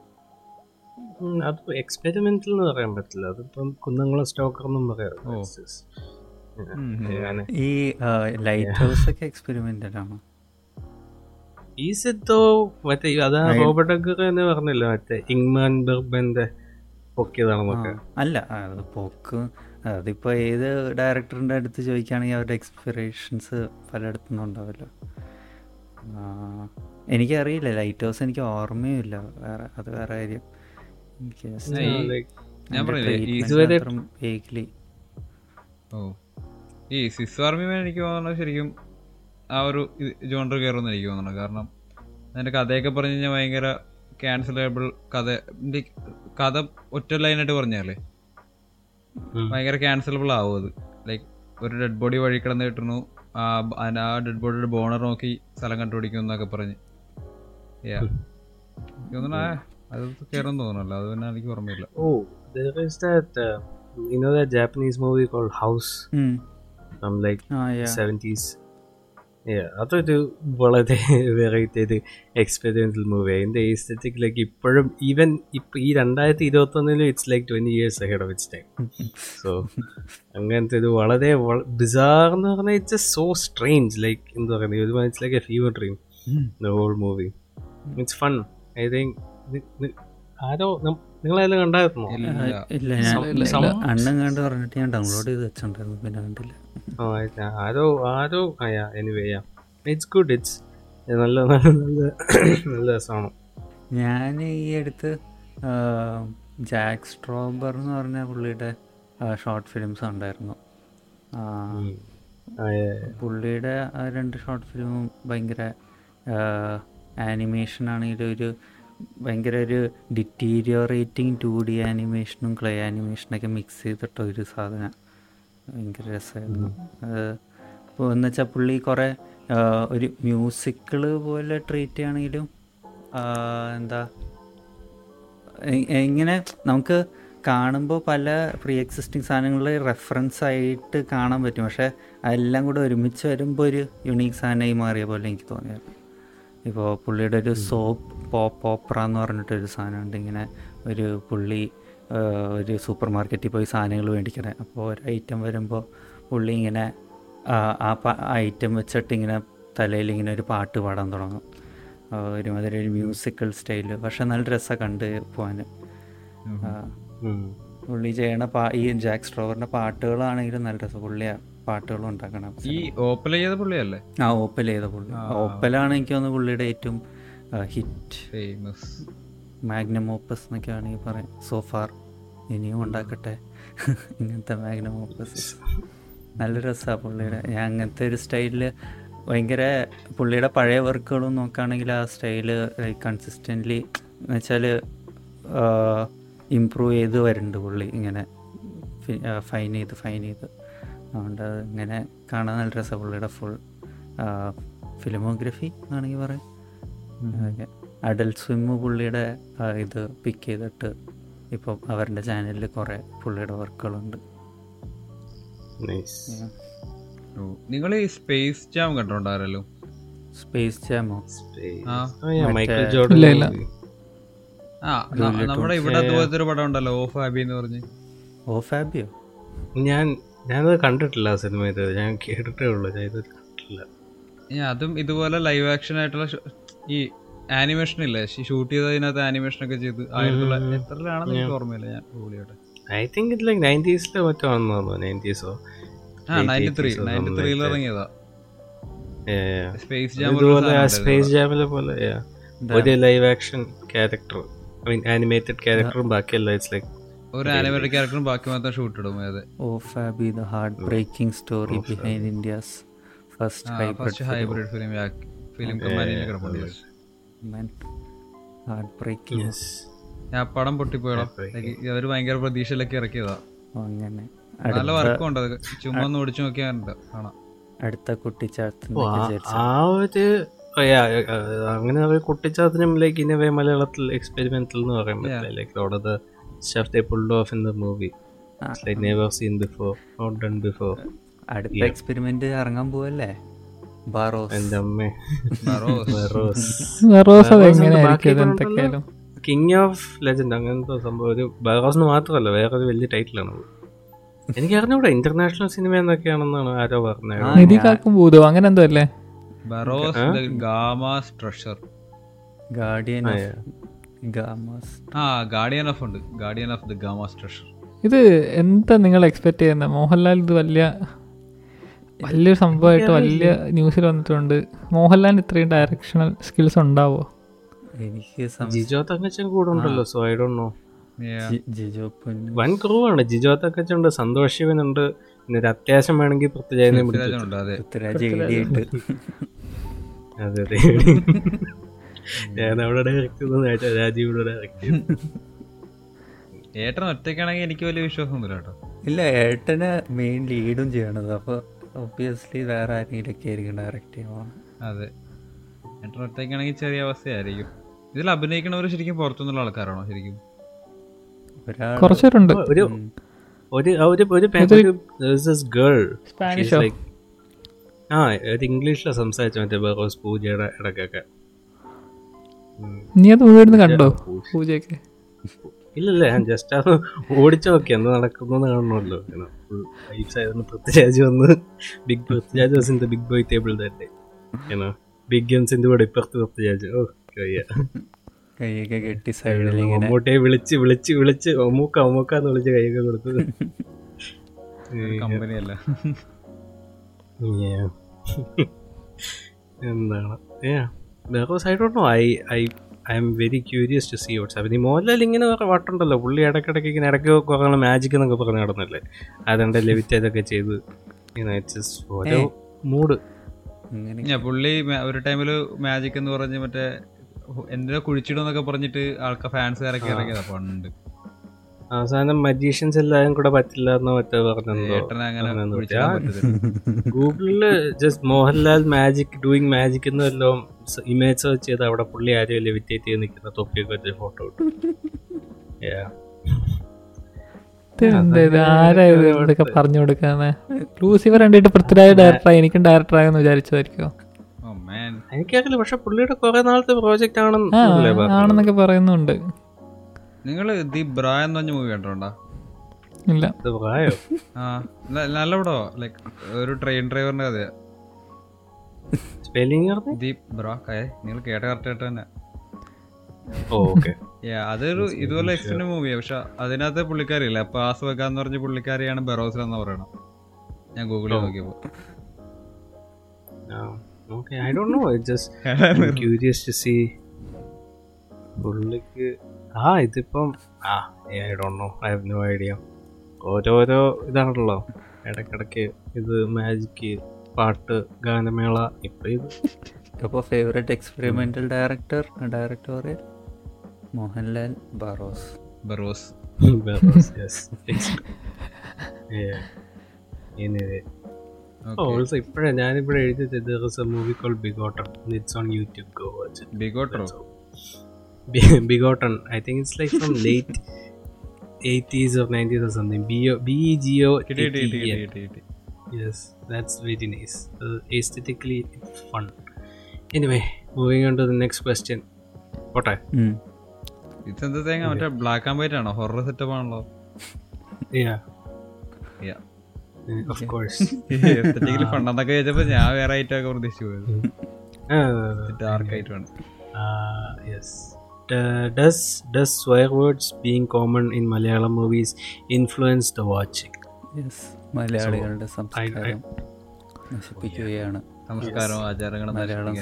അത് എക്സ്പെരിമെന്റൽ എന്ന് പറയാൻ പറ്റില്ല. അതിപ്പം കുന്നംകുളം സ്റ്റോക്കർ എന്നും പറയാം. ഓ. It's just- ഈ ലൈറ്റ് ഹൗസ് ഒക്കെ എക്സ്പെരിമെന്റൽ ആണോ? ഈ സിദ്ധോ മറ്റേ അതാ അയൽ- റോബർട്ട് അഗർ എന്ന് പറഞ്ഞല്ലോ? മറ്റേ ഇങ്മാൻ ബെർബന്റെ പൊക്കിയതാണെന്നൊക്കെ. അല്ല അത് പോക്ക്. അതിപ്പോ ഏത് ഡയറക്ടറിന്റെ അടുത്ത് ചോദിക്കുകയാണെങ്കിൽ അവരുടെ എക്സ്പിറേഷൻസ് പലയിടത്തു നിന്നും ഉണ്ടാവല്ലോ എനിക്കറിയില്ല. ലൈറ്റ് ഹൗസ് എനിക്ക് ഓർമ്മയുമില്ല. വേറെ അത് വേറെ കാര്യം. ഞാൻ പറഞ്ഞില്ലേ ഈ treatment ഇതുവരെ- ഓ. ഈ സിക്സ് ആർമി മാൻ എനിക്ക് തോന്നുന്നത് ശരിക്കും ആ ഒരു ജോണ്ടർ കയറുമെന്ന് എനിക്ക് തോന്നുന്നു. കാരണം അതിന്റെ കഥയൊക്കെ പറഞ്ഞു കഴിഞ്ഞാൽ ഭയങ്കര ക്യാൻസലബിൾ കഥ. കഥ ഒറ്റ ലൈനായിട്ട് പറഞ്ഞാലേ. ഭയങ്കര ക്യാൻസലബിൾ ആവും അത്. ലൈക്ക് ഒരു ഡെഡ് ബോഡി വഴി കിടന്ന് കിട്ടുന്നു. ആ ആ ഡെഡ് ബോഡിയുടെ ബോണർ നോക്കി സ്ഥലം കണ്ടുപിടിക്കും എന്നൊക്കെ പറഞ്ഞ്. തോന്നുന്നു അത് കയറും തോന്നുന്നല്ലോ അത് പിന്നെ എനിക്ക് ഓർമ്മയില്ല. ഓ there is that, uh, you know that Japanese movie called House? from like ആ, yeah. 70s? Yeah, അതൊരു വളരെ വെറൈറ്റി ഒരു എക്സ്പെരിമെന്റൽ മൂവി അതിന്റെ എസ്തെറ്റിക് ലൈക്ക് ഇപ്പോഴും ഈവൻ ഇപ്പൊ ഈ രണ്ടായിരത്തി ഇരുപത്തി ഒന്നിലും it's like twenty years ahead of its time so അങ്ങനത്തെ ഒരു വളരെ ബിസാർ എന്ന് പറഞ്ഞാൽ ഇറ്റ്സ് സോ സ്ട്രേഞ്ച് ലൈക്ക് എന്താ പറയുക ഒരു it's like a fever dream. The whole movie it's fun I think ആരോ നിങ്ങൾ നിങ്ങളെല്ലാം കണ്ടായിരുന്നോ. അണ്ണൻ കണ്ട് പറഞ്ഞിട്ട് ഞാൻ ഡൗൺലോഡ് ചെയ്ത് വെച്ചിട്ടുണ്ടായിരുന്നു പിന്നെ കണ്ടില്ല. ആരോ ആരോ ആയാ എനിവേ ഇറ്റ്സ് ഗുഡ് ഇറ്റ്സ് നല്ല നല്ല നല്ല രസമാണ്. ഞാൻ ഈ അടുത്ത് ജാക്ക് സ്ട്രോബർ എന്ന് പറഞ്ഞ പുള്ളിയുടെ ഷോർട്ട് ഫിലിംസ് ഉണ്ടായിരുന്നു പുള്ളിയുടെ ആ രണ്ട് ഷോർട്ട് ഫിലിമും ഭയങ്കര ആനിമേഷൻ ആണെങ്കിലും ഒരു ഭയങ്കര ഒരു ഡിറ്റീരിയോറേറ്റിംഗ് ടു ഡി ആനിമേഷനും ക്ലേ ആനിമേഷനൊക്കെ മിക്സ് ചെയ്തിട്ട ഒരു സാധനം. ഭയങ്കര രസമായിരുന്നു ഇപ്പോൾ എന്ന് വെച്ചാൽ പുള്ളി കുറേ ഒരു മ്യൂസിക്കിൾ പോലെ ട്രീറ്റ് ചെയ്യണമെങ്കിലും എന്താ ഇങ്ങനെ നമുക്ക് കാണുമ്പോൾ പല പ്രീ എക്സിസ്റ്റിംഗ് സാധനങ്ങളിൽ റെഫറൻസ് ആയിട്ട് കാണാൻ പറ്റും. പക്ഷേ അതെല്ലാം കൂടെ ഒരുമിച്ച് വരുമ്പോൾ ഒരു യുണീക്ക് സാധനമായി മാറിയ പോലെ എനിക്ക് തോന്നിയായിരുന്നു ഇപ്പോൾ പുള്ളിയുടെ ഒരു സോപ്പ് പോപ്പ് ഓപ്പറ എന്ന് പറഞ്ഞിട്ടൊരു സാധനമുണ്ട് ഇങ്ങനെ ഒരു പുള്ളി ഒരു സൂപ്പർ മാർക്കറ്റിൽ പോയി സാധനങ്ങൾ മേടിക്കണേ. അപ്പോൾ ഒരു ഐറ്റം വരുമ്പോൾ പുള്ളി ഇങ്ങനെ ആ, ഐറ്റം വെച്ചിട്ട് ഇങ്ങനെ തലയിൽ ഇങ്ങനെ ഒരു പാട്ട് പാടാൻ തുടങ്ങും. ഒരുമാതിരി ഒരു മ്യൂസിക്കൽ സ്റ്റൈൽ പക്ഷെ നല്ല രസമാണ് കണ്ട് പോകാൻ പുള്ളി ചെയ്യണ പാ ഈ ജാക്ക് സ്ട്രോവറിന്റെ പാട്ടുകളാണെങ്കിലും നല്ല രസം. പുള്ളിയാ പാട്ടുകളും ഉണ്ടാക്കണം. ഈ ഓപ്പൽ ചെയ്ത പുള്ളിയല്ലേ? ആ ഓപ്പൽ ചെയ്ത പുള്ളി. ഓപ്പലാണ് എനിക്ക് തോന്നുന്നു പുള്ളിയുടെ ഏറ്റവും ഹിറ്റ്. ഫേമസ്. മാഗ്നം ഓപ്പസ് എന്നൊക്കെ ആണെങ്കിൽ പറയാം. സോഫാർ ഇനിയും ഉണ്ടാക്കട്ടെ. ഇങ്ങനത്തെ മാഗ്നം ഓപ്പസ് നല്ല രസമാണ് പുള്ളിയുടെ. ഞാൻ അങ്ങനത്തെ ഒരു സ്റ്റൈലിൽ ഭയങ്കര പുള്ളിയുടെ പഴയ വർക്കുകളും നോക്കുകയാണെങ്കിൽ ആ സ്റ്റൈൽ കൺസിസ്റ്റന്റ്ലി എന്ന് വെച്ചാൽ ഇമ്പ്രൂവ് ചെയ്ത് വരുന്നുണ്ട് പുള്ളി ഇങ്ങനെ. ഫൈൻ ചെയ്ത് ഫൈൻ ചെയ്ത്. അതുകൊണ്ട് അത് ഇങ്ങനെ കാണാൻ നല്ല രസമാണ് പുള്ളിയുടെ ഫുൾ ഫിലിമോഗ്രഫി ആണെങ്കിൽ പറയാം. അഡൽട്ട് സ്വിമ്മ് പുള്ളിയുടെ ഇത് പിക്ക് ചെയ്തിട്ട് ഇപ്പം അവരുടെ ചാനലിൽ കുറേ പുള്ളിയുടെ വർക്കുകളുണ്ട് നൈസ് നിങ്ങൾ ഈ സ്പേസ് ജാം കണ്ടിട്ടുണ്ടാരല്ലോ സ്പേസ് ജാമോ ആ. മൈക്കിൾ മറ്റേ- ജോർഡൻ ഇല്ല, ഇല്ല. ആ ന- നമ്മുടെ ഇവിടെ അതുപോലത്തെ ഒരു പടം ഉണ്ടല്ലോ ഓ ഫാബി എന്ന് പറഞ്ഞ്. ഓ ഫാബിയോ? ഞാൻ ഞാനത് കണ്ടിട്ടില്ല ആ സിനിമ ഇത് ഞാൻ കേട്ടിട്ടേ ഉള്ളൂ. ഞാൻ ഇത് കണ്ടിട്ടില്ല. അതും ഇതുപോലെ ലൈവ് ആക്ഷൻ ആയിട്ടുള്ള ഈ ആനിമേഷൻ ഇല്ലേ? ഷൂട്ട് ചെയ്തതിനകത്ത് ആനിമേഷൻ ഒക്കെ ചെയ്ത് എത്രയിലാണെന്ന് എനിക്ക് ഓർമ്മയില്ല. ഞാൻ ഗൂഗിളിയോട്ടെ ഐ തിങ്ക് ഇറ്റ് ലൈക്ക് നയന്റീസിലോ മറ്റോ ആണെന്ന് തോന്നുന്നു നയന്റീസോ ആ നയന്റി ത്രീ നയന്റി ത്രീയിൽ ഇറങ്ങിയതാ. സ്പേസ് ജാം സ്പേസ് ജാമിലെ പോലെ ഒരു live action character I mean animated ക്യാരക്ടറും ബാക്കിയല്ല ഇറ്റ്സ് ലൈക്ക് ഒരു ആനിമേറ്റഡ് ക്യാരക്ടറും ബാക്കി മാത്രം ഷൂട്ട് ഇടും അതെ O Faby the heartbreaking story behind India's first hybrid hybrid film film കമ്പാനിയിൽ കിടപ്പുണ്ട് ഹാർട്ട് ബ്രേക്കിംഗ് ഞാൻ ആ പടം പൊട്ടിപ്പോയടാ? Heartbreaking. അവർ ഭയങ്കര പ്രതീക്ഷയിലൊക്കെ ഇറക്കിയതാ. അങ്ങനെ. നല്ല അടുത്ത വർക്കും ഉണ്ട് അത് ചുമ്മാ ഒന്ന് ഓടിച്ചു നോക്കിയാറുണ്ട് കാണാം. അടുത്ത കുട്ടിച്ചാർത്ത് ഓ, ആ- ആ ഒരു അങ്ങനെ അവർ കുട്ടിച്ചാത്തിനും ലൈക്ക് ഇന്നവേ മലയാളത്തിൽ എക്സ്പെരിമെന്റൽ എന്ന് പറയുമ്പോൾ like lot pulled off in the movie ആ. Like never seen before not done before അടുത്ത എക്സ്പെരിമെന്റ് ഇറങ്ങാൻ പോവല്ലേ? കിങ് ഓഫ് ലെജൻഡ് അങ്ങനത്തെ സംഭവം. ഒരു ബറോസ് മാത്രമല്ല വേറൊരു വലിയ ടൈറ്റിലാണ്. എനിക്ക് അറിഞ്ഞൂടെ ഇന്റർനാഷണൽ സിനിമ എന്നൊക്കെയാണെന്നാണ് ആരോ പറഞ്ഞത്. അങ്ങനെ എന്തോ അല്ലേ? ബറോസ് ഗാമാസ് ട്രഷർ ഗാർഡിയൻ ആ, ഗാർഡിയൻ ഓഫ് ഉണ്ട്. Guardian of the Gama's treasure ഇത് എന്താ നിങ്ങൾ എക്സ്പെക്ട് ചെയ്യുന്നത് മോഹൻലാൽ ഇത് വലിയ വലിയൊരു സംഭവമായിട്ട് വലിയ ന്യൂസിൽ വന്നിട്ടുണ്ട്. മോഹൻലാൽ ഇത്രയും ഡയറക്ഷണൽ സ്കിൽസ് ഉണ്ടാവോ? എനിക്ക് ജിജോ തങ്കച്ചൻ കൂടെ ഉണ്ടല്ലോ സോ ഐ ഡോ നോ ജിജോ വൻ ക്രൂ ആണ് ജിജോ തങ്കച്ചൻ ഉണ്ട് സന്തോഷ് ശിവനുണ്ട് ഒരു അത്യാവശ്യം വേണമെങ്കിൽ പൃഥ്വിരാജിനെ പൃഥ്വിരാജ് അതെ അതെ. ഞാൻ അവിടെ ഡയറക്റ്റ് ചെയ്തു. ഏട്ടൻ ഒറ്റയ്ക്കാണെങ്കിൽ എനിക്ക് വലിയ വിശ്വാസം കേട്ടോ. ഇല്ല ഏട്ടന് മെയിൻ ലീഡും ചെയ്യണത്. അപ്പോൾ ഒബ്വിയസ്ലി വേറെ ആരെങ്കിലൊക്കെ ആയിരിക്കും ഡയറക്റ്റ് ചെയ്യുമ്പോൾ അതെ. ഏട്ടൻ ഒറ്റയ്ക്കാണെങ്കിൽ ചെറിയ അവസ്ഥയായിരിക്കും. ഇതിൽ അഭിനയിക്കണവർ ശരിക്കും പുറത്തുനിന്നുള്ള ആൾക്കാരാണോ ശരിക്കും? കുറച്ചുപേരുണ്ട് ഒരു. ഒരു ഒരു ഒരു ഗേൾ സ്പാനിഷോ ആ ഒരു ഇംഗ്ലീഷിലാണ് സംസാരിച്ചു മറ്റേ ബറോസ് പൂജയുടെ ഇടയ്ക്കൊക്കെ. നീ അത് മുഴുവൻ കണ്ടോ? പൂജയൊക്കെ? ഇല്ലല്ല ഞാൻ ജസ്റ്റ് അത് ഓടിച്ചു നോക്കി. എന്ത് നടക്കുന്നു കാണണമല്ലോ. പൃഥ്വിരാജ് വന്ന് big Prithviraj was in the big boy table തന്നെ ഏനോ ബിഗ് ഗൺസിന്റെ കൂടെ ഇപ്പുറത്ത് പൃഥ്വിരാജ്. ഓ കയ്യ. കൈയൊക്കെ കെട്ടി സൈഡിൽ ഇങ്ങനെ. വിളിച്ച് വിളിച്ച് വിളിച്ച്. അമ്മൂക്ക അമ്മൂക്ക എന്ന് വിളിച്ച് കൈയൊക്കെ കൊടുത്തത് കമ്പനിയല്ല. എന്താണ്? എന്താണ് because I don't know I I I'm very curious to see what's അപ്പം ഈ മോഹൻലാൽ ഇങ്ങനെ കുറേ വട്ടുണ്ടല്ലോ. പുള്ളി ഇടയ്ക്കിടയ്ക്ക് ഇങ്ങനെ ഇടയ്ക്ക് കുറേ മാജിക് എന്നൊക്കെ പറഞ്ഞ് നടന്നില്ലേ? അതുകൊണ്ട് ലെവിറ്റേജ് ഇതൊക്കെ ചെയ്ത്? ഓരോ മൂഡ് ഞാൻ പുള്ളി ഒരു ടൈമിൽ മാജിക് എന്ന് പറഞ്ഞ് മറ്റേ എന്തിനാ കുഴിച്ചിടും എന്നൊക്കെ പറഞ്ഞിട്ട് ആൾക്കാർ ഫാൻസുകാരൊക്കെ ഇറങ്ങിയതാ പണ്ട്. അവസാനം മജീഷ്യൻസ് എല്ലാരും കൂടെ പറ്റില്ല എന്നോ മറ്റോ പറഞ്ഞു ഗൂഗിളിൽ just Mohanlal magic doing magic എന്ന് വല്ലതും ഇമേജ് സെർച്ച് ചെയ്ത് അവിടെ പുള്ളി ആരും ലെവിറ്റേറ്റ് ചെയ്ത് നിൽക്കുന്ന തൊപ്പിയൊക്കെ വെച്ച് ഫോട്ടോ ഇതൊക്കെ പറഞ്ഞു കൊടുക്കാന്ന്? ലൂസിഫർ കണ്ടിട്ട് പൃഥ്വിരാജ് ഡയറക്ടറായി എനിക്കും ഡയറക്ടറായെന്ന് വിചാരിച്ചതായിരിക്കോ. ഓ മാൻ എനിക്കറിയില്ല. പക്ഷെ പുള്ളിയുടെ കുറെ നാളത്തെ പ്രോജക്റ്റ് ആണെന്നൊക്കെ പറയുന്നുണ്ട്. നിങ്ങൾ ദി ബ്രാ എന്ന് പറഞ്ഞ മൂവി കണ്ടോണ്ടാ ഇല്ല. ആ ന- നല്ല പടോ ലൈക്ക് ഒരു ട്രെയിൻ ഡ്രൈവറിന്റെ കഥയാ. സ്പെല്ലിംഗ് പറഞ്ഞു? ദി ബ്രാ കൈ നിങ്ങൾ കേട്ട കറക്റ്റ് ആയിട്ട് തന്നെ. അതൊരു ഇതുപോലെ എക്സ്റ്റൻഡ് മൂവിയാ പക്ഷെ അതിനകത്ത് പുള്ളിക്കാരില്ല പാസ് വെക്കാന്ന് പറഞ്ഞ പുള്ളിക്കാരിയാണ് ബെറോസിൽ എന്ന് പറയണം ഞാൻ ഗൂഗിളിൽ. നോക്കിയപ്പോ. Okay I Dr know just curious to see പുള്ളിക്ക് ആ ഇതിപ്പം ആ I don't know I have no idea ഓരോരോ ഇതാണല്ലോ. ഇടക്കിടക്ക് ഇത് മാജിക്ക് പാട്ട് ഗാനമേള ഇപ്പൊ ഇത്. അപ്പോൾ favourite experimental director directorial Mohanlal Barroz. Barroz. Barroz yes anyway also ഇപ്പോഴേ ഞാനിവിടെ എഴുതിയത്. There is a movie called Bigotten. It's on YouTube. Bigotten. I think it's like from late 80s or 90s or something. B O B E G O കിട്ടി T കിട്ടി T കിട്ടി E N. കിട്ടി കിട്ടി Yes, that's really nice. Uh, aesthetically, it's fun. Anyway, moving on to the next question. What I? ഇതെന്താ തേങ്ങ മറ്റേ black and white ആണോ horror setup ആണല്ലോ Yeah. Yeah. Uh, of course. Aesthetically ഫണ്ടെന്നൊക്കെ ചോദിച്ചപ്പോ ഞാൻ വേറെ ആയിട്ടൊക്കെ പ്രതീക്ഷിച്ചു പോയത് Uh, ഡാർക്ക് ആയിട്ട് വേണം Uh, yes. Uh, does does swear words being common in Malayalam movies influence the watching? Yes മലയാളികളുടെ സംസ്കാരം നശിപ്പിക്കുകയാണ്. സംസ്കാരവും ആചാരങ്ങളും മലയാളം.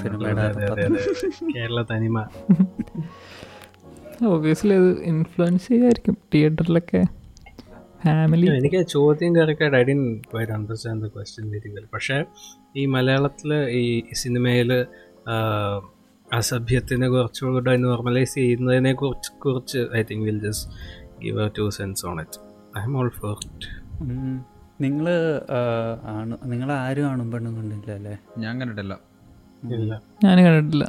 കേരള തനിമ. ഒബിയസ്ലി അത് ഇൻഫ്ലുവൻസ് ചെയ്യുമായിരിക്കും തിയേറ്ററിലൊക്കെ ഫാമിലി എനിക്ക് ചോദ്യം കറക്റ്റായിട്ട് I didn't quite understand the question very well പക്ഷേ ഈ മലയാളത്തിൽ ഈ സിനിമയിൽ അസഭ്യത്തിനെ കുറച്ചുകൂടെ നോർമലൈസ് ചെയ്യുന്നതിനെ കുറിച്ച് കുറിച്ച് I think will just give two cents on it I'm all for it നിങ്ങൾ ആണ് നിങ്ങൾ ആരും ആണും പെണ്ണും കണ്ടില്ല അല്ലേ? ഞാൻ കണ്ടിട്ടില്ല. ഇല്ല. ഞാൻ കണ്ടിട്ടില്ല.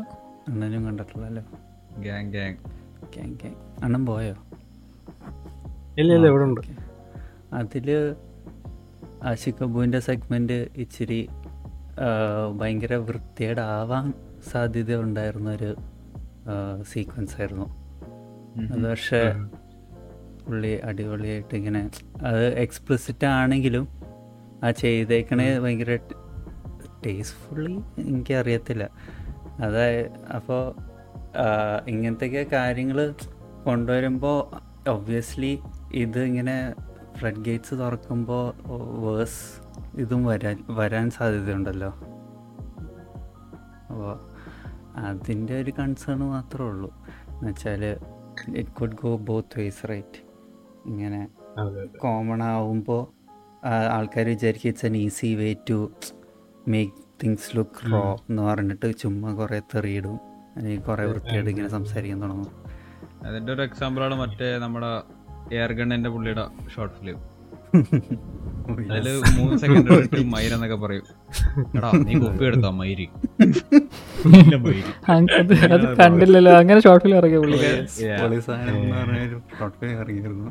അണ്ണനും കണ്ടിട്ടില്ല അല്ലേ? ഗ്യാങ് ഗ്യാങ് ഗ്യാങ് ഗ്യാങ് അണ്ണൻ പോയോ? ഇല്ല ഇല്ല ഇവിടെ ഉണ്ട്. അതിൽ ആഷിഖ് അബുവിന്റെ സെഗ്മെന്റ് ഇച്ചിരി ഭയങ്കര വൃത്തികേടാവാൻ സാധ്യത ഉണ്ടായിരുന്ന ഒരു സീക്വൻസ് ആയിരുന്നു അത് പക്ഷേ പുള്ളി അടിപൊളിയായിട്ട് ഇങ്ങനെ അത് എക്സ്പ്ലിസിറ്റ് ആണെങ്കിലും ആ ചെയ്തേക്കണേ ഭയങ്കര ടേസ്റ്റ്ഫുള്ളി എനിക്കറിയത്തില്ല. അതായത് അപ്പോൾ ഇങ്ങനത്തെയൊക്കെ കാര്യങ്ങൾ കൊണ്ടുവരുമ്പോൾ ഒബ്വിയസ്ലി ഇത് ഇങ്ങനെ ഫ്ലഡ് ഗേറ്റ്സ് തുറക്കുമ്പോൾ വേഴ്സ് ഇതും വരാൻ വരാൻ സാധ്യതയുണ്ടല്ലോ. അപ്പോൾ അതിന്റെ ഒരു കൺസേൺ മാത്രമേ ഉള്ളൂ. എന്നുവെച്ചാൽ it could go both ways right ഇങ്ങനെ കോമൺ ആവുമ്പോൾ ആൾക്കാർ വിചാരിക്കും it's an easy way to make things look raw എന്ന് പറഞ്ഞിട്ട് ചുമ്മാ കുറേ തെറിയിടും. അല്ലെങ്കിൽ കുറേ വൃത്തിയായിട്ട് ഇങ്ങനെ സംസാരിക്കാൻ തുടങ്ങും. അതിന്റെ ഒരു എക്സാമ്പിളാണ് മറ്റേ നമ്മുടെ എയർ ഗണ്ണിന്റെ പുള്ളിയുടെ ഷോർട്ട് ഫിലിം അതിൽ മൂന്ന് സെക്കൻഡ് ഇട്ട് മൈര എന്നൊക്കെ പറയും. എടാ നീ കോപ്പി എടുത്ത? മൈരി. അത് കണ്ടില്ലല്ലോ. അങ്ങനെ ഷോർട്ട് ഫിലിം ഇറങ്ങിയ പുള്ളി. Yeah. എന്ന് പറഞ്ഞൊരു ഷോർട്ട് ഫിലിം ഇറങ്ങിയിരുന്നു.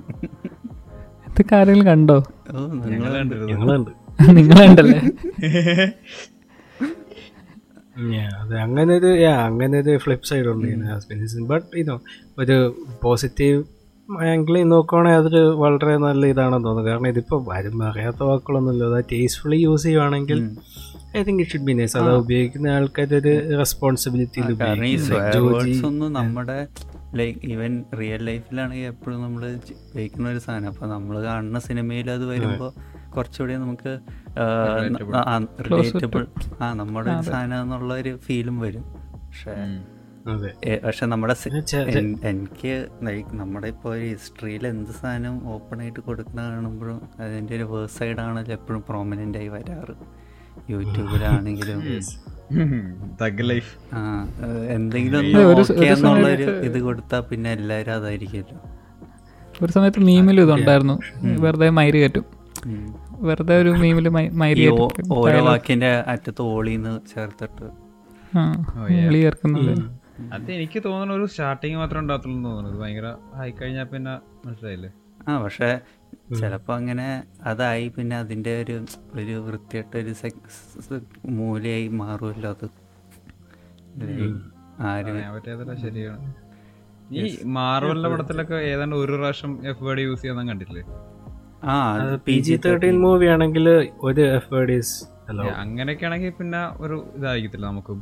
ഇതൊക്കെ ആരെങ്കിലും കണ്ടോ? നിങ്ങളുണ്ടല്ലേ? അങ്ങനെ ഒരു അങ്ങനെ ഒരു ഫ്ലിപ്പ് സൈഡ് ഉണ്ട് ബട്ട് ഇതോ ഒരു പോസിറ്റീവ് ആംഗിളിൽ നോക്കുവാണെങ്കിൽ അതൊരു വളരെ നല്ല ഇതാണെന്ന് തോന്നുന്നു. കാരണം ഇതിപ്പോൾ വരും അറിയാത്ത വാക്കുകളൊന്നുമില്ല. അത് ടേസ്റ്റ്ഫുള്ളി യൂസ് ചെയ്യുവാണെങ്കിൽ I think it should be nice അത് ഉപയോഗിക്കുന്ന ആൾക്കാരുടെ ഒരു റെസ്പോൺസിബിലിറ്റി ഒന്നും നമ്മുടെ ലൈക്ക് ഈവൻ റിയൽ ലൈഫിലാണെങ്കിൽ എപ്പോഴും നമ്മൾ ഉപയോഗിക്കുന്ന ഒരു സാധനം. അപ്പോൾ നമ്മൾ കാണുന്ന സിനിമയിൽ അത് വരുമ്പോൾ കുറച്ചുകൂടി നമുക്ക് റിലേറ്റബിൾ ആ നമ്മുടെ ഒരു സാധനം എന്നുള്ള ഒരു ഫീലും വരും. പക്ഷേ പക്ഷെ നമ്മുടെ എനിക്ക് ലൈക്ക് നമ്മുടെ ഇപ്പോൾ ഒരു ഹിസ്റ്ററിയിൽ എന്ത് സാധനം ഓപ്പൺ ആയിട്ട് കൊടുക്കുന്ന കാണുമ്പോഴും അതിന്റെ ഒരു വേഴ്സ് സൈഡാണല്ലോ എപ്പോഴും പ്രോമിനന്റ് ആയി വരാറ്. യൂട്യൂബിലാണെങ്കിലും തഗ് ലൈഫ് ആ എന്തെങ്കിലും എന്നുള്ളൊരു ഇത് കൊടുത്താ പിന്നെ എല്ലാരും അതായിരിക്കുമല്ലോ. ഒരു സമയത്ത് മീമിൽ ഇതുണ്ടായിരുന്നു. വെറുതെ മൈര് കയറ്റും. വെറുതെ ഒരു മീമിൽ മൈര് ഓരോ വാക്കിന്റെ അറ്റത്ത് ഓളിന്ന് ചേർത്തിട്ട്. ഉള്ളി ചേർക്കുന്നുണ്ട്. അത് എനിക്ക് തോന്നുന്നു ഒരു സ്റ്റാർട്ടിങ് മാത്രം ഉണ്ടാകത്തുള്ളൂ എന്ന് തോന്നുന്നു. ഇത് ഭയങ്കര ആയി കഴിഞ്ഞാൽ പിന്നെ മനസ്സിലായില്ലേ? ആ പക്ഷെ ചിലപ്പോ അങ്ങനെ അതായി പിന്നെ അതിന്റെ ഒരു ഒരു വൃത്തിയായിട്ട ഒരു സെക്സ് മൂലയായി മാറുമല്ലോ അത്. ശരിയാണ്. ഈ മാർവലിന്റെ പടത്തിലൊക്കെ ഏതാണ്ട് ഒരു പ്രാവശ്യം എഫ് വേർഡ് യൂസ് ചെയ്യാൻ കണ്ടിട്ടില്ലേ? ആ പി ജി തേർട്ടീൻ മൂവി ആണെങ്കിൽ ഒരു എഫ് വേർഡ് അങ്ങനെയൊക്കെ ആണെങ്കിൽ പിന്നെ ഒരു ഇതായിരിക്കത്തില്ല നമുക്ക്.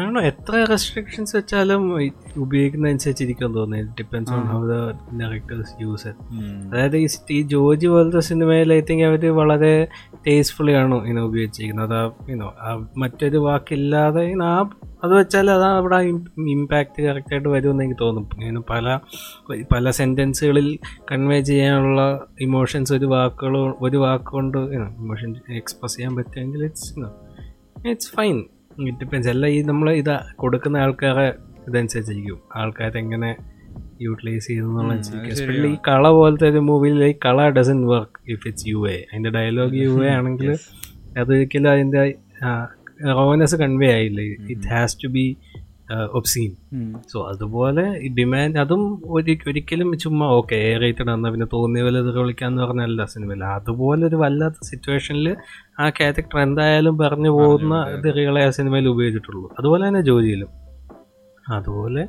ആണോ? എത്ര റെസ്ട്രിക്ഷൻസ് വെച്ചാലും ഉപയോഗിക്കുന്ന ഉപയോഗിക്കുന്നതനുസരിച്ചിരിക്കും തോന്നുന്നു. Depends on how the directors use അതായത് ഈ ഈ ജോജി പോലത്തെ സിനിമയിൽ ഐ തിങ്ക് അവർ വളരെ ടേസ്റ്റ്ഫുള്ളി ആണ് ഇതിനെ ഉപയോഗിച്ചിരിക്കുന്നത്? അതാ ഇനോ മറ്റൊരു വാക്കില്ലാതെ ആ അത് വെച്ചാൽ അതാ അവിടെ ഇമ്പാക്റ്റ് കറക്റ്റായിട്ട് വരുമെന്ന് എനിക്ക് തോന്നും. ഇങ്ങനെ പല പല സെന്റൻസുകളിൽ കൺവേ ചെയ്യാനുള്ള ഇമോഷൻസ് ഒരു വാക്കുകൾ ഒരു വാക്കുകൊണ്ട് ഇമോഷൻ എക്സ്പ്രസ് ചെയ്യാൻ പറ്റുമെങ്കിൽ ഇറ്റ്സ് ഇറ്റ്സ് ഫൈൻ ഡിപ്പെൻസ് എല്ലാം ഈ നമ്മൾ ഇത് കൊടുക്കുന്ന ആൾക്കാരെ ഇതനുസരിച്ചിരിക്കും. ആൾക്കാരെങ്ങനെ യൂട്ടിലൈസ് ചെയ്യുന്നതിനനുസരിച്ച് എസ്പെഷ്യലി ഈ കള പോലത്തെ ഒരു മൂവിയിൽ ഈ കള doesn't work if it's U A അതിന്റെ ഡയലോഗ് യു എ ആണെങ്കിൽ അതൊരിക്കലും അതിന്റെ റോനെസ് കൺവേ ആയില്ല. It has to be obscene so അതുപോലെ ഡിമാൻഡ് അതും ഒരു ഒരിക്കലും ചുമ്മാ ഓക്കെ എ റേറ്റഡ് ആണ് പിന്നെ തോന്നിയ പോലെ ഇത് വിളിക്കാന്ന് പറഞ്ഞല്ല സിനിമയിൽ. അതുപോലെ ഒരു വല്ലാത്ത സിറ്റുവേഷനിൽ ആ ക്യാരക്ടർ എന്തായാലും പറഞ്ഞു പോകുന്ന തെറികളെ ആ സിനിമയിൽ ഉപയോഗിച്ചിട്ടുള്ളൂ. അതുപോലെ തന്നെ ജോലിയിലും. അതുപോലെ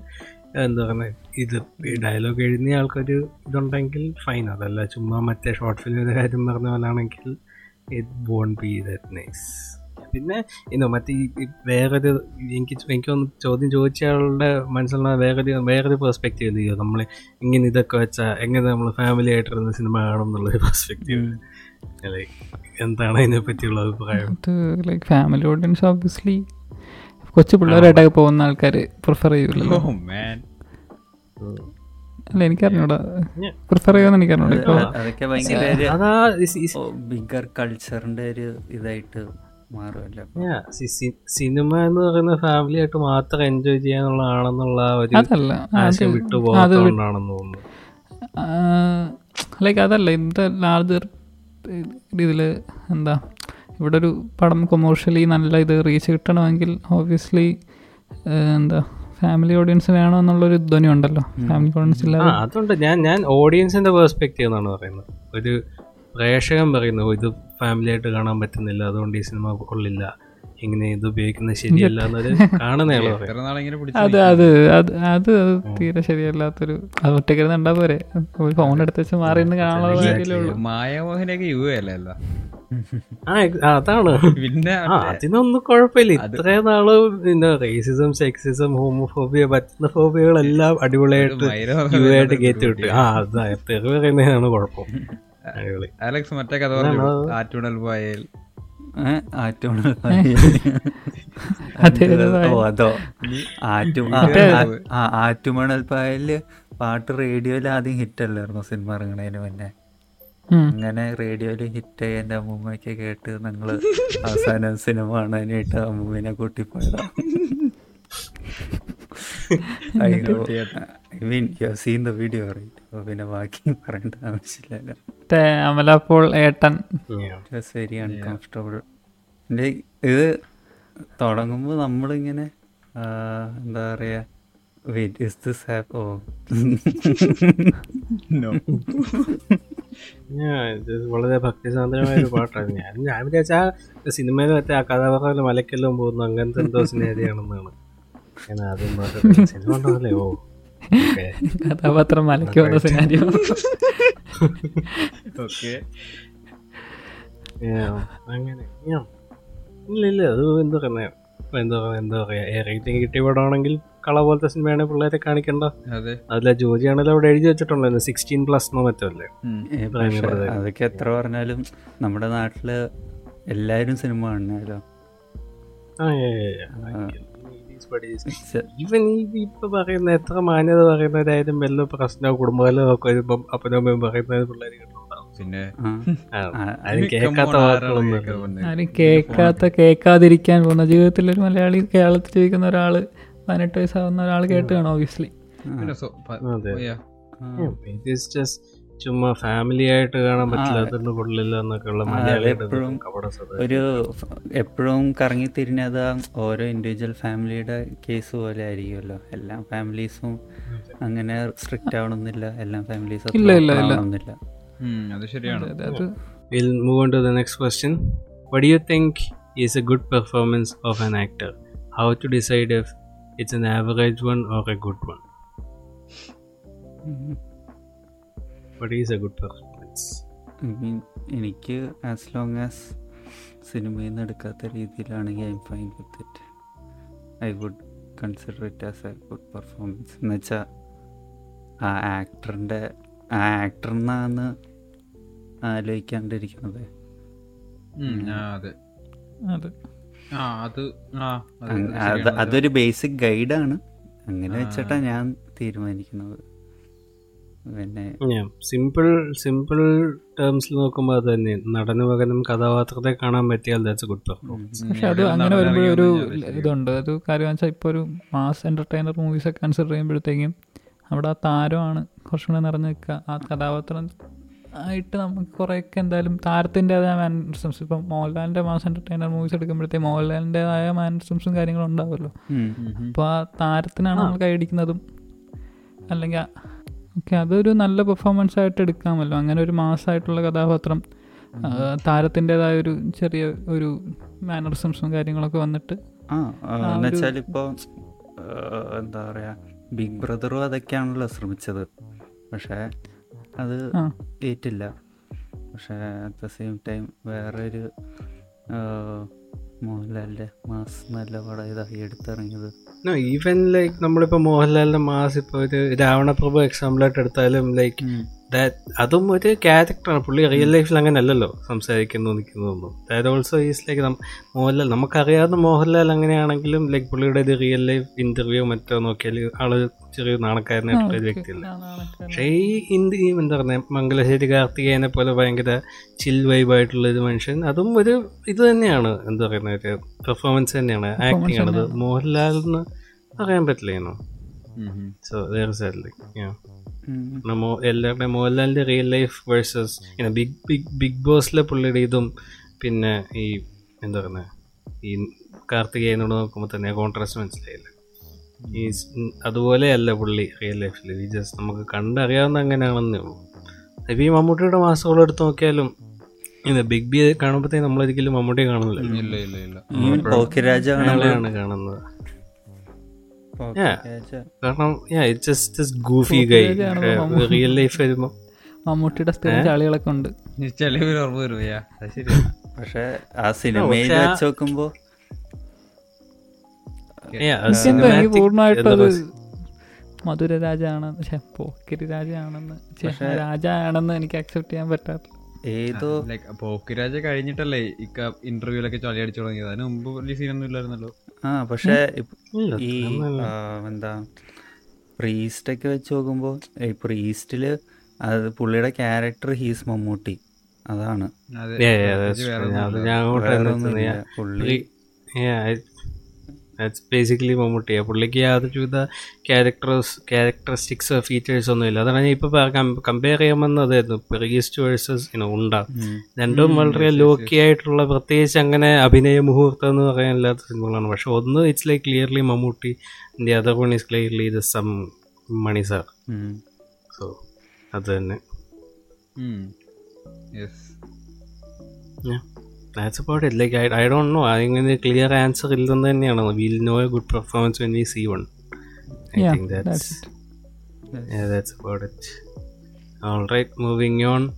എന്താ പറയുക ഇത് ഡയലോഗ് എഴുതിയ ആൾക്കൊരു ഇതുണ്ടെങ്കിൽ ഫൈൻ അതല്ല ചുമ്മാ മറ്റേ ഷോർട്ട് ഫിലിമിന്റെ കാര്യം പറഞ്ഞ പോലാണെങ്കിൽ it won't be the nice പിന്നെ ഇന്നോ മറ്റേ ഈ വേറൊരു എനിക്ക് എനിക്കൊന്ന് ചോദ്യം ചോദിച്ചയാളുടെ മനസ്സിലുള്ള വേറൊരു വേറൊരു പെർസ്പെക്റ്റീവ് ചെയ്യോ നമ്മൾ ഇങ്ങനെ ഇതൊക്കെ വെച്ചാൽ എങ്ങനെ നമ്മൾ ഫാമിലി ആയിട്ടിരുന്ന സിനിമ കാണും എന്നുള്ളൊരു പെർസ്പെക്റ്റീവ് ലൈക്ക് എന്താണ് അതിനെ പറ്റിയുള്ള അഭിപ്രായം? ലൈക്ക് ഫാമിലി ഓഡിയൻസ് ഓബിയസ്ലി കൊച്ചു പിള്ളേരായിട്ടൊക്കെ പോകുന്ന ആൾക്കാർ പ്രിഫർ ചെയ്യൂലോ ഓ മാൻ അല്ല എനിക്കറിഞ്ഞൂടാ. പ്രിഫർ ചെയ്യാന്ന് എനിക്കറിഞ്ഞൂടാ. അതൊക്കെ ഭയങ്കര ബിഗർ കൾച്ചറിന്റെ ഒരു ഇതായിട്ട് സിനിമ എന്ന് പറയുന്ന ഫാമിലി ആയിട്ട് മാത്രം എൻജോയ് ചെയ്യാനുള്ളതാണെന്നുള്ള ഒരു ആശയം വിട്ടു അത് പോകാത്തതുകൊണ്ടാണെന്ന് തോന്നുന്നു. ലൈക്ക് അതല്ല ഇന്നത്തെ ലാർജർ ഇതിൽ എന്താ ഇവിടെ ഒരു പടം കൊമേഴ്ഷ്യലി നല്ല ഇത് റീച്ച് കിട്ടണമെങ്കിൽ ഓബിയസ്ലി എന്താ ഫാമിലി ഓഡിയൻസ് വേണോ എന്നുള്ളൊരു ധ്വനി ഉണ്ടല്ലോ. ഫാമിലി ഓഡിയൻസ് ഇല്ല ഇല്ലാതെ അതുകൊണ്ട് ഞാൻ ഞാൻ ഓഡിയൻസിന്റെ പെർസ്പെക്റ്റീവ് എന്നാണ് പറയുന്നത്. ഒരു പ്രേക്ഷകൻ പറയുന്നു "ഓ, ഇത് ഫാമിലി ആയിട്ട് കാണാൻ പറ്റുന്നില്ല. അതുകൊണ്ട് ഈ സിനിമ കൊള്ളില്ല. ഇങ്ങനെ ഇത് ഉപയോഗിക്കുന്നത് ശരിയല്ല എന്നൊരു പിടിച്ച് അത് അത് അത് അത് തീരെ ശരിയല്ലാത്തൊരു അത് ഒറ്റക്കിരുന്ന് ഉണ്ടാ പോരെ. ഫോൺ എടുത്ത് വെച്ച് മാറി കാണാനുള്ള മായാമോഹനൊക്കെ യു അല്ലേ ആ അതാണ്. പിന്നെ അതിനൊന്നും കുഴപ്പമില്ല. ഇത്രയും നാൾ പിന്നെ റേസിസം സെക്സിസം ഹോമോഫോബിയ പറ്റുന്ന ഫോബിയകളെല്ലാം അടിപൊളിയായിട്ട് യു ആയിട്ട് കയറ്റി വിട്ടു. ആ അതെ പറയുന്നതാണ് കുഴപ്പം. അടിപൊളി. അലക്സ് മറ്റേ കഥ പറഞ്ഞു. ആറ്റുണൽ പോയൽ അതെ, ആറ്റുമണൽ പായൽ പാട്ട് റേഡിയോയിൽ ആദ്യം ഹിറ്റ് അല്ലായിരുന്നു സിനിമ ഇറങ്ങണതിന് മുന്നേ. അങ്ങനെ റേഡിയോയിൽ ഹിറ്റ് ആയി എന്റെ അമ്മൂമ്മയൊക്കെ കേട്ട് ഞങ്ങൾ അവസാനം സിനിമ കാണാനായിട്ട് അമ്മൂമ്മനെ കൂട്ടിപ്പോയതാ. I mean you seen the video right അപ്പോൾ പിന്നെ ബാക്കി പറയേണ്ട ആവശ്യമില്ലല്ലോ. മറ്റേ അമല പോൾ ഏട്ടൻ. വെരി അൺകംഫർട്ടബിൾ ഇത് തുടങ്ങുമ്പോൾ നമ്മളിങ്ങനെ എന്താ പറയുക വെയിറ്റ് ഇസ് ദിസ് ഹാപ്പ് ഓ. വളരെ ഭക്തിസാന്ദ്രമായ ഒരു പാട്ടാണ്. ഞാൻ ഞാൻ വിചാരിച്ച ആ സിനിമയിൽ മറ്റേ ആ കഥാപാത്രങ്ങൾ മലക്കെല്ലാം പോകുന്നു അങ്ങനത്തെ എന്തോ സിനിമയാണെന്നാണ് ഞാൻ ആദ്യം സിനിമ ഉണ്ടല്ലേ ഓ. കഥാപാത്രം മലയ്ക്ക് വന്ന സിനാരിയോ ഓക്കെ Yeah, അങ്ങനെ. ഇല്ല ഇല്ല അത് എന്താ പറയുക എന്താ പറയുക എന്താ പറയുക റേറ്റിംഗ് കിട്ടിയ പടമാണെങ്കിൽ കള പോലത്തെ സിനിമയാണ് പിള്ളേരെ കാണിക്കണ്ട. അതെ. അതിലെ ജോജിയാണെങ്കിലും അവിടെ എഴുതി വെച്ചിട്ടുണ്ടല്ലോ സിക്സ്റ്റീൻ പ്ലസ് എന്നോ മറ്റോ അല്ലേ. അതൊക്കെ എത്ര പറഞ്ഞാലും നമ്മുടെ നാട്ടിൽ എല്ലാരും സിനിമ കാണണല്ലോ ആ ഇവൻ ഈ ഇപ്പൊ പറയുന്ന എത്ര മാന്യത പറയുന്നവരായാലും വല്ല പ്രശ്നമോ കുടുംബകലോ ഒക്കെ വരുമ്പം അപ്പനും അമ്മയും പറയുന്നത് പിള്ളേർ പിന്നെ ആരും കേൾക്കാത്ത വാക്കുകളൊന്നും ആരും കേൾക്കാത്ത കേൾക്കാതിരിക്കാൻ പോകുന്ന ജീവിതത്തിൽ ഒരു മലയാളി കേരളത്തിൽ ജീവിക്കുന്ന ഒരാൾ പതിനെട്ട് വയസ്സാവുന്ന ഒരാൾ കേട്ട് കാണും ഓബിയസ്ലി ചുമ്മാ ഫാമിലി ആയിട്ട് കാണാൻ പറ്റില്ല അതൊന്നും കൊള്ളില്ല എന്നൊക്കെ ഉള്ള അതെപ്പോഴും ഒരു എപ്പോഴും കറങ്ങി തിരിഞ്ഞത് ഓരോ ഇൻഡിവിജ്വൽ ഫാമിലിയുടെ കേസ് പോലെ ആയിരിക്കുമല്ലോ. എല്ലാ ഫാമിലീസും അങ്ങനെ സ്ട്രിക്റ്റ് ആവണമെന്നില്ല. എല്ലാ ഫാമിലീസും ഇല്ല, ഇല്ല, ഇല്ല. ആവണമെന്നില്ല അത് ശരിയാണ്. അത് We'll move on to the next question. You think is a good performance of an actor how to decide if decide if it's one or a good a good is a good performance good performance? എനിക്ക് as long as സിനിമയിൽ നിന്ന് എടുക്കാത്ത രീതിയിലാണെങ്കിൽ I'm fine with it I would consider it as a good performance എന്ന് വെച്ചാൽ ആ ആക്ടറിന്റെ ആ ആക്ടറിനാന്ന് ആലോചിക്കാണ്ടിരിക്കുന്നത് ആ, അത്. ആ അത് ആ അത് അങ് അത് ശരിയാണ്. അതൊരു ബേസിക് ഗൈഡാണ് അങ്ങനെ വെച്ചിട്ടാണ് ഞാൻ തീരുമാനിക്കുന്നത്. പിന്നെ സിമ്പിൾ സിമ്പിൾ ടേംസിൽ നോക്കുമ്പോൾ അത് തന്നെ. നടന് പകരം കഥാപാത്രത്തെ കാണാൻ പറ്റിയാൽ ദാറ്റ്സ് ഗുഡ് പെർഫോമൻസ് പക്ഷെ അത് അങ്ങനെ വരുമ്പോൾ ഒരു ഇതുണ്ട്. അത് കാര്യം വെച്ചാൽ ഇപ്പോൾ ഒരു മാസ് എന്റർടൈനർ മൂവീസ് ഒക്കെ കൺസിഡർ ചെയ്യുമ്പോഴത്തേക്കും അവിടെ ആ താരമാണ് കുറച്ചും കൂടെ നിറഞ്ഞു നിൽക്കുക. ആ കഥാപാത്രം ആയിട്ട് നമുക്ക് കുറേയൊക്കെ എന്തായാലും താരത്തിന്റെതായ മാനറിസംസ് ഇപ്പം മോഹൻലാലിന്റെ മാസ് എന്റർടൈനർ മൂവീസ് എടുക്കുമ്പോഴത്തേക്ക് മോഹൻലാലിന്റെതായ മാനറിസംസും കാര്യങ്ങളും ഉണ്ടാവുമല്ലോ. അപ്പോൾ ആ താരത്തിനാണ് നമ്മൾ കൈയടിക്കുന്നതും അല്ലെങ്കിൽ ഓക്കെ അതൊരു നല്ല പെർഫോമൻസ് ആയിട്ട് എടുക്കാമല്ലോ. അങ്ങനെ ഒരു മാസമായിട്ടുള്ള കഥാപാത്രം താരത്തിന്റെതായ ഒരു ചെറിയ ഒരു മാനറിസംസും കാര്യങ്ങളൊക്കെ വന്നിട്ട് ഇപ്പോൾ എന്താ പറയുക ബിഗ് ബ്രദറും അതൊക്കെയാണല്ലോ ശ്രമിച്ചത്. പക്ഷേ അത്. ഏറ്റില്ല. പക്ഷേ അറ്റ് ദ സെയിം ടൈം വേറൊരു മോഹൻലാലിന്റെ മാസ് നല്ല പടം ഇതായി എടുത്തിറങ്ങിയത്. ഈവൻ ലൈക്ക് നമ്മളിപ്പോ മോഹൻലാലിന്റെ മാസ് ഇപ്പൊ ഒരു രാവണപ്രഭു എക്സാമ്പിളായിട്ട് എടുത്താലും ലൈക്ക് അതും ഒരു ക്യാരക്ടറാണ് പുള്ളി റിയൽ ലൈഫിൽ അങ്ങനെ അല്ലല്ലോ സംസാരിക്കുന്നു നിൽക്കുന്നതൊന്നും that also is like Mohanlal നമുക്കറിയാവുന്ന മോഹൻലാൽ അങ്ങനെയാണെങ്കിലും ലൈക്ക് പുള്ളിയുടെ ഇത് റിയൽ ലൈഫ് ഇന്റർവ്യൂ മറ്റോ നോക്കിയാൽ ആൾ ചെറിയ നാണക്കാരനായിട്ടുള്ള ഒരു വ്യക്തിയല്ല. പക്ഷേ ഈ ഇന്ത്യ ഈ എന്താ പറയുക മംഗലശ്ശേരി കാർത്തികേയനെ പോലെ ഭയങ്കര ചിൽ വൈബായിട്ടുള്ള ഒരു മനുഷ്യൻ അതും ഒരു ഇത് തന്നെയാണ്. എന്താ പറയുന്ന ഒരു പെർഫോമൻസ് തന്നെയാണ്. ആക്ടിങ് ആണ്. അത് മോഹൻലാൽ എന്ന് പറയാൻ പറ്റില്ല ഇനോ ഉം, ഉം. സോ ദർ ഇസ് ലൈക്ക് ഉം. എല്ലാവരുടെയും മോഹൻലാലിന്റെ real life versus big big big ബോസിലെ പുള്ളിയുടെ ഇതും പിന്നെ ഈ എന്താ പറയുന്നത് ഈ കാർത്തികേയനോട് നോക്കുമ്പോൾ തന്നെ കോൺട്രാസ്റ്റ് മനസ്സിലായില്ല. ഈ സ്- ഉം, അതുപോലെയല്ല പുള്ളി റിയൽ ലൈഫിൽ ഈ ജസ്റ്റ് നമുക്ക് കണ്ടറിയാവുന്ന അങ്ങനെയാണെന്നേ ഉള്ളൂ. ഇപ്പം ഈ മമ്മൂട്ടിയുടെ മാസങ്ങൾ എടുത്ത് നോക്കിയാലും ഇത് ബിഗ് ബി കാണുമ്പോഴത്തേക്ക് നമ്മളൊരിക്കലും മമ്മൂട്ടിയെ കാണുന്നില്ല. ഇല്ല ഇല്ല ഇല്ല പോക്കിരാജ അയാളെയാണ് കാണുന്നത്. കാരണം it's just goofy guy real life വരുമ്പോൾ മമ്മൂട്ടിയുടെ സ്ഥിരം ചാളികളൊക്കെ ഉണ്ട്. ഓർമ്മ വരും യാ അത് ശരിയാ. പക്ഷെ ആ സിനിമയിൽ വെച്ച് നോക്കുമ്പോ പൂർണമായിട്ടും അത് മധുര രാജാണെന്ന് പോക്കിരി രാജാണെന്ന് രാജാണെന്ന് എനിക്ക് അക്സെപ്റ്റ് ചെയ്യാൻ പറ്റാത്ത. ഏതോ ലൈക്ക് പോക്കിരാജ കഴിഞ്ഞിട്ടല്ലേ ഇക്ക ഇന്റർവ്യൂലൊക്കെ ചളി അടിച്ചു തുടങ്ങിയത്? അതിന് മുമ്പ് വലിയ സീനൊന്നും ഇല്ലായിരുന്നല്ലോ ആ പക്ഷെ ഈ എന്താ പ്രീസ്റ്റൊക്കെ വെച്ച് നോക്കുമ്പോൾ ഈ പ്രീസ്റ്റിൽ അത് പുള്ളിയുടെ ക്യാരക്ടർ ഹീസ് മമ്മൂട്ടി. അതാണ്. പുള്ളി ദാറ്റ്സ് ബേസിക്കലി മമ്മൂട്ടി. പുള്ളിക്ക് യാതൊരുവിധ ക്യാരക്ടേഴ്സ് ക്യാരക്ടറിസ്റ്റിക്സ് ഫീച്ചേഴ്സ് ഒന്നും ഇല്ല അതാണ് ഞാൻ ഇപ്പോൾ കമ്പയർ ചെയ്യാമെന്ന് അതായിരുന്നു പ്രീസ്റ്റ് വേഴ്സസ് ഇനോ ഉണ്ടാ. രണ്ടും വളരെ ലോക്കി ആയിട്ടുള്ള പ്രത്യേകിച്ച് അങ്ങനെ അഭിനയ മുഹൂർത്തം എന്ന് പറയാനില്ലാത്ത സിനിമകളാണ് പക്ഷെ ഒന്ന് it's like clearly Mammootty. The other one is clearly the some money sir. So അത് തന്നെ. ഉം. that's about it. Like, I, don't know. I think the clear answer is we'll know a good performance when we see one. I yeah, think that's, that's yeah, that's about it. All right, moving on.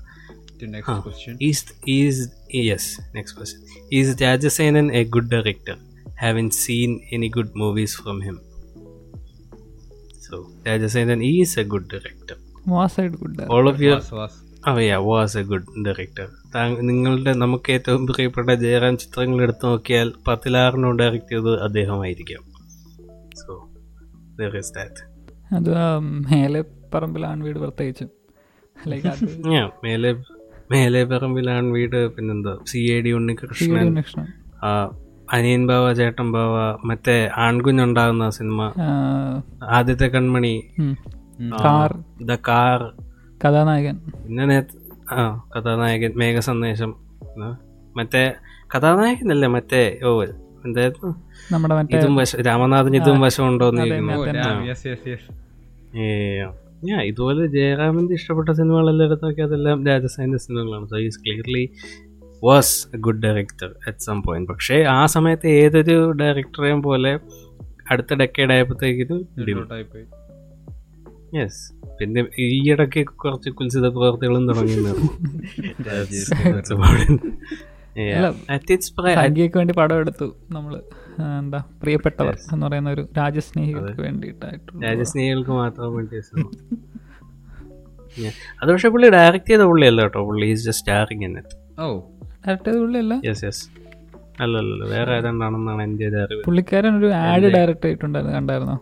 The next question is is yes. Next question is Rajasenan a good director? Haven't seen any good movies from him. So Rajasenan is a good director. Was a good director. All of you. Was, was. Oh yeah, was a good director. നിങ്ങളുടെ നമുക്ക് ഏറ്റവും പ്രിയപ്പെട്ട ജയറാം ചിത്രങ്ങൾ എടുത്തു നോക്കിയാൽ പത്തിലാറിനോ direct ചെയ്തത് അദ്ദേഹമായിരിക്കാം. So is that അത് മേലെ പറമ്പിലാണ് വീട് പ്രത്യേകിച്ചും. മേലെ മേലെ പറമ്പിലാണ് വീട് പിന്നെന്താ സി എ ഡി ഉണ്ണികൃഷ്ണൻ. അനിയൻ ബാവ ചേട്ടൻ ബാവ മറ്റേ ആൺകുഞ്ഞുണ്ടാകുന്ന cinema. Aadyathe Kanmani. Car. The car. Kathanayakan. പിന്നെ ആ കഥാനായകൻ മേഘ സന്ദേശം. മറ്റേ കഥാനായകനല്ലേ മറ്റേ ഓ എന്തായിരുന്നു? നമ്മുടെ ഇതും വശം രാമനാഥൻ ഇതും വശം ഉണ്ടോന്ന് Oh. ഞാൻ ഇതുപോലെ ജയറാമിന്റെ ഇഷ്ടപ്പെട്ട സിനിമകളെല്ലാം എടുത്ത് നോക്കിയാൽ അതെല്ലാം രാജസ്ഥാനിന്റെ സിനിമകളാണ്. So is clearly was a good director at some point പക്ഷേ ആ സമയത്ത് ഏതൊരു ഡയറക്ടറെയും പോലെ അടുത്ത ഡെക്കേഡ് ആയപ്പോഴത്തേക്കിനും Intro type ആയി. യെസ് പിന്നെ ഈ ഇടയ്ക്ക് കുറച്ച് കുൽസിത പ്രവർത്തികളും തുടങ്ങി അല്ല, അറ്റ് ഇറ്റ്സ് സംഖ്യക്ക് വേണ്ടി പടം എടുത്തു നമ്മൾ. ആ, എന്താ പ്രിയപ്പെട്ടവർ എന്ന് പറയുന്ന ഒരു രാജസ്നേഹികൾക്ക് വേണ്ടിയിട്ടായിട്ടുള്ള രാജസ്നേഹികൾക്ക് മാത്രം വേണ്ടി. അത് പക്ഷെ പുള്ളി ഡയറക്റ്റ് ചെയ്ത പുള്ളിയല്ല കേട്ടോ. പുള്ളി is just starring in it oh direct പുള്ളിയല്ല? Yes yes അല്ലല്ലല്ല വേറെ ഏതാണ്ടാണെന്നാണ് എന്റെ ഒരു അറിവ്. പുള്ളിക്കാരൻ ഒരു ആഡ് ഡയറക്റ്റ് ആയിട്ടുണ്ടായിരുന്നു കണ്ടായിരുന്നോ?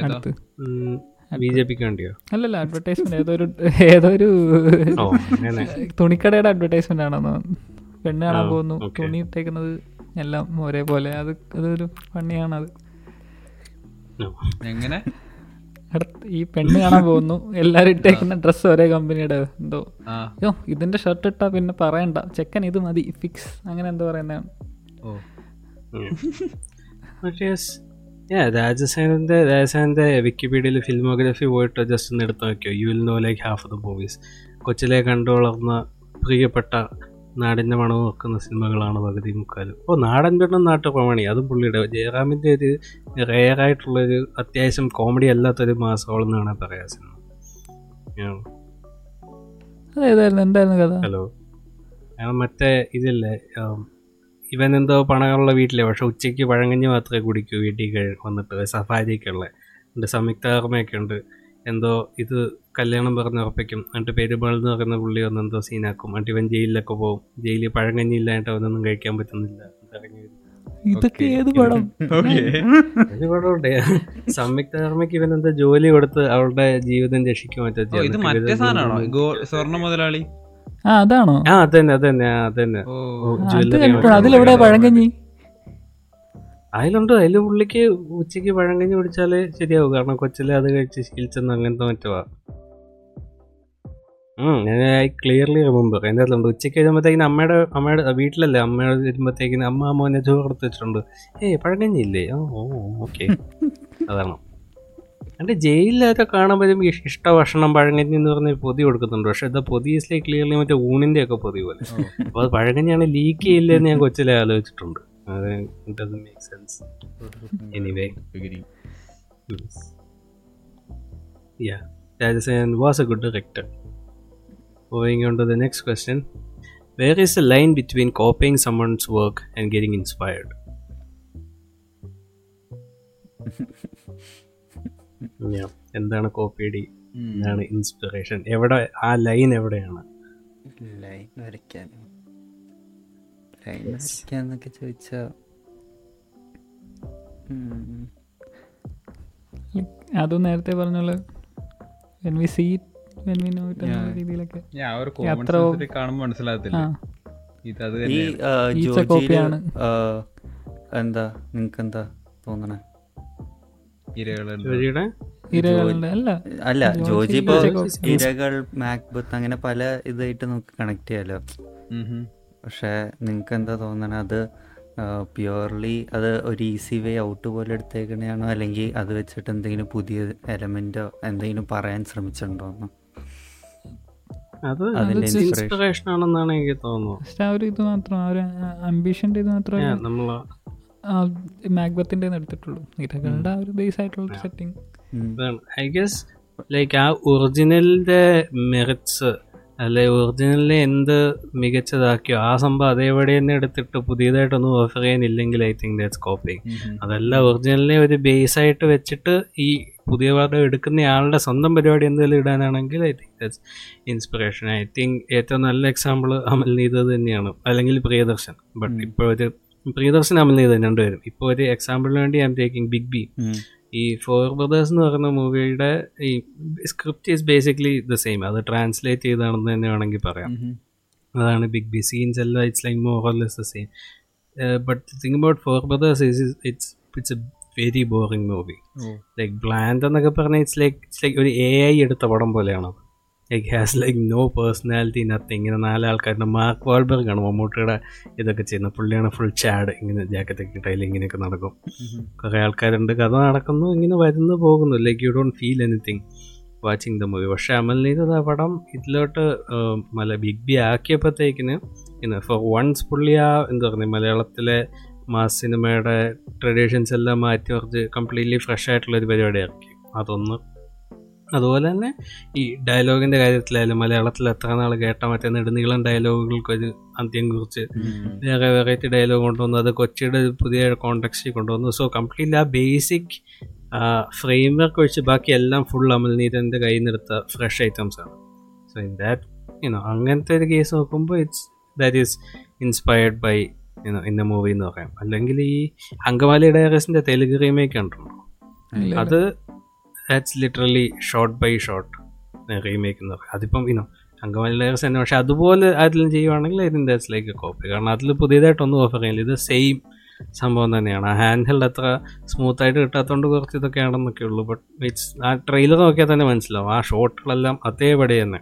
അടുത്ത്. ബി ജെ പിക്ക് വേണ്ടിയോ? അല്ലല്ല അഡ്വർടൈസ്മെന്റ് ഏതൊരു ഏതൊരു ഓ അങ്ങനെ. തുണിക്കടയുടെ അഡ്വർടൈസ്മെന്റ് ആണെന്ന്. പെണ്ണ് കാണാൻ പോകുന്നു തുണി ഇട്ടേക്കുന്നത് എല്ലാം ഒരേപോലെ. അത് അതൊരു പണിയാണ് അത് എങ്ങനെ? ഈ പെണ്ണ് കാണാൻ പോകുന്നു എല്ലാരും ഇട്ടേക്കുന്ന ഡ്രസ് ഒരേ കമ്പനിയുടെ എന്തോ. അയ്യോ ഇതിന്റെ ഷർട്ട് ഇട്ടാ പിന്നെ പറയണ്ട. ചെക്കൻ ഇത് മതി ഫിക്സ് അങ്ങനെ എന്തോ പറയുന്നതാണ്. ഓ രാജസേനന്റെ രാജസേനന്റെ വിക്കിപീഡിയയിൽ ഫിലിമോഗ്രഫി പോയിട്ട് ജസ്റ്റ് ഒന്ന് എടുത്ത് നോക്കിയോ? You will know like half of the movies കൊച്ചിലെ കണ്ടു വളർന്ന പ്രിയപ്പെട്ട നാടിന്റെ മണം നോക്കുന്ന സിനിമകളാണ് പകുതി മുക്കാലും. ഓ നാടൻ പെണ്ണും നാട്ടുപ്രമാണി അതും പുള്ളിയുടെ. ജയറാമിന്റെ ഒരു റെയറായിട്ടുള്ളൊരു അത്യാവശ്യം കോമഡി അല്ലാത്തൊരു മാസമാണെന്ന് വേണേൽ പറയാം സിനിമ. Yeah. ഹലോ മറ്റേ ഇതില്ലേ ഇവൻ എന്തോ പണമുള്ള വീട്ടിലെ പക്ഷെ ഉച്ചയ്ക്ക് പഴങ്കഞ്ഞി മാത്രമേ കുടിക്കൂ വീട്ടിൽ വന്നിട്ട് സഫാരിയൊക്കെ ഉള്ള എന്റെ സംയുക്ത കർമ്മയൊക്കെ ഉണ്ട് എന്തോ ഇത് കല്യാണം പറഞ്ഞ് ഉറപ്പിക്കും. എന്നിട്ട് പെരുമാൾ എന്ന് പറയുന്ന പുള്ളി വന്ന് എന്തോ സീനാക്കും. എന്നിട്ട് ഇവൻ ജയിലിലൊക്കെ പോകും. ജയിലിൽ പഴങ്കഞ്ഞി ഇല്ലായിട്ട് അവനൊന്നും കഴിക്കാൻ പറ്റുന്നില്ല. ഇതൊക്കെ ഏത് പടം? പടമുണ്ട്? സംയുക്ത കർമ്മയ്ക്ക് ഇവൻ എന്താ ജോലി കൊടുത്ത് അവളുടെ ജീവിതം രക്ഷിക്കും മറ്റോ സ്വർണ മുതലാളി? അതാണോ? ആ അതന്നെ അതന്നെ ആ, അതന്നെ. അതിലെവിടെ. പഴങ്കഞ്ഞി? അതിലുണ്ട്. അതിൽ പുള്ളിക്ക് ഉച്ചയ്ക്ക് പഴങ്കഞ്ഞി കുടിച്ചാൽ ശരിയാവും. കാരണം കൊച്ചിലെ അത് കഴിച്ച് ശീലിച്ചെന്ന് അങ്ങനത്തെ മറ്റുവാ. ഞാൻ ഐ ക്ലിയർലി റിമെമ്പർ എന്റെ അതിലുണ്ട് ഉച്ചയ്ക്ക് വരുമ്പോഴത്തേക്കിന് അമ്മയുടെ അമ്മയുടെ വീട്ടിലല്ലേ? അമ്മയുടെ വരുമ്പോഴത്തേക്കിന് അമ്മ മോനെ ചോറ് എടുത്ത് വെച്ചിട്ടുണ്ട്. ഏയ് പഴങ്കഞ്ഞി ഇല്ലേ? ഓ ഓ ഓക്കെ. അതാണ്. എന്റെ ജയിലിലൊക്കെ കാണുമ്പോഴും ഈ ഇഷ്ട ഭക്ഷണം പഴങ്കഞ്ഞി എന്ന് പറഞ്ഞ പൊതി കൊടുക്കുന്നുണ്ട്. പക്ഷെ ഇത് പൊതി ഇസ്ലേ ക്ലിയർലി മറ്റേ ഊണിന്റെ ഒക്കെ പൊതി പോലെ. അപ്പോൾ അത് പഴങ്കഞ്ഞിയാണ് ലീക്ക് ചെയ്യില്ല എന്ന് ഞാൻ കൊച്ചിലെ ആലോചിച്ചിട്ടുണ്ട്. അത് make sense anyway yeah was a good director on to next question where is line copying work and inspired? yeah. എന്താണ് കോപ്പിയടി എന്താണ് ഇൻസ്പിറേഷൻ എവിടെ ആ ലൈൻ എവിടെയാണ്? ലൈൻ വരയ്ക്കാൻ. ലൈൻ വരയ്ക്കാന്നൊക്കെ ചോദിച്ചാ ഉം. അതും നേരത്തെ പറഞ്ഞോളെ. When we see when we know it Yeah. രീതിയിലൊക്കെ. ഞാൻ ആ ഒരു അത്ര- കോമൺ കാണുമ്പോൾ മനസ്സിലാകത്തില്ല. ഇത് അത് ഈ എന്താ നിങ്ങക്ക് എന്താ തോന്നണേ? ഇരകളുണ്ട്. അല്ല. അല്ല ജോജി ഇപ്പോ. ഇരകൾ മാക്ബത്ത് അങ്ങനെ പല ഇതായിട്ട് നമുക്ക് കണക്ട് ചെയ്യാലോ. പക്ഷെ നിങ്ങൾക്ക് എന്താ തോന്നണേ? അത് പ്യുവർലി അത് ഒരു ഈസി വേ ഔട്ട് പോലെ എടുത്തേക്കണെയാണോ? അല്ലെങ്കിൽ അത് വെച്ചിട്ട് എന്തെങ്കിലും പുതിയ എലമെന്റോ എന്തെങ്കിലും പറയാൻ ശ്രമിച്ചിട്ടുണ്ടോന്നോ അത് ഇൻസ്പിറേഷൻ ആണെന്നാണ് എനിക്ക് തോന്നുന്നത്. ജസ്റ്റ് ആ ഒരു ഇത് മാത്രം ആ ഒരു ഇത് മാത്രമേ നമ്മൾ എടുത്തിട്ടുള്ളൂ. ഇരകളുടെ ആ ഒരു ബേസ് ആയിട്ടുള്ള സെറ്റിംഗ് ഐ ഗസ് ലൈക്ക് ആ ഒറിജിനലിന്റെ മെറിറ്റ്സ് അല്ലെ ഒറിജിനലിനെ എന്ത് മികച്ചതാക്കിയോ ആ സംഭവം അതേപടി തന്നെ എടുത്തിട്ട് പുതിയതായിട്ടൊന്നും ഓഫർ ചെയ്യാനില്ലെങ്കിൽ ഐ തിങ്ക് ദാറ്റ്സ് കോപ്പി അതല്ല ഒറിജിനലിനെ ഒരു ബേസ് ആയിട്ട് വെച്ചിട്ട് ഈ പുതിയ പാട്ട് എടുക്കുന്ന ആളുടെ സ്വന്തം പരിപാടി എന്തെങ്കിലും ഇടാനാണെങ്കിൽ I think that's inspiration I think ഏറ്റവും നല്ല എക്സാമ്പിൾ അമൽ നീത് തന്നെയാണ്. അല്ലെങ്കിൽ പ്രിയദർശൻ. ബട്ട് ഇപ്പോൾ ഒരു പ്രിയദർശൻ അമൽ നീത് രണ്ടുപേരും. ഇപ്പോൾ ഒരു എക്സാമ്പിളിന് വേണ്ടി I'm taking big B ഈ ഫോർ ബ്രദേഴ്സ് എന്ന് പറയുന്ന മൂവിയുടെ ഈ script is basically the same അത് ട്രാൻസ്ലേറ്റ് ചെയ്താണെന്ന് തന്നെ വേണമെങ്കിൽ പറയാം. അതാണ് ബിഗ് ബി സീൻസ് എല്ലാം it's like more or less the same but think about four brothers is it's it's a very boring movie. Like bland എന്നൊക്കെ പറഞ്ഞാൽ ഇറ്റ്സ് ലൈക്ക് ഇറ്റ്സ് ലൈക്ക് ഒരു എ ഐ എടുത്ത പടം പോലെയാണ് like has like no personality nothing ഇങ്ങനെ നാലാൾക്കാരുടെ mark വാൾബർഗ് ആണ് മമ്മൂട്ടിയുടെ ഇതൊക്കെ ചെയ്യുന്നത്. പുള്ളിയാണ് ഫുൾ ചാഡ് ഇങ്ങനെ ജാക്കറ്റൊക്കെ ഇട്ടാൽ ഇങ്ങനെയൊക്കെ നടക്കും. കുറേ ആൾക്കാരുണ്ട്. കഥ നടക്കുന്നു ഇങ്ങനെ വരുന്നു പോകുന്നു. Like you don't feel anything watching the movie പക്ഷെ അമൽ നീതത് ആ പടം ഇതിലോട്ട് മല ബിഗ് ബി ആക്കിയപ്പോഴത്തേക്കിന് ഇന്ന് ഫോർ വൺസ് പുള്ളി ആ എന്താ പറയുക മലയാളത്തിലെ മാസ് സിനിമയുടെ ട്രഡീഷൻസ് എല്ലാം മാറ്റി കുറച്ച് കംപ്ലീറ്റ്ലി ഫ്രഷ് ആയിട്ടുള്ള ഒരു പരിപാടി ഇറക്കി. അതൊന്ന് അതുപോലെ തന്നെ ഈ ഡയലോഗിന്റെ കാര്യത്തിലായാലും മലയാളത്തിൽ എത്ര നാൾ കേട്ട മറ്റേ നെടുനീളം ഡയലോഗുകൾക്ക് ഒരു അന്ത്യം കുറിച്ച്. വേറെ വെറൈറ്റി ഡയലോഗ് കൊണ്ടുവന്നു. അത് കൊച്ചിയുടെ ഒരു പുതിയ കോണ്ടെക്സ്റ്റിൽ കൊണ്ടുവന്നു. സോ കംപ്ലീറ്റ്ലി ആ ബേസിക് ഫ്രെയിം വർക്ക് ഒഴിച്ച് ബാക്കി എല്ലാം ഫുൾ അമൽനീരന്റെ കയ്യിൽ നിന്ന് എടുത്ത ഫ്രഷ് ഐറ്റംസ് ആണ്. So in that you know അങ്ങനത്തെ ഒരു കേസ് നോക്കുമ്പോൾ it's that is inspired by you know ഇന്ന മൂവി എന്ന് പറയാം. അല്ലെങ്കിൽ ഈ അങ്കമാലി ഡയറീസിന്റെ തെലുങ്ക് റീമേക്ക് കണ്ടിട്ടുണ്ടോ? അത് that's literally shot by shot remake എന്ന് പറയും. അതിപ്പം ഇനോ അങ്കമാലി ഡയറീസ് തന്നെ പക്ഷെ അതുപോലെ അതിലും ചെയ്യുവാണെങ്കിൽ ഇതിൻ ദാറ്റ്സ് ലൈക്ക് എ കോപ്പി കാരണം അതിൽ പുതിയതായിട്ടൊന്നും ഓഫർ ചെയ്യുന്നില്ല ഇത് സെയിം സംഭവം തന്നെയാണ്. ആ ഹാൻഡ് ഹെൽഡ് അത്ര സ്മൂത്ത് ആയിട്ട് കിട്ടാത്തതുകൊണ്ട് കുറച്ച് ഇതൊക്കെ ആണെന്നൊക്കെ ഉള്ളൂ. ബട്ട് ഇറ്റ്സ് ആ ട്രെയിലർ നോക്കിയാൽ തന്നെ മനസ്സിലാവും. ആ ഷോട്ടുകളെല്ലാം അതേപടി തന്നെ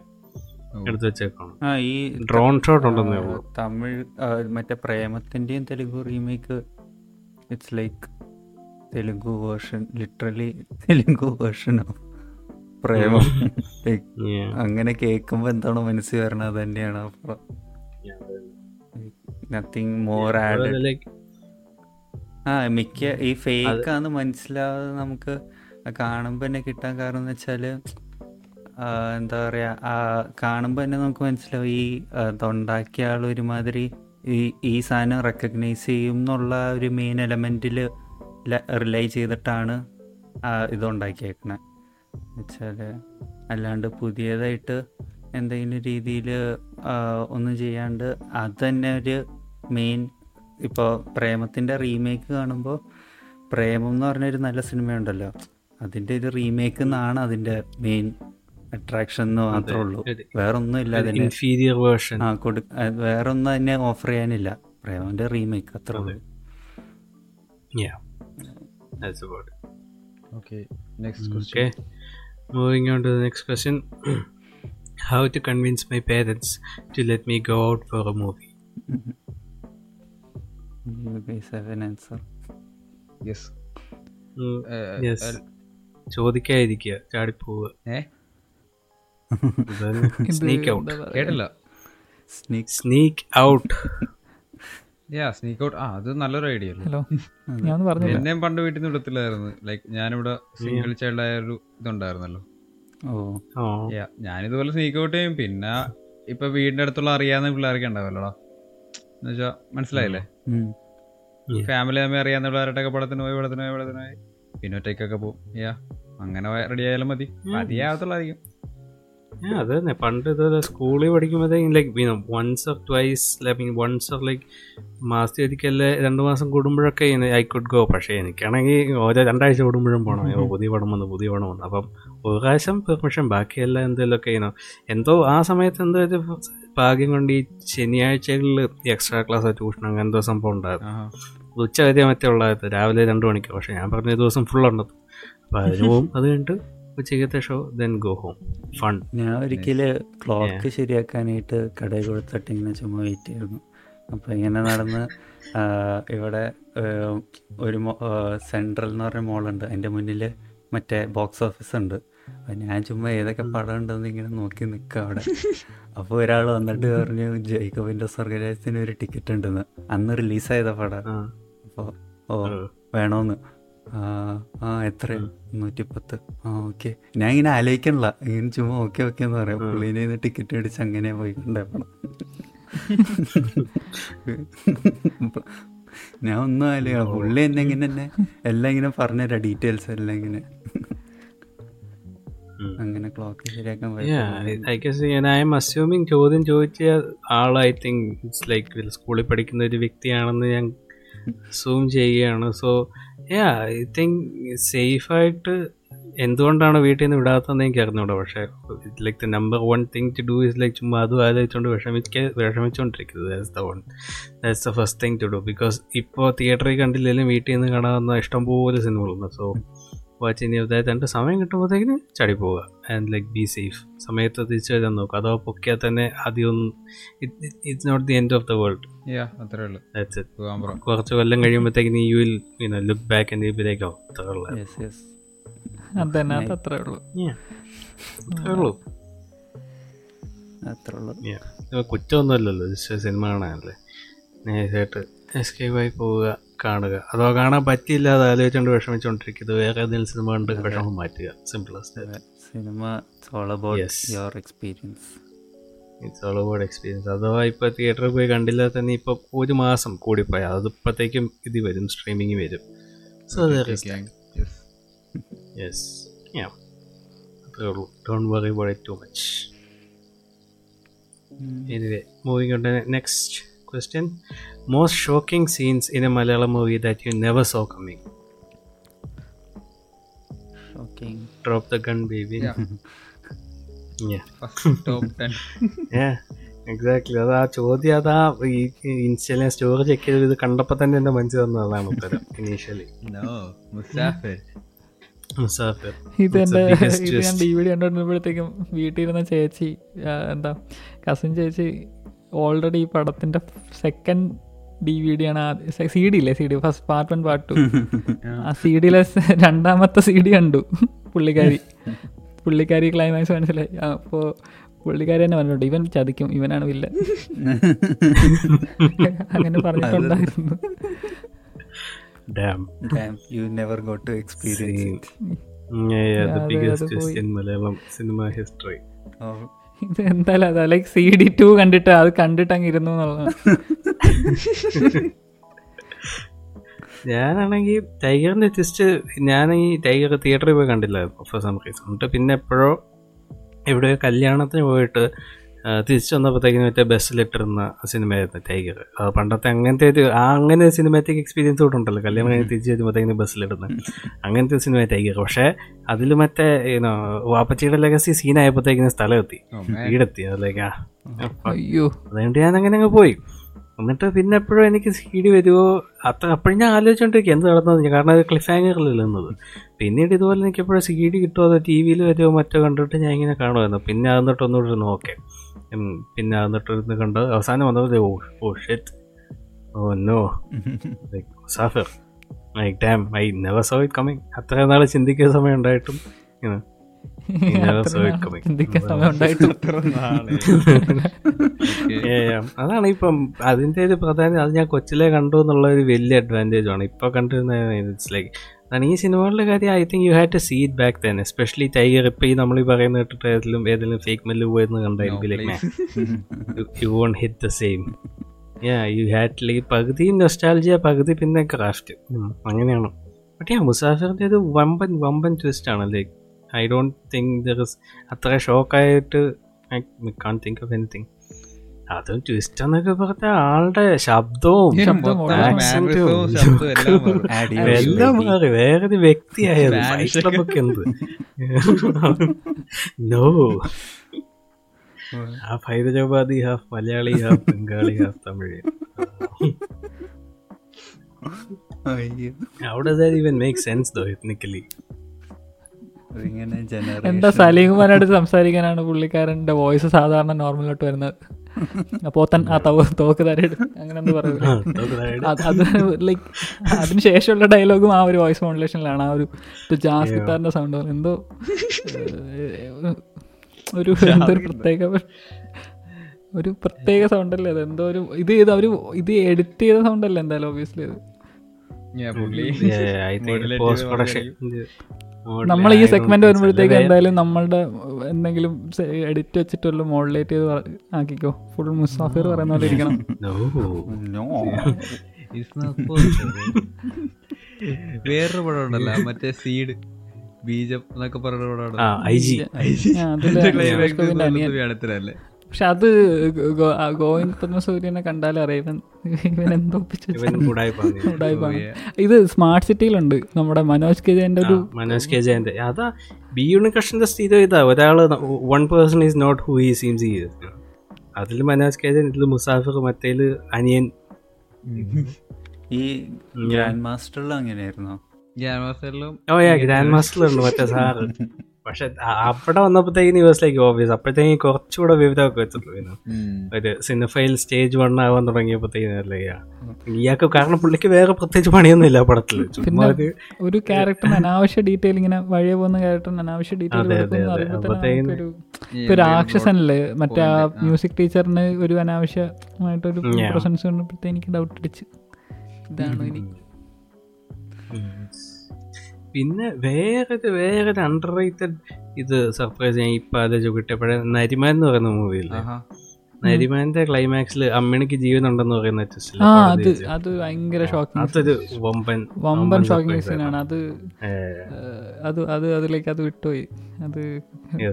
എടുത്തു വെച്ചേക്കാണ്. ഈ ഡ്രോൺ ഷോട്ട് ഉണ്ടെന്നേ ഉള്ളൂ. തമിഴ് മറ്റേ പ്രേമത്തിന്റെയും Telugu remake it's like Telugu version literally Telugu version of Premam. അങ്ങനെ കേൾക്കുമ്പോൾ എന്താണോ മനസ്സിൽ വരണത് അത് തന്നെയാണ് നത്തിങ് മോർ ആഡ് ആ മിക്ക ഈ ഫേക്ക് ആണ് മനസ്സിലാവാതെ നമുക്ക് കാണുമ്പോൾ തന്നെ കിട്ടാൻ കാരണം എന്ന് വെച്ചാൽ എന്താ പറയുക കാണുമ്പോൾ തന്നെ നമുക്ക് മനസ്സിലാവും ഈ തൊണ്ടാക്കിയ ആൾ ഒരുമാതിരി ഈ ഈ സാധനം റെക്കഗ്നൈസ് ചെയ്യും എന്നുള്ള ഒരു മെയിൻ എലമെന്റിൽ റിലൈ ചെയ്തിട്ടാണ് ഇതുണ്ടാക്കിയേക്കണേ. വെച്ചാൽ അല്ലാണ്ട് പുതിയതായിട്ട് എന്തെങ്കിലും രീതിയിൽ ഒന്നും ചെയ്യാണ്ട് അത് തന്നെ ഒരു മെയിൻ ഇപ്പോൾ പ്രേമത്തിന്റെ റീമേക്ക് കാണുമ്പോൾ പ്രേമം എന്ന് പറഞ്ഞൊരു നല്ല സിനിമയുണ്ടല്ലോ. അതിന്റെ ഒരു റീമേക്ക് എന്നാണ് അതിന്റെ മെയിൻ അട്രാക്ഷൻ എന്ന് മാത്രമേ ഉള്ളൂ. വേറൊന്നും ഇല്ല അതിന് ഇൻഫീരിയർ വേർഷൻ ആ കൊടു വേറൊന്നും അതിനെ ഓഫർ ചെയ്യാനില്ല. പ്രേമന്റെ റീമേക്ക് അത്രേ ഉള്ളൂ. Yeah, that's about it. Okay, next question. Okay, moving on to the next question. how to convince my parents to let me go out for a movie. You guys have an answer. Yes Mm, yes. ചോദിക്കാതിരിക്കുക ചാടിപ്പോവുക കേട്ടില്ല Sneak. Sneak out sneak out ആ അത് നല്ലൊരു idea hello ഞാൻ പറഞ്ഞു എന്നെയും പണ്ട് വീട്ടിൽ നിന്ന് വിടത്തില്ലായിരുന്നു. ലൈക്ക് ഞാനിവിടെ സിംഗിൾ ചൈൽഡ് ആയ ഒരു ഇതുണ്ടായിരുന്നല്ലോ. ഓ. ഞാനിതുപോലെ സ്നീക്ക് ഔട്ട് ചെയ്യും. പിന്നെ ഇപ്പൊ വീടിന്റെ അടുത്തുള്ള അറിയാവുന്ന പിള്ളേരൊക്കെ ഉണ്ടാവല്ലോടാ? എന്നുവെച്ചാ മനസ്സിലായില്ലേ. ഫാമിലി അമ്മ അറിയാവുന്ന പിള്ളേരായിട്ടൊക്കെ പടത്തിന് പോയി പടത്തിന് പോയി പടത്തിന് പോയി. പിന്നെ ഒറ്റയ്ക്കൊക്കെ പോകും യാ അങ്ങനെ റെഡി ആയാലും മതി. മതിയാകത്തുള്ളതായിരിക്കും അത് തന്നെ പണ്ട് ഇത് സ്കൂളിൽ പഠിക്കുമ്പോഴത്തേക്കും like once or twice mean once or like മാസത്തിൽ ഒരിക്കലേ രണ്ട് മാസം കൂടുമ്പോഴൊക്കെ ഐ കുഡ് ഗോ പക്ഷേ എനിക്കാണെങ്കിൽ ഓരോ രണ്ടാഴ്ച കൂടുമ്പോഴും പോകണം അയ്യോ പുതിയ പടം വന്നു പുതിയ പടം വന്നു. അപ്പം ഒരു പ്രാവശ്യം പെർമിഷൻ ബാക്കിയെല്ലാം എന്തെങ്കിലുമൊക്കെ ഇനോ എന്തോ ആ സമയത്ത് എന്തോ ഒരു ഭാഗ്യം കൊണ്ട് ഈ ശനിയാഴ്ചകളിൽ എക്സ്ട്രാ ക്ലാസ് ട്യൂഷൻ അങ്ങനെ എന്തോ സംഭവം ഉണ്ടായിരുന്നു. ഉച്ച വരെ മറ്റേ ഉള്ളത് രാവിലെ രണ്ട് മണിക്ക്. പക്ഷേ ഞാൻ പറഞ്ഞ ദിവസം ഫുൾ ഉണ്ടത്. അപ്പോൾ അതിന് പോകും അത് കഴിഞ്ഞിട്ട് ഉച്ചയ്ക്കത്തെ show then go home fun ഞാൻ ഒരിക്കൽ ക്ലോക്ക് ശരിയാക്കാനായിട്ട് കടയിൽ കൊടുത്തിട്ട് ഇങ്ങനെ ചുമ്മാ വെയിറ്റ് ചെയ്യുന്നു അപ്പോൾ ഇങ്ങനെ നടന്ന് ഇവിടെ ഒരു സെൻട്രൽ എന്ന് പറഞ്ഞ മോളുണ്ട് അതിന്റെ മുന്നിൽ മറ്റേ ബോക്സ് ഓഫീസ് ഉണ്ട്. അപ്പം ഞാൻ ചുമ്മാ ഏതൊക്കെ പടം ഉണ്ടെന്ന് ഇങ്ങനെ നോക്കി നിൽക്കുക അവിടെ. അപ്പോൾ ഒരാൾ വന്നിട്ട് പറഞ്ഞു ജൈക്കബിന്റെ സ്വർഗരാജ്യത്തിന് ഒരു ടിക്കറ്റ് ഉണ്ടെന്ന്. അന്ന് റിലീസായത പടം. അപ്പൊ അപ്പോൾ ഓ വേണോന്ന്. ആ ആ എത്ര നൂറ്റിപ്പത്ത്. ആ ഓക്കെ. ഞാൻ ഇങ്ങനെ ആലോചിക്കണില്ല. ഇങ്ങനെ ചുമ്മാ ഓക്കെ ഓക്കെ എന്ന് പറയാം. പുള്ളീനെ ടിക്കറ്റ് മേടിച്ച് അങ്ങനെ പോയി കണ്ടേക്കണം ഞാൻ ഒന്നും ആലോചിക്കണം പുള്ളി എന്നെ ഇങ്ങനെ തന്നെ എല്ലാം ഇങ്ങനെ പറഞ്ഞുതരാം ഡീറ്റെയിൽസ് എല്ലാം ഇങ്ങനെ. അങ്ങനെ ക്ലോക്ക് ശരിയാക്കാൻ അസ്യൂമിങ് ചോദ്യം ചോദിച്ച ആൾ ഐ തിങ്ക് ഇറ്റ്സ് ലൈക്ക് സ്കൂളിൽ പഠിക്കുന്ന ഒരു വ്യക്തിയാണെന്ന് ഞാൻ സൂം ചെയ്യുകയാണ്. സോ യാ ഐ തിങ്ക് സേഫായിട്ട് എന്തുകൊണ്ടാണ് വീട്ടിൽ നിന്ന് വിടാത്തതെന്ന് എനിക്ക് അറിഞ്ഞൂടാ. പക്ഷേ like the number one thing to do is like ചുമ്മാ അതും ആലോചിച്ചുകൊണ്ട് വിഷമിക്ക വിഷമിച്ചുകൊണ്ടിരിക്കുന്നത് that's the one that's the first thing to do because ഇപ്പോൾ തിയേറ്ററിൽ കണ്ടില്ലെങ്കിലും വീട്ടിൽ നിന്ന് കാണാവുന്ന ഇഷ്ടംപോലെ സിനിമകളുണ്ട് സോ വാച്ച് ചെയ്യുന്ന അതായത് എന്റെ സമയം കിട്ടുമ്പോഴത്തേക്കിന് ചടി പോവുക ആൻഡ് ലൈക്ക് ബി സേഫ് സമയത്ത് തിരിച്ചു വരാൻ നോക്കുക. അതോ പൊക്കിയാൽ തന്നെ ആദ്യം it's not the end of the world കുറച്ച് കൊല്ലം കഴിയുമ്പോഴത്തേക്കിന് you will look back and ഇതിലേക്കോ അത്രേ ഉള്ളൂ. അത്രേ ഉള്ളൂ. ഇത് കുറ്റമൊന്നുമല്ലല്ലോ. സിനിമ കാണാനല്ലേ. നേരിട്ട് എസ്കേപ്പ് ആയി പോവുക. കാണുക. അഥവാ കാണാൻ പറ്റിയില്ല അത് ആലോചിച്ചുകൊണ്ട് വിഷമിച്ചുകൊണ്ടിരിക്കുന്നത് വേറെ ഏതെങ്കിലും സിനിമ കണ്ട് വിഷമം മാറ്റുക. Simplest cinema. Your experience it's all about experience അഥവാ ഇപ്പോൾ തിയേറ്ററിൽ പോയി കണ്ടില്ല തന്നെ ഇപ്പോൾ ഒരു മാസം കൂടിപ്പോയി. അത് ഇപ്പോഴത്തേക്കും ഇത് വരും സ്ട്രീമിങ് വരും. സോ. യെസ് അത്രേ ഉള്ളൂ. Don't worry about too much anyway moving on next question most shocking scenes in a Malayalam movie that you never saw coming Shocking. Drop the gun baby Yeah. yeah. top 10. Exactly അത് ആ ചോദ്യം അതാ ഈ ഇൻസ്റ്റയിലെ story check ചെയ്ത് ഇത് കണ്ടപ്പോൾ തന്നെ എന്റെ മനസ്സിൽ വന്നതാണ് ഉത്തരം ഇനീഷ്യലി No, Musafir. മുസാഫിർ ഇത് It's the എന്റെ biggest ഇത് ഞാൻ twist. ഡി വി ഡി കണ്ടുകൊണ്ടിരുമ്പോഴത്തേക്കും വീട്ടിലിരുന്ന ചേച്ചി ആ, എന്താ കസിൻ ചേച്ചി ഓൾറെഡി ഈ പടത്തിന്റെ സെക്കൻഡ് ഡി വി ഡി ആണ് സി ഡി ഇല്ലേ? C D first part one part two ആ സി ഡിയിലെ രണ്ടാമത്തെ സി ഡി കണ്ടു. പുള്ളിക്കാരി. പുള്ളിക്കാരി ക്ലൈമാക്സ് മനസ്സിലായി. അപ്പോൾ പുള്ളിക്കാരി തന്നെ പറഞ്ഞിട്ടുണ്ട് ഇവൻ ചതിക്കും ഇവനാണ് വില്ല അങ്ങനെ പറഞ്ഞിട്ടുണ്ടായിരുന്നു. സിനിമ ഹിസ്റ്ററി ഇത് എന്തായാലും അതാ ലൈക്ക് സി ഡി ടു കണ്ടിട്ട് അത് കണ്ടിട്ട് അങ്ങ് ഇരുന്നു എന്നുള്ളതാണ്. ഞാനാണെങ്കിൽ ടൈഗറിന്റെ ജസ്റ്റ് ഞാൻ ഈ ടൈഗർ തിയേറ്ററിൽ പോയി കണ്ടില്ലായിരുന്നു ഫോർ സം റീസൺ എന്നിട്ട് പിന്നെ എപ്പോഴോ എവിടെയോ കല്യാണത്തിന് പോയിട്ട് തിരിച്ചു വന്നപ്പോഴത്തേക്കിനും മറ്റേ ബസ്സിലിട്ടിരുന്ന സിനിമയായിരുന്നു ടൈഗർ പണ്ടത്തെ അങ്ങനത്തെ ഒരു ആ അങ്ങനെ സിനിമാറ്റിക് എക്സ്പീരിയൻസ് കൂടെ ഉണ്ടല്ലോ. കല്യാണം കഴിഞ്ഞ് തിരിച്ചു വരുമ്പോഴത്തേക്കിനും ബസ്സിലിടുന്നത് അങ്ങനത്തെ സിനിമ ടൈഗർ പക്ഷേ അതിൽ മറ്റേ ഏനോ വാപ്പച്ചിയുടെ ലെഗസി സീനായപ്പോഴത്തേക്കിനും സ്ഥലം എത്തി. Oh. വീടെത്തി. അതിലേക്ക് അയ്യോ. അതുകൊണ്ട് ഞാൻ അങ്ങനെ അങ്ങ് പോയി. എന്നിട്ട് പിന്നെ എപ്പോഴും എനിക്ക് സ്പീഡ് വരുമോ അത്ര അപ്പോഴും ഞാൻ ആലോചിച്ചോണ്ടിരിക്കും എന്ത് നടന്നത് കാരണം അത് ക്ലിഫ് ഹാങ്ങറിലിരുന്നത് പിന്നീട് ഇതുപോലെ എനിക്ക് എപ്പോഴും സി ഡി കിട്ടുമോ അതോ ടി വിയിൽ വരുമോ മറ്റോ കണ്ടിട്ട് ഞാൻ ഇങ്ങനെ കാണുമായിരുന്നു. പിന്നെ അത് എന്നിട്ട് ഒന്നുകൂടി നോക്കെ. പിന്നെ എന്നിട്ടിരുന്ന് എന്നിട്ട് കണ്ട് അവസാനം വന്നത് oh oh shit oh no like Musafir. Like damn I never saw it coming അത്ര നാൾ ചിന്തിക്കുന്ന സമയം ഉണ്ടായിട്ടും അതാണ് ഇപ്പം അതിന്റെ ഒരു പ്രധാനം അത് ഞാൻ കൊച്ചിലെ കണ്ടു എന്നുള്ള ഒരു വലിയ അഡ്വാന്റേജ് ആണ്. ഇപ്പൊ കണ്ടിരുന്ന ഇറ്റ്സ് ലൈക്ക് അതാണ് ഈ സിനിമകളുടെ കാര്യം I think you have to see it back തന്നെ എസ്പെഷ്യലി ടൈഗർ ഇപ്പൊ ഈ നമ്മൾ ഈ പറയുന്ന കേട്ടിട്ട് ഏതെങ്കിലും ഏതെങ്കിലും ഫേക്ക് മെല്ല് പോയെന്ന് കണ്ടായിരിക്കും you won't hit the same ya you had like പകുതി നൊസ്റ്റാൾജിയ പകുതി പിന്നെ ക്രാഫ്റ്റ് അങ്ങനെയാണ്. ബട്ട് യാ മുസാഫിറിന്റെ ഒരു വമ്പൻ വമ്പൻ ട്വിസ്റ്റ് ആണ് like I don't think there is അത്ര ഷോക്കായിട്ട് I can think of anything അതും ട്വിസ്റ്റ് എന്നൊക്കെ പറഞ്ഞ ആളുടെ ശബ്ദവും എല്ലാം മാറും. വേറൊരു വ്യക്തിയായത് ക്ലബൊക്കെ എന്ത്? No half Hyderabadi half Malayali half Bengali half Tamil. How does that even make sense though ethnically? എന്താ generation- സലീം കുമാരടുത്ത് സംസാരിക്കാനാണ് പുള്ളിക്കാരന്റെ വോയിസ് സാധാരണ നോർമലോട്ട് വരുന്നത്? അപ്പോ തൻ ആ തവ തോക്ക് തരയിടും അങ്ങനെ എന്ത് പറയൂല അത് അത് ലൈക്ക് അതിന് ശേഷമുള്ള ഡയലോഗും ആ ഒരു വോയിസ് മോഡുലേഷനിലാണ് ആ ഒരു ജാസ് ഗിത്താറിന്റെ സൗണ്ട് എന്തോ ഒരു എന്തോ ഒരു പ്രത്യേക ഒരു പ്രത്യേക സൗണ്ട് അല്ലേ അത്? എന്തോ ഒരു ഇത് ചെയ്ത് അവർ ഇത് എഡിറ്റ് ചെയ്ത സൗണ്ട് അല്ലേ എന്തായാലും ഓബിയസ്ലി അത്? നമ്മൾ ഈ സെഗ്മെന്റ് വരുമ്പോഴത്തേക്ക് എന്തായാലും നമ്മളുടെ എന്തെങ്കിലും എഡിറ്റ് വെച്ചിട്ടുള്ള മോഡലേറ്റ് ചെയ്ത് ആക്കിക്കോ. ഫുൾ മുസാഫിർ പറയുന്ന പോലെ ഇരിക്കണം. വേറൊരു പടം ഉണ്ടല്ലോ മറ്റേ സീഡ് ബീജം എന്നൊക്കെ പറഞ്ഞ പടം അതിലെ വേണത്തിലല്ലേ പക്ഷെ അത് ഗോവിന്ദ് പത്മസൂര്യനെ കണ്ടാലേ അറിയാം. ഇവൻ എന്തോ ഒപ്പിച്ച് ഇവൻ കൂടായി പറഞ്ഞു ഉടായിപ്പാണ്. ഇത് സ്മാർട്ട് സിറ്റിയിലുണ്ട്. നമ്മുടെ മനോജ് കെ ജയന്റെ ഒരു മനോജ് കെ ജയന്റെ അതാ ബി യൂണികൃഷ്ണന്റെ സ്ഥിതി ഇതാ. ഒരാൾ one person is not who ഈ സീംസ് ഈ അതിൽ മനോജ് കെ ജയൻ ഇതിൽ മുസാഫിർ മറ്റേൽ അനിയൻ. ഈ ഗ്രാൻഡ് മാസ്റ്ററിൽ അങ്ങനെയായിരുന്നോ? മാസ്റ്ററിലും ഓ യാ ഗ്രാൻഡ് മാസ്റ്ററിലുണ്ട് മറ്റേ സാറ്. പക്ഷെ അവിടെ വന്നപ്പോഴത്തേക്കും ന്യൂസിലേക്ക് ഓബിയസ് അപ്പോഴത്തേക്കും കുറച്ചുകൂടെ വിവിധമൊക്കെ വെച്ചിട്ടുള്ളൂ. ഒരു സിനിഫയിൽ സ്റ്റേജ് വൺ ആവാൻ തുടങ്ങിയപ്പോഴത്തേക്കും ഇയാൾക്ക് കാരണം പുള്ളിക്ക് വേറെ പ്രത്യേകിച്ച് പണിയൊന്നും ഇല്ല പടത്തിൽ ഒരു ക്യാരക്ടറിന് അനാവശ്യ ഡീറ്റെയിൽ ഇങ്ങനെ വഴിയെ പോകുന്ന ക്യാരക്ടറിന് അനാവശ്യ ഡീറ്റെയിൽ ഒരു രാക്ഷസനല്ലേ? മറ്റേ ആ മ്യൂസിക് ടീച്ചറിന് ഒരു അനാവശ്യമായിട്ടൊരു. പ്രസൻസ് കണ്ടപ്പോഴത്തെ എനിക്ക് ഡൗട്ട് അടിച്ച്. ഇതാണ് ഇനി. പിന്നെ വേറെ വേറൊരു അണ്ടർ റേറ്റഡ് ഇത് സർപ്രൈസ് ഞാൻ ഇപ്പൊ ആലോചിച്ച് കിട്ടിയപ്പോഴേ നരിമാൻ എന്ന് പറയുന്ന മൂവിയില്ലേ നരിമാന്റെ ക്ലൈമാക്സിൽ അമ്മിണിക്ക് പറയുന്ന twist ആ കോടതി അത് ഭയങ്കര ഷോക്കിംഗ് അതൊരു വമ്പൻ വമ്പൻ ഷോക്കിംഗ് സീനാണ് അത് അത് അത് അതിലേക്ക് അത് വിട്ടുപോയി. അത്.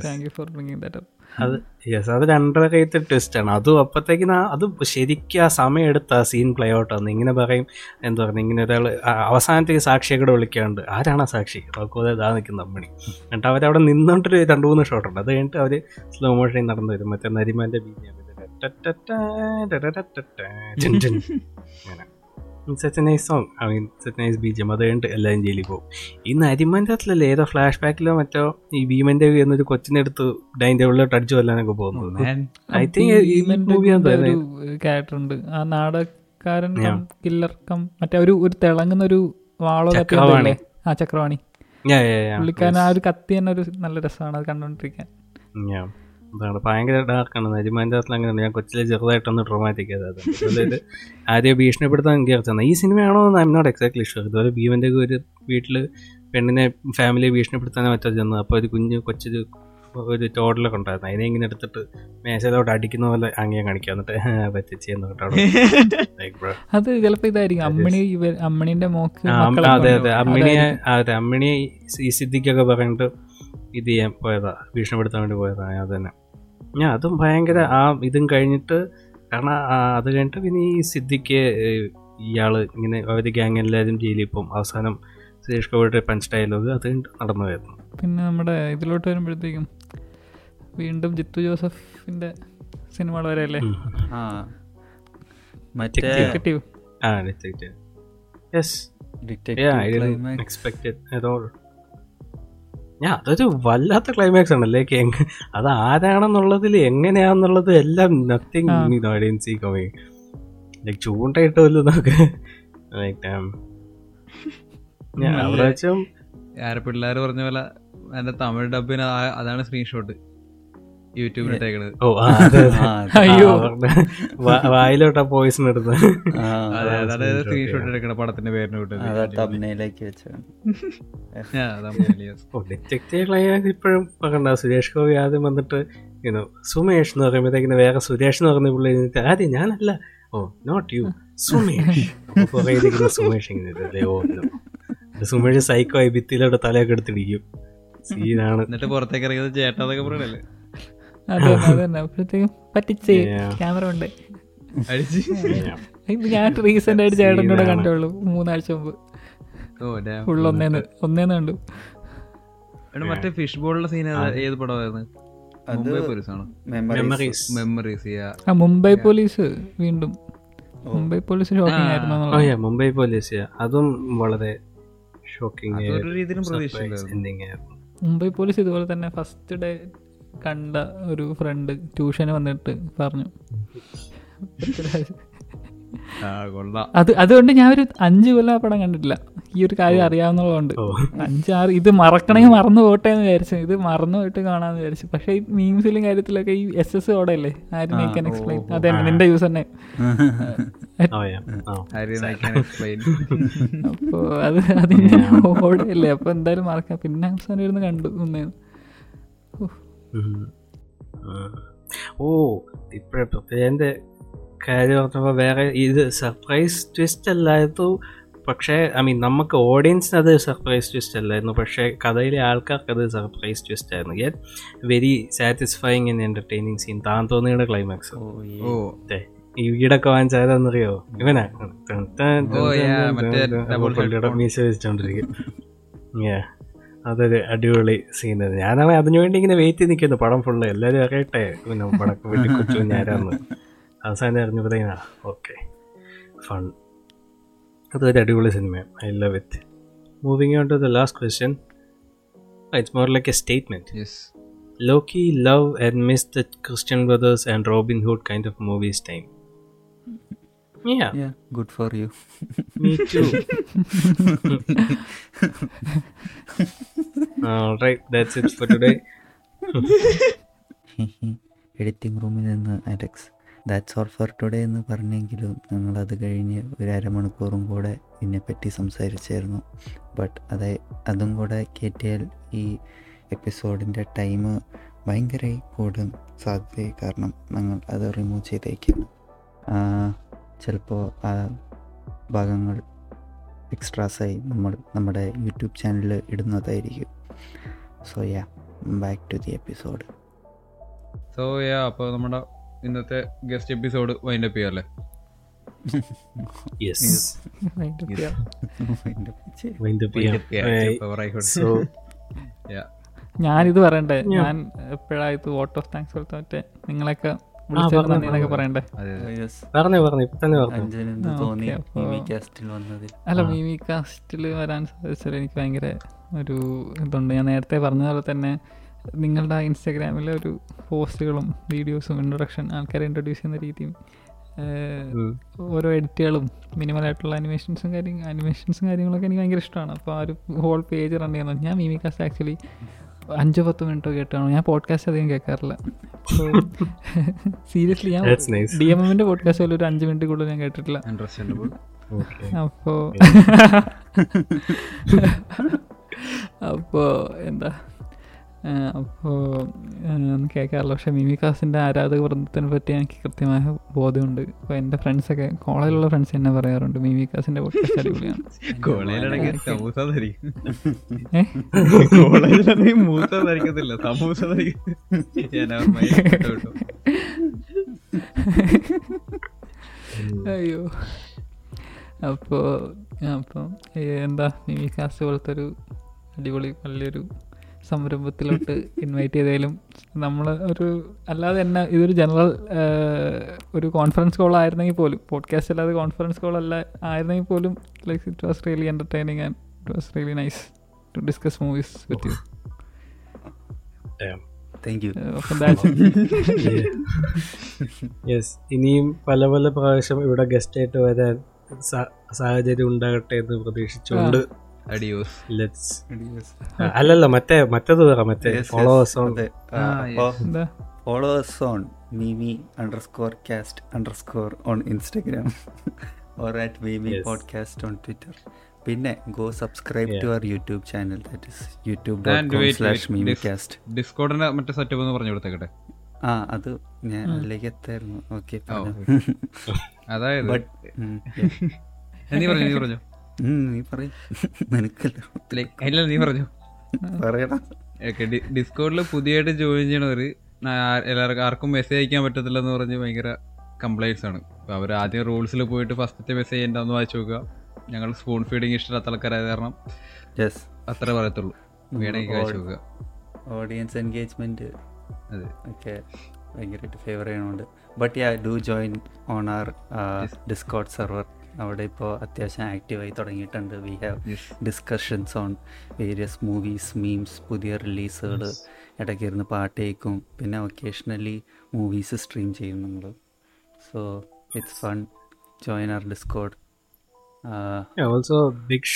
Thank you for bringing that അത് യെസ് അത് രണ്ടര കൈത്തെ ട്വിസ്റ്റ് ആണ് അതും അപ്പത്തേക്കിന് ആ- അത് ശരിക്കും ആ സമയം എടുത്ത് ആ സീൻ പ്ലേ ഔട്ട് ആണ് ഇങ്ങനെ പറയും എന്താ പറയുക ഇങ്ങനെ ഒരാൾ അവസാനത്തേക്ക് സാക്ഷിയെ കൂടെ വിളിക്കാണ്ട് ആരാണ് ആ സാക്ഷി റോക്കോതെ ഇതാ നിൽക്കുന്ന അമ്മണി എന്നിട്ട് അവരവിടെ നിന്നോണ്ടൊരു രണ്ട് മൂന്ന് ഷോട്ട് ഉണ്ട് അത് കഴിഞ്ഞിട്ട് അവർ സ്ലോ മോഷൻ നടന്നു വരും മറ്റേ നരിമാന്റെ ബീജം such nice song I mean such nice nice ബീജം അത് കഴിഞ്ഞിട്ട് എല്ലാവരും ജയിലിൽ പോകും. ഈ നരിമന്റെ അകത്തിലല്ലേ ഏതോ ഫ്ലാഷ് ബാക്കിലോ മറ്റോ ഈ ഭീമന്റെ എന്നൊരു കൊച്ചിനെടുത്ത് ഡൈനിങ് ടേബിളിലോട്ട് അടിച്ചു കൊല്ലാനൊക്കെ പോകുന്നത് ഐ തിങ്ക് ക്യാരക്ടർ ഉണ്ട്. ആ നാടകക്കാരൻ കില്ലർ കം മറ്റേ ഒരു ഒരു തിളങ്ങുന്ന ഒരു വാളോ കത്തി ചക്രവാണി. ഉണ്ടല്ലേ? ആ ചക്രവാണി. പുള്ളിക്കാരൻ ആ ഒരു കത്തി തന്നെ ഒരു നല്ല രസമാണ് അത് കണ്ടോണ്ടിരിക്കാൻ. ഞാൻ അതാണ്. ഭയങ്കര ഡാർക്കാണ് നരിമാന്റെ അകത്തിൽ അങ്ങനെ ഞാൻ കൊച്ചിലെ ചെറുതായിട്ടൊന്ന് ട്രോമാറ്റിക് ചെയ്തത് അതായത് ആരെയോ ഭീഷണിപ്പെടുത്താൻ കയറി ഈ സിനിമയാണോ എന്ന് ഐം നോട്ട് എക്സാക്ട്ലി ഷുവർ ഇതുപോലെ ഭീമന്റെ ഒരു വീട്ടിൽ പെണ്ണിനെ ഫാമിലിയെ ഭീഷണിപ്പെടുത്താനോ മറ്റോ ചെന്ന് അപ്പോൾ ഒരു കുഞ്ഞ് കൊച്ചൊരു ഒരു ടോഡലൊക്കെ ഉണ്ടായിരുന്നു. അതിനെ ഇങ്ങനെ എടുത്തിട്ട് മേശയിലോട്ട് അടിക്കുന്ന പോലെ അങ്ങനെ കാണിക്കുക എന്നിട്ട് പറ്റിച്ചെന്ന് കേട്ടോ അത് ചിലപ്പോ ഇതായിരിക്കും. അമ്മിണി ഇവ- മോക്ക് അതെ അതെ. അമ്മിണിയെ അതെ. അമ്മിണിയെ ഈ സിദ്ധിക്കൊക്കെ പറഞ്ഞിട്ട് ഇത് ചെയ്യാൻ പോയതാ. ഭീഷണിപ്പെടുത്താൻ വേണ്ടി പോയതാ. അത് തന്നെ. ഞാൻ അതും ഭയങ്കര ആ ഇതും കഴിഞ്ഞിട്ട് കാരണം അത് കഴിഞ്ഞിട്ട് പിന്നെ ഈ സിദ്ധിക്ക് ഇയാൾ ഇയാൾ ഇങ്ങനെ അവർ ഗ്യാങ് എല്ലാവരും ജയിലിൽ പോകും അവസാനം സുരേഷ് ഗോപിയുടെ പഞ്ച് ഡയലോഗ് അത് കഴിഞ്ഞിട്ട് നടന്നു വരുന്നു. പിന്നെ നമ്മുടെ ഇതിലോട്ട് വരുമ്പോഴത്തേക്കും വീണ്ടും ജിത്തു ജോസഫിന്റെ സിനിമകൾ വരെയല്ലേ ആ. ഡിറ്റക്റ്റീവ് ആ detective yes detective expected at didn't ഞാൻ അതൊരു വല്ലാത്ത ക്ലൈമാക്സ് ആണ്. ലൈക്ക് എങ് അത് ആരാണെന്നുള്ളതിൽ എങ്ങനെയാന്നുള്ളത് എല്ലാം നത്തിങ് ആ. കോമി കവേ ലൈക്ക് ചൂണ്ടയിട്ട് വല്ലതും നമുക്ക് ഞാൻ അവിടെ വെച്ചും പിള്ളേർ പറഞ്ഞ പോലെ എന്റെ തമിഴ് ഡബിന് അതാണ് സ്ക്രീൻഷോട്ട് യൂട്യൂബിൽ ഇട്ടേക്കണത് ഓ അയ്യോ. വായിലോട്ടാ പോയിസൺ എടുത്ത് ആ, അതെ ആ, സ്ക്രീൻഷോട്ട്. എടുക്കണ പടത്തിന്റെ പേരിന് ക്ലൈമാക്സ് ഇപ്പോഴും പറയണ്ട. സുരേഷ് ഗോപി ആദ്യം വന്നിട്ട് യുനോ സുമേഷ് എന്ന് പറയുമ്പോഴത്തേക്കിന് വേറെ സുരേഷ് എന്ന് പറയുന്ന പുള്ളി ആദ്യം ഞാനല്ല. Oh not you Sumesh. ഇരിക്കുന്ന സുമേഷ് ഇങ്ങനെ ഓ സുമേഷ് സൈക്കോ ആയി ഭിത്തിയിലോട്ട് തലയൊക്കെ എടുത്തിടിക്കും. സീനാണ് എന്നിട്ട് പുറത്തേക്ക് ഇറങ്ങിയത് ചേട്ടാന്നൊക്കെ പറയണല്ലേ? അപ്പോഴത്തേക്കും പറ്റിച്ച് ക്യാമറ ഉണ്ട് ഇത് ഞാൻ റീസെന്റ് ആയിട്ട് ചേട്ടനോട് കൂടെ കണ്ടുള്ളൂ. മൂന്നാഴ്ച മുമ്പ്. ഓ damn. ഫുൾ ഒന്നേന്ന് ഒന്നേന്ന് കണ്ടു. എടാ, മറ്റേ ഫിഷ് ബോളിന്റെ സീൻ ഏത്? പടമായിരുന്നു? Mumbai police memories memories memories ആ മുംബൈ പോലീസ് വീണ്ടും. മുംബൈ പോലീസ് ഷോക്കിംഗ് ആയിരുന്നു ഓ യാ മുംബൈ പോലീസ് അതും വളരെ ഷോക്കിംഗ് മുംബൈ പോലീസ് ഇതുപോലെ തന്നെ ഫസ്റ്റ് ഡേ കണ്ട ഒരു ഫ്രണ്ട് ട്യൂഷന് വന്നിട്ട് പറഞ്ഞു. ആ കൊള്ളാം. അത് അതുകൊണ്ട് ഞാൻ ഒരു അഞ്ച് കൊല്ലം ആ പടം കണ്ടിട്ടില്ല. ഈ ഒരു കാര്യം അറിയാവുന്നതുകൊണ്ട്. അഞ്ചാറ് ഇത് മറക്കണമെങ്കിൽ മറന്നു പോട്ടെ എന്ന് വിചാരിച്ചു. ഇത് മറന്നു പോയിട്ട് കാണാന്ന് വിചാരിച്ചു. പക്ഷേ ഈ മീംസിലും കാര്യത്തിലൊക്കെ ഈ എസ് എസ് ഓടെ അല്ലേ ആരും ആൻ എക്സ്പ്ലെയിൻ അതെ നിന്റെ യൂസ് തന്നെ. ഓ യാ അതിന്റെ ഓടെ അല്ലേ അപ്പൊ അത് എന്തായാലും മറക്കാം. പിന്നെ അവസാനം ഇരുന്ന് കണ്ടു. ഒന്നേന്ന്. ഓ ഇപ്പോഴത്തെ എന്റെ കാര്യം പറഞ്ഞപ്പോൾ വേറെ ഇത് സർപ്രൈസ് ട്വിസ്റ്റ് അല്ലായിരുന്നു. പക്ഷേ ഐ മീൻ നമുക്ക് ഓഡിയൻസിന് അത് സർപ്രൈസ് ട്വിസ്റ്റ് അല്ലായിരുന്നു. പക്ഷേ കഥയിലെ ആൾക്കാർക്ക് അത് സർപ്രൈസ് ട്വിസ്റ്റ് ആയിരുന്നു. Yet very satisfying and entertaining scene താൻ തോന്നിയുടെ ക്ലൈമാക്സ് ഓ ഓ. ഈ വീടൊക്കെ വാങ്ങിച്ചാലെന്നറിയോ ഇവനാ. മീശ വെച്ചിട്ടോണ്ടിരിക്കും Yeah. അതൊരു അടിപൊളി സീൻ ഞാനാണ് അതിനുവേണ്ടി ഇങ്ങനെ വെയിറ്റ് ചെയ്ത് നിൽക്കുന്നു പടം ഫുള്ള് എല്ലാവരും അറിയട്ടെ? പിന്നെ പടക്കം വെട്ടി കൊച്ചു ഞാനാന്ന് അവസാനം അറിഞ്ഞപ്പോഴത്തേനാ ഓക്കെ ഫൺ അതൊരു അടിപൊളി സിനിമയാണ് I love it moving on to the last question it's more like a statement yes Loki love and miss the Christian Brothers and Robin Hood kind of movies time. Yeah, Good for you. me too. All right, that's it for today. Editing റൂമിൽ നിന്ന് Alex that's all for today എന്ന് പറഞ്ഞെങ്കിലും ഞങ്ങൾ അത് കഴിഞ്ഞ് ഒരു അരമണിക്കൂറും കൂടെ ഇതിനെപ്പറ്റി സംസാരിച്ചായിരുന്നു ബട്ട് അത് അതും കൂടെ കയറ്റിയാൽ ഈ എപ്പിസോഡിന്റെ ടൈം ഭയങ്കരമായി കൂടും സാധ്യത കാരണം ഞങ്ങൾ അത് റിമൂവ് ചെയ്തേക്കും ചിലപ്പോൾ ആ ഭാഗങ്ങൾ എക്സ്ട്രാസായി നമ്മൾ നമ്മുടെ യൂട്യൂബ് ചാനലിൽ ഇടുന്നതായിരിക്കും. So yeah back to the episode so yeah അപ്പോൾ നമ്മുടെ ഇന്നത്തെ ഗസ്റ്റ് എപ്പിസോഡ് വൈൻഡ് അപ്പ് ചെയ്യാല്ലേ? ഞാനിത് പറയണ്ടേ. ഞാൻ എപ്പോഴായിട്ട് വോട്ട് ഓഫ് താങ്ക്സ് കൊടുത്ത മറ്റേ നിങ്ങളൊക്കെ അല്ല മീമി കാസ്റ്റിൽ വരാൻ സാധിച്ചത് എനിക്ക് ഭയങ്കര ഒരു ഇതുണ്ട്. ഞാൻ നേരത്തെ പറഞ്ഞ പോലെ തന്നെ നിങ്ങളുടെ ഇൻസ്റ്റാഗ്രാമിലെ ഒരു പോസ്റ്റുകളും വീഡിയോസും ഇൻട്രൊഡക്ഷൻ ആൾക്കാരെ ഇൻട്രൊഡ്യൂസ് ചെയ്യുന്ന രീതിയും. ഓരോ എഡിറ്റുകളും മിനിമലായിട്ടുള്ള അനിമേഷൻസും കാര്യം അനിമേഷൻസും കാര്യങ്ങളൊക്കെ എനിക്ക് ഭയങ്കര ഇഷ്ടമാണ്. അപ്പോൾ ആ ഒരു ഹോൾ പേജ് റൺ ചെയ്യുന്നത്. ഞാൻ മീമി കാസ്റ്റ് ആക്ച്വലി അഞ്ചോ പത്തോ മിനിറ്റോ കേട്ടാണ്? ഞാൻ പോഡ്കാസ്റ്റ് അധികം കേൾക്കാറില്ല. സീരിയസ്ലി ഞാൻ. ഡി എം എമ്മിന്റെ പോഡ്കാസ്റ്റ് പോലും ഒരു അഞ്ച് മിനിറ്റ് കൂടുതൽ ഞാൻ കേട്ടിട്ടില്ല. അപ്പോ അപ്പോ എന്താ? ആ, അപ്പോ ആ, ഒന്നും കേൾക്കാറില്ല പക്ഷേ മിമികാസിന്റെ ആരാധക വൃന്ദത്തിനെ പറ്റി എനിക്ക് കൃത്യമായ ബോധ്യമുണ്ട്. അപ്പോൾ എന്റെ ഫ്രണ്ട്സൊക്കെ കോളേജിലുള്ള ഫ്രണ്ട്സ് എന്നെ പറയാറുണ്ട്. മിമികാസിന്റെ പോഡ്കാസ്റ്റ് അടിപൊളിയാണ്. അയ്യോ. അപ്പോൾ അപ്പം എന്താ? മിമികാസ്റ്റ് പോലത്തെ ഒരു അടിപൊളി വലിയൊരു സംരംഭത്തിലോട്ട് ഇൻവൈറ്റ് ചെയ്തേലും നമ്മൾ ഒരു അല്ലാതെ തന്നെ ഇതൊരു ജനറൽ ഒരു കോൺഫറൻസ് കോൾ ആയിരുന്നെങ്കിൽ പോലും പോഡ്കാസ്റ്റ് അല്ലാതെ കോൺഫറൻസ് കോൾ അല്ല ആയിരുന്നെങ്കിൽ പോലും like it was really entertaining and it was really nice to discuss movies with you Damn. Thank you yes ഇനിയും പല പല പ്രാവശ്യം ഇവിടെ ഗസ്റ്റ് ആയിട്ട് വരാൻ സാഹചര്യം ഉണ്ടാകട്ടെ എന്ന് പ്രതീക്ഷിച്ചുകൊണ്ട് അഡിയോസ് ലെറ്റ്സ് അല്ലല്ല മറ്റേ മറ്റേത് വേറെ മറ്റേ followers on followers on Meemi underscore cast underscore on Instagram or at Meemi. Podcast on Twitter പിന്നെ go subscribe to our YouTube channel that is YouTube ഡിസ്കോഡിന്റെ മറ്റേ സെറ്റപ്പ് ഒന്ന് പറഞ്ഞു കൊടുത്തേക്കട്ടെ? ആ അത് ഞാൻ അതിലേക്ക് എത്തായിരുന്നു. ഓക്കെ അതായത് നീ പറഞ്ഞു നീ പറഞ്ഞു. നീ പറയും. നിനക്കല്ലോ Like, ഇല്ല നീ പറഞ്ഞു. പറയടാ. ഡിസ്കോഡിൽ പുതിയതായിട്ട് ജോയിൻ ചെയ്യണവർ എല്ലാവർക്കും ആർക്കും മെസ്സേജ് അയക്കാൻ പറ്റത്തില്ലെന്ന് പറഞ്ഞ് ഭയങ്കര കംപ്ലൈന്റ്സ് ആണ്. അപ്പോൾ അവർ ആദ്യം റൂൾസിൽ പോയിട്ട് ഫസ്റ്റത്തെ മെസ്സേജ് എന്താന്ന് വായിച്ചു നോക്കുക. ഞങ്ങൾ സ്പൂൺ ഫീഡിങ് ഇഷ്ടമില്ലാത്ത ആൾക്കാരായത് കാരണം അത്ര പറയത്തുള്ളൂ. വേണമെങ്കിൽ വായിച്ചു നോക്കുക. ഓഡിയൻസ് എൻഗേജ്മെന്റ് അതെ. ഓക്കെ ഭയങ്കരമായിട്ട് favour ചെയ്യണുണ്ട്. But ya do join on our Discord server അവിടെ ഇപ്പോൾ അത്യാവശ്യം ആക്റ്റീവായി തുടങ്ങിയിട്ടുണ്ട്. We have discussions on various movies memes പുതിയ റിലീസുകൾ ഇടയ്ക്ക് ഇരുന്ന് പാട്ട് കേൾക്കും. പിന്നെ ഒക്കേഷണലി മൂവീസ് സ്ട്രീം ചെയ്യും നമ്മൾ so it's fun join our Discord also big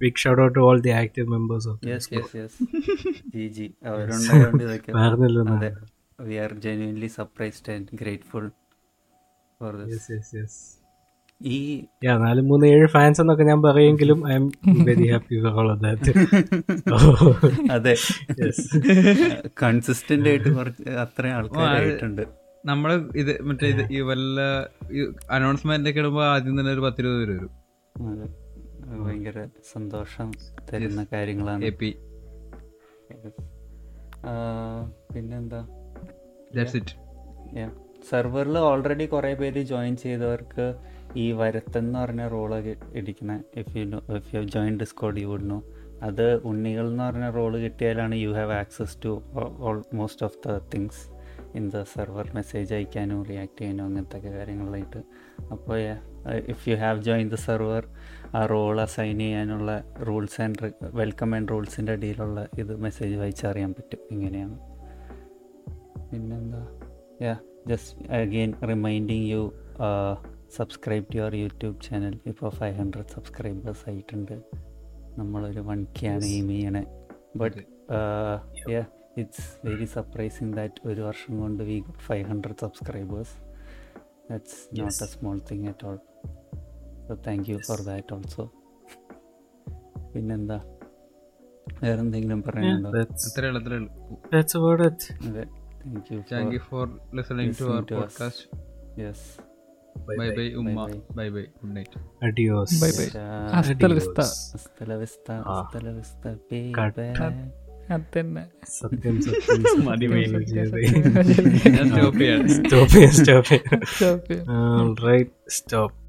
big shout out all the active members of yes yes yes G G അവരുണ്ടായതുകൊണ്ട് ഇതൊക്കെ. അതെ. We are genuinely surprised and grateful for this yes yes yes ഈ നാല് മൂന്ന് ഏഴ് fans എന്നൊക്കെ ഞാൻ പറയുമെങ്കിലും I'm very happy for all of that അതെ. Yes. കൺസിസ്റ്റന്റ് ആയിട്ട് കുറച്ച് അത്രയും ആൾക്കാരായിട്ടുണ്ട് നമ്മൾ ഇത് മറ്റേ ഇത് ഈ വല്ല അനൗൺസ്മെന്റ് ഒക്കെ ഇടുമ്പോ ആദ്യം തന്നെ ഒരു പത്തിരുപത് പേര് വരും. ഭയങ്കര സന്തോഷം തരുന്ന കാര്യങ്ങളാണ്. പിന്നെന്താ? ദാറ്റ്സ് ഇറ്റ് സെർവറിൽ ഓൾറെഡി കുറെ പേര് ജോയിൻ ചെയ്തവർക്ക് ഈ വരത്തെന്ന് പറഞ്ഞ role ഇടിക്കണ if you know if you join Discord you would know അത് ഉണ്ണികൾ എന്ന് പറഞ്ഞ role കിട്ടിയാലാണ് you have access to almost of the things in the server message അയക്കാനോ react ചെയ്യാനോ അങ്ങനത്തെ ഒക്കെ കാര്യങ്ങളായിട്ട് അപ്പോൾ if you have join the server ആ റോൾ അസൈൻ ചെയ്യാനുള്ള റൂൾസ് ആൻഡ് വെൽക്കം ആൻഡ് റൂൾസിന്റെ അടിയിലുള്ള ഇത് മെസ്സേജ് വായിച്ചറിയാൻ പറ്റും. ഇങ്ങനെയാണ്. പിന്നെന്താ? Yeah just again reminding you subscribe to your YouTube channel. ഇപ്പോൾ ഫൈവ് ഹൺഡ്രഡ് സബ്സ്ക്രൈബേഴ്സ് ആയിട്ടുണ്ട്. നമ്മളൊരു വൺ കെ ആണ് എയിം ചെയ്യണേ but it's very surprising that ഒരു വർഷം കൊണ്ട് we five hundred subscribers. That's not a small thing at all so thank you for that also പിന്നെന്താ? വേറെ എന്തെങ്കിലും പറയാനുണ്ടോ അത്രേ ഉള്ളൂ അത്രേ ഉള്ളൂ. അതെ. Thank you thank you for listening to our. Podcast yes bye bye ഉമ്മ bye bye good night adios bye bye ഹസ്ത Vista Hasta la vista, Ah. hasta la vista, Cut. baby. അത് തന്നെ സത്യം സത്യം മതി, സ്റ്റോപ്പ് മതി. സ്റ്റോപ്പ് ഞാൻ stop ചെയ്യാണ് റൈറ്റ് it,